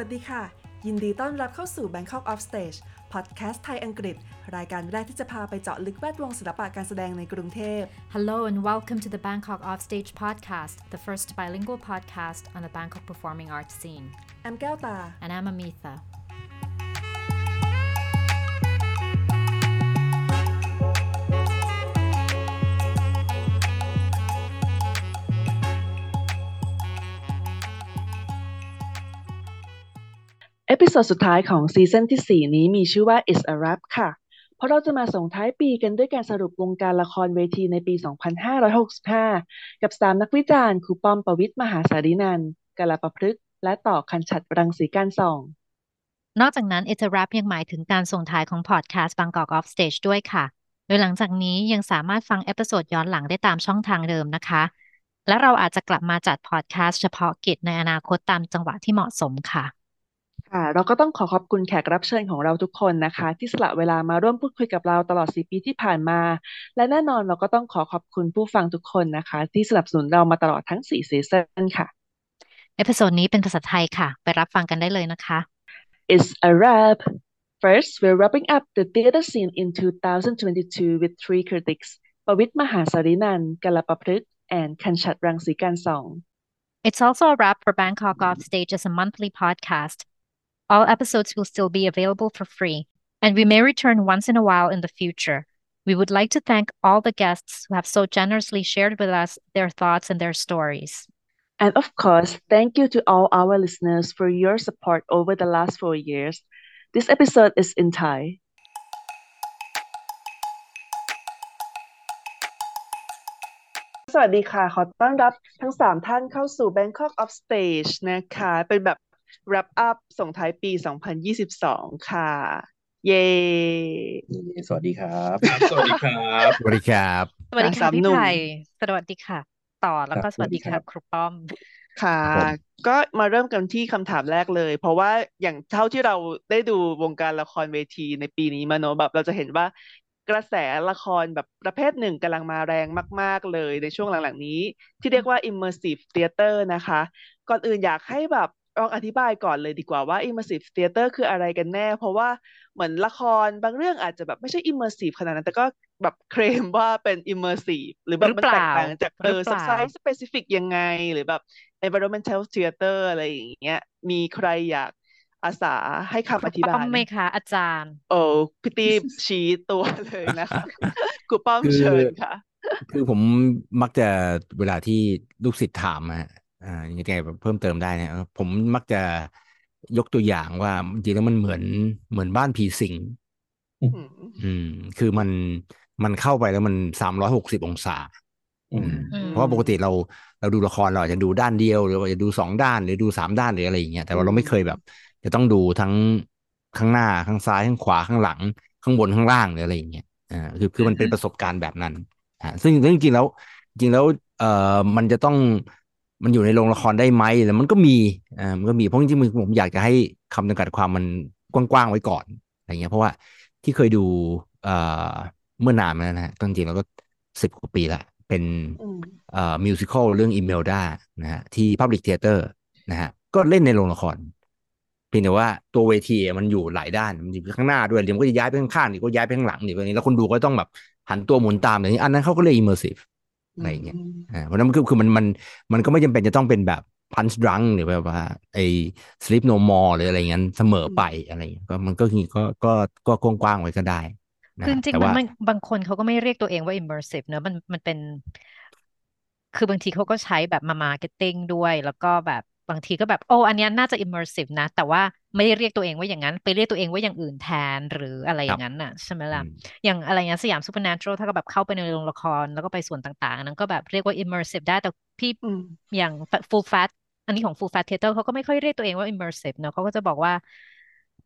วัสดีค่ะ ยินดีต้อนรับเข้าสู่ Bangkok Off Stage พอดแคสต์ไทยอังกฤษ รายการแรกที่จะพาไปเจาะลึกแวดวงศิลปะการแสดงในกรุงเทพ Hello and welcome to the Bangkok Offstage podcast, the first bilingual podcast on the Bangkok performing arts scene. แอมแก้วตา And I'm Amitha. episode สุดท้ายของซีซั่นที่ 4 นี้มีชื่อว่า It's a Wrap ค่ะ เพราะเราจะมาส่งท้ายปีกันด้วยการสรุปวงการละครเวทีในปี 2565 กับ 3 นักวิจารณ์ครูป้อม ปวิตร มหาสารินันทน์ กัลปพฤกษ์และต่อคันฉัตร รังสีกาญจน์ส่อง นอกจากนั้น It's a Wrap ยังหมายถึงการส่งท้ายของพอดแคสต์ Bangkok Offstage ด้วยค่ะ โดยหลังจากนี้ยังสามารถฟัง episode ย้อนหลังได้ตามช่องทางเดิมนะคะ และเราอาจจะกลับมาจัดพอดแคสต์เฉพาะกิจในอนาคตตามจังหวะที่เหมาะสมค่ะ ค่ะเราก็ต้องขอขอบคุณแขกรับเชิญของเราทุกคนนะคะ ที่สละเวลามาร่วมพูดคุยกับเราตลอด 4 ปีที่ผ่านมา และแน่นอนเราก็ต้องขอขอบคุณผู้ฟังทุกคนนะคะ ที่สนับสนุนเรามาตลอดทั้ง 4 ซีซั่นค่ะ episode นี้เป็นภาษาไทยค่ะ ไปรับฟังกันได้เลยนะคะ It's a wrap. First, we're wrapping up the theater scene in 2022 with three critics, Pawit Mahasarinand, Kalapapruek, and Kanchat Rangseekansong. It's also a wrap for Bangkok Offstage as a monthly podcast. All episodes will still be available for free, and we may return once in a while in the future. We would like to thank all the guests who have so generously shared with us their thoughts and their stories. And of course, thank you to all our listeners for your support over the last four years. This episode is in Thai. สวัสดีค่ะ ขอต้อนรับทั้งสามท่านเข้าสู่ Bangkok Off Stage นะคะ เป็นแบบ wrap up ส่งท้ายปี 2022 ค่ะ เย้สวัสดีครับครับสวัสดีครับ สวัสดีครับ สวัสดีสาค่ะมพี่หนุ่มไผ่สวัสดีค่ะ ต่อแล้วก็ครับสวัสดีสวัสดีครัค่ะบครูป้อมค่ะครับผมก็มาเริ่มกันที่คำถามแรกเลย เพราะว่าอย่างเท่าที่เราได้ดูวงการละครเวทีในปีนี้มาเนอะแบบเราจะเห็นว่ากระแสละครแบบประเภทหนึ่งกำลังมาแรงมาก ๆ เลยในช่วงหลัง ๆ นี้ ที่เรียกว่า immersive theater นะคะ ก่อนอื่นอยากให้แบบ ลองอธิบายก่อนเลยดีกว่าว่า immersive theater คืออะไรกันแน่ เพราะว่าเหมือนละครบางเรื่องอาจจะแบบไม่ใช่ immersive ขนาดนั้น แต่ก็แบบเคลมว่าเป็น immersive หรือแบบมันหรือเปแตล่ากต่างจากเอหรืออเปล่า size specific ยังไง หรือแบบ environmental theater อะไรอย่างเงี้ย มีใครอยากอาสาให้ครูคำอธิป้บาอมยไหมคะอาจารย์ โอ้พี่ตี้ชี้ตัวเลยนะคะครูป้อมคือเชิญค่ะ คือผมมักจะเวลาที่ลูกศิษย์ถามอะ อ่ายังไงเพิ่มเติมได้เนี่ยผมมักจะยกตัวอย่างว่าจริงๆแล้วมันเหมือนเหมือนบ้านผีสิงอืมอืมคือมันมันเข้าไปแล้วมันสามร้อยหกสิบองศาอืมอืมเพราะว่าปกติเราเราดูละครเราอาจจะดูด้านเดียว หรือว่าจะดูสองด้านหรือดูสามด้านหรืออะไรอย่างเงี้ยแต่ว่าเราไม่เคยแบบ จะต้องดูทั้งข้างหน้าข้างซ้ายข้างขวาข้างหลัง ข้างบนข้างล่างหรืออะไรอย่างเงี้ยอ่าคือคือมันเป็นประสบการณ์แบบนั้นอ่าซึ่งซึ่งจริงๆแล้ว จริงๆแล้วเอ่อมันจะต้อง มันอยู่ในโรงละครได้ไหมแล้วมันก็มีอ่ามันก็มีเพราะจริงๆผมอยากจะให้คำจำกัดความมันกว้างๆไว้ก่อนอะไรเงี้ยเพราะว่าที่เคยดูเอ่อเมื่อนานมาแล้วนะฮะก็จริงๆแล้วก็สิบกว่าปีละเป็นอืมเอ่อมิวสิควลเรื่องอิเมลดานะฮะที่ Public Theater นะฮะก็เล่นในโรงละครเพียงแต่ว่าตัวเวทีอะมันอยู่หลายด้านมันอยู่ข้างหน้าด้วยเดี๋ยวมันก็จะย้ายไปข้างๆเดี๋ยวก็ย้ายไปข้างหลังเดี๋ยวนี้แล้วคนดูก็ต้องแบบหันตัวหมุนตามอย่างนี้อันนั้นเขาก็เรียก immersive อะไรอย่างเงี้ยอ่าเพราะฉะนั้นคือคือมันมันมันก็ไม่จำเป็นจะต้องเป็นแบบ punch drunk หรือแบบว่าไอ้ sleep no more หรืออะไรอย่างนั้นเสมอไปอะไรอย่างเงี้ยก็มันก็คือก็ก็ก็กว้างๆไว้ก็ได้นะคือจฮะริงแต่ๆมันว่ามันบางคนเขาก็ไม่เรียกตัวเองว่า immersive เนอะมันมันเป็น คือบางทีเขาก็ใช้แบบมา marketing ด้วย แล้วก็แบบ บางทีก็แบบโอ้อันเนี้ยน่าจะ immersive นะ แต่ว่าไม่ได้เรียกตัวเองว่าอย่างนั้น ไปเรียกตัวเองว่าอย่างอื่นแทนหรืออะไรอย่างนั้นน่ะใช่ไหมอืล่ะมอย่างอะไรเงี้ยสยาม supernatural ถ้าก็แบบเข้าไปในโรงละคร แล้วก็ไปส่วนต่างๆอันนั้นก็แบบเรียกว่า immersive ได้แต่พี่อืมอย่าง full fat อันนี้ของ full fat theater เขาก็ไม่ค่อยเรียกตัวเองว่า immersive เนอะเขาก็จะบอกว่า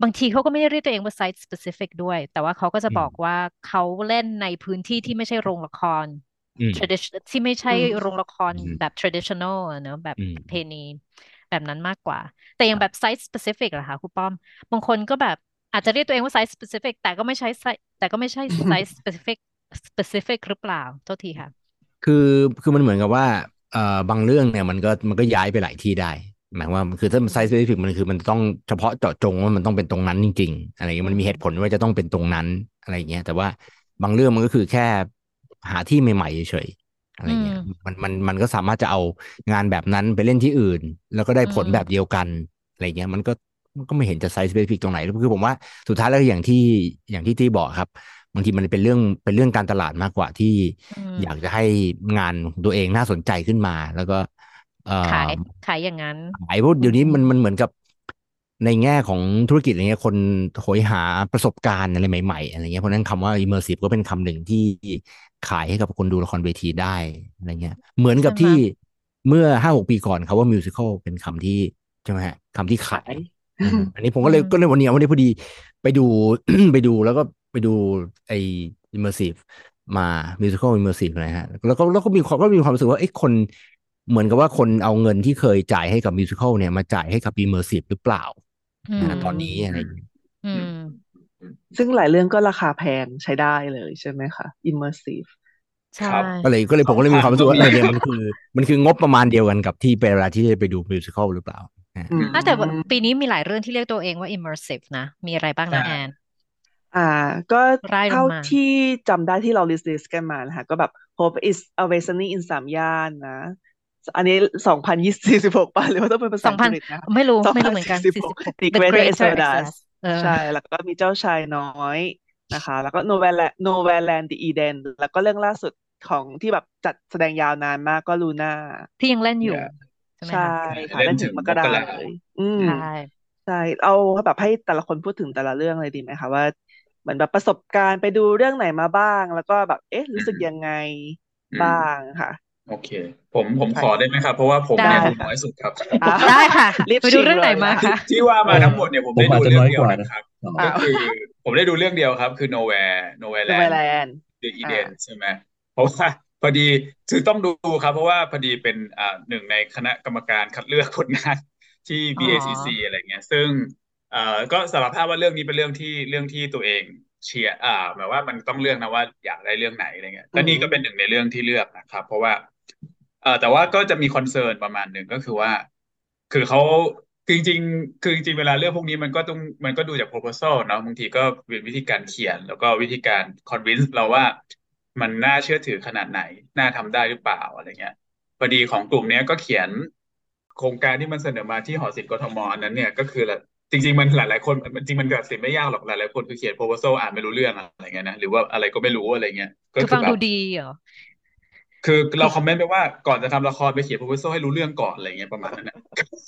บางทีเขาก็ไม่ได้เรียกตัวเองว่า site specific ด้วย แต่ว่าเขาก็จะอืมบอกว่าเขาเล่นในพื้นที่ที่ไม่ใช่โรงละครอืม tradition ที่ไม่ใช่อืมโรงละครอืมแบบ traditional อะเนอะแบบอืมประเพณี แบบนั้นมากกว่า แต่อย่างแบบ site specific เหรอคะครูป้อม บางคนก็แบบอาจจะเรียกตัวเองว่า site specific แต่ก็ไม่ใช่ site แต่ก็ไม่ใช่ site specific specific หรือเปล่าโทษทีค่ะ คือคือมันเหมือนกับว่าเอ่อบางเรื่องเนี่ยมันก็มันก็ย้ายไปหลายที่ได้ หมายว่าคือถ้าไซส์ specific มันคือมันต้องเฉพาะเจาะจงว่ามันต้องเป็นตรงนั้นจริง ๆ อะไรเงี้ยมันมีเหตุผลว่าจะต้องเป็นตรงนั้นอะไรเงี้ยแต่ว่าบางเรื่องมันก็คือแค่หาที่ใหม่ๆเฉยๆ อะไรเงี้ยมันมันมันก็สามารถจะเอางานแบบนั้นไปเล่นที่อื่น แล้วก็ได้ผลแบบเดียวกันอะไรเงี้ยมันก็มันก็ไม่เห็นจะไซส์ specific ตรงไหนคือผมว่าสุดท้ายแล้วอย่างที่อย่างที่ที่บอกครับบางทีมันเป็นเรื่องเป็นเรื่องการตลาดมากกว่าที่อยากจะให้งานตัวเองน่าสนใจขึ้นมา แล้วก็ขายขายอย่างนั้นขายเพราะเดี๋ยวนี้มันมันเหมือนกับ ในแง่ของธุรกิจอะไรเงี้ยคนโหยหาประสบการณ์อะไรใหม่ๆอะไรเงี้ยเพราะนั้นคำว่า immersive ก็เป็นคำหนึ่งที่ขายให้กับคนดูละครเวทีได้อะไรเงี้ย เหมือนกับที่เมื่อห้าหกปีก่อนคาว่า musical เป็นคำที่ใช่ไหมฮะคำที่ขายอันนี้ผมก็เลยก็เลยวันนี้วันนี้พอดีไปดูไปดูแล้วก็ไปดูไอ้ immersive มา musical immersive นะฮะแล้วก็แล้วก็มีความก็มีความรู้สึกว่าไอ้คนเหมือนกับว่าคนเอาเงินที่เคยจ่ายให้กับมิวสิควลเนี่ยมาจ่ายให้กับ immersive หรือเปล่านะ ตอนนี้อะไรอย่างเงี้ยซึ่งหลายเรื่องก็ราคาแพงใช้ได้เลยใช่ไหมคะ immersive ใช่ก็เลยก็เลยผมก็เลยมีความรู้สึกว่าเนี่ยมันคือ มันคืองบประมาณเดียวกันกับที่เวลาที่ไปดูมิวสิควลหรือเปล่าแต่ปีนี้มีหลายเรื่องที่เรียกตัวเองว่า immersive นะ มีอะไรบ้างนะแอนอ่า ก็เท่าที่จำได้ที่เรา list list กันมานะคะก็แบบ Hope is awakening in สามย่านนะ อันนี้สองพันยี่สิบหกป่ะหรือว่าต้องเป็นภาษาอังกฤษนะไม่รู้ไม่รู้เหมือนกัน The Great Exodus ใช่ แล้วก็มีเจ้าชายน้อยนะคะ แล้วก็ Novaland Novaland The Eden แล้วก็เรื่องล่าสุดของที่แบบจัดแสดงยาวนานมากก็ลูน่าที่ยังเล่นอยู่ใช่ค่ะเล่นถึงมกราเลยอืมใช่ใช่เอาแบบให้แต่ละคนพูดถึงแต่ละเรื่องเลยดีไหมคะว่าเหมือนแบบประสบการณ์ไปดูเรื่องไหนมาบ้าง แล้วก็แบบเอ๊ะรู้สึกยังไงบ้างค่ะ โอเค ผมผมขอได้ไหมครับ เพราะว่าผมเนี่ยดูน้อยสุดครับ ได้ค่ะไปดูเรื่องไหนมาคะที่ว่ามาทั้งหมดเนี่ยผมได้ดูเรื่องเดียวนะครับก็คือผมได้ดูเรื่องเดียวครับ คือ nowhere nowhere land the Eden ใช่ไหมเพราะว่าพอดีคือต้องดูครับ เพราะว่าพอดีเป็นอ่าหนึ่งในคณะกรรมการคัดเลือกผลงานที่ BACC อะไรเงี้ย ซึ่งเอ่อก็สารภาพว่าเรื่องนี้เป็นเรื่องที่เรื่องที่ตัวเองเชียร์อ่าหมายว่ามันต้องเลือกนะว่าอยากได้เรื่องไหนอะไรเงี้ยก็นี่ก็เป็นหนึ่งในเรื่องที่เลือกนะครับ เพราะว่า เออแต่ว่าก็จะมี concern ประมาณหนึ่งก็คือว่า คือเขาจริงๆคือจริงเวลาเรื่องพวกนี้มันก็ต้องมันก็ดูจาก proposal เนาะบางทีก็เป็นวิธีการเขียน แล้วก็วิธีการ convince เราว่ามันน่าเชื่อถือขนาดไหน น่าทำได้หรือเปล่าอะไรเงี้ยพอดีของกลุ่มนี้ก็เขียนโครงการที่มันเสนอมาที่หอศิลป์กทมอันนั้นเนี่ยก็คือจริง ๆ มันหลายๆคนจริงมันตัดสินไม่ยากหรอกหลายๆคนคือเขียน proposal อ่านไม่รู้เรื่องอะไรเงี้ยนะหรือว่าอะไรก็ไม่รู้อะไรเงี้ยก็คือฟังดูดีเหรอ คือเราคอมเมนต์ไปว่าก่อนจะทำละครไปเขียน proposal ให้รู้เรื่องก่อนอะไรเงี้ยประมาณนั้นนะ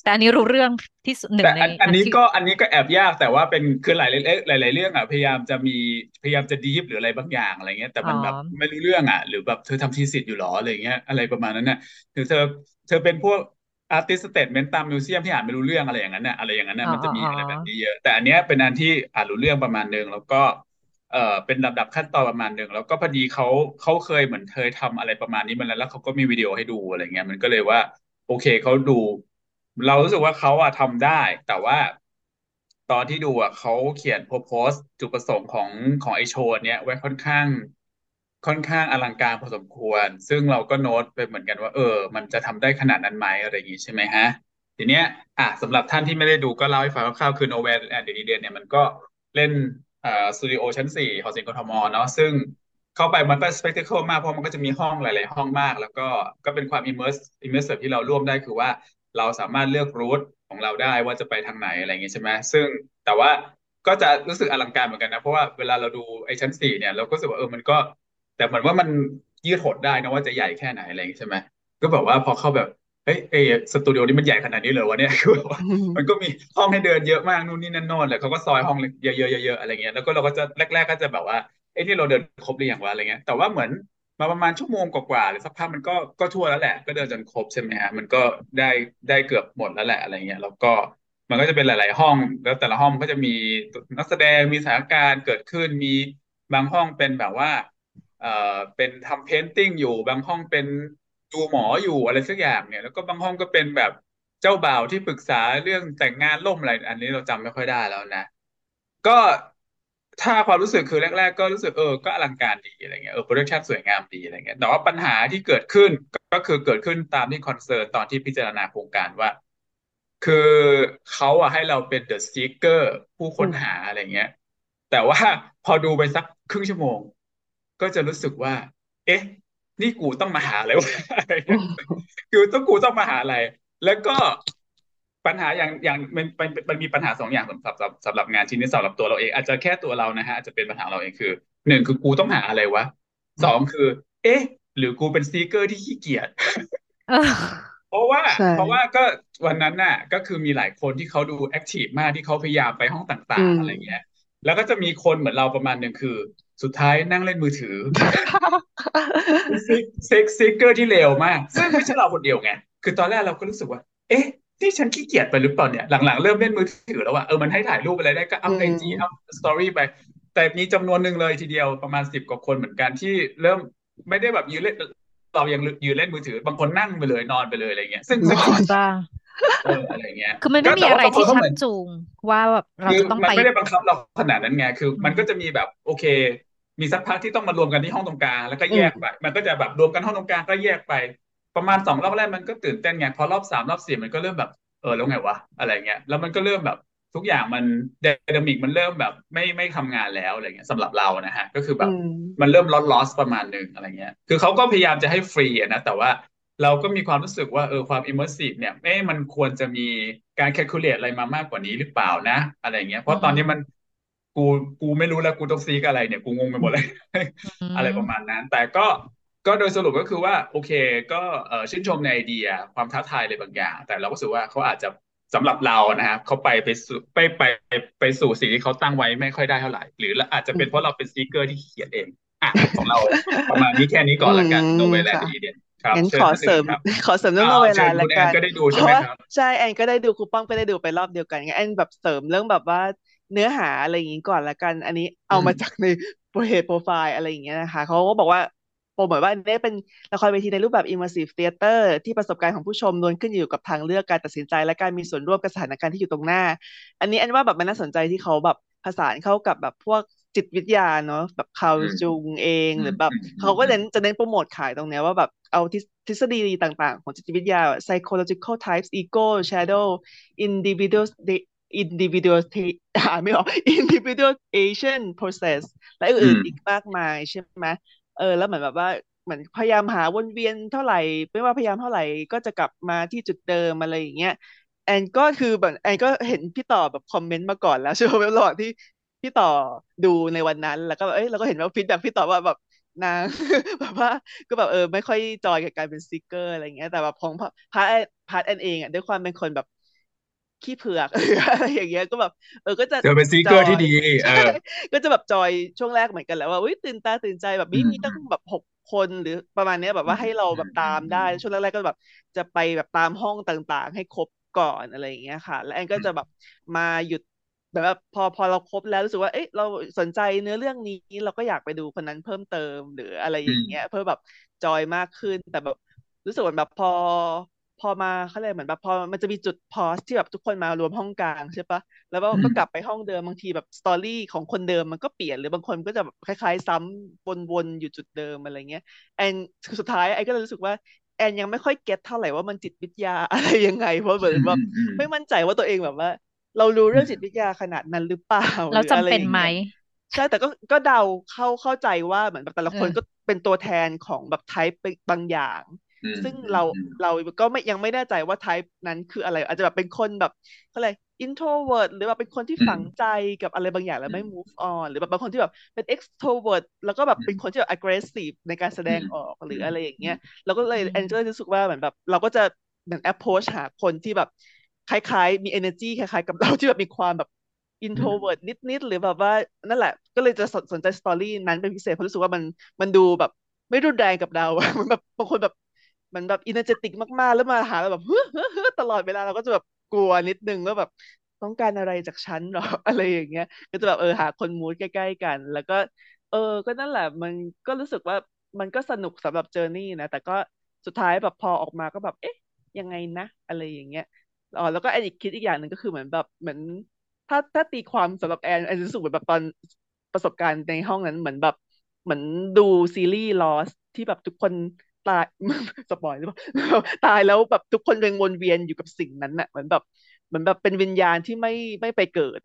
แต่อันนี้รู้เรื่องที่หนึ่งในอันนี้ก็อันนี้ก็แอบยากแต่ว่าเป็นคือหลายหลายหลายเรื่องอะพยายามจะมีพยายามจะ deep หรืออะไรบางอย่างอะไรเงี้ยแต่มันแบบไม่รู้เรื่องอะหรือแบบเธอทำ thesis อยู่หรออะไรเงี้ยอะไรประมาณนั้นน่ะหรือเธอเธอเป็นพวก artist statement ตาม museum ที่อ่านไม่รู้เรื่องอะไรอย่างนั้นน่ะอะไรอย่างนั้นน่ะมันจะมีอะไรแบบนี้เยอะแต่อันเนี้ยเป็นอันที่อ่านรู้เรื่องประมาณนึงแล้วก็ เอ่อเป็นลำดับขั้นตอนประมาณหนึ่งแล้วก็พอดีเขาเขาเคยเหมือนเคยทำอะไรประมาณนี้มาแล้วแล้วเขาก็มีวิดีโอให้ดูอะไรเงี้ยมันก็เลยว่า โอเคเขาดู เรารู้สึกว่าเขาอะทำได้ แต่ว่าตอนที่ดูอะเขาเขียนโพสต์จุดประสงค์ของของไอโชว์เนี้ยไว้ค่อนข้างค่อนข้างอลังการพอสมควร ซึ่งเราก็โน้ตไปเหมือนกันว่า เออ มันจะทำได้ขนาดนั้นไหมอะไรอย่างงี้ใช่ไหมฮะ ทีเนี้ย อะสำหรับท่านที่ไม่ได้ดูก็เล่าให้ฟังคร่าวๆคือ Nowhere and the Eden เนี่ยมันก็เล่น สตูดิโอชั้นสี่หอศิลป์กทมเนาะซึ่งเข้าไปมันก็สเปกเทคมากเพราะมันก็จะมีห้องหลาย ๆ ห้องมาก แล้วก็ก็เป็นความ immerse immerse ที่เราร่วมได้คือว่าเราสามารถเลือก route ของเราได้ว่าจะไปทางไหนอะไรเงี้ยใช่ไหมซึ่งแต่ว่าก็จะรู้สึกอลังการเหมือนกันนะ เพราะว่าเวลาเราดูไอ้ชั้นสี่เนี่ย เราก็รู้สึกว่าเออมันก็ แต่เหมือนว่ามันยืดหดได้นะว่าจะใหญ่แค่ไหนอะไรอย่างงี้ใช่ไหมก็แบบว่าพอเข้าแบบ เฮ้ยเอ๊ยสตูดิโอนี้มันใหญ่ขนาดนี้เลยวะเนี่ยคือแบบว่ามันก็มีห้องให้เดินเยอะมากนู่นนี่นั่นโน่นเลยเขาก็ซอยห้องเยอะๆเยอะๆอะไรเงี้ยแล้วก็เราก็จะแรก ๆ ก็จะแบบว่าเอ้ที่เราเดินครบหรือยังวะอะไรเงี้ยแต่ว่าเหมือนมาประมาณชั่วโมงกว่าๆหรือสักพักมันก็ก็ทั่วแล้วแหละ ก็เดินจนครบใช่ไหมฮะมันก็ได้ได้เกือบหมดแล้วแหละอะไรเงี้ยแล้วก็มันก็จะเป็นหลาย ๆ ห้อง แล้วแต่ละห้องก็จะมีนักแสดงมีสถานการณ์เกิดขึ้นมีบางห้องเป็นแบบว่าเอ่อเป็นทำเพนติ้งอยู่บางห้องเป็น ดูหมออยู่อะไรสักอย่างเนี่ย แล้วก็บางห้องก็เป็นแบบเจ้าบ่าวที่ปรึกษาเรื่องแต่งงานล่มอะไร อันนี้เราจำไม่ค่อยได้แล้วนะ ก็ถ้าความรู้สึกคือแรก ๆ ก็รู้สึกเออก็อลังการดีอะไรเงี้ยเออ production สวยงามดีอะไรเงี้ยแต่ว่าปัญหาที่เกิดขึ้นก็คือเกิดขึ้นตามที่ concern ตอนที่พิจารณาโครงการว่า คือเขาอะให้เราเป็น the seeker ผู้ค้นหาอะไรเงี้ย แต่ว่าพอดูไปสักครึ่งชั่วโมง ก็จะรู้สึกว่า เอ๊ะ นี่กูต้องมาหาอะไรวะอะไรอืเงี้ย อืมคือต้องกูต้องมาหาอะไร แล้วก็ปัญหาอย่างอย่างมันมันมันมีปัญหาสองอย่างสำหรับสำหรับสำหรับงานชิ้นนี้สำหรับตัวเราเอง อาจจะแค่ตัวเรานะฮะอาจจะเป็นปัญหาเราเองคือหนึ่งคือกูต้องหาอะไรวะสองคือ เอ๊ะ หรือกูเป็น seeker ที่ขี้เกียจเออเพราะว่าใช่เพราะว่าก็วันนั้นน่ะ ก็คือมีหลายคนที่เขาดู active มากที่เขาพยายามไปห้องต่างๆมอะไรเงี้ย แล้วก็จะมีคนเหมือนเราประมาณหนึ่งคือ สุดท้ายนั่งเล่นมือถือ seek seek seeker ที่เลวมาก ซึ่งไม่ใช่เราคนเดียวไง คือตอนแรกเราก็รู้สึกว่า เอ๊ะที่ฉันขี้เกียจไปหรือเปล่าเนี่ย หลังๆ เริ่มเล่นมือถือแล้วว่าเออมันให้ถ่ายรูปอะไรได้ก็อัพอืไอมจีอัพสตอรี่ไป แต่มีจำนวนหนึ่งเลยทีเดียวประมาณสิบกว่าคนเหมือนกันที่เริ่มไม่ได้แบบยืนเล่นเรายังยืนเล่นมือถือ บางคนนั่งไปเลยนอนไปเลยอะไรเงี้ย ซึ่งนซึ่งอนบ้าเอออะไรเงี้ย คือมันก็ไม่มีแต่อะว่าไรบางคนที่เขาชัเหกมือนจูงว่าแบบเราคือจะต้องมันไปไม่ได้บังคับเราขนาดนั้นไง คืออืมันมก็จะมีแบบโอเค มีสักพักที่ต้องมารวมกันที่ห้องตรงกลางแล้วก็อืแยมกไป มันก็จะแบบรวมกันห้องตรงกลางก็แยกไป ประมาณสองรอบแรกมันก็ตื่นเต้นไงพอรอบสามรอบสี่มันก็เริ่มแบบเออแล้วไงวะอะไรเงี้ยแล้วมันก็เริ่มแบบทุกอย่างมันไดนามิกมันเริ่มแบบไม่ไม่ทำงานแล้วอะไรเงี้ยสำหรับเรานะฮะก็คือแบอืบมมันเริ่มลอสลอสประมาณหนึ่งอะไรเงี้ยคือเขาก็พยายามจะให้ฟรีอะนะแต่ว่าเราก็มีความรู้สึกว่าเออความ immersive เนี่ยเอ๊ะมันควรจะมีการ calculate อะไรมามากกว่านี้หรือเปล่านะ อะไรเงี้ยเพอืราะตอนนี้มมัน กูกูไม่รู้แล้วกูต้องซีกอะไรเนี่ยกูงงไปหมดเลยอือะไรมประมาณนั้น แต่ก็ก็โดยสรุปก็คือว่าโอเค ก็เออชื่นชมในไอเดียความท้าทายอะไรบางอย่าง แต่เราก็รู้สึกว่าเขาอาจจะสำหรับเรานะครับเขาไปไปสู่ไปไปไปสู่สิ่งที่เขาตั้งไว้ไม่ค่อยได้เท่าไหร่ หรืออาจจะเป็นเพราะเราเป็นซีเกอร์ที่ขี้เกียจเองอะของเราประมาณนี้แค่นี้ก่อือนละกันโนมเวลาค่ะดีเด่นครับงั้นเชิขญอท่านเสริอื่นมครับขอเสริมเรื่องอ้าโนวเวเชิลาญละคุณแอกันนก็ได้ดูเพใช่ราะไหมว่าครับใช่แอนก็ได้ดูครูป้องก็ได้ดูไปรอบเดียวกันไงแอนแบบเสริมเรื่องแบบว่า เนื้อหาอะไรอย่างงี้ก่อนละกัน อันนี้อืเอามมาจากในโปรเหตุโปรไฟล์อะไรอย่างเงี้ยนะคะเขาก็บอกว่าโปรโมทว่าอันนี้เป็นละครเวทีในรูปแบบ immersive theater ที่ประสบการณ์ของผู้ชมล้วนขึ้นอยู่กับทางเลือกการตัดสินใจ และการมีส่วนร่วมกับสถานการณ์ที่อยู่ตรงหน้า อันนี้แอนว่าแบบมันน่าสนใจที่เขาแบบผสานเข้ากับแบบพวกจิตวิทยาเนาะแบบคาร์ลอืมจุงเองอืหรืมอแบบอืมอืเขามก็อืเน้มนจะเน้นโปรโมทขายตรงเนี้ยว่าแบบเอาทฤทฤษฎีต่างๆ ของจิตวิทยา psychological types ego shadow individual individual อ่านไม่ออก individuation process และอื่นๆ อื่นม อีกมากมายใช่ไหมเออ แล้วเหมือนแบบว่าเหมือนพยายามหาวนเวียนเท่าไหร่ไม่ว่าพยายามเท่าไหร่ก็จะกลับมาที่จุดเดิมอะไรอย่างเงี้ยแอนก็คือแบบแอนก็เห็นพี่ต่อแบบคอมเมนต์มาก่อนแล้วใช่ไหมระหว่างที่พี่ต่อดูในวันนั้น แล้วก็แบบเอ้ยเราก็เห็นว่า feedback พี่ต่อว่าแบบนางแบบว่าก็แบบเออไม่ค่อย joy กับการเป็น seeker อะไรเงี้ยแต่แบบของ part part แอนเองอะด้วยความเป็นคนแบบ ขี้เผือกหรืออะไรอย่างเงี้ยก็แบบเออก็จะเธอเป็นซีจเกออร์ที่ยดีเอใช่อก็จะแบบจอยช่วงแรกเหมือนกันแหล้วว่าอุ้ยตื่นตาตื่นใจแบบอืมีมมีตั้งแบบหกคนหรือประมาณเนี้ยแบบอืว่ามให้เราอืแบมบอืตามมอืได้มช่วงแรกๆก็แบบจะไปแบบตามห้องต่างๆ ให้ครบก่อนอะไรอย่างเงี้ยค่ะ แล้วแอนก็อืมจะแบบมาหยุดแบบว่าพอพอเราครบแล้วรู้สึกว่าเอ๊ะเราสนใจเนื้อเรื่องนี้เราก็อยากไปดูคนนั้นเพิ่มเติมหรืออะไรออืย่างมเงี้ย เพื่อแบบจอยมากขึ้นแต่แบบรู้สึกเหมือนแบบพอ พอมาเขาเลยเหมือนแบบพอมันจะมีจุด pause ที่แบบทุกคนมารวมห้องกลางใช่ปะแล้วก็อืม ก็กลับไปห้องเดิมบางทีแบบ story ของคนเดิมมันก็เปลี่ยนหรือบางคนก็จะแบบคล้าย ๆ ซ้ำวนๆอยู่จุดเดิมอะไรเงี้ยแอนสุดท้ายไอ้ก็เลยรู้สึกว่าแอนยังไม่ค่อย get เท่าไหร่ว่ามันจิตวิทยาอะไรยังไง เพราะเหมือนอืมแบบอืมไม่มั่นใจว่าตัวเองแบบว่า เรารู้อืเรื่อง อืมจิตวิทยาขนาดนั้นหรือเปล่าเราหรือจำอะไรเป็นอย่างไหมเงี้ยใช่แต่ก็ก็เดาเข้าเข้าใจว่าเหมือนแบบแต่ละเอคนอก็เป็นตัวแทนของแบบไทป์บางอย่างอืม ซึ่งอืมเราอืมเราก็ไม่ยังไม่แน่ใจว่าไทป์นั้นคืออะไร อาจจะแบบเป็นคนแบบเขาเรียก introvert หรือว่าเป็นคนที่อืฝัมงใจกับอะไรบางอย่างแล้วอืไม่ม move on หรือแบบบางคนที่แบบเป็น extrovert แล้วก็แบบอืเป็นมคนที่แบบ aggressive ในการแสดอืงมออกหอืรือมอะไรอย่างอืเงี้มยเราก็เลยอืแอนมก็เลยรู้สึกว่าเหมือนแบบ เราก็จะเหมือน approach หาคนที่แบบคล้ายๆ มี energy คล้ายๆ กับเราที่แบบมีความแบบอืม introvert นิดๆ หรือแบบว่านั่นแหละ ก็เลยจะสนสนใจสตอรี่นั้นเป็นพิเศษเพราะรู้สึกว่ามันมันดูแบบไม่รุนแรงกับเราเหมือนแบบบางคนแบบเห มันแบบ energetic มากๆ แล้วมาหาเราแบบเฮ้อฮ้อฮ้อตลอดเวลาเราก็จะแบบกลัวนิดนึงว่าแบบต้องการอะไรจากฉันหรออะไรอย่างเงี้ย ก็จะแบบเออหาคนมูดใกล้ๆกัน แล้วก็ เออ ก็นั่นแหละ มันก็รู้สึกว่ามันก็สนุกสำหรับเจอร์นี่นะ แต่ก็สุดท้ายแบบพอออกมาก็แบบ เอ๊ะ ยังไงนะ อะไรอย่างเงี้ยอ๋อแล้วก็แอนอีกคิดอีกอย่างหนึ่งก็คือเหมือนแบบเหมือนถ้าถ้าตีความสำหรับแอนแอนรู้สึกเหมือนแบบตอนประสบการณ์ในห้องนั้นเหมือนแบบเหมือนดูซีรีส์ Lost ที่แบบทุกคน ตายสปอยหรือเปล่าตายแล้วแบบทุกคนยังวนเวียนอยู่กับสิ่งนั้นน่ะเหมือนแบบเหมือนแบบเป็นวิญญาณที่ไม่ไม่ไปเกิด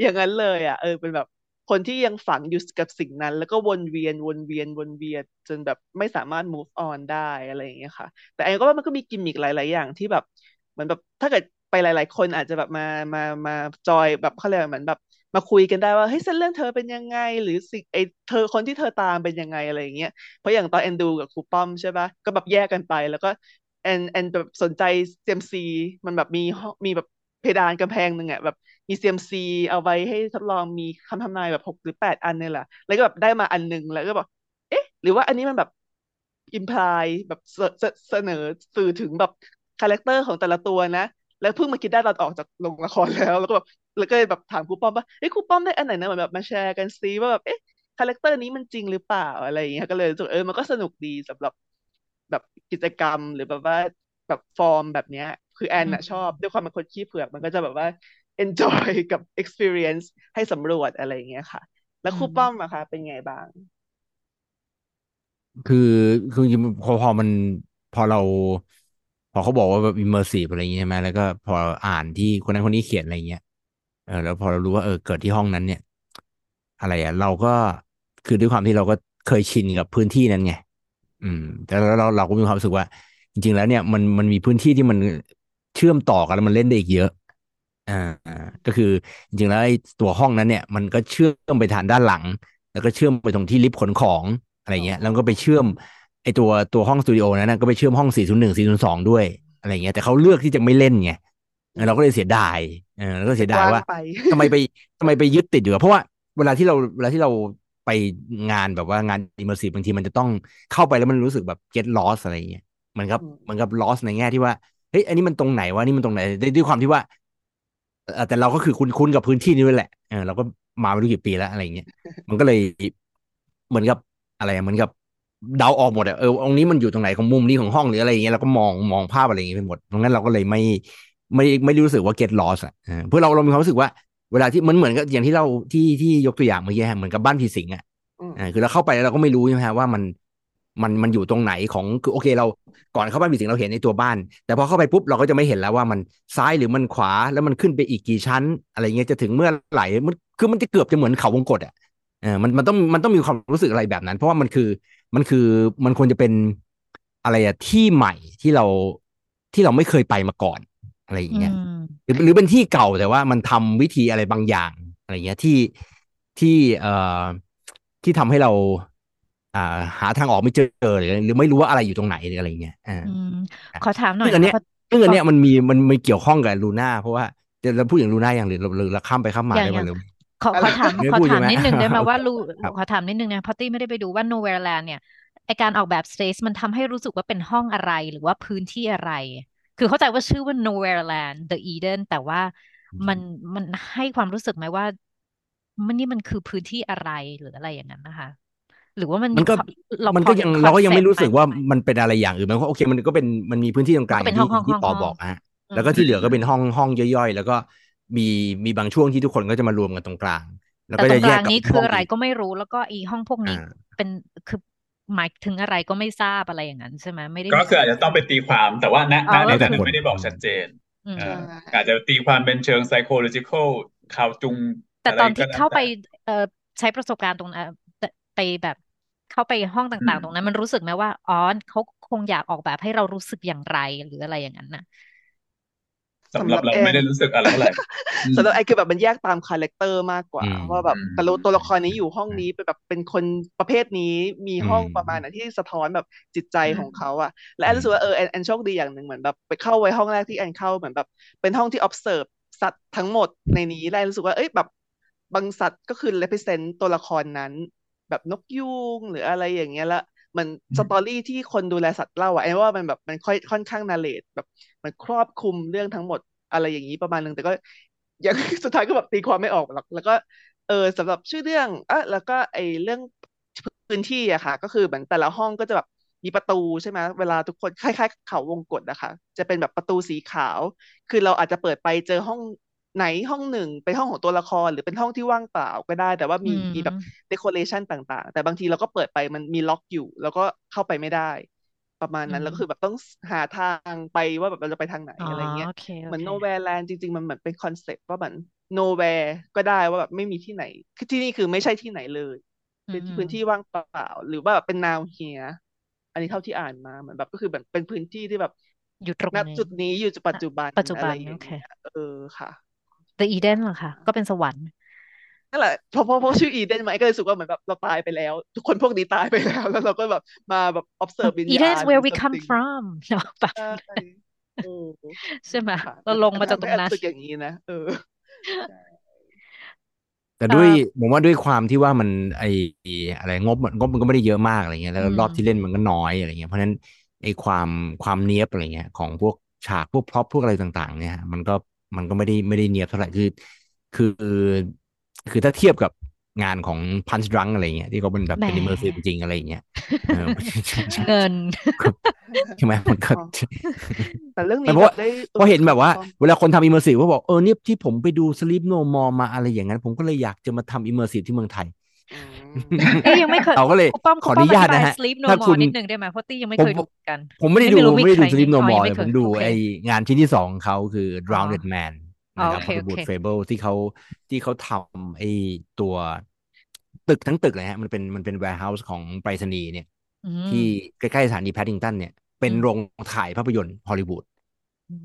อย่างนั้นเลยอะเออเป็นแบบคนที่ยังฝังอยู่กับสิ่งนั้น แล้วก็วนเวียนวนเวียนวนเวียนจนแบบไม่สามารถ move on ได้อะไรอย่างเงี้ยค่ะ แต่แอนก็ว่ามันก็มีกิมมิคหลาย ๆ อย่างที่แบบเหมือนแบบถ้าเกิดไปหลาย ๆ คนอาจจะแบบมามามา joy แบบเขาเรียกเหมือนแบบ มาคุยกันได้ว่าเฮ้ยเส้นเรื่องเธอเป็นยังไง หรือสิ่งไอเธอคนที่เธอตามเป็นยังไงอะไรอย่างเงี้ยเพราะอย่างตอนแอนดูกับครูป้อมใช่ปะก็แบบแยกกันไป แล้วก็แอนแอนแบบสนใจเซียมซีมันแบบมีมีแบบเพดานกำแพงหนึ่งอะแบบมีเซียมซีเอาไว้ให้ทดลองมีคำทำนายแบบหกหรือแปดอันเนี่ยแหละแล้วก็แบบได้มาอันหนึ่งแล้วก็บอกเอ๊ะ หรือว่าอันนี้มันแบบ imply แบบเสนอสื่อถึงแบบ character ของแต่ละตัวนะ แล้วเพิ่งมาคิดได้ตอนออกจากโรงละครแล้ว แล้วก็แบบแล้วก็แบบถามครูป้อมว่าเอ้ครูป้อมได้อันไหนนะเหมือนแบบมาแชร์กันซีว่าแบบเอ๊ะ character นี้มันจริงหรือเปล่าอะไรอย่างเงี้ยก็เลยรู้สึกเออมันก็สนุกดีสำหรับแบบกิจกรรมหรือแบบว่าแบบฟอร์มแบบเนี้ย คือแอนน่ะชอบด้วยความเป็นคนขี้เผือกมันก็จะแบบว่า enjoy กับ experience ให้สำรวจอะไรอย่างเงี้ยค่ะ แล้วครูป้อมอะคะเป็นไงบ้าง คือคือจริงๆพอพอมันพอเรา พอเขาบอกว่าแบบ immersive อะไรอย่างเงี้ยใช่ไหมแล้วก็พออ่านที่คนนั้นคนนี้เขียนอะไรเงี้ยเออแล้วพอเรารู้ว่าเออเกิดที่ห้องนั้นเนี่ย อะไรอะเราก็คือด้วยความที่เราก็เคยชินกับพื้นที่นั้นไงอืม แต่แล้วเราเราก็มีความรู้สึกว่า จริง ๆ แล้วเนี่ยมันมันมีพื้นที่ที่มันเชื่อมต่อกันแล้วมันเล่นได้อีกเยอะอ่าก็คือจริงๆแล้วไอ้ตัวห้องนั้นเนี่ย มันก็เชื่อมไปทางด้านหลัง แล้วก็เชื่อมไปตรงที่ลิฟต์ขนของอะไรเงี้ย แล้วก็ไปเชื่อม ไอตัวตัวห้องสตูดิโอนั้นนะก็ไปเชื่อมห้อง 401 402 ด้วยอะไรเงี้ยแต่เขาเลือกที่จะไม่เล่นไงเราก็เลยเสียดายเออแล้วก็เสียดายว่าทำไมไปทำไมไปยึดติดอยู่เพราะว่าเวลาที่เราเวลาที่เราไปงานแบบว่างานอิมเมอร์ซีฟบางทีมันจะต้องเข้าไปแล้วมันรู้สึกแบบ get lost อะไรเงี้ยเหมือนกับเหมือนกับ lost ในแง่ที่ว่าเฮ้ยอันนี้มันตรงไหนวะนี่มันตรงไหนด้วยความที่ว่าแต่เราก็คือคุ้นคุ้นกับพื้นที่นี้ด้วยแหละเออเราก็มาไม่รู้กี่ปีแล้วอะไรเงี้ยมันก็เลยเหมือนกับอะไรเหมือนกับ เดาออกหมดอะเออองนี้มันอยู่ตรงไหนของมุมนี้ของห้องหรืออะไรอย่างเงี้ยเราก็มองมองภาพอะไรอย่างเงี้ยไปหมดเพราะงั้นเราก็เลยไม่ไม่ไม่รู้สึกว่า get lost อะเพื่อเราเรามีความรู้สึกว่าเวลาที่มันเหมือนกับอย่างที่เราที่ที่ยกตัวอย่างเมื่อกี้เหมือนกับบ้านผีสิงอะอ่าคือเราเข้าไปแล้วเราก็ไม่รู้ใช่ไหมฮะว่ามันมันมันอยู่ตรงไหนของคือโอเคเราก่อนเข้าบ้านผีสิงเราเห็นในตัวบ้าน แต่พอเข้าไปปุ๊บเราก็จะไม่เห็นแล้วว่ามันซ้ายหรือมันขวาแล้วมันขึ้นไปอีกกี่ชั้น อะไรเงี้ยจะถึงเมื่อไหร่มันคือมันจะเกือบจะเหมือนเขาวงกตอะเออมันมันต้องมันต้องมีความรู้สึกอะไรแบบนั้น เพราะว่ามันคือ มันคือมันควรจะเป็นอะไรอะที่ใหม่ที่เราที่เราไม่เคยไปมาก่อนอะไรอย่างเงี้ยหรือหรือเป็นที่เก่าแต่ว่ามันทำวิธีอะไรบางอย่างอะไรเงี้ยที่ที่เอ่อที่ทำให้เราอ่าหาทางออกไม่เจอหรือหรือไม่รู้ว่าอะไรอยู่ตรงไหนหรืออะไรเงี้ยอ่าขอถามหน่อยอันเนี้ยซึ่งอันเนี้ยมันมีมันมีเกี่ยวข้องกับลูน่าเพราะว่าเราพูดอย่างลูน่าอย่างหรือหรือเราข้ามไปข้ามมาได้ไหมหรือ ขอขอถามขอถามนิดนึงได้ไหมว่ารูขอถามนิดนึงนะพอตี้ไม่ได้ไปดูว่า Nowhere Land เนี่ยไอการออกแบบสเตจมันทำให้รู้สึกว่าเป็นห้องอะไรหรือว่าพื้นที่อะไร คือเข้าใจว่าชื่อว่า Nowhere Land The Eden แต่ว่ามันมันให้ความรู้สึกไหมว่า มันนี่มันคือพื้นที่อะไรหรืออะไรอย่างนั้นนะคะ หรือว่ามันมันก็มันก็ยังเราก็ยังไม่รู้สึกว่ามันเป็นอะไรอย่างอื่นมันก็โอเค มันก็เป็นมันมีพื้นที่ตรงกลางที่ที่ปอบอกฮะแล้วก็ที่เหลือก็เป็นห้องห้องย่อยๆ แล้วก็ มีมีบางช่วงที่ทุกคนก็จะมารวมกันตรงกลาง แล้วก็จะแยกนี้คืออะไรก็ไม่รู้แล้วก็อีห้องพวกนี้เป็นคือหมายถึงอะไรก็ไม่ทราบอะไรอย่างนั้นใช่ไหมไม่ได้ก็คืออาจจะต้องไปตีความแต่ว่าณณในนั้นไม่ได้บอกชัดเจนอาจจะตีความเป็นเชิง psychological คาร์ล จุง แต่ตอนที่เข้าไปเอ่อใช้ประสบการณ์ตรงนั้นไปแบบเข้าไปห้องต่างๆ ตรงนั้น มันรู้สึกไหมว่าอ๋อเขาคงอยากออกแบบให้เรารู้สึกอย่างไรหรืออะไรอย่างนั้นนะ สำหรับเราไม่ได้รู้สึกอะไรเท่าไหร่สำหรับไอ้คือแบบมันแยกตาม character มากกว่าว่าแบบแต่ตัวละครนี้อยู่ห้องนี้เป็นแบบเป็นคนประเภทนี้มีห้องประมาณไหนที่สะท้อนแบบจิตใจของเขาอะและแอนรู้สึกว่าเออแอนแอนโชคดีอย่างหนึ่งเหมือนแบบไปเข้าไว้ห้องแรกที่แอนเข้าเหมือนแบบเป็นห้องที่ observe สัตว์ทั้งหมดในนี้แล้วรู้สึกว่าเอ้ยแบบบางสัตว์ก็คือ represent ตัวละครนั้น แบบนกยูงหรืออะไรอย่างเงี้ยละ มัน story ที่คนดูแลสัตว์เล่าอะไอ้ว่ามันแบบมันค่อยค่อนข้าง narrate แบบมันครอบคลุมเรื่องทั้งหมดอะไรอย่างนี้ประมาณนึงแต่ก็ยังสุดท้ายก็แบบตีความไม่ออกหรอกแล้วก็ เออสำหรับชื่อเรื่องอะแล้วก็ไอ้เรื่องพื้นที่อะค่ะ ก็คือเหมือนแต่ละห้องก็จะแบบมีประตูใช่ไหมเวลาทุกคนคล้ายๆเขาวงกตนะคะ จะเป็นแบบประตูสีขาว คือเราอาจจะเปิดไปเจอห้อง ไหนห้องหนึ่งเป็นห้องของตัวละครหรือเป็นห้องที่ว่างเปล่าก็ได้ แต่ว่ามีอืมมีแบบ decoration ต่าง ๆ แต่บางทีเราก็เปิดไปมันมีล็อกอยู่ แล้วก็เข้าไปไม่ได้ ประมาณนั้นอืมแล้วก็คือแบบต้องหาทางไปว่าแบบเราจะไปทางไหนอ๋ออะไรเงี้ยโอเคโอเหมือนเค nowhere land จริง ๆ มันเหมือนเป็น concept ว่าเหมือน nowhere ก็ได้ว่าแบบไม่มีที่ไหน คือที่นี่คือไม่ใช่ที่ไหนเลยอืเป็นมพื้นที่ว่างเปล่า หรือว่าแบบเป็น now here อันนี้เท่าที่อ่านมาเหมือนแบบก็คือแบบเป็นพื้นที่ที่แบบอยู่ตรงณนี้จุดนี้อยู่จุดปัจจุบันปัจจุบันอะไรอย่างโอเคเงี้ยเออค่ะ The Eden เหรอคะก็เป็นสวรรค์นั่นแหละเพราะเพราะเพราะชื่ออีเดนมาไอ้ก็เลยรู้สึกว่าเหมือนแบบเราตายไปแล้ว ทุกคนพวกนี้ตายไปแล้ว แล้วเราก็แบบมาแบบ observe วิญ Eden ญา is ณ where หรื we อ come something from เนาะแบบใช่เออใช่ไหมค่ะเราลงมาจากตรงนั้นทำให้รู้สึกอย่างนี้นะเออใช่แต่ด้วยเอ่อผมว่าด้วยความที่ว่ามันไออะไรงบงบมันก็ไม่ได้เยอะมากอะไรเงี้ยแล้วอืมรอบที่เล่นมันก็น้อยอะไรเงี้ยเพราะฉะนั้นไอความความเนียบอะไรเงี้ยของพวกฉากพวกพร็อพพวกอะไรต่าง ๆ เนี่ยมันก็ มันก็ไม่ได้ไม่ได้เนียบเท่าไหร่คือคือคือถ้าเทียบกับงานของ Punch Drunk อะไรเงี้ยที่เขาเป็นแบบแหมเป็น immersive จริงๆอะไรเงี้ยเออเงินใช่ไหมมันก็อ๋อแต่เรื่องไม่นี้เพราะแบว่าบได้เพราะเห็นแบบว่าถูกต้องเวลาคนทำ immersive ก็บอกเออเนี่ยที่ผมไปดู Sleep No More มาอะไรอย่างนั้น ผมก็เลยอยากจะมาทำ immersive ที่เมืองไทยอืม เอ้ยยังไม่เคยเราก็เลยคุณป้อมขคุอณอป้อนุมอญาตธิบายนะฮะ sleep no ถ้าคุ more ณนิดนึงได้ไหมเพราะตี้ยังไม่ผมเคยดูเหมือนกัน ผมไม่ได้ดูผมไม่ได้ดู Sleep No อ๋อ More ยังเลยไม่ผมเคยดูโอเคไองานชิ้นที่สองของเขาคือ Drowned Man อ๋อนะครับโอเค Hollywood โอเค Fable ที่เขาที่เขาทำไอ้ตัวตึกทั้งตึกเลยฮะมันเป็นมันเป็น warehouse ของไปรษณีย์เนี่ยอืมที่ใกล้ๆสถานีแพดดิงตันเนี่ย เป็นอืมโรงถ่ายภาพยนตร์ฮอลลีวูดอืม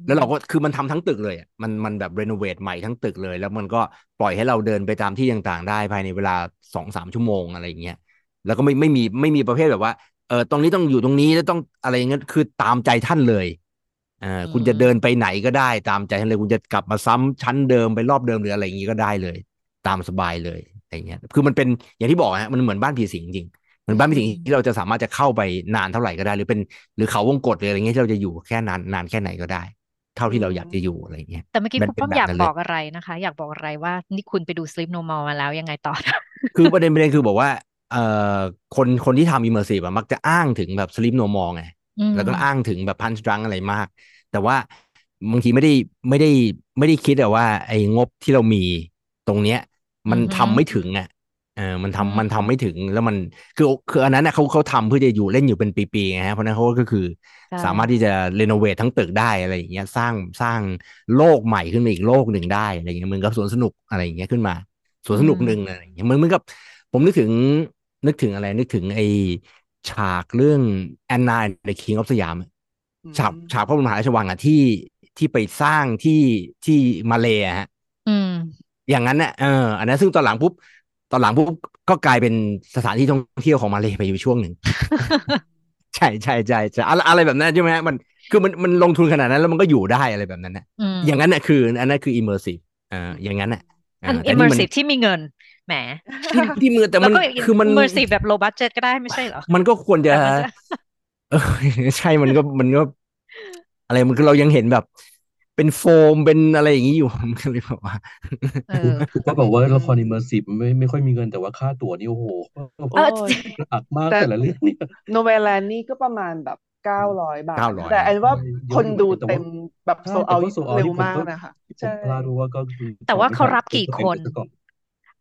แล้วเราก็คือมันทำทั้งตึกเลยอะมันมันแบบรีโนเวทใหม่ทั้งตึกเลย แล้วมันก็ปล่อยให้เราเดินไปตามที่ต่างๆได้ภายในเวลาสองสามชั่วโมงอะไรอย่างเงี้ยแล้วก็ไม่ไม่มีไม่มีประเภทแบบว่าเออตรงนี้ต้องอยู่ตรงนี้แล้วต้องอะไรอย่างเงี้ยคือตามใจท่านเลยเออคุณจะเดินไปไหนก็ได้ตามใจท่านเลย คุณจะกลับมาซ้ำชั้นเดิมไปรอบเดิมหรืออะไรอย่างงี้ก็ได้เลย ตามสบายเลยอะไรเงี้ยคือมันเป็นอย่างที่บอกฮะมันเหมือนบ้านผีสิงจริงเห มือนบ้านผีสิงที่เราจะสามารถจะเข้าไปนานเท่าไหร่ก็ได้ หรือเป็นหรือเขาวงกตหรืออะไรเงี้ยที่เราจะอยู่แค่นานนานแค่ไหนก็ได้ เท่าที่เราอยากจะอยู่อะไรเงี้ยแต่เมื่อกี้มันคุณเป็นป้อมแบบอยากนั้นเลยบอกอะไรนะคะ อยากบอกอะไรว่านี่คุณไปดู Sleep No More มาแล้วยังไงต่อ คือประเด็นประเด็นคือบอกว่าเอ่อคนคนที่ทำ immersive อะมักจะอ้างถึงแบบ sleep no more ไงอืมแล้วก็อ้างถึงแบบ punch drunk อะไรมาก แต่ว่าบางทีไม่ได้ไม่ได้ไม่ได้คิดอะว่า ไอ้งบที่เรามีตรงเนี้ย มันอือฮึทำไม่ถึงอะ เออมันอืมทำมันทำไม่ถึงแล้วมันคือคืออันนั้นนะเขาเขาทำเพื่อจะอยู่เล่นอยู่เป็นปีๆไงฮะเพราะฉะนั้นเขาก็คือใช่สามารถที่จะเรโนเวททั้งตึกได้อะไรอย่างเงี้ยสร้างสร้างโลกใหม่ขึ้นมาอีกโลกหนึ่งได้อะไรอย่างเงี้ยเหมือนกับสวนสนุกอะไรอย่างเงี้ยขึ้นมาสวนสนุกหนึ่งอะไรอย่างเงี้ยเหมือนเหมือนกับ ผมนึกถึงนึกถึงอะไรนึกถึงไอฉากเรื่องแอนนาในคิงออฟสยามอืมฉากฉากพระบรมมหาราชวังอะที่ที่ไปสร้างที่ที่มาเลย์อะฮะอืมอย่างนั้นน่ะเอออันนั้นซึ่งตอนหลังปุ๊บ ตอนหลังปุ๊บก็กลายเป็นสถานที่ท่องเที่ยวของมาเลย์ไปอยู่ช่วงหนึ่งใช่ใช่ใช่ใช่อะไรอะไรแบบนั้นใช่ไหมฮะมันคือมันมันลงทุนขนาดนั้นแล้วมันก็อยู่ได้อะไรแบบนั้นน่ะอืมอย่างนั้นน่ะคืออันนั้นคือ immersive อ่าอย่างนั้นน่ะอันอ่าแต่นี่มัน immersive ที่มีเงินแหมที่ที่มือแต่แล้มัวนก็คือมัน immersive แบบ low budget ก็ได้ไม่ใช่เหรอ มันก็ควรจะแต่มันจะเออใช่มันก็มันก็อะไรมันคือเรายังเห็นแบบ เป็นโฟมเป็นอะไรอย่างนี้อยู่มันก็เลยแบบว่าเออคือก็บอกว่าละครอิมเมอร์ซีฟไม่ไม่ค่อยมีเงินแต่ว่าค่าตั๋วนี่โอ้โหเออโอ้ยกระอักมากแต่แต่ละเรื่องเนี่ยโนเวลแลนนี่ก็ประมาณแบบเก้าร้อยบาท900แต่อันว่าเยอะคนอยู่ดูแต่ว่าเต็มแบบใช่โซแต่เอาก็โซเอาเร็วที่ผมมากก็นะคะผมใช่พลาดเพราะว่าก็คือแต่ว่าเขารับกี่ก็คเป็นนไปก่อน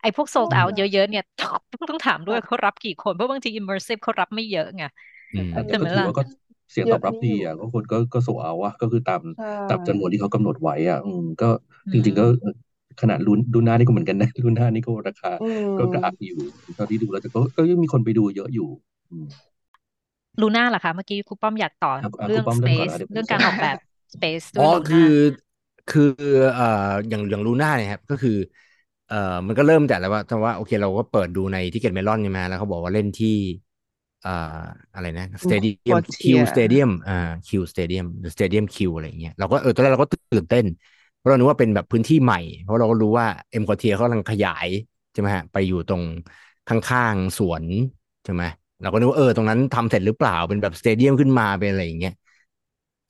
ไอ้พวก sold out เยอะๆเนี่ยต้องถามด้วยเขารับกี่คน เพราะบางที immersive เขารับไม่เยอะไงอืมอันแต่นี้ก็ถือว่าก็ เสียงตอบรับดีอะก็คนก็ก็โซเอาอะก็คือตามใช่ตามจำนวนที่เขากำหนดไว้อะอืมก็อืมจริง ๆ ก็ขนาดรุ่นรุ่นหน้านี่ก็เหมือนกันนะรุ่นหน้านี่ก็ราคาอืมก็กระอักอยู่เท่าที่ดูแล้วแต่ก็ก็ยังมีคนไปดูเยอะอยู่อืมลูน่าเหรอคะเมื่อกี้ครูป้อมอยากต่ออะอะเรื่องครูป้อมเริ่มก่อน space อะเดี๋ยวผมเรื่องการออกแบบ space ด้อ๋วยอลูคืน่าอคือเอ่ออย่างอย่างลูน่าเนี่ยครับก็คือเอ่อมันก็เริ่มแต่แล้วว่าแต่ว่าโอเคเราก็เปิดดูใน Ticketmelon ใช่ไหมแล้วเขาบอกว่าเล่นที่เอ่ออะไรนะสเตเดียม Quartier คิวสเตเดียมอ่าคิวสเตเดียมหรือสเตเดียมคิวอะไรอย่างเงี้ยเราก็เออตอนแรกเราก็ตื่นเต้น เพราะเรานึกว่าเป็นแบบพื้นที่ใหม่ เพราะเราก็รู้ว่าเอ็มคอเทียเขากำลังขยายใช่ไหมฮะไปอยู่ตรงข้างๆสวนใช่ไหมเราก็นึกว่าเออตรงนั้นทำเสร็จหรือเปล่าเป็นแบบ stadium ขึ้นมาเป็นอะไรอย่างเงี้ย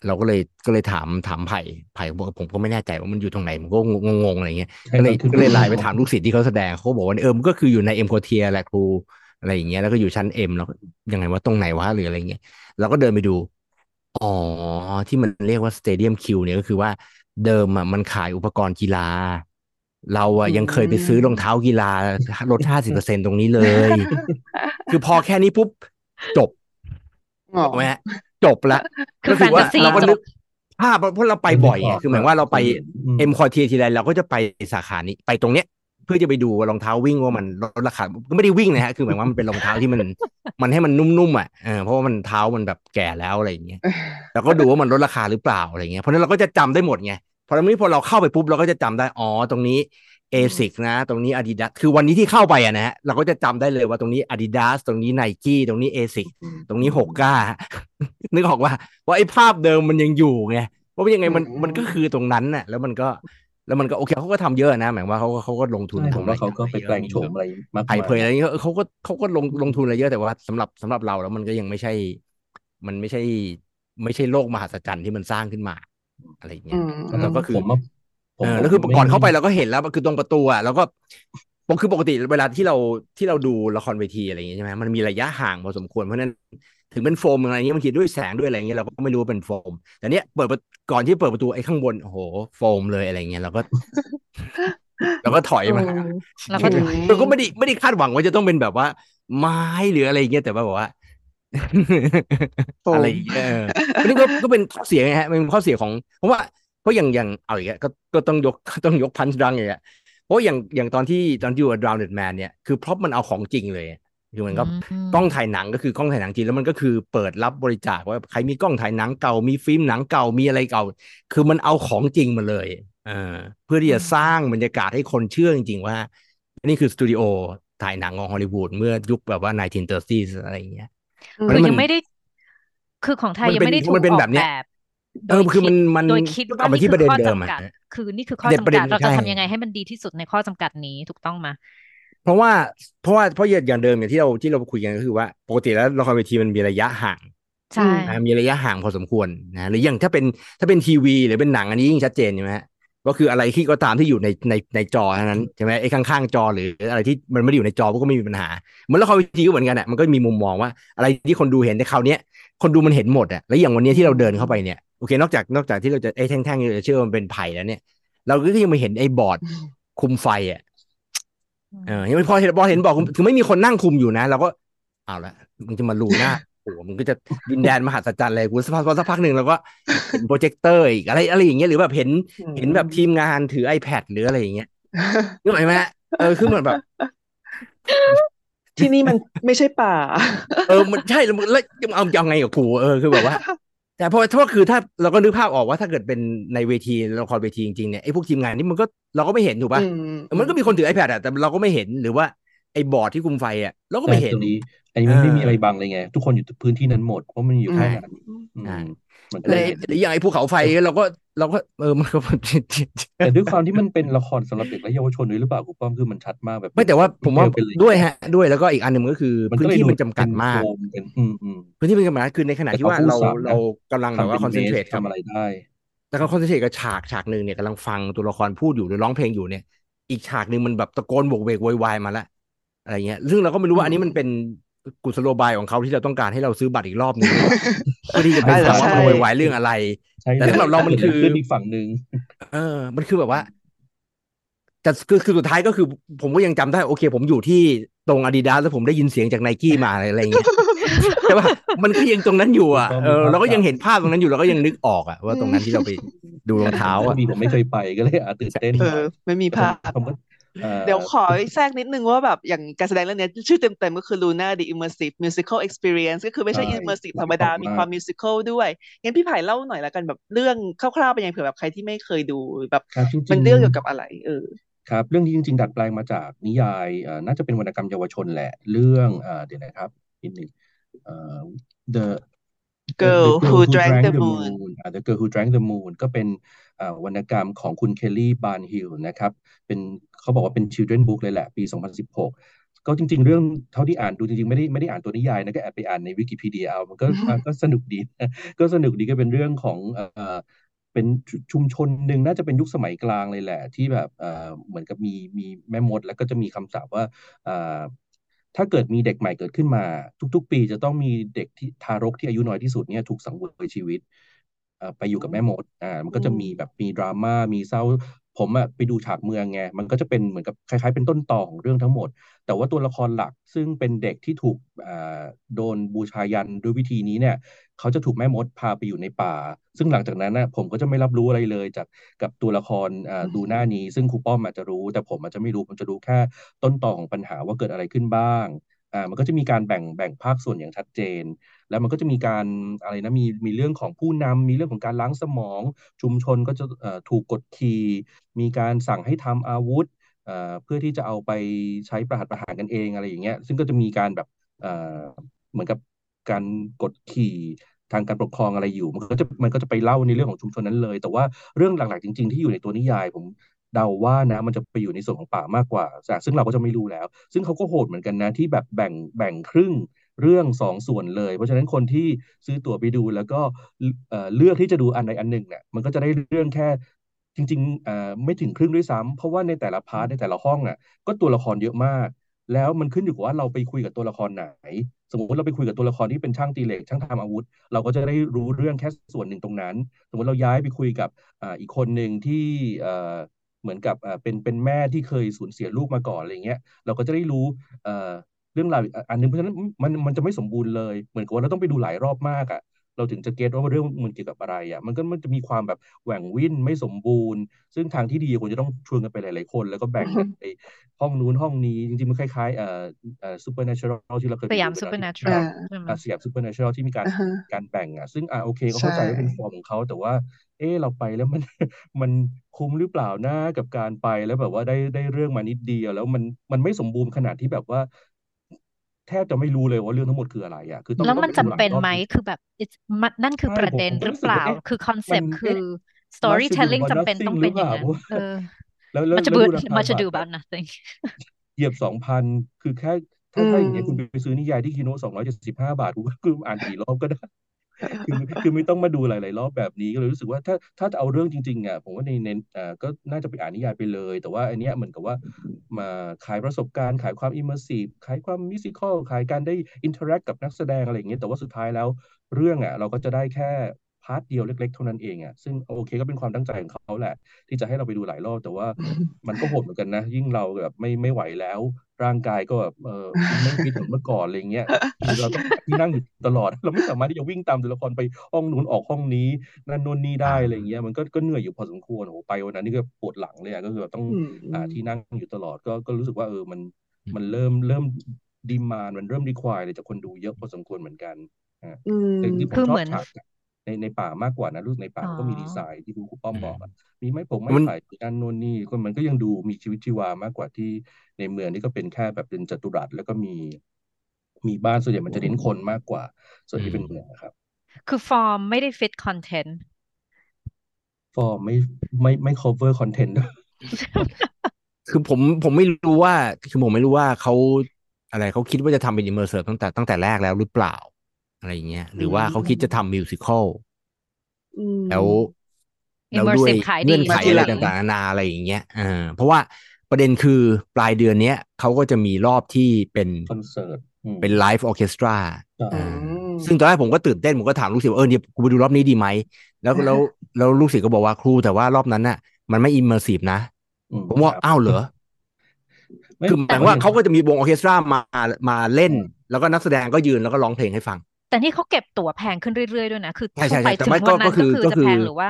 เราก็เลยก็เลยถามถามไผ่ไผ่บอกว่าผมก็ไม่แน่ใจว่ามันอยู่ตรงไหนผมก็งงๆอะไรเงี้ยใช่ก็เลยตอนขึ้นก็เลยไปไลน์ไปถามลูกศิษย์ที่เขาแสดงเขาก็บอกว่าเออมันก็คืออยู่ในเอ็มโคเทียแหละครู อะไรอย่างเงี้ยแล้วก็อยู่ชั้น M แล้วก็ยังไงว่าตรงไหนวะหรืออะไรเงี้ยเราก็เดินไปดู อ๋อ ที่มันเรียกว่า Stadium Q เนี่ยก็คือว่าเดิมอะมันขายอุปกรณ์กีฬา เราอะยังเคยไปซื้อรองเท้ากีฬาลดห้าสิบเปอร์เซ็นตรงนี้เลย คือพอแค่นี้ปุ๊บ จบอ๋อถูกไหมฮะจบละคือก็คือว่า fantasy เราก็จบนึกภาพเพราะเราไปบ่อยไงคือหมายว่าเราไปอืมเอ็มคอร์เทียทีไรเราก็จะไปสาขานี้ไปตรงเนี้ยเพื่อจะไปดูว่ารองเท้าวิ่งว่ามันลดราคาก็ไม่ได้วิ่งนะฮะคือหมายว่ามันเป็นรองเท้าที่มันมันให้มันนุ่มๆอะเออเพราะว่ามันเท้ามันแบบแก่แล้วอะไรอย่างเงี้ยเราก็ดูว่ามันลดราคาหรือเปล่าอะไรเงี้ยเพราะฉะนั้นเราก็จะจำได้หมดไงพอเราพอเราเข้าไปปุ๊บเราก็จะจำได้อ๋อตรงนี้ ASICS นะ ตรงนี้ Adidas คือวันนี้ที่เข้าไปอะนะฮะเราก็จะจำได้เลยว่าตรงนี้ Adidas ตรงนี้ Nike ตรงนี้ ASICSตรงนี้หกก้านึกออกว่าว่าไอ้ภาพเดิมมันยังอยู่ไงเพราะว่ายังไงมันอืมมันก็คือตรงนั้นน่ะแล้วมันก็ แล้วมันก็โอเคเขาก็ทำเยอะนะหมายว่าเขาก็เขาก็ลงทุนใช่ผมทำอะไรว่าเขาก็ไปแปลงโฉมอะไรมากไผ่มายเผยอะไรเงี้ยเออเขาก็เขาก็ลงลงทุนอะไรเยอะแต่ว่าสำหรับสำหรับเราแล้วมันก็ยังไม่ใช่ มันไม่ใช่ ไม่ใช่โลกมหัศจรรย์ที่มันสร้างขึ้นมา อะไรอย่างเงี้อืยมแล้วก็คือผมว่าผมเออแล้วคือผมไม่ก่อนเข้าไปเราก็เห็นแล้วคือตรงประตูอะแล้วก็ผมคือปกติเวลาที่เราที่เราดูละครเวทีอะไรอย่างเงี้ยใช่ไหมมันมีระยะห่างพอสมควรเพราะฉะนั้น ถึงเป็นโฟมอะไรอย่างเงี้ยบางทีด้วยแสงด้วยอะไรอย่างเงี้ยเราก็ไม่รู้ว่าเป็นโฟม แต่เนี้ยเปิดประก่อนที่เปิดประตูไอ้ข้างบนโอ้โหโฟมเลยอะไรเงี้ยเราก็เราก็ถอยมาเราก็อืมเราก็ไม่ได้ไม่ได้คาดหวังว่าจะต้องเป็นแบบว่า ไม้หรืออะไรอย่างเงี้ยแต่ว่าแบบว่าโฟมอะไรอย่างเงี้ยเอออันนี้ก็ก็เป็นข้อเสียไงฮะมันเป็นข้อเสียของ เพราะว่าเพราะอย่างอย่างเอาอย่างเงี้ยก็ก็ต้องยกต้องยกพันช์ดังอย่างเงี้ยเพราะอย่างอย่างตอนที่ตอนที่อยู่ Drowned Man เนี่ยคือเพราะมันเอาของจริงเลย คือมันก็อืมกล้องถ่ายหนังก็คือกล้องถ่ายหนังจริงแล้วมันก็คือเปิดรับบริจาคว่าใครมีกล้องถ่ายหนังเก่ามีฟิล์มหนังเก่ามีอะไรเก่า คือมันเอาของจริงมาเลยเออเพื่อที่จะสร้างบรรยากาศให้คนเชื่อจริงๆว่า นี่คือสตูดิโอถ่ายหนังของฮอลลีวูดเมื่อยุคแบบว่า 1930s อะไรอย่างเงี้ยอืมเพราะคือฉะนั้นยังไม่ได้ คือของไทยมันยังเป็นไม่ได้ถูกมันเป็นออแบกบเนี้แบยบเออคือมันมันโดยคิดกลัว่าบมานี่ที่คืประเด็นข้อเดิมจำอะกัด คือนี่คือข้อประเด็นจำประเด็กัดนเราจะใช่ทำยังไงให้มันดีที่สุดในข้อจำกัดนี้ถูกต้องไหม เพราะว่าเพราะว่าเพราะอย่างเดิมอย่างที่เราที่เราคุยกันก็คือว่าปกติแล้วละครเวทีมันมีระยะห่างใช่อ่ามีระยะห่างพอสมควรนะหรืออย่างถ้าเป็นถ้าเป็นทีวี หรือเป็นหนังอันนี้ยิ่งชัดเจนใช่ไหมฮะก็คืออะไรที่ก็ตามที่อยู่ในในในจอเท่านั้นใช่ไหมไอ้ข้างๆจอหรืออะไรที่มันไม่ได้อยู่ในจอก็ไม่มีปัญหาเหมือนละครเวทีก็เหมือนกันอะมันก็มีมุมมองว่า อะไรที่คนดูเห็นในคราวเนี้ยคนดูมันเห็นหมดอะแล้วอย่างวันนี้ที่เราเดินเข้าไปเนี่ยโอเค นอกจากนอกจากที่เราจะไอ้แท่งๆเราจะเชื่อว่ามันเป็นไผ่แล้วเนี่ย เราก็ยังไม่เห็นไอ้บอร์ดคุมไฟอะ เออยังไม่พอเห็นพอเห็นบอกคือไม่มีคนนั่งคุมอยู่นะเราก็เอาละมึงจะมาลูหน้าโอ้โหมึงก็จะดินแดนมหัศจรรย์เลยกูสักพักสักพักหนึ่งเราก็เห็นโปรเจคเตอร์อีกอะไรอะไรอย่างเงี้ยหรือแบบเห็นเห็นแบบทีมงานถือ iPad หรืออะไรอย่างเงี้ยนึกออกไหมฮะเออคือเหมือนแบบ ที่นี่มันไม่ใช่ป่า เออมันใช่แล้วมึงแล้วจะเอายังไงกับกูเออคือแบบว่า แต่เพราะเพราะคือถ้าเราก็นึกภาพออกว่าถ้าเกิดเป็นในเวทีละครเวทีจริงๆเนี่ยไอ้พวกทีมงานนี่มันก็เราก็ไม่เห็นถูกป่ะอืมันก็มีคนถือ iPad อะแต่เราก็ไม่เห็นหรือว่าไอ้บอร์ดที่คุมไฟอะเราก็ไม่เห็นตรงนี้อันนี้มันไม่มีเออออะไรบังเลยไง ทุกคนอยู่พื้นที่นั้นหมดเพราะมันอยู่แค่นั้นอืมใช่มันก็เลเลยยหรืออย่างไอ้ภูเขาไฟเราก็ เราก็เออมันก็แต่ด้วยความที่มันเป็นละครสำหรับเด็กและเยาวชนด้วยหรือเปล่าคุณป้อมคือมันชัดมากแบบ ไม่แต่ว่าผมว่าเไปเลยด้วยฮะ ด้วยแล้วก็อีกอันหนึ่งก็คือมันพื้ก็นเลยที่ดูมันจำกัดมากเป็นโฟมเป็นอืมอืมพื้นที่มันจำกัดมากคือในขณะแต่ที่ว่าเขาเราพูดซ้ำนะเรากำลังแบบว่าทำคอนเซนเทรตป็กับทำอะไรได้แต่เขาคอนเซนเทรตกับฉากฉากหนึ่งเนี่ยกำลังฟังตัวละครพูดอยู่หรือร้องเพลงอยู่เนี่ย อีกฉากหนึ่งมันแบบตะโกนโบกเวกโวยวายมาแล้วอะไรเงี้ย ซึ่งเราก็ไม่รู้ว่าอันนี้มันเป็น กุศโลบายของเขาที่เราต้องการให้เราซื้อบัตรอีกรอบหนึ่งเพื่อที่จะไปอาจจะฟังว่าใช่มันโวยวายเรื่องอะไรใช่แต่สำหรับเรามันคือกิดะไรขึ้นอีกฝั่งหนึ่งเออ มันคือแบบว่าแต่คือคือสุดท้ายก็คือ ผมก็ยังจำได้โอเค ผมอยู่ที่ตรงอาดิดาสแล้วผมได้ยินเสียงจากไนกี้มาอะไรอะไรอย่างเงี้ยใช่ป่ะมันก็ยังตรงนั้นอยู่อะเออเราก็ยังเห็นภาพตรงนั้นอยู่เราก็ยังนึกออกอะว่าตรงนั้นที่เราไปดูรองเท้าอะมีผมไม่เคยไปก็เลยอาจตื่นเต้นเออไม่มีภาพผมก็อ่อ เดี๋ยวขอแทรกนิดนึงว่าแบบอย่างการแสดงเรื่องเนี้ยชื่อเต็มๆก็คือ Luna the Immersive Musical Experience ก็คือไม่ใช่ใช่ immersive ธรรมดาขอบคุณมีมากความ musical ด้วย งั้นพี่ไผ่เล่าหน่อยละกันแบบเรื่องคร่าวๆเป็นยังไงเผื่อแบบใครที่ไม่เคยดูแบบครับจริงๆมันเรื่องเกี่ยวกับอะไรเออครับ เรื่องนี้จริงๆ ดัดแปลงมาจากนิยายเอ่อน่าจะเป็นวรรณกรรมเยาวชนแหละ เรื่องเอ่อเดี๋ยวนะครับนิดหนึ่งเอ่อ the Girl The Who Girl Drank the the Moon อ่า The Girl Who Drank the Moon ก็เป็นอ่าวรรณกรรมของคุณ Kelly Barnhill นะครับ เป็น เขาบอกว่าเป็น children book เลยแหละ ปี 2016 ก็จริง ๆ เรื่องเท่าที่อ่านดูจริงๆ ไม่ได้ไม่ได้อ่านตัวนิยายนะก็แอบไปอ่านในวิกิพีเดียเอามันก็อ่าก็สนุกดีก็สนุกดีก็เป็นเรื่องของเอ่อเป็นชุชุมชนหนึ่งน่าจะเป็นยุคสมัยกลางเลยแหละ ที่แบบเอ่อเหมือนกับมีมีแม่มด แล้วก็จะมีคำสาปว่าเอ่อถ้าเกิดมีเด็กใหม่เกิดขึ้นมา ทุก ๆ ปีจะต้องมีเด็กที่ทารกที่อายุน้อยที่สุดเนี่ยถูกสังเวยชีวิตเอ่อไปอยู่กับแม่มดอ่ามันก็จะมีแบบมีดราม่ามีเศร้าพ ผมอะไปดูฉากเมืองไงมันก็จะเป็นเหมือนกับคล้ายๆ เป็นต้นตอของเรื่องทั้งหมด แต่ว่าตัวละครหลักซึ่งเป็นเด็กที่ถูกอ่าโดนบูชายันด้วยวิธีนี้เนี่ยเขาจะถูกแม่มดพาไปอยู่ในป่า ซึ่งหลังจากนั้นนะผมก็จะไม่รับรู้อะไรเลยจากกับตัวละครอ่าดูหน้านี้ ซึ่งครูป้อมอาจจะรู้ แต่ผมอาจจะไม่รู้ผมจะรู้แค่ต้นตอของปัญหาว่าเกิดอะไรขึ้นบ้างอ่ามันก็จะมีการแบ่งแบ่งภาคส่วนอย่างชัดเจน แล้วมันก็จะมีการอะไรนะมีมีเรื่องของผู้นำมีเรื่องของการล้างสมอง ชุมชนก็จะถูกกดขี่ มีการสั่งให้ทำอาวุธเพื่อที่จะเอาไปใช้ประหัตประหารกันเองอะไรอย่างเงี้ยซึ่งก็จะมีการแบบเหมือนกับการกดขี่ทางการปกครองอะไรอยู่ มันก็จะมันก็จะไปเล่าในเรื่องของชุมชนนั้นเลย แต่ว่าเรื่องหลักๆจริง ๆ ที่อยู่ในตัวนิยายผมเดาว่านะมันจะไปอยู่ในส่วนของป่ามากกว่า ซึ่งเราก็จะไม่รู้แล้ว ซึ่งเขาก็โหดเหมือนกันนะที่แบบแบ่งแบ่งครึ่ง เรื่องสองส่วนเลย เพราะฉะนั้นคนที่ซื้อตั๋วไปดูแล้วก็เลือกที่จะดูอันใดอันหนึ่งเนี่ยมันก็จะได้เรื่องแค่จริงๆไม่ถึงครึ่งด้วยซ้ำเพราะว่าในแต่ละพาร์ทในแต่ละห้องอะก็ตัวละครเยอะมาก แล้วมันขึ้นอยู่กับว่าเราไปคุยกับตัวละครไหน สมมติเราไปคุยกับตัวละครที่เป็นช่างตีเหล็กช่างทำอาวุธ เราก็จะได้รู้เรื่องแค่ส่วนหนึ่งตรงนั้น สมมติเราย้ายไปคุยกับอีกคนหนึ่งที่เหมือนกับเป็นเป็นแม่ที่เคยสูญเสียลูกมาก่อนอะไรเงี้ยเราก็จะได้รู้ เอ่อเรื่องราวอีกอันหนึงเพราะฉะนั้นมันมันจะไม่สมบูรณ์เลย เหมือนกับว่าเราต้องไปดูหลายรอบมากอะเราถึงจะเก็ตว่าเรื่องมันเกี่ยวกับอะไรอะมันก็มันจะมีความแบบแหว่งวิ่นไม่สมบูรณ์ ซึ่งทางที่ดีควรจะต้องชวนกันไปหลาย ๆ คน แล้วก็แบ่งกันไปห้องนู้นห้องนี้ จริง ๆ มันคล้ายๆเอ่อเอ่อ supernatural ที่เราเคยสไปยามดูกัน supernatural อ่าใช่ไหมอะสยาม supernatural ที่มีการอ่าฮะการแบ่งอะซึ่งอะโอเคก็ใช่เข้าใจว่าเป็นฟอร์มของเขาแต่ว่า เออเราไปแล้วมันมันคุ้มหรือเปล่านะกับการไปแล้วแบบว่าได้ได้เรื่องมานิดเดียวแล้วมันมันไม่สมบูรณ์ขนาดที่แบบว่า แทบจะไม่รู้เลยว่าเรื่องทั้งหมดคืออะไรอะคือต้องแล้วต้องมันไปจำดูหลายเป็นรอบไหมจริงคือแบบ it's มันนั่นคือใช่ประผมเด็นผมก็หรือรู้สึเปกว่าล่าเอ๊ะคือคอนเซมัปนต์คืเอ๊ะอ much storytelling ado about จำเป็นต้อง nothing หเป็รืนออเปย่างล่านั้นเพราะว่าเออแล้วแล้ว much แล้ว ado ดูราคา much บั ado ตร about อะ nothing เหยียบสองพันคือแค่อืถ้าถ้าอย่างเงี้ยคุณมไปซื้อนิยายที่คีโนสองร้อยเจ็ดสิบห้าบาทกูก็คืออ่านกี่รอบก็ได้ คือคือไม่ต้องมาดูหลาย ๆ รอบแบบนี้ก็เลยรู้สึกว่าถ้าถ้าจะเอาเรื่องจริง ๆ อะ ผมว่าในในอ่าก็น่าจะไปอ่านนิยายไปเลย แต่ว่าอันเนี้ยเหมือนกับว่ามาขายประสบการณ์ ขายความ immersive ขายความ musical ขายการได้ interact กับนักแสดงอะไรอย่างเงี้ยแต่ว่าสุดท้ายแล้วเรื่องอะเราก็จะได้แค่ part เดียวเล็ก ๆ เท่านั้นเองอะซึ่งโอเคก็เป็นความตั้งใจของเขาแหละ ที่จะให้เราไปดูหลายรอบแต่ว่ามันก็โหดเหมือนกันนะ ยิ่งเราแบบไม่ไม่ไหวแล้ว ร่างกายก็แบบเออไม่ฟิตเหมือนเมื่อก่อนอะไรเงี้ยคือเราต้องหาที่นั่งอยู่ตลอด เราไม่สามารถที่จะวิ่งตามตัวละครไปห้องนู้นออกห้องนี้นั่นโน่นนี่ได้อ่าอะไรเงี้ยมันก็ก็เหนื่อยอยู่พอสมควรโอ้โหไปวันนั้นนี่ก็ปวดหลังเลยอะก็คือแบบต้องอืมหาที่นั่งอยู่ตลอดก็ก็รู้สึกว่าเออมันมันเริ่มเริ่มดีมานมันเริ่มรีควายเลยจากคนดูเยอะพอสมควรเหมือนกันอ่าอืมแต่จริงๆผมคือชเหอบมือนฉาก ในในป่ามากกว่านะรู้สึกในป่าอ๋อมันก็มีดีไซน์ที่คุณครูป้อมอืมบอกอะมีไม้ผงไม้มันไผ่มีนั่นโน่นนี่ก็มันก็ยังดูมีชีวิตชีวามากกว่าที่ในเมืองนี่ก็เป็นแค่แบบเป็นจัตุรัสแล้วก็มีมีบ้านส่วนใหญ่มันจะเน้นคนมากกว่า ส่วนที่เป็นเมืองนะครับ คือฟอร์มไม่ได้ fit content ฟอร์มไม่ไม่ไม่ cover content ด้วยคือผมผมไม่รู้ว่าคือผมไม่รู้ว่าเขาอะไรเขาคิดว่าจะทำเป็นอิมเมอร์เซตั้งแต่ตั้งแต่แรกแล้วหรือเปล่า อะไรอย่างเงี้ย หรือว่าเขาคิดจะทำมิวสิควลอืมแล้วแล้วด้วย immersive ขายดีเงื่อนไขมาทีอะหไรลังต่างๆนานาอะไรอย่างเงี้ยเออเพราะว่าประเด็นคือปลายเดือนเนี้ยเขาก็จะมีรอบที่เป็นคอนเสิร์ตอืมเป็นไลฟ์ออเคสตราใช่อืมซึ่งตอนแรกผมก็ตื่นเต้น ผมก็ถามลูกศิษย์ว่าเออเนี่ยกูไปดูรอบนี้ดีไหม แล้วแล้วแล้วลูกศิษย์ก็บอกว่าครูแต่ว่ารอบนั้นน่ะ มันไม่ immersive นะอืมผมว่าครับอ้าวเหรอไม่คือหมายว่าเขาก็จะมีวงออร์เคสตรามามาเล่น แล้วก็นักแสดงก็ยืนแล้วก็ร้องเพลงให้ฟัง แต่นี่เขาเก็บตั๋วแพงขึ้นเรื่อยๆด้วยนะคือใช่ใช่ไปใช่แต่ถึงไม่วันก็นั้นก็คือก็คือก็จะคือแพงหรือว่า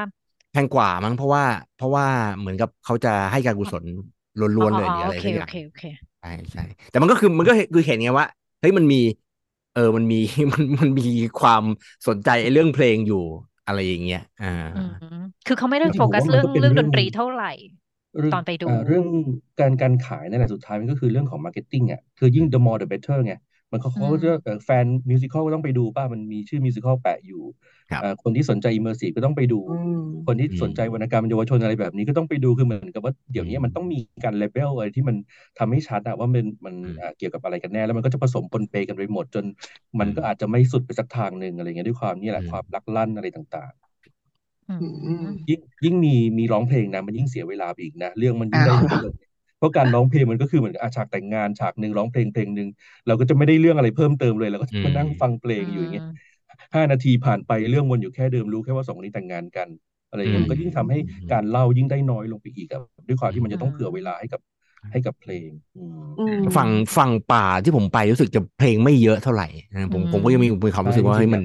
แพงกว่ามั้งเพราะว่า เพราะว่าเหมือนกับเขาจะให้การกุศลล้วนๆเลยหรืออะไรโอเคสักอโอย่างเคโอเคใช่ใช่แต่มันก็คือมันก็คือเห็นไงว่าเฮ้ยมันมี เออมันมีมันมันมีความสนใจไอ้เรื่องเพลงอยู่อะไรอย่างเงี้ยอ่าอืมคือเขาไม่ได้จริงๆโฟกัสผมว่ามันเรื่องก็เป็นเรื่องเรื่ดองนตรีเท่าไหร่เรื่องตอนไปดูอ่าเรื่องการการขายนั่นแหละสุดท้ายมันก็คือเรื่องของมาร์เก็ตติ้งอะคือยิ่ง the more the better ไง มันเขาอืเขามจะเอ่อแฟนมิวสิควลก็ต้องไปดูป่ะมันมีชื่อมิวสิควลแปะอยู่ครับอ่าคนที่สนใจอิมเมอร์ซีฟก็ต้องไปดูอืมคนที่อืมสนใจวรรณกรรมเยาวชนอะไรแบบนี้ก็ต้องไปดูคือเหมือนกับว่าเดี๋ยวนี้อืมมันต้องมีการเลเบลอะไรที่มันทำให้ชัดอะว่ามันมันอืมอ่าเกี่ยวกับอะไรกันแน่แล้วมันก็จะผสมปนเปกันไปหมด จนมันก็อืมอาจจะไม่สุดไปสักทางหนึ่งอะไรเงี้ยด้วยความนี่แหละอืมความลักลั่นอะไรต่างอือืมมๆยิ่งยิ่งมีมีร้องเพลงนะมันยิ่งเสียเวลาไปอีกนะ เรื่องมันยิ่งได้อ้าว เยอะเพราะการร้องเพลงมันก็คือเหมือนกับอาฉากแต่งงานฉากหนึ่งร้องเพลงเพลงหนึ่งเราก็จะไม่ได้เรื่องอะไรเพิ่มเติมเลยเราก็จะมานั่งฟังเพลงอยู่อย่างเงี้ยห้านาทีผ่านไปเรื่องวนอยู่แค่เดิมรู้แค่ว่าสองคนนี้แต่งงานกันอะไรอย่างเงี้ยมันก็ยิ่งทำให้อืมการเล่ายิ่งได้น้อยลงไปอีกอะด้วยความที่มันจะต้องอืมเผื่อเวลาให้กับให้กับเพลงอืมอืมฝั่งฝั่งป่าที่ผมไปรู้สึกจะเพลงไม่เยอะเท่าไหร่นะผมอืมผมก็ยังมีมีความรู้สึกว่าใช่เฮ้ยจริงๆมัน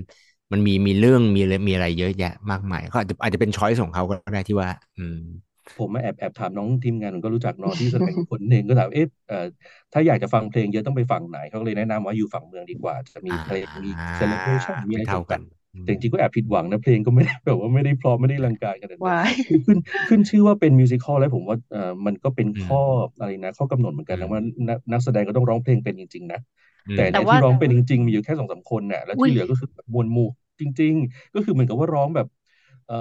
มันมีมีเรื่องมีอะไรมีอะไรเยอะแยะมากมายก็อาจจะอาจจะเป็นช้อยส์ของเขาก็ได้ที่ว่า อืม ผมมาแอบแอบถามน้องทีมงานผมก็รู้จักน้องที่แสดงคนหนึ่งก็ถามเอ๊ะเอ่อถ้าอยากจะฟังเพลงเยอะต้องไปฝั่งไหนเขาก็เลยแนะนำว่าอยู่ฝั่งเมืองดีกว่า จะมีเพลงมีอ่าเซเลบรชันมีอะไรไม่เท่ากันต่างๆแต่จริงๆก็แอบผิดหวังนะเพลงก็ไม่ได้แบบว่าไม่ได้เพราะไม่ได้รังการขนาดนั้นวายคือขึ้นขึ้นชื่อว่าเป็นมิวสิควลแล้วผมว่าเอ่อมันก็เป็นอืมข้ออะไรนะข้อกำหนดเหมือนกันอืนะมว่านักนักแสดงก็ต้องร้องเพลงเป็นจริง ๆ นะอืมแต่แต่เนี่ยว่าที่ร้องเป็นจริง ๆ มีอยู่แค่สองสามคนน่ะแล้วอุ้ยที่เหลือก็คือแบบมวลหมู่จริง ๆ ก็คือเหมือนกับว่าร้องแบบเอ่อ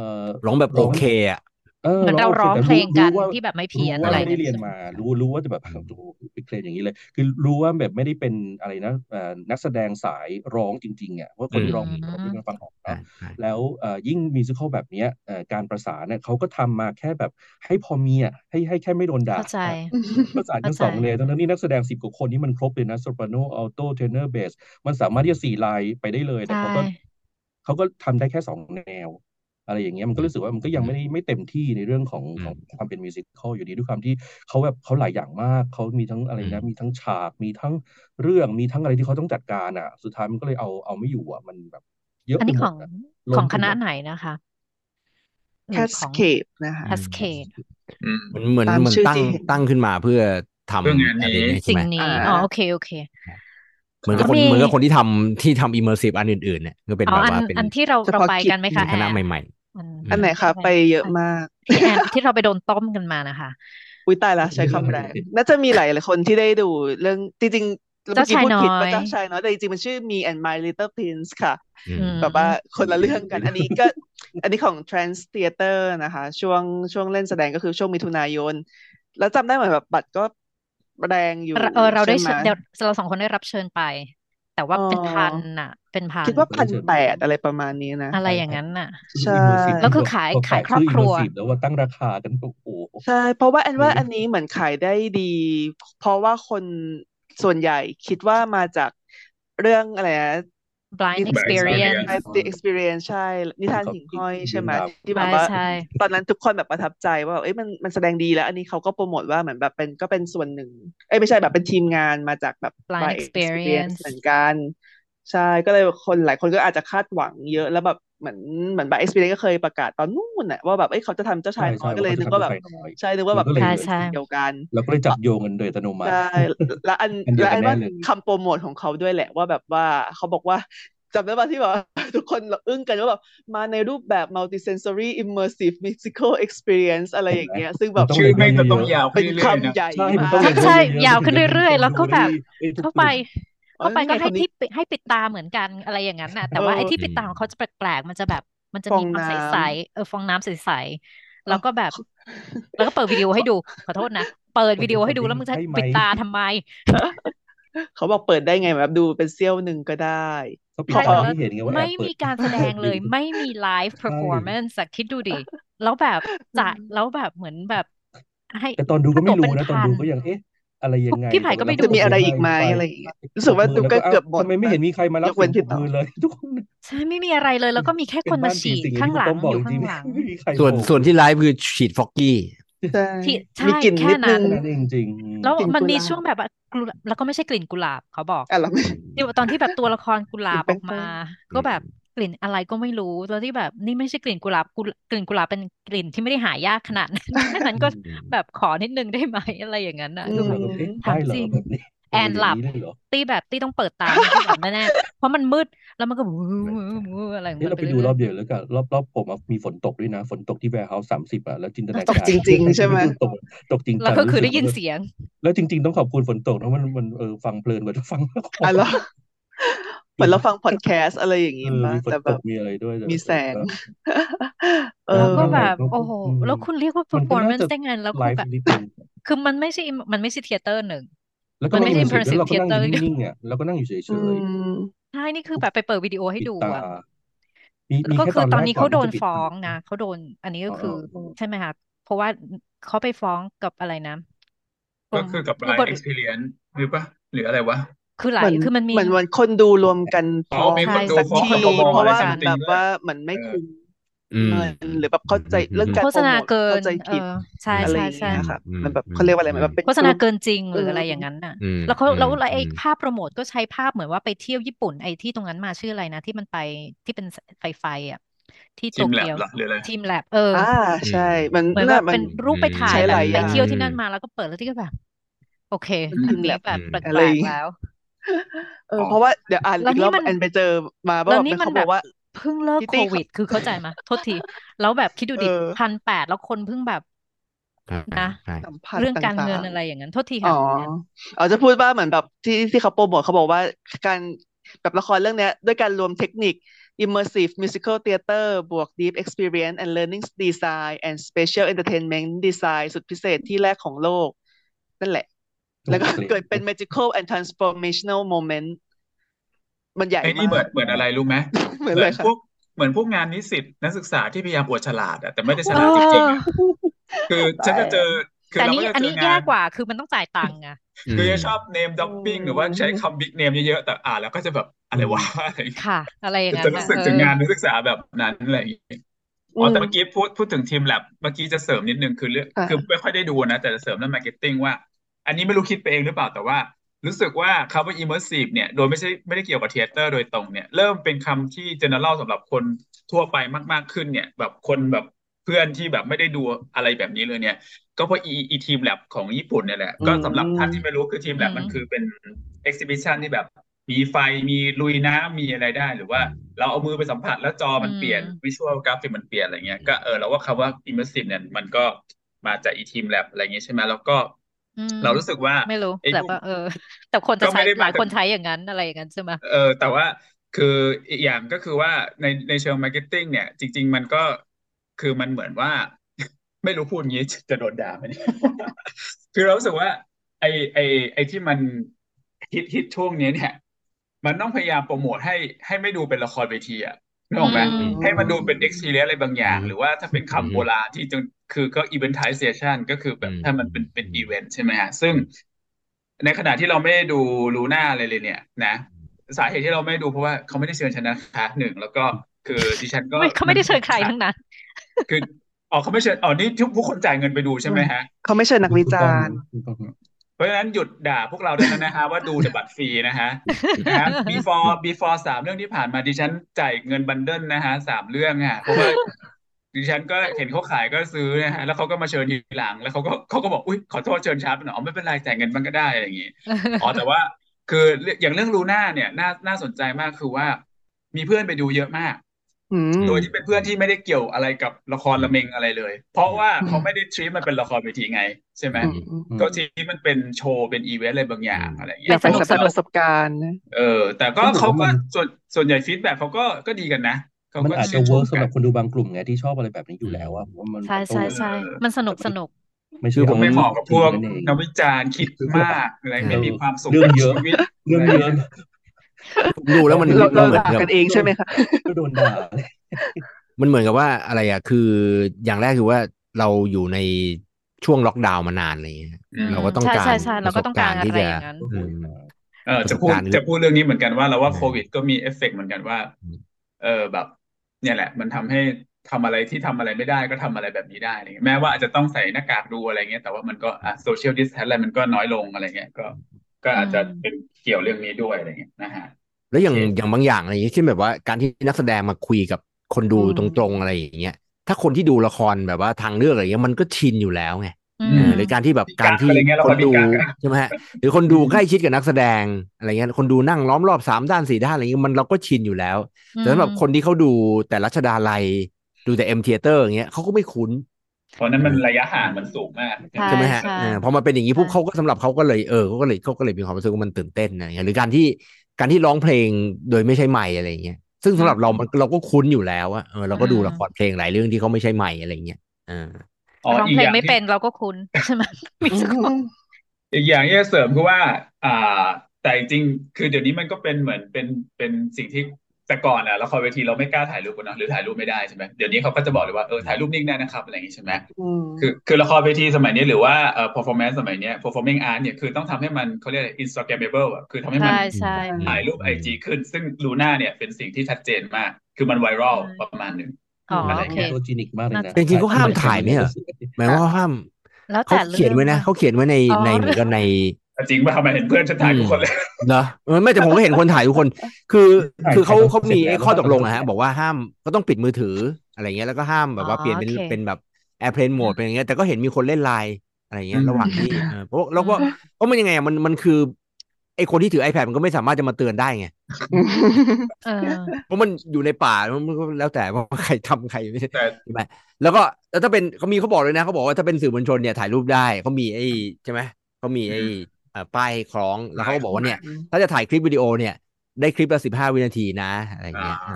ร้องแบบโอเคอะ เออเหมือนเราโคร้องแต่เพลงกันรู้ว่าที่แบบไม่เพี้ยนรู้อะว่าไรไม่ได้เงี้ยเรียนใช่ไหมมาคะรู้รู้ว่าจะแบบอืมโอ้โหเป็นเพลงอย่างนี้เลย คือรู้ว่าแบบไม่ได้เป็นอะไรนะเอ่อนักแสดงสายร้องจริงๆอะว่าคนที่ร้องเพลงเราเป็นฟังออกใช่เนาะใช่แล้วเอ่อยิ่งมิวสิควลแบบเนี้ยเอ่อการประสานเนี่ยเขาก็ทำมาแค่แบบให้พอมีอะให้ให้แค่ไม่โดนด่าเข้าใจประสานกันเข้าใจสองเลยตอนนั้นนี่นักแสดงสิบกว่าคนนี่มันครบเลยนะ soprano alto tenor bass มันสามารถที่จะสี่ลายไปได้เลยแต่ใช่เขาก็เขาก็ทำได้แค่สองแนว อะไรอย่างเงี้ยมันก็รู้สึกว่ามันก็ยังไม่ได้ไม่เต็มที่ในเรื่องของอืมของความเป็น musical อยู่ดีด้วยความที่เขาแบบเขาหลายอย่างมาก เขามีทั้งอะไรนะอืมมีทั้งฉากมีทั้งเรื่องมีทั้งอะไรที่เขาต้องจัดการอะ สุดท้ายมันก็เลยเอาเอาไม่อยู่อะมันแบบ เยอะอันไปนี้หมขดองอะขล้อนงไปคณะหมดไหนนะคะหรือของ Cascade นะคะ Cascade อืมเหมือนเหมือนตามเหมือนชื่อตั้งที่เห็นตั้งขึ้นมาเพื่อทำเพื่องานอะไรนี้เงี้ยใช่สิ่ไหงมนี้อ่าอ๋อโอเคโอเค เหมือนกับคนมีเหมือนกับคนที่ทำที่ทำ immersive อันอื่นๆเนี่ยก็เป็นอ๋อแบบอันว่าเป็นอันที่เราเฉเราพาะไปกิจกันไหมเป็คะนแอคณะนใหม่อันอันไหนคะไปเยอะมากที่แอนที่เราไปโดนต้มกันมานะคะอุ้ยตายละใช้คำแรงน่าจะมีหลายหลายคนที่ได้ดูเรื่องจริงๆเมื่อเจ้ากี้ชายพูดผิดน้อยว่าเจ้าชายน้อยแต่จริงๆมันชื่อ Me and My Little Prince ค่ะๆอืมอืมแบบว่าคนละเรื่องกัน อันนี้ก็ อันนี้ของ Trans Theater นะคะ ช่วงช่วงเล่นแสดงก็คือช่วงมิถุนายน แล้วจำได้เหมือนแบบบัตรก็ แรงอยู่เราเออเราได้ใช่ไหมเชิญเดี๋ยวเราสองคนได้รับเชิญไป แต่ว่าเป็นอ๋อพันน่ะ เป็นพันคิดว่าก็พันได้เชิญแปดอะไรประมาณนี้นะ อะไรอย่างนั้นน่ะใช่ immersive แล้วคือพขายพขายครอบชื่ครัว immersive แล้วว่าตั้งราคากันโอ้โหใช่เพราะว่าแอนว่าอืมอันนี้เหมือนขายได้ดี เพราะว่าคนส่วนใหญ่คิดว่ามาจากเรื่องอะไรนะ blind Blind experience experience The Experience ใช่ นิทานเขาหิ่งห้อยเรื่องใช่ไหมราวที่แบใช่บว่าใช่ตอนนั้นทุกคนแบบประทับใจว่าเอ้ยมันมันแสดงดีแล้ว อันนี้เขาก็โปรโมทว่าเหมือนแบบเป็นก็เป็นส่วนหนึ่ง เอ้ยไม่ใช่แบบเป็นทีมงานมาจากแบบ blind Blind experience เหมือนกัน ใช่ก็เลยคนหลายคนก็อาจจะคาดหวังเยอะแล้วแบบ เหมือนเหมือน Blind Experience ก็เคยประกาศตอนนู้นน่ะว่าแบบเอ้ยเขาจะทำเจ้าชายใช่น้อยใช่ก็เลยว่านึกเขาว่าจะแบบทำเจ้าชายน้อยใช่นึกว่าแบบมันก็เลยเป็นใช่สิ่งเดียวกันเราก็เลยจับโยงกันโดยอัตโนมัติใช่แล้วอันอันเดียวแล้วกัอันนแน่ว่าเลยคำโปรโมทของเขาด้วยแหละว่าแบบว่าเขาบอกว่าจำได้ป่ะที่แบบว่าทุกคนอึ้งกันว่าแบบมาในรูปแบบ multisensory immersive musical experience อะไรอย่างเงี้ย ซึ่งแบมันบต้องชื่อเรียนแม่งจะเยต้องอะยาวเป็นขึ้นเรื่อยๆนะคำใหญ่ๆใช่มันมาต้องกเรียนใช่เยอะๆยาวมันขึ้นถึงจะเรื่อยๆ แล้วก็แบบเอ้ยทุกเข้าไป เออเข้าไปนี่ไงก็ให้คนนี้ที่ปิให้ปิดตาเหมือนกันอะไรอย่างนั้นน่ะ แต่ว่าเออไอ้ที่ปิดตาของเขาจะแปลกๆ มันจะแบบ มันจะฟอมีงความน้ำใสๆเออฟองน้ำใสๆแล้วก็แบบ แล้วก็เปิดวิดีโอให้ดูขอโทษนะเปิดวิดีโอให้ดูแล้วมึงจะให้ไหมปิดตาทำไม เขาบอกเปิดได้ไงแบบดูเป็นเสี้ยวหนึ่งก็ได้เขาปิดใช่ตาแล้วให้เห็นไงว่าแอไม่บเปิมีดการแสดงเลย ไม่มีไลฟ์เพอร์ฟอร์แมนซ์คิดดูดิ แล้วแบบจะแล้วแบบเหมือนแบบให้แต่ตอนดูก็ไม่ค่าตั๋วรู้เป็นนะตอนพันดูก็ยังเอ๊ะ อะไรยังไงพี่ไผ่ก็ไม่แต่จะมีอะไรอีกไหมปอะไรอย่างเงี้ยรู้สึกว่าดูแล้วก็อ้เกือบหมดทำไมไม่เห็นมีใครมารับยกเว้นเสียงพี่ปรบต่อมือเลย ทุกคนใช่ไม่มีอะไรเลย แล้วก็มีแค่เป็คนนมาบ้านผีฉีดสิงข้างหลังที่คุณป้อมบอกอยู่จริข้างงๆหลังไม่มีใครส่วนโผล่ส่วนที่ไลฟ์คือฉีดฟอกกี้ใช่ที่ใช่มีกลิ่นแค่นิดนึนั้นงนั่นเองจริงๆแล้วกลิ่นมันกุหมีลาบช่วงแบบว่ากุหลาบแล้วก็ไม่ใช่กลิ่นกุหลาบเขาบอกอะเราไม่ที่ตอนที่แบบตัวละครกุหลาบกลิ่อนอกแป้มางก็แบบ กลิ่นอะไรก็ไม่รู้แล้วที่แบบนี่ไม่ใช่กลิ่นกุหลาบกุหลกลิ่นกุหลาบเป็นกลิ่นที่ไม่ได้หายากขนาดนั้นแค่นั้นก็แบบขอนิดนึงได้ไหมอะไรอย่างนั้นน่ะอืคือมแบบเราก็เอ๊ะถามได้เหรอจริงแบบนี้แอนหลับโย่างนี้เลยเหรอตี้แบบตี้ต้องเปิดตาให้พี่หลับแน่ๆเพราะมันมืดแล้วมันก็วู้อะไรของนี่มันเราไปไปดูเรื่รออยบเดียวแล้วกันรอบรอบผมอะมีฝนตกด้วยนะ ฝนตกที่แวร์เฮาส์สามสิบอะแล้วจินตนาตกการจริง ๆ ใช่ไหมตกตกจริงๆแล้วจังก็คือรู้สึได้ยินว่าเสียง แล้วจริง ๆ ต้องขอบคุณฝนตกนะมันมันเออฟังเพลินกว่าจะฟังละครอะเหรอ เหมือนเราฟังพอดแคสต์อะไรอย่างเองี้อป่ะมีฝนแต่ตแบบกมีอะไรด้วยต่มีแสง เอแล้วอก็นั่นแหแบละบก็โอ้โหอืมแล้วคุณเรียกว่ามันก็น่า performance จะได้ไงแล้วไลคือฟ์แบบนิดนึงคือมันไม่ใช่มันไม่ใช่เทเตอร์หนึ่งแล้วก็มันไม่ไม่ใช่ immersive แล้วเราก็นั่งอยู่ immersive theater นิ่งๆเนี่ยเราก็นั่งอยู่เฉยอืมใช่นี่คือแบบไปเปิดวิดีโอให้ๆปิดดูตาอะมีมีก็แค่คืตออนตแรอนกนี้ก่อเขานโดที่นจะปิดฟ้อตางนะเขาโดน อันนี้อ๋ก็อคืออ๋อใช่ไหมคะเพราะว่าเขาไปฟ้องกับอะไรนะกรก็มคือกับผู้ Blind บริ Experience หรือปะหรืออะไรวะ คือหลาเหยมือนคือมันมีเหมือนวันคนดูรวมกันอ๋อฟ้องมีคนดูสักฟ้องทีกับปปเพราะอะไรว่าซัมติแบงบด้วยว่าเหมือนไม่เออคุ้มอืมเงินหรือแบบเข้าใจเรื่องการโฆโปษรณาโมทเกินเข้าใจเอผิดอใช่อะไรใช่อย่างใช่เงี้ยค่ะอืมมันแบบอืมเขาเรียกว่าอะไรมันแบบเป็นโฆษณากรุ๊ปเกินจริงหรือเออออะไรอย่างนั้นน่ะอืมแล้วเขาอืมแล้วแล้วไอ้อืมภาพโปรโมทก็ใช้ภาพเหมือนว่าไปเที่ยวญี่ปุ่นไอ้ที่ตรงนั้นมาชื่ออะไรนะ ที่มันไปที่เป็นไฟไฟอะที่ทีโตมแลบเกียวเหรอหรืออะไรทีมแลบเอออ่าใช่ มันเหมือนน่ะว่ามันเป็นรูปไปถ่ายใช้แบหบลายไปอย่างเที่ยวที่นั่นมาแล้วก็เปิดแล้วที่ก็แบบโอเคอันทีมแลนี้บแบบแปอะไรลอกย่างๆเงี้ยแล้ว เอออ๋อเพราะว่าเดี๋ยวอ่านแล้วอีกรนี่อบมันแอนไปเจอมาว่าแล้วแบบนี่มันเขาแบบอบกว่าเพิ่งเลิกพิตโคตี้วิด คือเข้าใจไหมโทษที แล้วแบบคิดดูเอดิอพันแปดแล้วคนเพิ่งแบบใช่นะใช่สัมผัสเรื่องตการเงิ่านงอะไรอย่างนั้นโทษทีๆอ๋ค่ะอคุณแอนอ๋อจะพูดว่าเหมือนแบบที่ที่เขาโปรโมทเขาบอกว่าการแบบละครเรื่องเนี้ยด้วยการรวมเทคนิค immersive musical theater บวก deep experience and learning design and special entertainment design สุดพิเศษที่แรกของโลก นั่นแหละโอ้ แล้วก็เกรดเกิดเป็น magical and transformational moment มันใหญ่ไอ้นี่มาเหมือกนเหมือนอะไรรู้ไหมเหมือนเหมืเลอนยค่ะพวกเหมือนพวกงานนิสิตนักศึกษาที่พยายามอวดฉลาดอะแต่ไม่ได้ฉเอลาดจริงๆออะคือฉันจะเจอคือแต่เรานี่ก็จะอันเจนี้อแย่งาน กว่าคือมันต้องจ่ายตังค์อะคือจะชอบ name dropping หรือว่าใช้คำ big name เยอะๆแต่อ่านแล้วก็จะแบบอะไรวะอะไรอย่างเงี้ยค่ะ อะไรอย่างนั้จะนรู้นะสึกเอถึงองานนักศึกษาแบบนั้นอะไรอย่างเงี้ยอือ๋อมแต่เมื่อกี้พูดพูดถึงทีมแลบเมื่อกี้จะเสริมนิดนึงคือเรื่องค่ะ คือไม่ค่อยได้ดูนะ แต่จะเสริมเรื่องมาร์เก็ตติ้งว่า อันนี้ไม่รู้คิดไปเองหรือเปล่าแต่ว่า รู้สึกว่าคำว่า immersive เนี่ยโดยไม่ใช่ไม่ได้เกี่ยวกับ theater โดยตรงเนี่ยเริ่มเป็นคำที่ general สำหรับคนทั่วไปมาก ๆขึ้นเนี่ย แบบคนแบบเพื่อนที่แบบไม่ได้ดูอะไรแบบนี้เลยเนี่ย ก็เพราะอีอี teamLab ของญี่ปุ่นเนี่ยแหละอืก็สำหรับท่านมที่ไม่รู้คือทีมแลบอืมมันคือเป็น exhibition ที่แบบมีไฟมีลุยน้ำมีอะไรได้ หรือว่าเราเอามือไปสัมผัสแล้วจอมันเปลี่ยนอืม visual graphic มันเปลี่ยนอะไรเงี้ยก็เออเราว่าคำว่า immersive เนี่ยมันก็มาจากอี teamLab อะไรเงี้ยใช่ไหมแล้วก็อืม เรารู้สึกว่าไม่รู้ไอ้แต่พวกว่าเออ แต่คนจะก็ใช้ไม่ได้หลายมาจากคนใช้อย่างนั้นอะไรอย่างนั้นใช่ไหมเออ แต่ว่าคืออีกอย่างก็คือว่าในในเชิง marketing เนี่ย จริง ๆ มันก็คือมันเหมือนว่า ไม่รู้พูดงี้จะโดนด่าไหมเนี่ยคือเรารู้สึกว่า ไอไอไอที่มันฮิตฮิตช่วงนี้เนี่ย มันต้องพยายามโปรโมทให้ให้ไม่ดูเป็นละครเวทีอะนึกออกไหมอืมให้มันดูเป็น experience อะไรบางอย่างอืมหรือว่าถ้าเป็นอืมคำโบราณที่จง คือก็ eventization ก็คือแบบอืมถ้ามันเป็นเป็นอืมอีเวนต์ใช่ไหมฮะ ซึ่งในขณะที่เราไม่ได้ดูลูน่าอะไรเลยเนี่ย นะ สาเหตุที่เราไม่ดูเพราะว่าเขาไม่ได้เชิญชนะคะหนึ่งแล้วก็คือดิฉันก็ไม่เขาไม่ได้เชิญใครทั้งนั้นคืออ๋อเขาไม่เชิญอ๋อนี่ทุกผู้คนจ่ายเงินไปดูใช่ไหมฮะเขาไม่เชิญนักวิถูกจาต้องรณ์ถูกต้องเพราะฉะนั้นหยุดด่าพวกเราได้แล้วนะฮะว่าดูแต่บัตรฟรีนะฮะนะฮะ before before สามเรื่องที่ผ่านมาดิฉันจ่ายเงิน bundle นะฮะสามเรื่องอะเพราะว่า ดิฉันก็เห็นเขาขายก็ซื้อนะฮะแล้วเขาก็มาเชิญทีหลัง แล้วเขาก็เขาก็บอกอุ้ยขอโทษเชิญช้าไปหน่อยอ๋อไม่เป็นไรจ่ายเงินมันก็ได้อะไรอย่างงี้อ๋อแต่ว่าคืออย่างเรื่องลูน่าเนี่ยน่าน่าสนใจมากคือว่า มีเพื่อนไปดูเยอะมากอืมโดยที่เป็นเพื่อนที่ไม่ได้เกี่ยวอะไรกับละครละเมงอะไรเลย เพราะว่าเขาไม่ได้ treat มันเป็นละครเวทีไง ใช่ไหมอืมอืมอืมก็ treat มันเป็นโชว์เป็นอีเวนต์อะไรบางอย่างอะไรอย่างอเงี้ยากยไปสนุสักมผัสประสบการณ์นะเออ แต่ก็ต้องบอกเขาว่าก็มันส่วนส่วนใหญ่ฟีดแบ็เขาก็ก็ดีกันนะเขา มันก็อาจชื่จะนชเวิมร์กกัสำหรับนคนดูบางกลุ่มไงที่ชอบอะไรแบบนี้อยู่แล้วอะผมว่ามันใช่มันใช่ต้องใช่เออมันสนุกสนุกไม่คืใช่อผมไม่เหมาะกับพวกนั่นเองนักวิจารณ์คิดมากอะไรไม่มีความสุขเรื่องกับเยอะชีวิตเรื่องอะไรเยอะเงี้ยผมดูแล้วมันเรามัเรานเหมือนด่ากับกันเองใช่ไหมคะก็โดนด่ามันเหมือนกับว่าอะไรอะ คืออย่างแรกคือว่าเราอยู่ในช่วงล็อกดาวน์มานานอะไรอย่างเงี้ยอืมเราก็ต้องใช่การใช่ใช่ปเราระสก็บต้องกาการรอะที่ไรจะอย่างนั้นอืมเออประสจะบพูดการณ์จะพูดเรื่องนี้เหมือนกันว่าเราว่าอืมโควิดก็มีเอฟเฟกต์เหมือนกันว่าอืมเออแบบ เนี่ยแหละ มันทำให้ทำอะไรที่ทำอะไรไม่ได้ก็ทำอะไรแบบนี้ได้อะไรเงี้ยแม้ว่าอาจจะต้องใส่หน้ากากดูอะไรเงี้ยแต่ว่ามันก็อะโซเชียลดิสแทนอะไรมันก็น้อยลงอะไรเงี้ยก็ก็อาจจะอืมเป็นเกี่ยวเรื่องนี้ด้วยอะไรเงี้ยนะฮะแล้วอย่างโอเคอย่างบางอย่างอะไรอย่างเงี้ยเช่นแบบว่าการที่นักแสดงมาคุยกับคนดูอืมตรงๆอะไรอย่างเงี้ยถ้าคนที่ดูละครแบบว่าทางเลือกอะไรเงี้ยมันก็ชินอยู่แล้วไงอืเอมอ หรือการที่แบบมีการกั๊กที่อะไรเงี้ยเราคค่อนยมีดูกั๊กอะใช่ไหมฮะหรือคนดูอืมใกล้ชิดกับนักแสดงอะไรเงี้ยคนดูนั่งล้อมรอบสามด้านสี่ด้านอะไรเงี้ยมันเราก็ชินอยู่แล้ว แต่สำหรับคนที่เขาดูแต่รัชดาลัยดูแต่ M Theatre อย่างเงี้ยเขาก็ไม่คุ้นเพราะนั้นมันระยะห่างมันสูงมากใช่ใช่ไหมฮะใช่เออพอมาเป็นอย่างนี้ปุ๊บใช่เขาก็สำหรับเขาก็เลยเออเขาก็เลยเขาก็เลยมีความรู้สึกว่ามันตื่นเต้นอะไรเงี้ยหรือการที่การที่ร้องเพลงโดยไม่ใช่ไมค์อะไรเงี้ยซึ่งสำหรับเรามันเราก็คุ้นอยู่แล้วอะเออเราก็ดูละครเพลงหลายเรื่องที่เขาไม่ใช่ไมค์อะไรเงี้ยเอออ๋อ ร้องอีกเพลองย่างไม่ที่เป็นเราก็คุ้นใช่ไหมมีสักคนอีกอย่างที่จะเสริมคือว่า อ่า แต่จริงๆคือเดี๋ยวนี้มันก็เป็นเหมือนเป็นเป็นสิ่งที่แต่ก่อนอะละครเวทีเราไม่กล้าถ่ายรูปกันเนอะหรือถ่ายรูปไม่ได้ใช่ไหมเดี๋ยวนี้เขาก็จะบอกเลยว่าเออถ่ายรูปนิ่งได้นะครับอะไรอย่างงี้ใช่ไหมอืมคือคือละครเวทีสมัยนี้หรือว่าเอ่อ performance สมัยเนี้ย performing art เนี่ยคือต้องทำให้มันเขาเรียกอะไร instagrammable อะคือทำให้มันใช่ใช่ถ่ายรูป IG ขึ้น ซึ่งลูน่าเนี่ยเป็นสิ่งที่ชัดเจนมาก คือมันไวรัลใช่ประมาณหนึ่ง อ๋ออะไรโอเคเงี้ย photogenic มากเลยนะน่าแต่จริงๆเขาห้ามถ่ายไหมเหรอหมายว่าห้ามแล้วเขาแต่เขียนไว้นะรื่องเขาเขียนไว้ในอ๋อในเหมือนกันในจริงป่ะทำไมเห็นเพื่อนฉันถ่ายทุกคนเลยเหรอเออไม่แต่ผมก็เห็นคนถ่ายทุกคน คือถ่ายคือเขาถ่ายเขามีเสร็จแล้วไอ้ข้อตกลงแล้วก็อะฮะ บอกว่าห้ามก็ต้องปิดมือถืออะไรเงี้ยแล้วก็ห้ามแบบว่าอ๋อเปลี่ยนเป็นโอเคเป็นแบบ airplane mode เป็นอย่างเงี้ยแต่ก็เห็นมีคนเล่นไลน์อะไรเงี้ยอืมระหว่างที่เออเพราะแล้วก็เพราะมันยังไงอะมันมันคือ ไอ้คนที่ถือ iPad มันก็ไม่สามารถจะมาเตือนได้ไงเออเพราะมันอยู่ในป่ามันก็แล้วแต่ว่าใครทำใครไม่ใช่แต่ใช่ไหมแล้วก็แล้วถ้าเป็นเขามีเขาบอกเลยนะเขาบอกว่าถ้าเป็นสื่อมวลชนเนี่ยถ่ายรูปได้เขามีไอ้ใช่ไหมเขามีไอ้เอ่อป้ายคล้องแล้วเขาก็บอกว่าเนี่ย ถ้าจะถ่ายคลิปวิดีโอเนี่ย ได้คลิปละสิบห้าวินาทีนะอะไรเงี้ยอ่า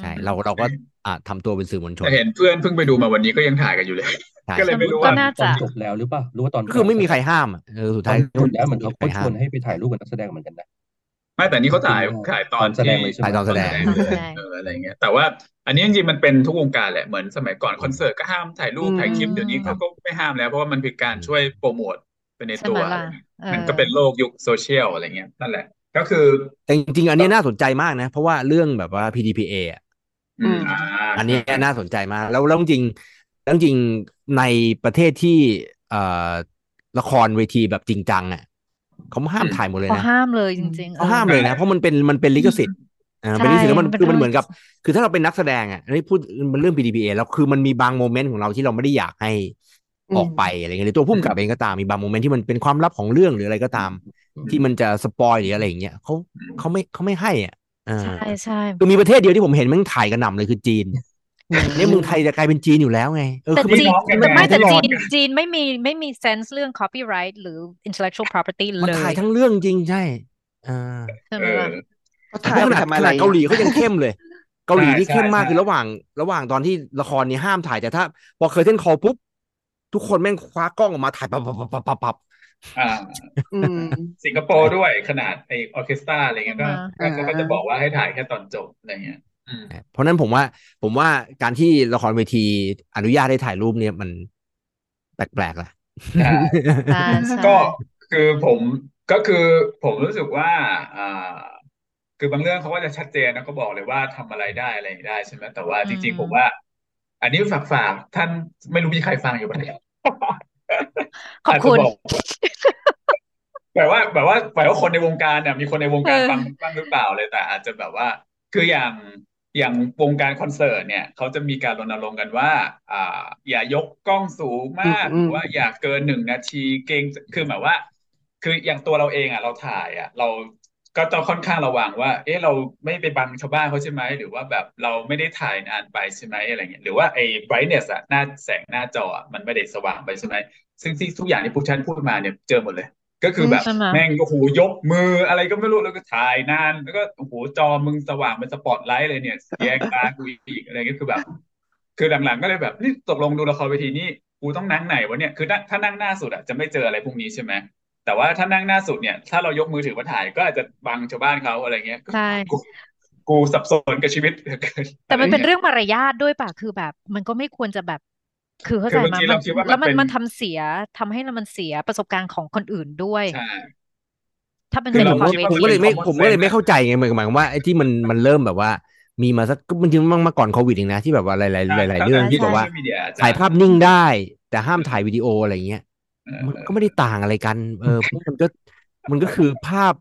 ใช่เราเราก็ อ่าทำตัวเป็นสื่อมวลชนแต่เห็นเพื่อนเพิ่งไปดูมาวันนี้ก็ยังถ่ายกันอยู่เลยใช่ก็เลยไม่รู้ก็ว่าน่าตอจะนจบแล้วหรือเปล่าหรือว่าตอนก็คือไม่มีใครห้ามอะเออสุดตอท้ายนจบแล้วเหมือนเขาไม่เขามีใครห้ามชวนให้ไปถ่ายรูปกับนักแสดงเหมือนกันนะไม่แต่นี่เขาถ่ายถ่ายตอนตอนแสดที่งเลยใช่ไหมถ่ายตอนแสดงตอนแสดงเอออะไรเงี้ย แต่ว่าอันนี้จริงๆมันเป็นทุกวงการแหละเหมือนสมัยก่อนคอนเสิร์ตก็ห้ามถ่ายรูปอืมถ่ายคลิปเดี๋ยวนี้เขาก็ไม่ห้ามแล้วเพราะว่ามันเป็นการช่วยโปรโมทไปในใช่ตัวไหมล่ะเออมันก็เป็นโลกยุคโซเชียลอะไรเงี้ยนั่นแหละ ก็คือแต่จริงๆ อันนี้น่าสนใจมากนะ เพราะว่าเรื่องแบบว่า PDPA อะ อืมอ่าอันนี้น่าสนใจมาก แล้วแล้วจริงๆแล้วจริงๆในประเทศที่เอ่อละครเวทีแบบจริงจังอะเขาห้ามถ่ายหมดเลยเขานะห้ามเลยจริงๆเขาห้ามเลยนะ เพราะมันเป็นมันเป็นลิขสิทธิ์อ่าใช่เป็นลิขสิทธิ์แล้วมันมันเป็นคือมันเหมือนเรื่กัอบงคือถ้าเราเป็นนักแสดงอะอันนี้พูดมันเรื่อง PDPA แล้วคือมันมีบาง moment ของเราที่เราไม่ได้อยากให้อืมออกไปอะไรเงี้ยหรือตัวผู้กำกับเองก็ตามมีบาง moment ที่มันเป็นความลับของเรื่องหรืออะไรก็ตาม ที่มันจะ spoil หรืออะไรอย่างเงี้ยเขาเขาไม่เขาไม่ให้อะอ่า ใช่ใช่คือมีประเทศเดียวที่ผมเห็นแมันถ่ายกันหน่ำเลยคือจีนเนี่ยเมืองไทยจะกลายเป็นจีนอยู่แล้วไงเออแต่คือมันจีนน้องยังไงไม่แต่ตลอจีดนจีนไม่มีไม่มี sense เรื่อง copyright หรือ intellectual property มันเลยถ่ายทั้งเรื่องจริงใช่อ่าใช่ไหมเออล่ะเขาถ่ายขไปนาดทำขอะไรนาดเกาหลีเขายังเข้มเลย เกาหลีนี่ใช่เข้มมากใช่คือระหว่างระหว่างตอนที่ละครเนี่ยห้ามถ่ายแต่ถ้าพอเคยเส้นคอปุ๊บทุกคนแม่งคว้ากล้องออกมาถ่ายปับปับปับปับปับปับอ่าอืม สิงคโปร์ด้วยขนาดไอ orchestra อะไรเงี้ยก็อ่าก็ก็จะบอกว่าให้ถ่ายแค่ตอนจบอะไรเงี้ยอืมเพราะฉะนั้นผมว่า ผมว่าการที่ละครเวทีอนุญาตให้ถ่ายรูปเนี่ยมันแปลกๆละใช่ใช่ใช่ก็คือผมก็คือผมรู้สึกว่าอ่าคือบางเรื่องเขาก็จะชัดเจนนะก็บอกเลยว่าทำอะไรได้อะไรได้ใช่ไหมแต่ว่าจริงๆผมว่า อันนี้ฝากฝากท่านไม่รู้มีใครฟังอยู่ไหม ขอบคุณาจจะบอกแบบว่าแบบว่าแบบว่าคนในวงการเนี่ยมีคนในวงการเออฟังบ้างหรือเปล่าเลยแต่อาจจะแบบว่า คืออย่างอย่างวงการคอนเสิร์ตเนี่ยเขาจะมีการรณรงค์กันว่าอ่า อย่ายกกล้องสูงมากอืหมรือว่าอย่าเกินหนึ่งนาทีเกรงคือหมายว่า คืออย่างตัวเราเองอะ เราถ่ายอะ เรา ก็ต้องค่อนข้างระวังว่า เอ๊ะเราไม่ไปบังชาวบ้านเขาใช่ไหม หรือว่าแบบเราไม่ได้ถ่ายนานไปใช่ไหมอะไรเงี้ย หรือว่าไอ้ brightness อะหน้าแสงหน้าจออะมันไม่ได้สว่างไปใช่ไหม ซึ่งที่ทุกอย่างที่พวกฉันพูดมาเนี่ยเจอหมดเลย ก็คือแบบใช่ไหมแม่งโอ้โหยกมืออะไรก็ไม่รู้แล้วก็ถ่ายนาน แล้วก็โอ้โหจอมึงสว่างเป็นสปอตไลท์เลยเนี่ยแยงตากูอีกอะไรเงี้ยคือแบบ คือหลังๆก็เลยแบบนี่ตกลงดูละครเวทีนี่กูต้องนั่งไหนวะเนี่ย คือถ้าถ้านั่งหน้าสุดอะจะไม่เจออะไรพวกนี้ใช่ไหม แต่ว่าถ้านั่งหน้าสุดเนี่ย ถ้าเรายกมือถือมาถ่ายก็อาจจะบังชาวบ้านเขาอะไรเงี้ยใช่กูกูสับสนกับชีวิตเหลือเกินแต่มันเป็นอะไรงี้ยเรื่องมารยาทด้วยป่ะคือแบบ มันก็ไม่ควรจะแบบ คือเข้าคืใจอบางไหมทีมัเราคิดว่ามันแล้วมันเป็นมันทำเสียทำให้มันเสียประสบการณ์ของคนอื่นด้วยใช่ถ้าเป็นคือเป็นเราละครคิดเวว่าผมทีก็เลยไม่ common ผมก็เลย sense ไม่เข้าใจไงหมายหมายความว่าไอ้ที่มันมันเริ่มแบบว่า มีมาสักมันจริงๆมาก่อนโควิดเองนะที่แบบว่าหลายๆหลายๆเรื่องที่แบบว่าใช่ media ถ่ายภาพนิ่งได้ แต่ห้ามถ่ายวิดีโออะไรเงี้ยเออ มันก็ไม่ได้ต่างอะไรกัน เออเพราะมันก็มันก็คือภาพ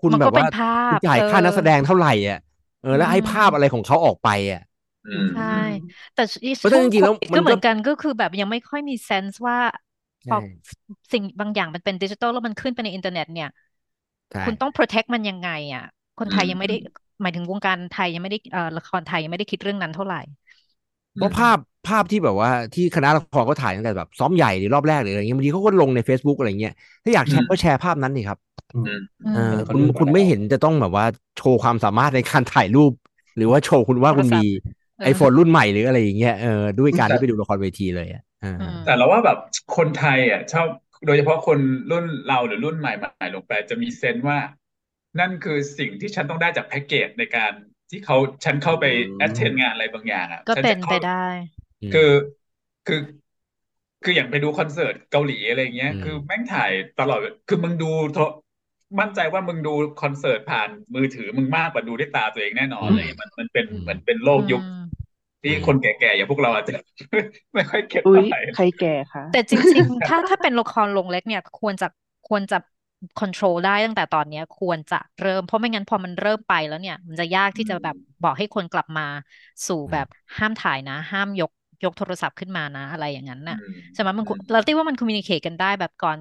คุณมันแบก็บเป็นว่าภาคุณพจ่ายเออค่านักแสดงเท่าไหร่อะเออแล้วให้อืมภาพอะไรของเขาออกไปอะอืมใช่ แต่อีเพราะฉะนั้นช่วงจริงๆแล้วโควิดมันก็ก็เหมือนกันก็คือแบบยังไม่ค่อยมี sense ว่าพอใช่สิ่งบางอย่างมันเป็นดิจิตอลแล้วมันขึ้นไปในอินเทอร์เน็ตเนี่ยใช่คุณต้อง protect มันยังไงอะ คนไทยอืมยังไม่ได้หมายถึงวงการไทยยังไม่ได้เอ่อละครไทยยังไม่ได้คิดเรื่องนั้นเท่าไหร่ เพราะภาพภาพที่แบบว่าที่คณะละครเขาถ่ายตั้งแต่แบบซ้อมใหญ่หรือรอบแรกหรืออะไรเงี้ยบางทีเขาก็ลงใน Facebook อะไรเงี้ยถ้าอยากแชร์ก็แชร์ภาพนั้นนี่ครับอืมอืเอมอเขาคุณเรียกว่าคุณไม่เห็นจะต้องแบบว่าโชว์ความสามารถในการถ่ายรูป หรือว่าโชว์คุณว่าคุณมีเออไอโฟนรุ่นใหม่หรืออะไรอย่างเงี้ยเออด้วยการที่ไปดูละครเวทีเลยอะเอออืมแต่เราว่าแบบคนไทยอะชอบโดยเฉพาะคนรุ่นเราหรือรุ่นใหม่ใหม่ลงไปจะมีเซนส์ว่า นั่นคือสิ่งที่ฉันต้องได้จากแพ็กเกจในการ ที่เขาฉันเข้าไปอืมแอดเทนงานอะไรบางอย่างอะก็ฉัเป็จะนเข้าไปได้อืมคือคือคืออย่างไปดูคอนเสิร์ตเกาหลีอะไรเงี้ยอืมคือแม่งถ่ายตลอด คือมึงดูโทรมั่นใจว่ามึงดูคอนเสิร์ตผ่านมือถือมึงมากกว่าดูด้วยตาตัวเองแน่นอนอืมเลยมันมันเป็นอืมเหมือนเป็นโลกยุคอืมที่คนแก่ๆอย่างพวกเราอาจจะไม่ค่อยเก็ตอุ้ยเท่าไหร่ใครแก่คะแต่จริง ๆ ถ้าถ้าเป็นละครลงเล็กเนี่ย ควรจะควรจะ control ได้ตั้งแต่ตอนเนี้ยควรจะเริ่ม เพราะไม่งั้นพอมันเริ่มไปแล้วเนี่ย มันจะยากที่จะแบบบอกให้คนกลับมาสู่แบบห้ามถ่ายนะ ห้ามยกยกโทรศัพท์ขึ้นมานะ อะไรอย่างนั้นน่ะอืมใช่ไหมมันอืมเราที่ว่ามัน communicate กันได้แบบก่อน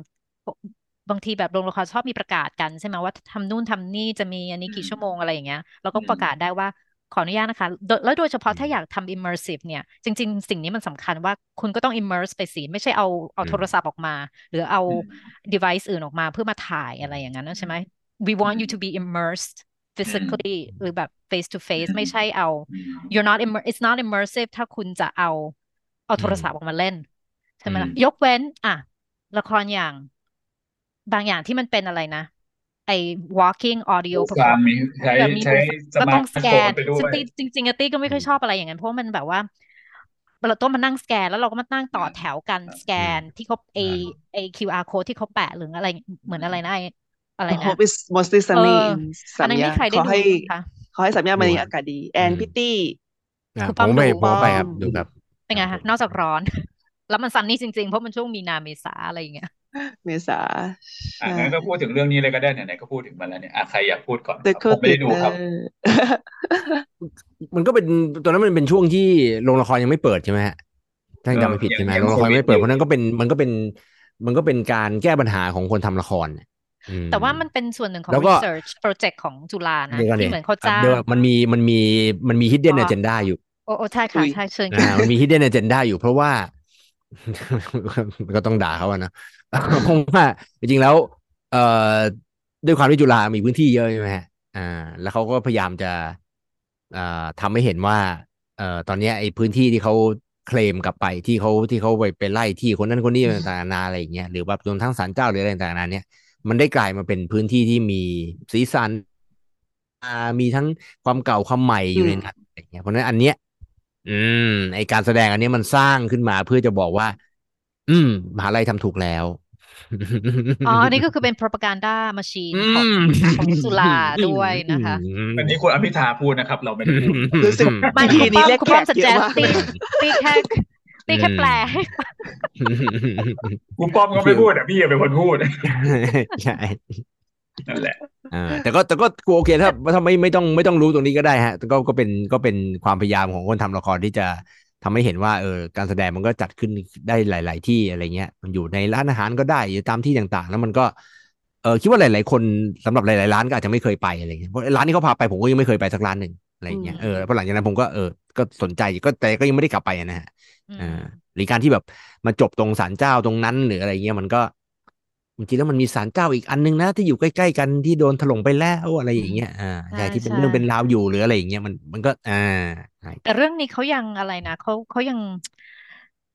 บางทีแบบโรงละครชอบมีประกาศกันใช่ไหมว่าทำนู่นทำนี่จะมีอันนี้กี่ชั่วโมงอะไรอย่างเงี้ยเราก็ประกาศได้ว่า ขออนุญาตนะคะโดยแล้วโดยเฉพาะถ้าอยากทำ immersive เนี่ย จริง ๆ สิ่งนี้มันสำคัญว่าคุณก็ต้อง immerse ไปสิ ไม่ใช่เอาเอาอืมโทรศัพท์ออกมา หรือเอาอืม device อื่นออกมาเพื่อมาถ่ายอะไรอย่างนั้นนะใช่ไหม we want you to be immersed physically หรือแบบ face to face ไม่ใช่เอาอืม you're not immer it's not immersive ถ้าคุณจะเอาเอาโทรศัพท์ออกมาเล่นใช่ไหมล่ะยกเว้น อะ ละครอย่าง บางอย่างที่มันเป็นอะไรนะ ไอ้ walking audio การมีใช้แบบมีใช้สก็มาต้ร์องทสแกโฟนนไปด้วซึ่งยตี้จริงๆอะตี้ก็ไม่ค่อยชอบอะไรอย่างนั้นเพราะว่ามันแบบว่าเราต้องมานั่งสแกนแล้วเราก็มานั่งต่อแถวกันสแกนที่เขาไอไอ QR code ที่เขาแปะหรืออะไรเหมือนอะไรนะไออะไร I นะ hope it's mostly sunny เออ in อันสามนั้นย่านี่นใครได้ขอดูให้คะขอให้สามย่านวันนี้ดูอะอากาศดีแอนอืมพิตตี้อะคุณผป้อมมไปดูผมก็ไปป้อมครับดูครับเป็นไงคะนอกจากร้อน แล้วมันซันนี่จริงๆ เพราะมันช่วงมีนาเมษาอะไรอย่างเงี้ย เมษาอะใช่งั้นก็พูดถึงเรื่องนี้เลยก็ได้ไหนๆก็พูดถึงมันแล้วเนี่ยอะใครอยากพูดก่อนค The รับผมไม่ได้ดูครับ Co-Creator มันก็เป็นตอนนั้นมันเป็นช่วงที่โรงละครยังไม่เปิดใช่ไหมฮะถ้าจำไม่ผิดเออใช่ไหมยังโรงละครยังยังไม่เปิดโควิดอยู่เพราะฉะนั้นก็เป็นมันก็เป็นมันก็เป็นการแก้ปัญหาของคนทำละครเนี่ยอืมแต่ว่ามันเป็นส่วนหนึ่งของแล้วก็ research project ของจุฬานะเดี๋ยวก่อนที่เนี่ยเหมือนเขาจ้างเดี๋ยวมันมีมันมีมันมี hidden อ๋อ agenda อยู่โอ้โอ้ใช่ค่ะอุ๊ยใช่เชิญอ่าค่ะมันมี hidden agenda อยู่เพราะว่าก็ต้องด่าเขาอะนะ เพราะว่าจริงๆแล้วเอ่อด้วยความที่จุฬามีพื้นที่เยอะใช่ไหมฮะอ่า แล้วเขาก็พยายามจะอ่าทำให้เห็นว่าเอ่อตอนเนี้ยไอ้พื้นที่ที่เขาเคลมกลับไปที่เขาที่เขาไปไปไล่ที่คนนั้นคนนี้ต่างๆนานาอะไรอย่างเงี้ยหรือแบบรวมทั้งศาลเจ้าหรืออะไรต่างๆนานาเนี่ยมันได้กลายมาเป็นพื้นที่ที่มีสีสันอ่ามีทั้งความเก่าความใหม่อยู่ในนั้นอะไรอย่างเงี้ยเพราะฉะนั้นอันเนี้ย อืม ไอการแสดงอันเนี้ยมันสร้างขึ้นมาเพื่อจะบอกว่า อืมมหาลัยทำถูกแล้ว อ๋อ อันนี้ก็คือเป็น propaganda machine อืของมของจุฬาด้วยนะคะ อันนี้คุณอภิธาพูดนะครับ เราไม่ได้พูดรู้สึกไม่ทีคุณนี้ป้อมเรียกคุณแขป้อมกเยอะ suggest มากตีตีแค่ตีแค่แปลให้คุณป้อมก็ไม่พูดอะพี่เป็นคนพูดใช่นั่นแหละอ่าแต่ก็แต่ก็กูโอเคถ้าถ้าไม่ไม่ต้องไม่ต้องรู้ตรงนี้ก็ได้ฮะแต่ก็ก็เป็นก็เป็นความพยายามของคนทำละครที่จะ ทำให้เห็นว่าเออการแสดงมันก็จัดขึ้นได้หลาย ๆ ที่อะไรเงี้ย มันอยู่ในร้านอาหารก็ได้อยู่ตามที่ต่าง ๆ แล้วมันก็เออคิดว่าหลาย ๆ คนสำหรับหลาย ๆ ร้านก็อาจจะไม่เคยไปอะไรเงี้ยเพราะร้านที่เขาพาไปผมก็ยังไม่เคยไปสักร้านหนึ่งอะไรเงี้ยอืมเออพอหลังจากนั้นผมก็เออก็สนใจก็แต่ก็ยังไม่ได้กลับไปนะฮะอืมอ่าหรือการที่แบบมาจบตรงศาลเจ้าตรงนั้นหรืออะไรเงี้ยมันก็ จริงๆแล้วมันมีศาลเจ้าอีกอันนึงนะ ที่อยู่ใกล้ๆกันที่โดนถล่มไปแล้วอะไรอย่างเงี้ยอ่าใช่ใช่ที่เป็นใช่เรื่องเป็นราวอยู่หรืออะไรอย่างเงี้ยมันมันก็อ่าใช่แต่เรื่องนี้เขายังอะไรนะเขาเขายัง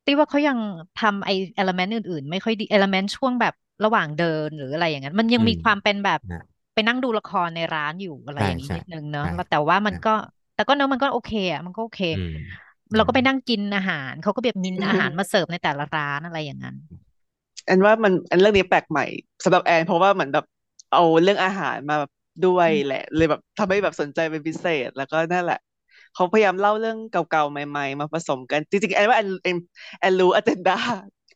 ตีว่าเขายังทำไอเอลเมนต์อื่นๆ ไม่ค่อยดีเอลเมนต์ช่วงแบบระหว่างเดินหรืออะไรอย่างนั้น มันยังมีอืมความเป็นแบบนะไปนั่งดูละครในร้านอยู่อะไรใช่อย่างนี้ใช่นิดนึงเนอะใช่แล้วแต่ว่ามันใช่ก็ แต่ก็เนอะมันก็โอเคอะมันก็โอเคอืมเราก็ไปนั่งกินอาหารเขาก็แบบมีอืมอาหารมาเสิร์ฟในแต่ละร้านอะไรอย่างนั้น แอนว่ามันอันเรื่องนี้แปลกใหม่สำหรับแอนเพราะว่าเหมือนแบบเอาเรื่องอาหารมาแบบด้วยอืมแหละ เลยแบบทำให้แบบสนใจเป็นพิเศษ แล้วก็นั่นแหละเขาพยายามเล่าเรื่องเก่าๆใหม่ ๆ มาผสมกันจริงๆแอนว่าแอนแอนแอนรู้อ g e n d a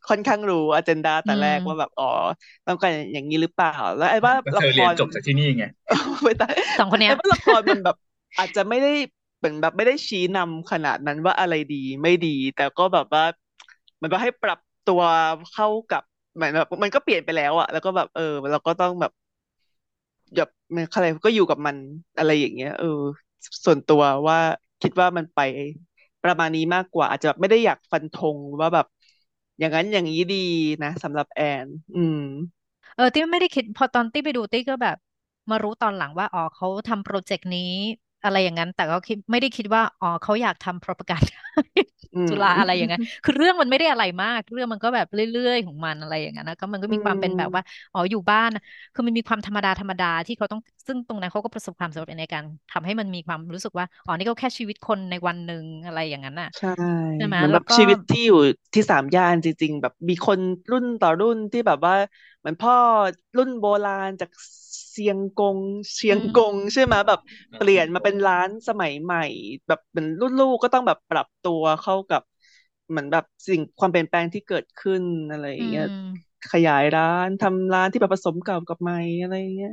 ค่อนข้างรู้อ g e n d a แต่แรกอืมว่าแบบอ๋อต้องการอย่างนี้หรือเปล่า แล้วแอนว่าก็ละเธอคเรียนรจบจากที่นี่ไงไม่ตายสองคนเนี้ยแอนว่าละครมันแบบ อาจจะไม่ได้เหมือนแบบไม่ได้ชี้นำขนาดนั้นว่าอะไรดีไม่ดี แต่ก็แบบว่ามันก็ให้ปรับตัวเข้ากับเห มือนแบบมันก็เปลี่ยนไปแล้วอะแล้วก็แบบเออเราก็ต้องแบบแบบมันอะไรก็อยู่กับมันอะไรอย่างเงี้ย เออ ส่วนตัวว่าคิดว่ามันไปประมาณนี้มากกว่า อาจจะแบบไม่ได้อยากฟันธงว่าแบบ อย่างนั้นอย่างนี้ดีนะสำหรับแอน อืม เออตี้ไม่ได้คิด พอตอนตี้ไปดูตี้ก็แบบ มารู้ตอนหลังว่าอ๋อเขาทำโปรเจกต์นี้ อะไรอย่างนั้น แต่ก็คิดไม่ได้คิดว่าอ๋อเขาอยากทำ propaganda อืมจุฬาอะไรอย่างนั้นคือเรื่องมันไม่ได้อะไรมาก เรื่องมันก็แบบเรื่อยๆ ของมันอะไรอย่างนั้นนะก็มันก็มีความเป็นแบบว่าอ๋ออยู่บ้านนะคือมันมีความธรรมดาธรรมดาที่เขาต้องซึ่งตรงนั้นเขาก็ประสบความสำเร็จในการทำให้มันมีความรู้สึกว่าอ๋อนี่ก็แค่ชีวิตคนในวันหนึ่งอะไรอย่างนั้นน่ะใช่ใช่ไหมเหมือนแล้แบวบก็ชีวิตที่อยู่ที่สามย่านจริง ๆ แบบมีคนรุ่นต่อรุ่นที่แบบว่าเหมือนพ่อรุ่นโบราณจาก เซียงกงเชียงกงใช่ไหมแบบเปลี่ยนมาเป็นร้านสมัยใหม่ แบบเป็นรุ่นลูกก็ต้องแบบปรับตัวเข้ากับเหมือนแบบสิ่งความเปลี่ยนแปลงที่เกิดขึ้นอะไรออืย่างเงี้ยมขยายร้านทำร้านที่แบบผสมเก่ากับใหม่อะไรอย่างเงี้ย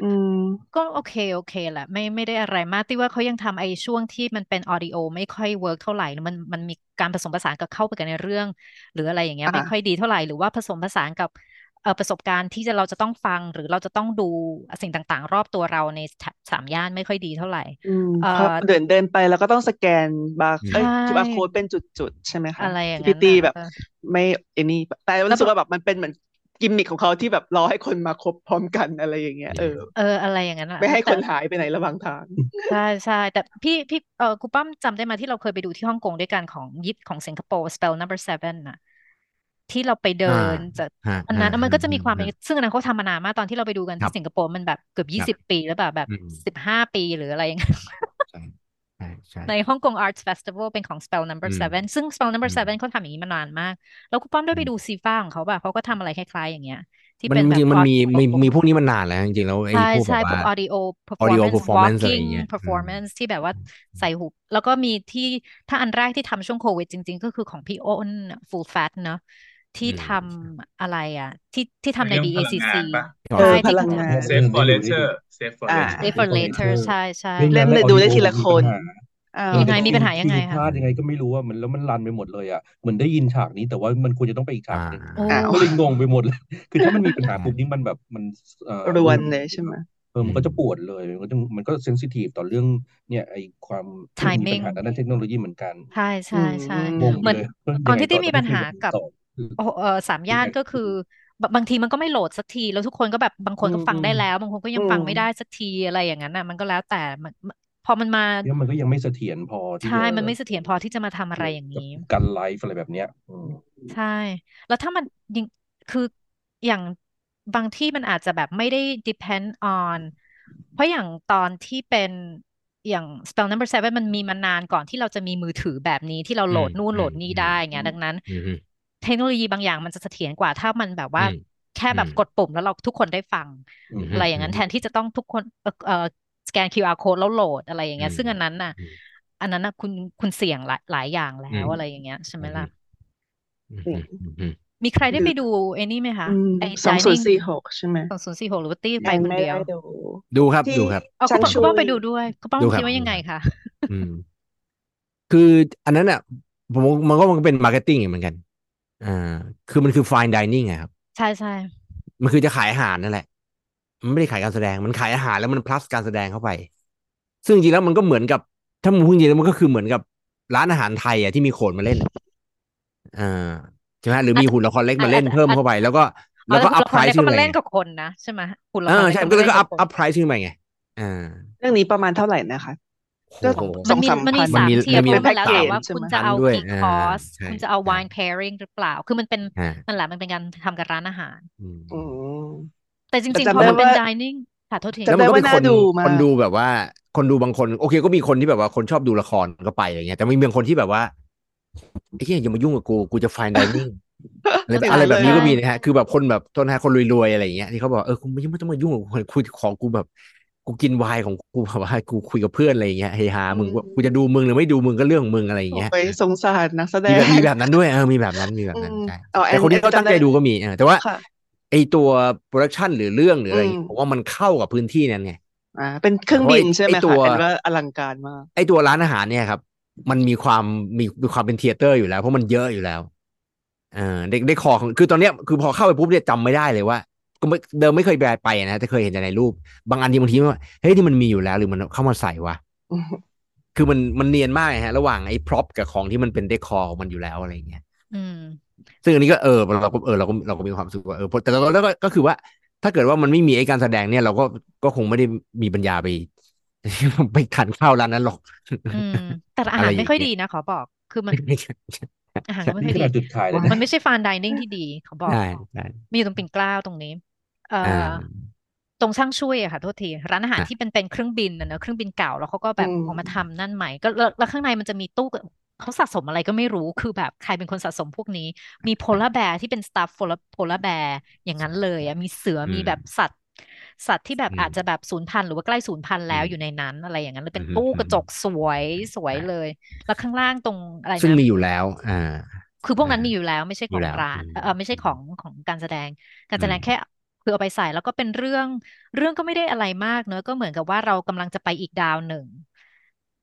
อืมก็โอเคโอเคแหละไม่ไม่ได้อะไรมากที่ว่าเขายังทำไอ้ช่วงที่มันเป็นออดิโอไม่ค่อยเวิร์กเท่าไหร่มันมันมีการผสมผสานกับเข้าไปกันในเรื่อง หรืออะไรอย่างเงี้ยอ่าไม่ค่อยดีเท่าไหร่หรือว่าผสมผสานกับเอ่อ ประสบการณ์ที่จะเราจะต้องฟังหรือเราจะต้องดูสิ่งต่างๆ รอบตัวเราในสามย่านไม่ค่อยดีเท่าไหร่อืมเอ่เพราะอเดินเดินไปแล้วก็ต้องสแกนบาร์อืมเอ้ยใช่ QR code เป็นจุดๆ ใช่ไหมคะอะไรอย่างที่นั้พี่นตี้น่ะแบบเออไม่ไอ้นี่แต่แล้วรู้สึกว่าแบบมันเป็นเหมือนกิมมิคของเขาที่แบบรอให้คนมาครบพร้อมกันอะไรอย่างเงี้ยเออเอออะไรอย่างนั้นอะไม่ให้คแต่นหายไปไหนระหว่างทางใช่ใช่แต่พี่พี่เออครูป้อมจำได้ไหมที่เราเคยไปดูที่ฮ่องกงด้วยกันของยิปของสิงคโปร์ spell number seven น่ะ ที่เราไปเดิอ่านจากฮะอันฮะนั้นมันฮะก็จะมีความเป็นฮะซึ่งอันนั้นเขาทำมานานมากตอนที่เราไปดูกันครัที่บสิงคโปร์มันแบบเกือบคยี่รับสิบปีแล้วแบบแบบอืมสิบห้าปีหรืออะไรอย่างเงี้ยใช่ใช่ใช่ในฮ่องกง Arts Festival เป็นของ Spell อื Number ม Seven ซึ่ง Spell อื Number ม Seven เขาทำอย่างนี้มานานมาก แล้วคุณป้อมได้อืไปมดูซีฟ้าของเขาป่ะเขาก็ทำอะไรคล้ายๆอย่างเงี้ยที่มันเป็นจแบบริงๆมันมี audio มีมีพวกนี้มันนานแล้วจริงๆแล้วไอ้ใช่พวกแบใช่บพวว่าก audio audio performance performance อะไร walking อย่างเงี้ยอืม performance ที่แบบว่าใส่หูแล้วก็มีที่ถ้าอันแรกที่ทำช่วงโควิดจริงๆ ก็คือของพี่อ้น full fat เนอะ ที่อืมทำอะไรอะ ที่ที่ทำในเรื่องพลัง BACC งานปะอ๋อเออใช่พที่ลังเขางานทำ Save ได้ for ดูได้ดู later Save for อ่า later Stay for Save for later later ใช่ใช่ไม่เล่งั้มนเลแล้วยดูได้ audio ทีละมีคปัญนหาอ้าเอวอยังไงแล้วมีฟิปัญลหายัฟิงไงลคะพลาดยังไงก็ไม่รู้ว่ามันแล้วมันรันไปหมดเลยอะเหมือนได้ยินฉากนี้แต่ว่ามันควรจะต้องไปอีกฉาอ่ากหนึ่งโอ้อ้าวก็เลยงงไปหมดเลยคือถ้ามันมีปัญหาปุ๊บนี้มันแบบมันเอ่อรวนเลยใช่ไหมเออมันก็จะปวดเลย มันก็จะมันก็เซนซิทีฟต่อเรื่องเนี่ยไอความที่มันมีปัญ timing หาด้านเทคโนโลยีเหมือนกัน ใช่อืใช่ใช่งงมไปเหมือนเลยเฮ้ยตยัอนงไงที่ต่ได้อมีต้องปัญคุยหากับกับต่อโอ้ เออสามย่านก็คือบางบางทีมันก็ไม่โหลดสักทีแล้วทุกคนก็แบบบางคนก็ฟังได้แล้ว บางคนก็อืยังฟังมไม่ได้สักทีอะไรอย่างนั้นอะ มันก็แล้วแต่มันพอมันมาเนี่ยมันก็ยังไม่เสถียรพอที่ใช่จะมันไม่เสถียรพอที่จะมาทำอะไรอย่างกับนี้การไลฟ์อะไรแบบเนี้ยอืมใช่ แล้วถ้ามันยิงคืออย่างบางที่มันอาจจะแบบไม่ได้ depend on เพราะอย่างตอนที่เป็นอย่าง spell number seven มันมีมานานก่อนที่เราจะมีมือถือแบบนี้ที่เราอืโหลมดนู่นอืโหลมดนี่อืมได้ไงอืมดังนั้นอืมอืม เทคโนโลยีบางอย่างมันจะเสถียรกว่าถ้ามันแบบว่าอืมแค่แบบอืมกดปุ่มแล้วเราทุกคนได้ฟังอืมอะไรอย่างนั้นแทนที่จะต้องทุกคนเอ่อเอ่อสแกน QR code แล้วโหลดอะไรอย่างเงี้ยอืมซึ่งอันนั้นน่ะอืมอันนั้นน่ะคุณคุณเสี่ยงหลายหลายอย่างแล้อืวมอะไรอย่างเงี้ยใช่ไหมอืมล่ะอืมจริอืงมอืมมีใครได้หรืไปอดูไอ้นี่ไหมคะอืมไอ้สองศูน dining ย์สี่หกใช่ไหมสองศูนย์สี่หกหรือว่าตี้แอไปนคนไม่เดียวได้ดูดูครับที่ดูครับเอาชัคุณงป้อมชุคุณป้อมยไปดูด้วยคุณป้อมดูคคิรัดบว่าดูยังคไงรับคะอืมคืออันนั้นอะผมว่ามันก็มันเป็นมาร์เก็ตติ้งเหมือนกัน อ่าคือมันคือ fine dining อะครับใช่ใช่มันคือจะขายอาหารนั่นแหละ มันไม่ได้ขายการแสดงมันขายอาหารแล้วมัน plus การแสดงเข้าไป ซึ่งจริงๆแล้วมันก็เหมือนกับถ้ามึงพูดจริงๆแล้วมันก็คือเหมือนกับร้านอาหารไทยอะที่มีโขนมาเล่นอะอ่าใช่ไหมหรือมีหุ่นละครเล็กอัมานเล่นอันเพิ่มอันเข้าไป แล้วก็อ๋อแล้วแต่ก็หุ่น up ละคร price เนี่ยขึ้ก็นมาไปเล่นไงกับคนนะใช่ไหมหุ่นละเอครอเนี่ยใช่ก็ก็มาเลยเล่นก็กั up บคน up price ขึ้นไปไงอ่าเรื่องนี้ประมาณเท่าไหร่นะคะโหก็โห สมัอนงมีสามมันพัมีนมันสามมีเทียมัร์นมีเพราะมันแล้วเป็นแต่ package ว่าใช่ไหมคุณจะพันเอาด้วยกี่อ่าคอร์สใช่คุณจะเอาใช่ wine pairing หรือเปล่า คือมันเป็นอ่านั่นแหละมันเป็นการทำกับร้านอาหารอืมอืมแต่จแต่ริงๆพจำอได้มันเป็นว่า dining ค่ะโทษทีแล้วจำมันได้ก็ว่ามีน่าคนดูคมานกดูแบบว่า คนดูบางคน โอเคก็มีคนที่แบบว่าคนชอบดูละครก็ไปอย่างเงี้ยแต่มีบางคนที่แบบว่าไอ้เหี้ยอย่ามายุ่งกับกูกูจะ fine dining อะไรอย่างอะไรนั้นแบเลบยนี้ใช่ก็มีนะฮะ คือแบบคนแบบต้นฮะคนรวยๆอะไรอย่างเงี้ยที่เขาบอกเออคุณไม่ต้องมายุ่งกับกูคุยของกูแบบ กูกินไวน์ของกูแบบว่ากูคุยกับเพื่อนอะไรอย่างเงี้ยเฮฮาอืมึงมกูจะดูมึงหรือไม่ดูมึงก็เรื่องของมึงอะไรอย่างเงี้ยโอ้ยสงสารนักแสดมีแบบงมีแบบนั้นด้วยเออมีแบบนั้นมีแบบอืนั้นมใช่อ๋อแอแต่นคนแอที่นเขาตั้งจำได้ใจดูก็มีเออแต่ว่าค่ะไอตัวโปรดักชันหรือเรื่องหรืออือะไรมผมว่ามันเข้ากับพื้นที่นั้นไงอ่าเป็นเครื่องเพราะบิไอ้นใช่ไหไอมตัคะวแอนว่าอลังการมากไอตัวร้านอาหารเนี่ยครับ มันมีความมีมีความเป็นเทยเตอร์อยู่แล้ว เพราะมันเยอะอยู่แล้วเออเด็กได้คอของคือตอนเนี้ยคือพอเข้าไปปุ๊บเนี่ยจำไม่ได้เลยว่า ก็ไม่เดิมไม่เคยไปไปนะแต่เคยเห็นแต่ในรูป บางอันที่บางทีว่าเฮ้ยที่มันมีอยู่แล้วหรือมันเข้ามาใส่วะอืมคือมันมันเนียนมากไงฮะ ระหว่างไอ้พร็อพกับของที่มันเป็นเดคอของมันอยู่แล้วอะไรอย่างเงี้ยอืมซึ่งอันนี้ก็เออเราก็เออเราก็เราก็มีความรู้สึกว่าเออแต่เราแล้วก็ก็คือว่า ถ้าเกิดว่ามันไม่มีไอ้การแสดงเนี่ย เราก็ก็คงไม่ได้มีปัญญาไปไปทานข้าวร้านนั้นหรอกอืมแต่อาอะหาไรรอไม่ย่างค่อยเงี้ดียนะขอบอกคือมันอาหารก็ไม่นี่ค่อยขดีนาดจุดขายเลยว้านะมันไม่ใช่ fine dining ที่ดีเขาบอกใช่ใช่มีอยู่ตรงปิ่นเกล้าตรงนี้ เอ่อ่า อตรงช่างช่วยอะค่ะโทษทีร้านอาหารอะ ที่เป็นเป็นเครื่องบินนะเนอะเครื่องบินเก่าแล้วเขาก็แบอืบมเออกมาทำนั่นใหม่ก็แล้วแล้วข้างในมันจะมีตู้กับเขาสะสมอะไรก็ไม่รู้คือแบบใครเป็นคนสะสมพวกนี้ มี polar bear ที่เป็นสตาฟ polar bear อย่างนั้นเลยอะมีเสืออืมีม แบบสัตว์ สัตว์ที่แบบอืมอาจจะแบบสูญพันธุ์หรือว่าใกล้สูญพันธุ์แล้วอืมอยู่ในนั้นอะไรอย่างนั้นเลยเป็นอืมตู้อืมกระจกสวยสวยเลย แล้วข้างล่างตรงอะไรซึ่งนะ มีอยู่แล้ว อ่าคือพวกนั้นอ่ามีมีอยู่แล้วไม่ใช่อยู่ของแล้ว ร้านอืมเออไม่ใช่ของของการแสดง การแสดงอืมแค่ คือเอาไปใส่แล้วก็เป็นเรื่อง เรื่องก็ไม่ได้อะไรมากเนอะก็เหมือนกับว่าเรากำลังจะไปอีกดาวหนึ่ง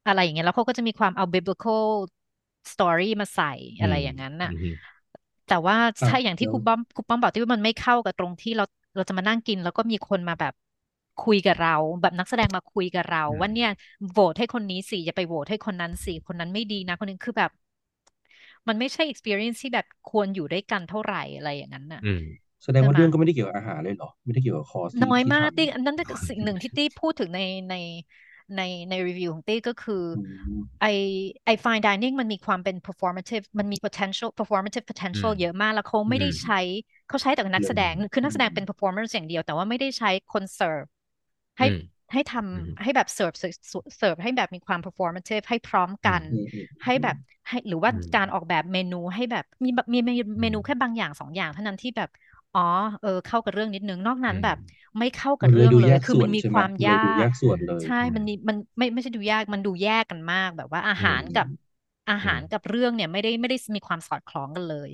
อะไรอย่างเงี้ยแล้วเขาก็จะมีความเอา biblical story มาใส่อือะไรมอย่างนั้นน่ะอืมแต่ว่าอะถ้าอย่างที่แล้วครูป้อมครูป้อมบอกที่ว่ามันไม่เข้ากับตรงที่เราเราจะมานั่งกิน แล้วก็มีคนมาแบบคุยกับเรา แบบนักแสดงมาคุยกับเราอืมว่าเนี่ยโหวตให้คนนี้สิอย่าไปโหวตให้คนนั้นสิคนนั้นไม่ดีนะ คนนี้คือแบบ มันไม่ใช่ experience ที่แบบควรอยู่ด้วยกันเท่าไหร่อะไรอย่างนั้นน่ะอืม แสดงใช่ว่าไหม เรื่องก็ไม่ได้เกี่ยวกับอาหารเลยเหรอ ไม่ได้เกี่ยวกับคอร์สที่น้อยที่มากทำตี้อันนั้นก็สิ่งหนึ่งที่ตี้พูดถึงในในในในรีวิวของตี้ก็คือออืมไอไอ fine dining มันมีความเป็น performative มันมี potential performative อื potential มเยอะมาก แล้วเขาอืไม่ได้ม ใช้เขาใช้แต่กับนักแสดงคือนักแสดงอืมเป็น performance อย่างเดียว แต่ว่าไม่ได้ใช้คน serve อืให้มให้ทอืมำให้แบบ serve serve ให้แบบมีความ performative ให้พร้อมอืกัมน อืมอืมให้แบบให้หรือว่าอืมการออกแบบเมนูให้แบบมีแบบมีเมนูอืเมมนูแค่บางอย่างสองอย่างเท่านั้นที่แบบ อ๋อ เออ เข้ากับเรื่องนิดนึง นอกอืนั้นมแบบ ไม่เข้ากัมับนเลยเรื่องดูเลแยยกคือส่วมันนมีใช่ไหคมวามมันเลยยาดูแยกกส่วนเลยใช่อืมันมมี มันไม่ไม่ใช่ดูยาก มันดูแยกกันมาก แบบว่าอาอืหามรกับอาอืหารมกับเรื่องเนี่ยไม่ได้ไม่ได้มีความสอดคล้องกันเลย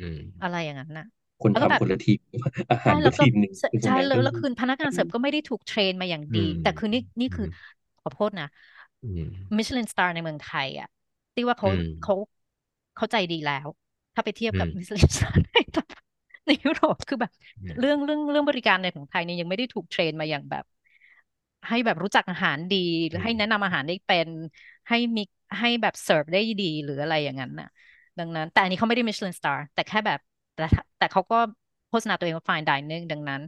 อืมอะไรอย่างนั้นน่ะคนแล้วก็แบทำบคนละทีมอาหาใช่รแล้ก็วก็ทีมหนึ่งใช่คือตรงใช่ไหนแล้วก็แล้วคือพนักงานเสิร์ฟก็ไม่ได้ถูกเทรนมาอย่างอืดีมแต่คือนี่นี่อืคือมขอโทษนะอืมมิชลินสตาร์ในเมืองไทยอะที่ว่าอืเขามเขาเขาใจดีแล้ว ถ้าไปเทียบอืกับมมิชลิน star ใน ในยุโรปคือแบบอืมเรื่องเรื่องเรื่องบริการในของไทยเนี่ยยังไม่ได้ถูก train มาอย่างแบบ ให้แบบรู้จักอาหารดีหรืออืให้มแนะนำอาหารได้เป็น ให้มีให้แบบเสิร์ฟได้ดีหรืออะไรอย่างนั้นน่ะ ดังนั้น แต่อันนี้เขาไม่ได้มิชลิน star แต่แค่แบบแต่ถ้าแต่เขาก็โฆษณาตัวเองว่า fine dining ดังนั้น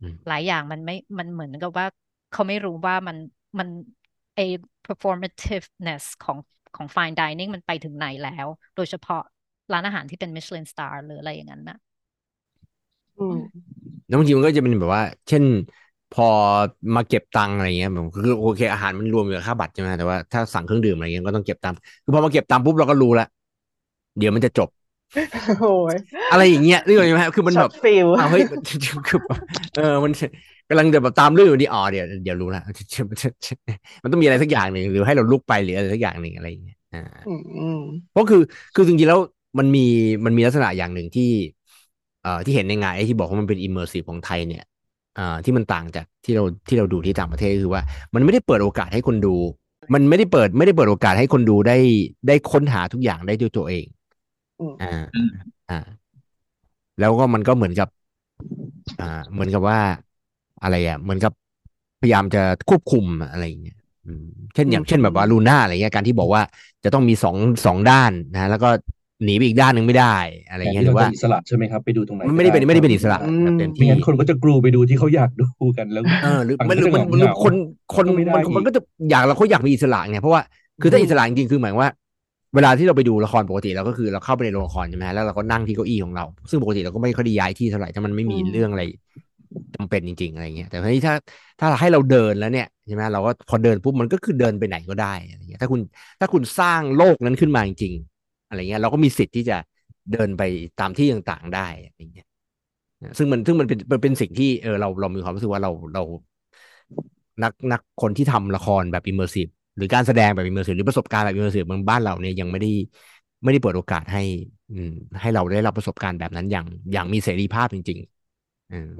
อืมหลายอย่างมันไม่มันเหมือนกับว่าเขาไม่รู้ว่ามันมันไอ performativeness ของของ fine dining มันไปถึงไหนแล้ว โดยเฉพาะร้านอาหารที่เป็น Michelin star หรืออะไรอย่างนั้นน่ะอืม แล้วบางทีมันก็จะเป็นแบบว่า เช่น พอมาเก็บตังค์อะไรเงี้ยแบบคือโอเคอาหารมันรวมอยู่กับค่าบัตรใช่ไหมแต่ว่าถ้าสั่งเครื่องดื่มอะไรเงี้ยก็ต้องเก็บตังค์คือพอมาเก็บตังค์ปุ๊บเราก็รู้ละเดี๋ยวมันจะจบโอ้ยอะไรอย่างเงี้ยนึกออกไหมฮะคือมันช็แบอตบฟิลอ้าวเฮ้ยมันคือแบบเออมันกำลังจะแบบตามเรื่องอยู่ดีอ๋อเดี๋ยวเดี๋ยวรู้ละมันต้องมีอะไรสักอย่างหนึ่งหรือให้เราลุกไปหรืออะไรสักอย่างหนึ่งอะไรอย่างเงี้ยอ่าอืมอืมเพราะคือคือจริงๆแล้วมันมีมันมีลักษณะอย่างหนึ่งที่เอ่อ ที่เห็นในงานไอ้ที่บอกว่ามันเป็น immersive ของไทยเนี่ยอ่าที่มันต่างจากที่เราที่เราดูที่ต่างประเทศคือว่า มันไม่ได้เปิดโอกาสให้คนดู มันไม่ได้เปิดไม่ได้เปิดโอกาสให้คนดูได้ได้ค้นหาทุกอย่างได้ด้วยตัวเองอืมอ่าอืมอ่า แล้วก็มันก็เหมือนกับ อ่า เหมือนกับว่าอะไรอะ เหมือนกับพยายามจะควบคุมอะไรอย่างเงี้ยอืมเช่นอย่างอืมเช่นแบบว่าลูน่าอะไรเงี้ยการที่บอกว่าจะต้องมีสองสองด้านนะ แล้วก็ หนีไปอีกด้านหนึ่งไม่ได้ อะไรแต่เงี้ยที่หรืเราอว่าจะอิสระใช่ไหมครับไปดูตรงไหนมันก็ไม่ได้เป็นไม่ได้เป็นอิสระอืมแบบเต็มไม่ที่งั้นคนก็จะกรูไปดูที่เขาอยากดูกันแล้วเออหรือฟังมันหก็รือจะมันเหหรืองาคนคนก็ไม่ได้มันอีกมันก็จะอยากเราเขาอยากมีอิสระไงเพราะว่าคือถ้าอิสระจริงๆคือหมายว่า เวลาที่เราไปดูละครปกติเราก็คือเราเข้าไปในโรงละครใช่ไหมแล้วเราก็นั่งที่เก้าอี้ของเรา ซึ่งปกติเราก็ไม่ค่อยได้ย้ายที่เท่าไหร่ถ้ามันไม่มีอืมเรื่องอะไรจำเป็นจริง ๆ อะไรเงี้ยแต่ทีนี้ถ้าถ้าให้เราเดินแล้วเนี่ยใช่ไหมเราก็พอเดินปุ๊บมันก็คือเดินไปไหนก็ได้อะไรเงี้ยถ้าคุณถ้าคุณสร้างโลกนั้นขึ้นมาจริงๆ อะไรเงี้ยเราก็มีสิทธิ์ที่จะเดินไปตามที่ต่างๆได้อะไรเงี้ยซึ่งมันซึ่งมันเป็นมันเป็นสิ่งที่เออเราเรามีความรู้สึกว่าเราเรานักนักคนที่ทำละครแบบ immersive หรือการแสดงแบบ immersive หรือประสบการณ์แบบ immersive เมืองบ้านเราเนี่ยยังไม่ได้ไม่ได้เปิดโอกาสให้ อืม ให้เราได้รับประสบการณ์แบบนั้นอย่างอย่างมีเสรีภาพจริง ๆ อืม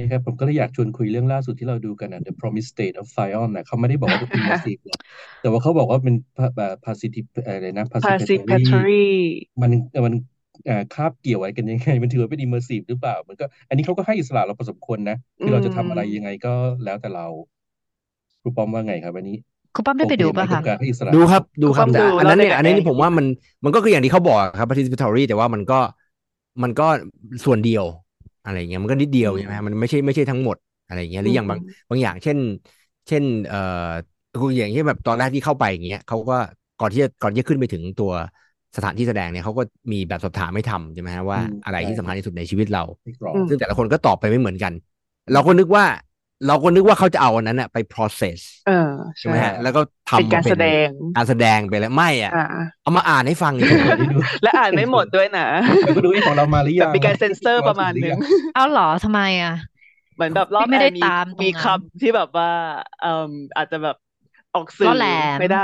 อืมอืมนี่ครับผมก็เลยอยากชวนคุยเรื่องล่าสุดที่เราดูกันนะ The Promised State of Zion นะเขาไม่ได้บอกว่าเป็น immersive หรอกแต่ว่าเขาบอกว่าเป็นแบบ positive อะไรนะ participatory participatory มันมันเอ่อคาบเกี่ยวอะไรกันยังไง มันถือว่าเป็น immersive หรือเปล่า มันก็ อันนี้เขาก็ให้อิสระเราพอสมควรนะคือเราจะทำอะไรยังไงก็แล้วแต่เราครูป้อมว่าไงครับอันนี้คุณป้อมได้ไปโอเคดูไหมป่ะกัคะบการให้อิสระดูครับดูครับผมแต่ดูอันนั้นเนี่ยแล้วอันนี้ในนี่ผมว่ามันมันก็คืออย่างที่เขาบอกครับ participatory แต่ว่ามันก็มันก็ส่วนเดียว อะไรเงี้ยมันก็นิดเดียวอืมใช่ไหมมันไม่ใช่ไม่ใช่ทั้งหมดอะไรเงี้ยหรืออย่างบางอืมบางอย่างเช่น เช่น เอ่อคืออย่างที่แบบตอนแรกที่เข้าไปอย่างเงี้ยเขาก็ก่อนที่จะก่อนที่จะขึ้นไปถึงตัวสถานที่แสดงเนี่ยเขาก็มีแบบสอบถามไม่ทำใช่ไหมฮะว่าอืมอะไรที่ใช่สำคัญที่สุดในชีวิตเราไม่กรอบอืมซึ่งแต่ละคนก็ตอบไปไม่เหมือนกัน เราก็นึกว่า เราก็นึกว่าเขาจะเอาอันนั้นอะไป process เออใช่ใช่ไหมฮะแล้วก็เป็นทำการมาเป็แสนดงการแสดงไปแล้วไม่อะอ่าเอามาอ่านให้ฟังอีกเปิดให้ดูและอ่านไม่หมดด้วยนะแล้วก็ดูไอ้ของเรามาหรือแบยับงมีการเซ็นเซอร์ประมาณถึนึหงยังเอาเหรอทำไมอะ เหมือนแบบรอบไม่แอได้นมีตามตรงมีนั้นคำที่แบบว่าเอ่มอาจจะแบบ ออกสื่ล่ออแหลมไม่ได้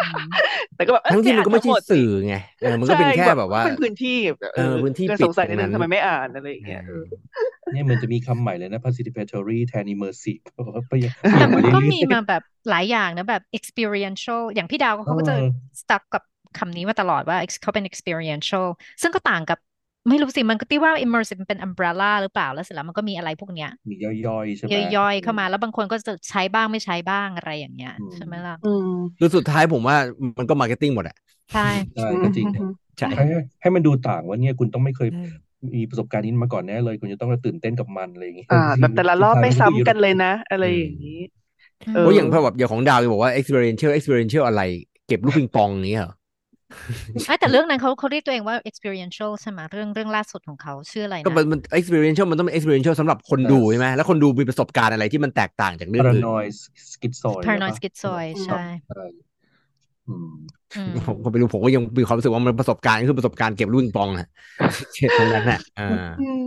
อืมแต่ก็แบบเอ้ยทั้งที่ไม่มันอ่านก็ไม่ทั้งใช่หมดสิสื่อไงเออมันก็เป็นใช่แค่แบบแบบว่าเป็นพื้นที่แบบเออพื้นที่ก็ปิสดงสัยตรนิดงนึนั้งนทำไมไม่อ่านอะไรอย่างเอเงี้ยเอออเนี่ยมันจะมีคำใหม่เลยนะ participatory แทน immersive ไปเปลี่แต่ยนมัมานก็เรื่มีอยมาแบบหลายอย่างนะแบบ experiential อย่างพี่ดาวๆเอเขาก็จะอ stuck กับคำนี้มาตลอดว่า ex- เขาเป็น experiential ซึ่งก็ต่างกับ ไม่รู้สิมันก็ที่ว่า immersive มันเป็น umbrella หรือเปล่าแล้วเสร็จแล้วมันก็มีอะไรพวกเนี้ยมีย่อยๆใช่ไหมย่อยๆอืเข้ามมาแล้วบางคนก็จะใช้บ้างไม่ใช้บ้างอะไรอย่างเงี้ยอืมใช่ไหมล่ะอืมคือสุดท้ายผมว่ามันก็มาร์เก็ตติ้งหมดอะใช่ใช่อืก็มจริงอืนะมใช่ให้ให้ให้มันดูต่างว่าเนี่ยคุณต้องไม่เคยมีประสบการณ์นี้มาก่อนแน่เลย คุณจะต้องตื่นเต้นกับมันอะไรอย่างเงี้ยอ่าจแบริบงแต่ละๆรสุดอบท้ายไม่มันก็คือซ้ำกันเลยนะ อะไรอือมย่างนี้อืเอมโอ้ออย่างแบบอย่างของดาวบอกว่า experiential experiential อะไร เก็บลูกปิงปองอย่างนี้เหรอไอ้ แต่เรื่องนั้นเขาเขาเรียกตัวเองว่า experiential ใช่ไหมเรื่องเรื่องล่าสุดของเขาชื่ออะไรก็นะมันมัน experiential มันต้องเป็น experiential สำหรับคนดูใช่ไหมแล้วคนดูมีประสบการณ์อะไรที่มันแตกต่างจากเรื่องอื่น paranoid schizoid หรือ paranoid ปะ schizoid ใช่ใช่ใช่อืมอืมผมก็ไม่รู้ผมก็ยังมีความรู้สึกว่ามันประสบการณ์คือประสบการณ์เก็บลูกปิงปองอะเช่นตรงนั้นน่ะอ่าอืม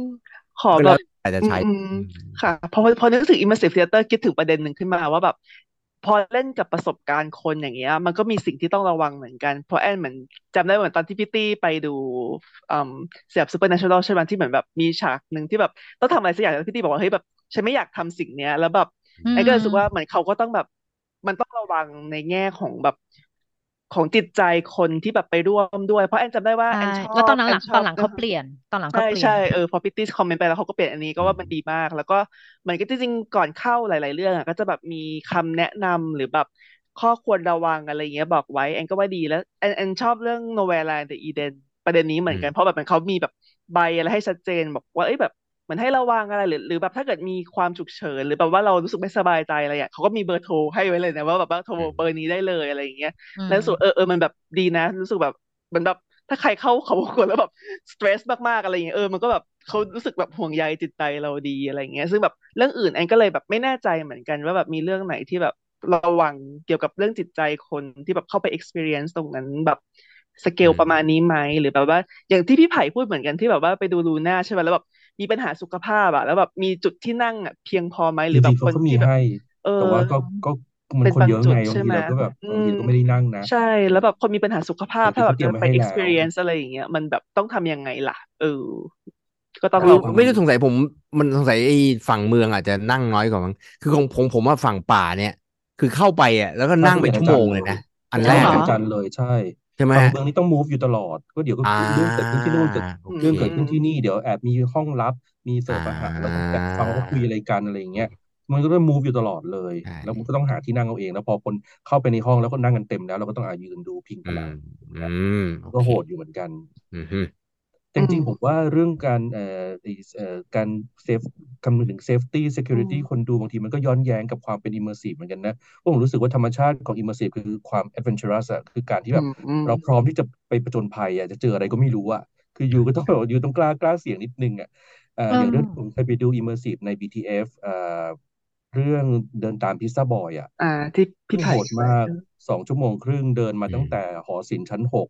ขอก็แบแล้วบแต่จะอืมใช้อืมอืมค่ะพอพอนึกถึง immersive theater คิดถึงประเด็นหนึ่งขึ้นมาว่าแบบ พอเล่นกับประสบการณ์คนอย่างเงี้ย มันก็มีสิ่งที่ต้องระวังเหมือนกัน เพราะแอนเหมือนจำได้เหมือนตอนที่พี่ตี้ไปดูอืมเสียบ supernatural ใช่ไหมที่เหมือนแบบมีฉากหนึ่งที่แบบต้องทำอะไรสักอย่างแล้วพี่ตี้บอกว่าเฮ้ยแบบฉันไม่อยากทำสิ่งเนี้ย แล้วแบบอืมแอนก็รู้สึกว่าเหมือนเขาก็ต้องแบบ มันต้องระวังในแง่ของแบบ ของจิตใจคนที่แบบไปร่วมด้วย เพราะแอนจำได้ว่าใช่แอนชอบตอนนั้นแอนชอบ แล้วตอนหลังตออบนหลังเขานะคะเปลี่ยนตอนหลังเขาใช่เปลี่ยนใช่เออพอพิตตี้ comment ไปแล้วเขาก็เปลี่ยนอันนี้ก็ว่าอืมมันดีมาก แล้วก็มันก็จริงๆก่อนเข้าหลาย ๆ เรื่องอะก็จะแบบมีคำแนะนำหรือแบบข้อควรระวังอะไรเงี้ยบอกไว้แอนก็ว่าดีแล้วแอนแอนชอบเรื่อง Nowhere Land the Eden ประเด็นนี้เหมือือนมกันเพราะแบบมันเขามีแบบใบอะไรให้ชัดเจนบอกว่าเอ้ยแบบ เหมือนให้ระวังอะไรหรือหรือแบบถ้าเกิดมีความฉุกเฉินหรือแบบว่าเรารู้สึกไม่สบายใจอะไรอะเขาก็มีเบอร์โทรให้ไว้เลยนะว่าแบบว่าโทรอืมเบอร์นี้ได้เลยอะไรอย่างเงี้ยอืแล้วมรู้สึกเออเออมันแบบดีนะ รู้สึกแบบเหมันแบบถ้าใครเข้าเขาวงกตแล้วแบบสเตรสมากๆอะไรอย่างเงี้ยเออมันก็แบบเขารู้สึกแบบห่วงใยจิตใจเราดีอะไรอย่างเงี้ย ซึ่งแบบเรื่องอื่นแอนก็เลยแบบไม่แน่ใจเหมือนกันว่าแบบมีเรื่องไหนที่แบบระวังเกี่ยวกับเรื่องจิตใจคนที่แบบเข้าไป experience ตรงนั้นแบบสเกอืลมประมาณนี้ไหมหรือแบบว่า อย่างที่พี่ไผ่พูดเหมือนกันที่แบบว่าไปดูลูน่าใช่ไหมแล้วแบบ มีปัญหาสุขภาพอะแล้วแบบมีจุดที่นั่งอะเพียงพอไหมหจรือแบริบงๆคเขานก็มีที่แบบให้เออแต่ว่าก็ก็มันเป็นคนบางเยอะจุดไงบางใช่ทีไหมเราก็แบบอืบางทีมเราก็ไม่ได้นั่งนะ ใช่แล้วแบบคนมีปัญหาสุขภาพแต่ถ้าคือแบเขาบเตรียจะมมาไปให้แล้ว experience อะไรอย่างเงี้ยมันแบบต้องทำยังไงล่ะ เออ ก็ต้องคือระวังไม่ได้สงสัยผมมันสงสัยไอ้ฝั่งเมืองอาจจะนั่งน้อยกว่ามั้งคือของผมผมว่าฝั่งป่าเนี่ย คือเข้าไปอะแล้วก็เข้านั่งทุกไปอย่างชั่วจัโมนงทร์เลเลยยนะอันเข้าแรทุกกเหรวัอนจันทร์เลยใช่ ใช่ไหมฝั่งฮะเมืองนี่ต้อง move อยู่ตลอด ก็เดี๋ยวก็อ่าเรื่องเกิดขึ้นที่นู่นเกิดโออืเค เรื่องเกิดมขึ้นที่นี่เดี๋ยวแอบมีห้องลับ มีเสิอ่ร์ฟอาหารแล้วก็แอบาฟังว่าเขาคุยอะไรกันอะไรอย่างเงี้ยมันก็ต้อง move อยู่ตลอดเลย ใช่ แล้วมันก็ต้องหาที่นั่งเอาเอง แล้วพอคนเข้าไปในห้องแล้วก็นั่งกันเต็มแล้วเราก็ต้องอายืนดูพิงผอืนัม งอืม โอก็เค โหดอยู่เหมือนกัน อืมฮึแต่อื จริงมๆผมว่าเรื่องการเอ่อไอ้เอ่อการเซฟคำนึงถึง safety อืม security คนดูบางทีมันก็ย้อนแย้งกับความเป็น immersive เหมือนกันนะเพราะผมรู้สึกว่าธรรมชาติของ immersive คือความ adventurous อะคือการที่อืแบบมอืมเราพร้อมที่จะไปผจญภัยอะจะเจออะไรก็ไม่รู้อะคืออยู่ก็ต้องแบบอยู่ต้องกล้ากล้าเสี่ยงนิดนึงอะเอ่ออือย่างมเรื่องที่ผมเคยไปดู immersive ใน BTF เอ่อเรื่องเดินตามพิซซ่าบอยอะอ่าที่พี่ซึ่งไผ่โหดไปมากเออสองชั่วโมงครึ่งเดินมาอืตั้งมแต่หอศิลป์ชั้นหก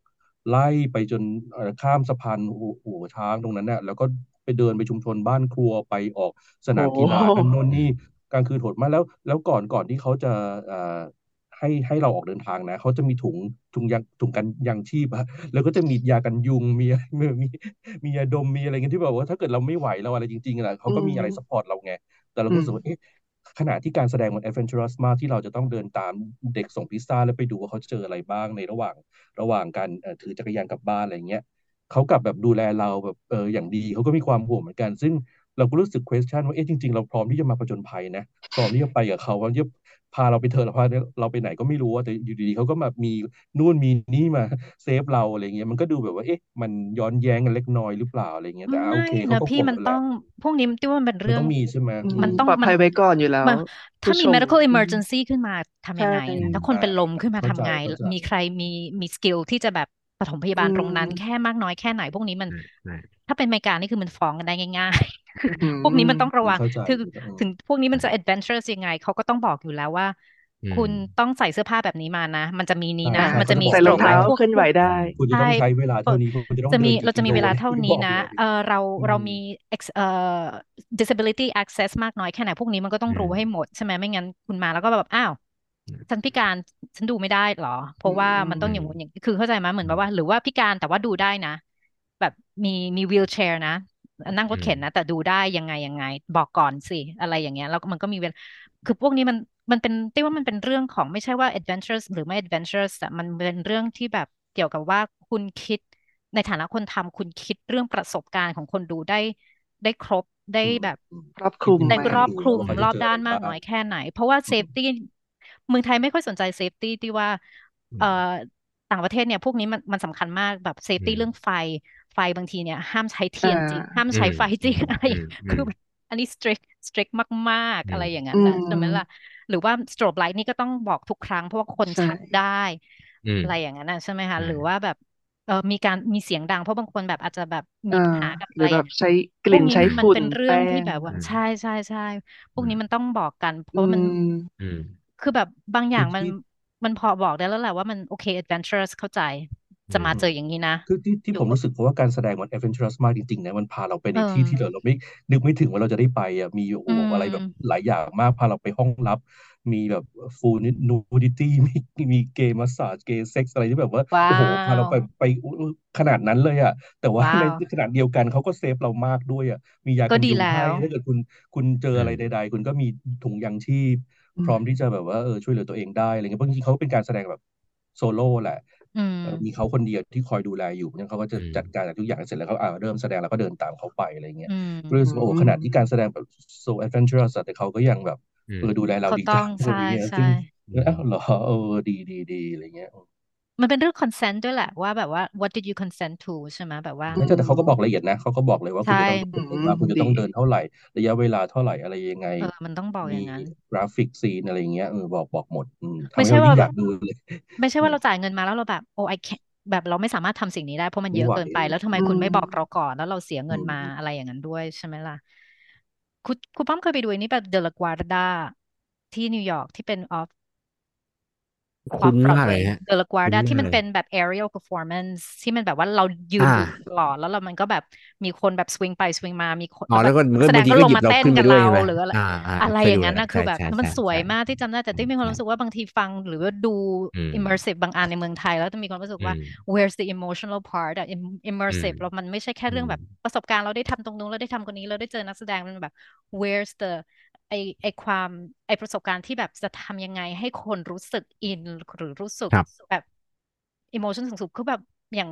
ไล่ไปจนเอ่อข้ามสะพานหัวหัวช้างตรงนั้นน่ะแล้วก็ไปเดินไปชุมชนบ้านครัวไปออกสนามกีฬาโอ้กันโน่นนี่อืมกลางคืนโหดมากแล้ว แล้วก่อนก่อนที่เขาจะเอ่อให้ให้เราออกเดินทางนะเขาจะมีถุงถุงยังชีพถุงยังชีพอะแล้วก็จะมียากันยุงมีมีมีมียาดมมีอะไรเงี้ยที่แบบว่าถ้าเกิดเราไม่ไหวเราอะไรจริงๆอะเขาก็มีอะไรอืม support เราไง แต่เราก็อืมรู้สึกว่าเอ๊ะ ขณะที่การแสดงมัน adventurous มากที่เราจะต้องเดินตามเด็กส่งพิซซ่าแล้วไปดูว่าเขาเจออะไรบ้างในระหว่างระหว่างการถือจักรยานกลับบ้านอะไรเงี้ยเขากลับแบบดูแลเราแบบเอออย่างดีเขาก็มีความห่วงเหมือนกัน ซึ่งเราก็รู้สึก question ว่าเอ๊ะจริงๆ เราพร้อมที่จะมาผจญภัยนะพร้อมที่จะไปกับเขาพร้อมที่จะ พาเราไปเถอะเราพาเราไปไหนก็ไม่รู้อะแต่อยู่ดีๆเขาก็มามีนู่นมีนี่มาเซฟเราอะไรเงี้ยมันก็ดูแบบว่าเอ๊ะมันย้อนแย้งกันเล็กน้อยหรือเปล่าอะไรเงี้ยแต่อะโอไม่เคเขานะก็พี่ห่วงมันกันแหต้อละงพวกนี้มันที่ว่ามันเป็นมันเรื่อต้งองมีใช่ไหมอือืมมันมต้องปลอดมัภันยไว้ก่อนอยู่แล้วมันถ้าผู้มีชม medical อืม emergency ขึ้นมาทำยัใช่งไงอะถ้าคนอ่าเป็นลมขึ้นมาเข้าทำใจไงเข้าใจมีใครมีมีสกิลที่จะแบบปฐมพยาอืบาลตรงมนั้นแค่มากน้อยแค่ไหนพวกนี้มันอืมอืม ถ้าเป็นอเมริกานี่คือมันฟ้องกันได้ง่ายๆคืออืพวกนี้มันมต้องระวังเข้าใจคืออืมถึงพวกนี้มันจะ adventurous ยังไงเขาก็ต้องบอกอยู่แล้วว่าอืมคุณต้องใส่เสื้อผ้าแบบนี้มานะ มันจะมีนี้อ่านะอ่ามันจะมีใส่รองเท้า strobe light พวกเคลื่อนไหวได้คุณจะต้องใช่ใช้เวลาเท่านี้คุณจะต้องจะมีเดินเราจะมีกี่เวกิโลาเท่านี้นะบอกเลยเออเราอืมเรามี ex- เอ่อ disability access มากน้อยแค่ไหนพวกนี้มันก็ต้องอืมรู้ให้หมดใช่ไหมไม่งั้นคุณมาแล้วก็แบบอ้าวฉันพิการฉันดูไม่ได้เหรอ เพราะว่ามันต้องอย่างงู้นอย่างคือเข้าใจไหมเหมือนแบบว่า หรือว่าพิการแต่ว่าดูได้นะแบบ มีมีวีลแชร์นะ นั่งรถเข็นนะ แต่ดูได้ยังไงยังไง บอกก่อนสิอะไรอย่างเงี้ยแล้วมันก็มีเวลาคือพวกนี้มันมันเป็นที่ว่ามันเป็นเรื่องของไม่ใช่ว่า adventures หรือไม่ adventures แต่มันเป็นเรื่องที่แบบเกี่ยวกับว่าคุณคิดในฐานะคนทำคุณคิดเรื่องประสบการณ์ของคนดูได้ได้ครบได้แบบครอบคลุมได้ไหมครอบคลุมว่าเขาจะรอบเจอด้าอะนไรมากบ้างรอบด้านมากน้อยแค่ไหน เพราะว่า safety เมืองไทยไม่ค่อยสนใจ safety ที่ว่าเอ่อต่างประเทศเนี่ยพวกนี้มันมันสำคัญมากแบบเซฟตี้อืมเรื่องไฟไฟบางทีเนี่ย ห้ามใช้เทียนจริงอ่าห้ามใช้ไฟจริงอืมอะไรอย่างอืมคือแบบอันนี้ strict strict มากอืมๆอะไรอย่างนั้นนะอืมใช่ไหมล่ะหรือว่า strobe light นี่ก็ต้องบอกทุกครั้งเพราะว่าคนใช่ชักได้อืมอะไรอย่างนั้นนะใช่ไหมคะใช่หรือว่าแบบเออมีการมีเสียงดังเพราะบางคนแบบอาจจะแบบมีอ่าปัญหากับหอะรืไรอแบอย่างบใช้กพวลิ่กนนี้ใช้มันฝุ่นเป็นเรื่องแป้ที่งแบบว่าอืมใช่ใช่ใช่พวกอืนี้มมันต้องบอกกัน เพอืราะว่ามันมอืมคือแบบบางอย่างมันที่มันพอบอกได้แล้วแหละว่ามันโอเค adventurous เข้าใจ จะมาเจออย่างนี้นะ คือที่ที่หรืผอมว่ารู้สึกเพราะว่าการแสดงมัน adventurous มากจริงๆนะมันพาเราไปในเออที่ที่เราเราไม่นึกไม่ถึงว่าเราจะได้ไปอะมีโอ้อืโหมอะไรแบบหลายอย่างมากพาเราไปห้องลับ มีแบบ full nudity มีมีเกย์มาสซาจเกย์เซ็กซ์อะไรที่แบบว่าว้าโอ้โหพาเราวไปไปอุ๊ยขนาดนั้นเลยอะแต่ว่าว้าในวขณะเดียวกันเขาก็เซฟเรามากด้วยอะมียาก็กันดียุงแล้ให้วถ้าเกิดคุณคุณเจออือะไรมใด ๆ คุณก็มีถุงยางชีพอืพมร้อมที่จะแบบว่าเออช่วยเหลือตัวเองได้อะไรเงี้ยบางทีเขาเป็นการแสดงแบบโซโล่แหละอื มเอ่อมีเขาคนเดียวที่คอยดูแลอยู่เนี่ยเขาก็จะอืมจัดการทุกอย่างเสร็จแล้วเขาอ่าเริ่มแสดงแล้วก็เดินตามเขาไปอะไรเงี้ยอืมก็เลยรู้สึกว่าโอ้ขนาดที่การแสดงแบบ so adventurous อะแต่เขาก็ยังแบบอืมเออดูแลเราเขาดีต้จัองงอะไรใช่เงี้ยใช่ซึ่งอืมเอ้าเหรอเออดีดีดีอะไรเงี้ย มันเป็นเรื่อง consent ด้วยแหละว่าแบบว่า what did you consent to ใช่ไหมแบบว่าไม่ใช่แต่เขาก็บอกละเอียดนะเขาก็บอกเลยว่าคุณใช่จะต้องอืเดินมว่าคุณจะดีต้องเดินเท่าไหร่ ระยะเวลาเท่าไหร่อะไรยังไงเออมันต้องบอกอมีย่างนั้นกราฟิกซีนอะไรเงี้ยเออบอกบอกหมดอืมทำไม่ให้ใช่เราว่ายิ่งอแบยาบกดูเลยไม่ใช่อืว่ามเราจ่ายเงินมาแล้วเราแบบโอ้ I can't แบบเราไม่สามารถทำสิ่งนี้ได้เพราะมันไม่เยอะไหวเกินไป แล้วทำไมอืคุณมไม่บอกเราก่อนแล้วเราเสียอืเงินมมาอะไรอย่างนั้นด้วยใช่ไหมล่ะคุณคุณป้อมเคยไปดูอันนี้แบบเดลากวาร์ดาที่นิวยอร์กที่เป็น off คุ้ off นมากเลย Broadway ฮะเดลากวาร์คุ้นดามาที่กมันเลยเป็นแบบ aerial performance ที่มันแบบว่าเรายืนอ่าอยู่ตลอดแล้วเรามันก็แบบมีคนแบบสวิงไปสวิงมามีคนอ๋อแบแล้วบก็นักก็แสดบางงทีก็ก็ลงหยิบมาเราเต้นขึ้นไปกับด้วยเราใช่ไหมหรืออะไรอ่าอ่าอะไรเคยอย่าดูงนั้นนะนะคืใช่อแบบใช่มันใช่สวยใช่มากที่จำได้แต่ที่มีความใช่รู้สึกว่าบางทีฟังหรือว่าดูอืม immersive บางอันในเมืองไทย แล้วจะมีความรู้สึกอืว่าม where's the emotional part อะ im- อืม immersive แล้วมันไม่ใช่แค่อืเรื่องมแบบประสบการณ์เราได้ทำตรงนู้นเราได้ทำคนนี้เราได้เจอนักแสดงมันแบบ where's the ไอไอความไอประสบการณ์ที่แบบจะทำยังไงให้คนรู้สึกอินหรือรู้สึกครับแบบ emotion สูงๆคือแบบอย่าง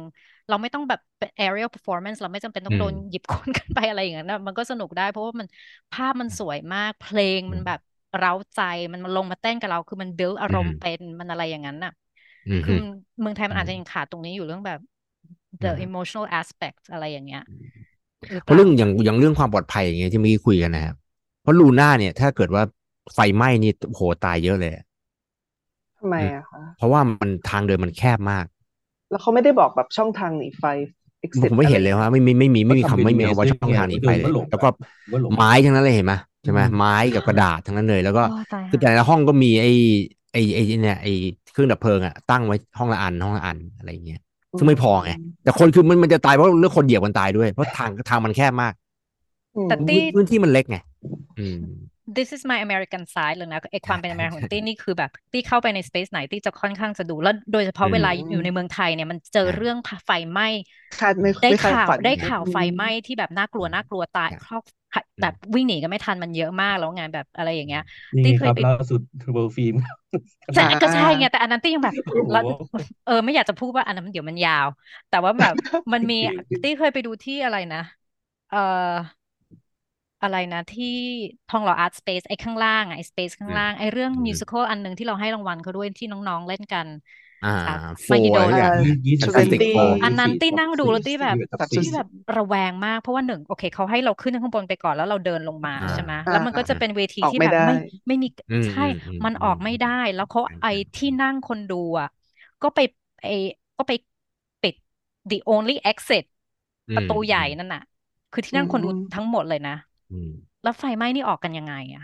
เราไม่ต้องแบบเป็น aerial performance เราไม่จำเป็นต้ออืงโดมนหยิบคนขึ้นไปอะไรอย่างนั้นนะมันก็สนุกได้เพราะว่ามันภาพมันสวยมากเพลงอืมันมแบบเร้าใจมันมาลงมาเต้นกับเรา คือมัน build อาอืรมมณ์เป็นมันอะไรอย่างนั้นน่ะอืมคือมันเมืองไทยมันอือาจมจะยังขาดตรงนี้อยู่เรื่องแบบอื the ม emotional aspect อะไรอย่างเงี้ยหรือเพเปราะล่าเรื่องอย่างอย่างเรื่องความปลอดภัยอย่างเงี้ยที่เมื่อกี้คุยกันนะครับเพ ราะลูน่าเนี่ย ถ้าเกิดว่าไฟไหม้นี่โอ้โหตายเยอะเลยอะทำไมอืมอะคะเพราะว่ามันทางเดินมันแคบมาก แล้วเขาไม่ได้บอกแบบช่องทางหนีไฟผม exit ไม่อะเห็ไรนเลยอย่างว่าเงี้ยไม่มีไม่มีไม่มีเขาทำคำเป็นไม่มีเมคำสว่าได้ช่องไงทางหนีก็ไฟเดินเลก็ยหลงแล้วก็อะก็หลงไม้ทั้งนั้นเลยเห็นไหมใช่ไหมอืมไม้กับกระดาษทั้งนั้นเลย แล้วก็โอ้ตายคือห่าแต่ละห้องก็มีไอ้ไอ้ไอ้เนี่ยไอ้เครื่องดับเพลิงอะตั้งไว้ห้องละอันห้องละอันอะไรอย่างเงี้ยอืซึ่งไม่พอไงมแต่คนคือมันมันจะตายเพราะเรื่องคนเหยียบมันตายด้วยเพราะทางทางมันแคบมากอืมแต่พื้ตี้นพื้นที่มันเล็กไงอืม this is my American side เลยนะไอความเป็นใช่ American ของใช่ตี้นี่คือแบบตี้เข้าไปใน space ไหนตี้จะค่อนข้างจะดู แล้วโดยเฉพาะอืเวมลาอยู่ในเมืองไทยเนี่ยมันเจอใช่เรื่องไฟไหม้คาดไม่ได้ไม่คาดข่าวฝันได้อืข่าวไฟมไหม้ที่แบบน่ากลัวน่ากลัวตายใช่ครอบอืแบมบวิ่งหนีกันไม่ทันมันเยอะมากแล้วไงแบบอะไรอย่างเงี้ยนี่ตี้ไงเคคยรับไปล่าสุดเวิร์ฟิล์มแต่อ่าก็ใช่ไงแต่อันนั้นตี้ยังแบบโอ้โหแล้วเออไม่อยากจะพูดว่าอันนั้นเดี๋ยวมันยาว แต่ว่าแบบมันมีจริงตี้เคยไปดูที่อะไรนะ เอ่อ อะไรนะที่ทองหล่ออาร์ตสเปซไอ้ข้างล่างอะไอ้สเปซข้างอืมล่างไอ้เรื่องอืมมิวสิควลอันหนึ่งที่เราให้รางวัลเขาด้วยที่น้องๆเล่นกันอ่าจากโฟมาฮิโดอะไรนสักอย่างเอ่อยี่ยี่สิบสี่ Fantastic 20 Four อันนั้นยี่สิบตี้สี่นั่งดูแล้วตี้แบบยี่สิบแบบสี่ที่แบบระแวงมากเพราะว่าหนึ่งโอเคเขาให้เราขึ้นข้างบนไปก่อนแล้วเราเดินลงมาอ่าใช่ไหมอ่าแล้วมันก็จะเป็นเวทีออกที่ไม่แบบได้ไม่ไม่มีอืมใช่อืมอืมมันอืออมกไม่ได้แล้วเขาใช่ไอ้ใช่ที่นั่งคนดูอะก็ไปไอ้ก็ไปปิด the only exit อืประมตูอืใหญ่มนั่นน่ะ คือที่อืนั่งคนดูมทั้งหมดเลยนะอืม แล้วไฟไหม้นี่ออกกันยังไงอะ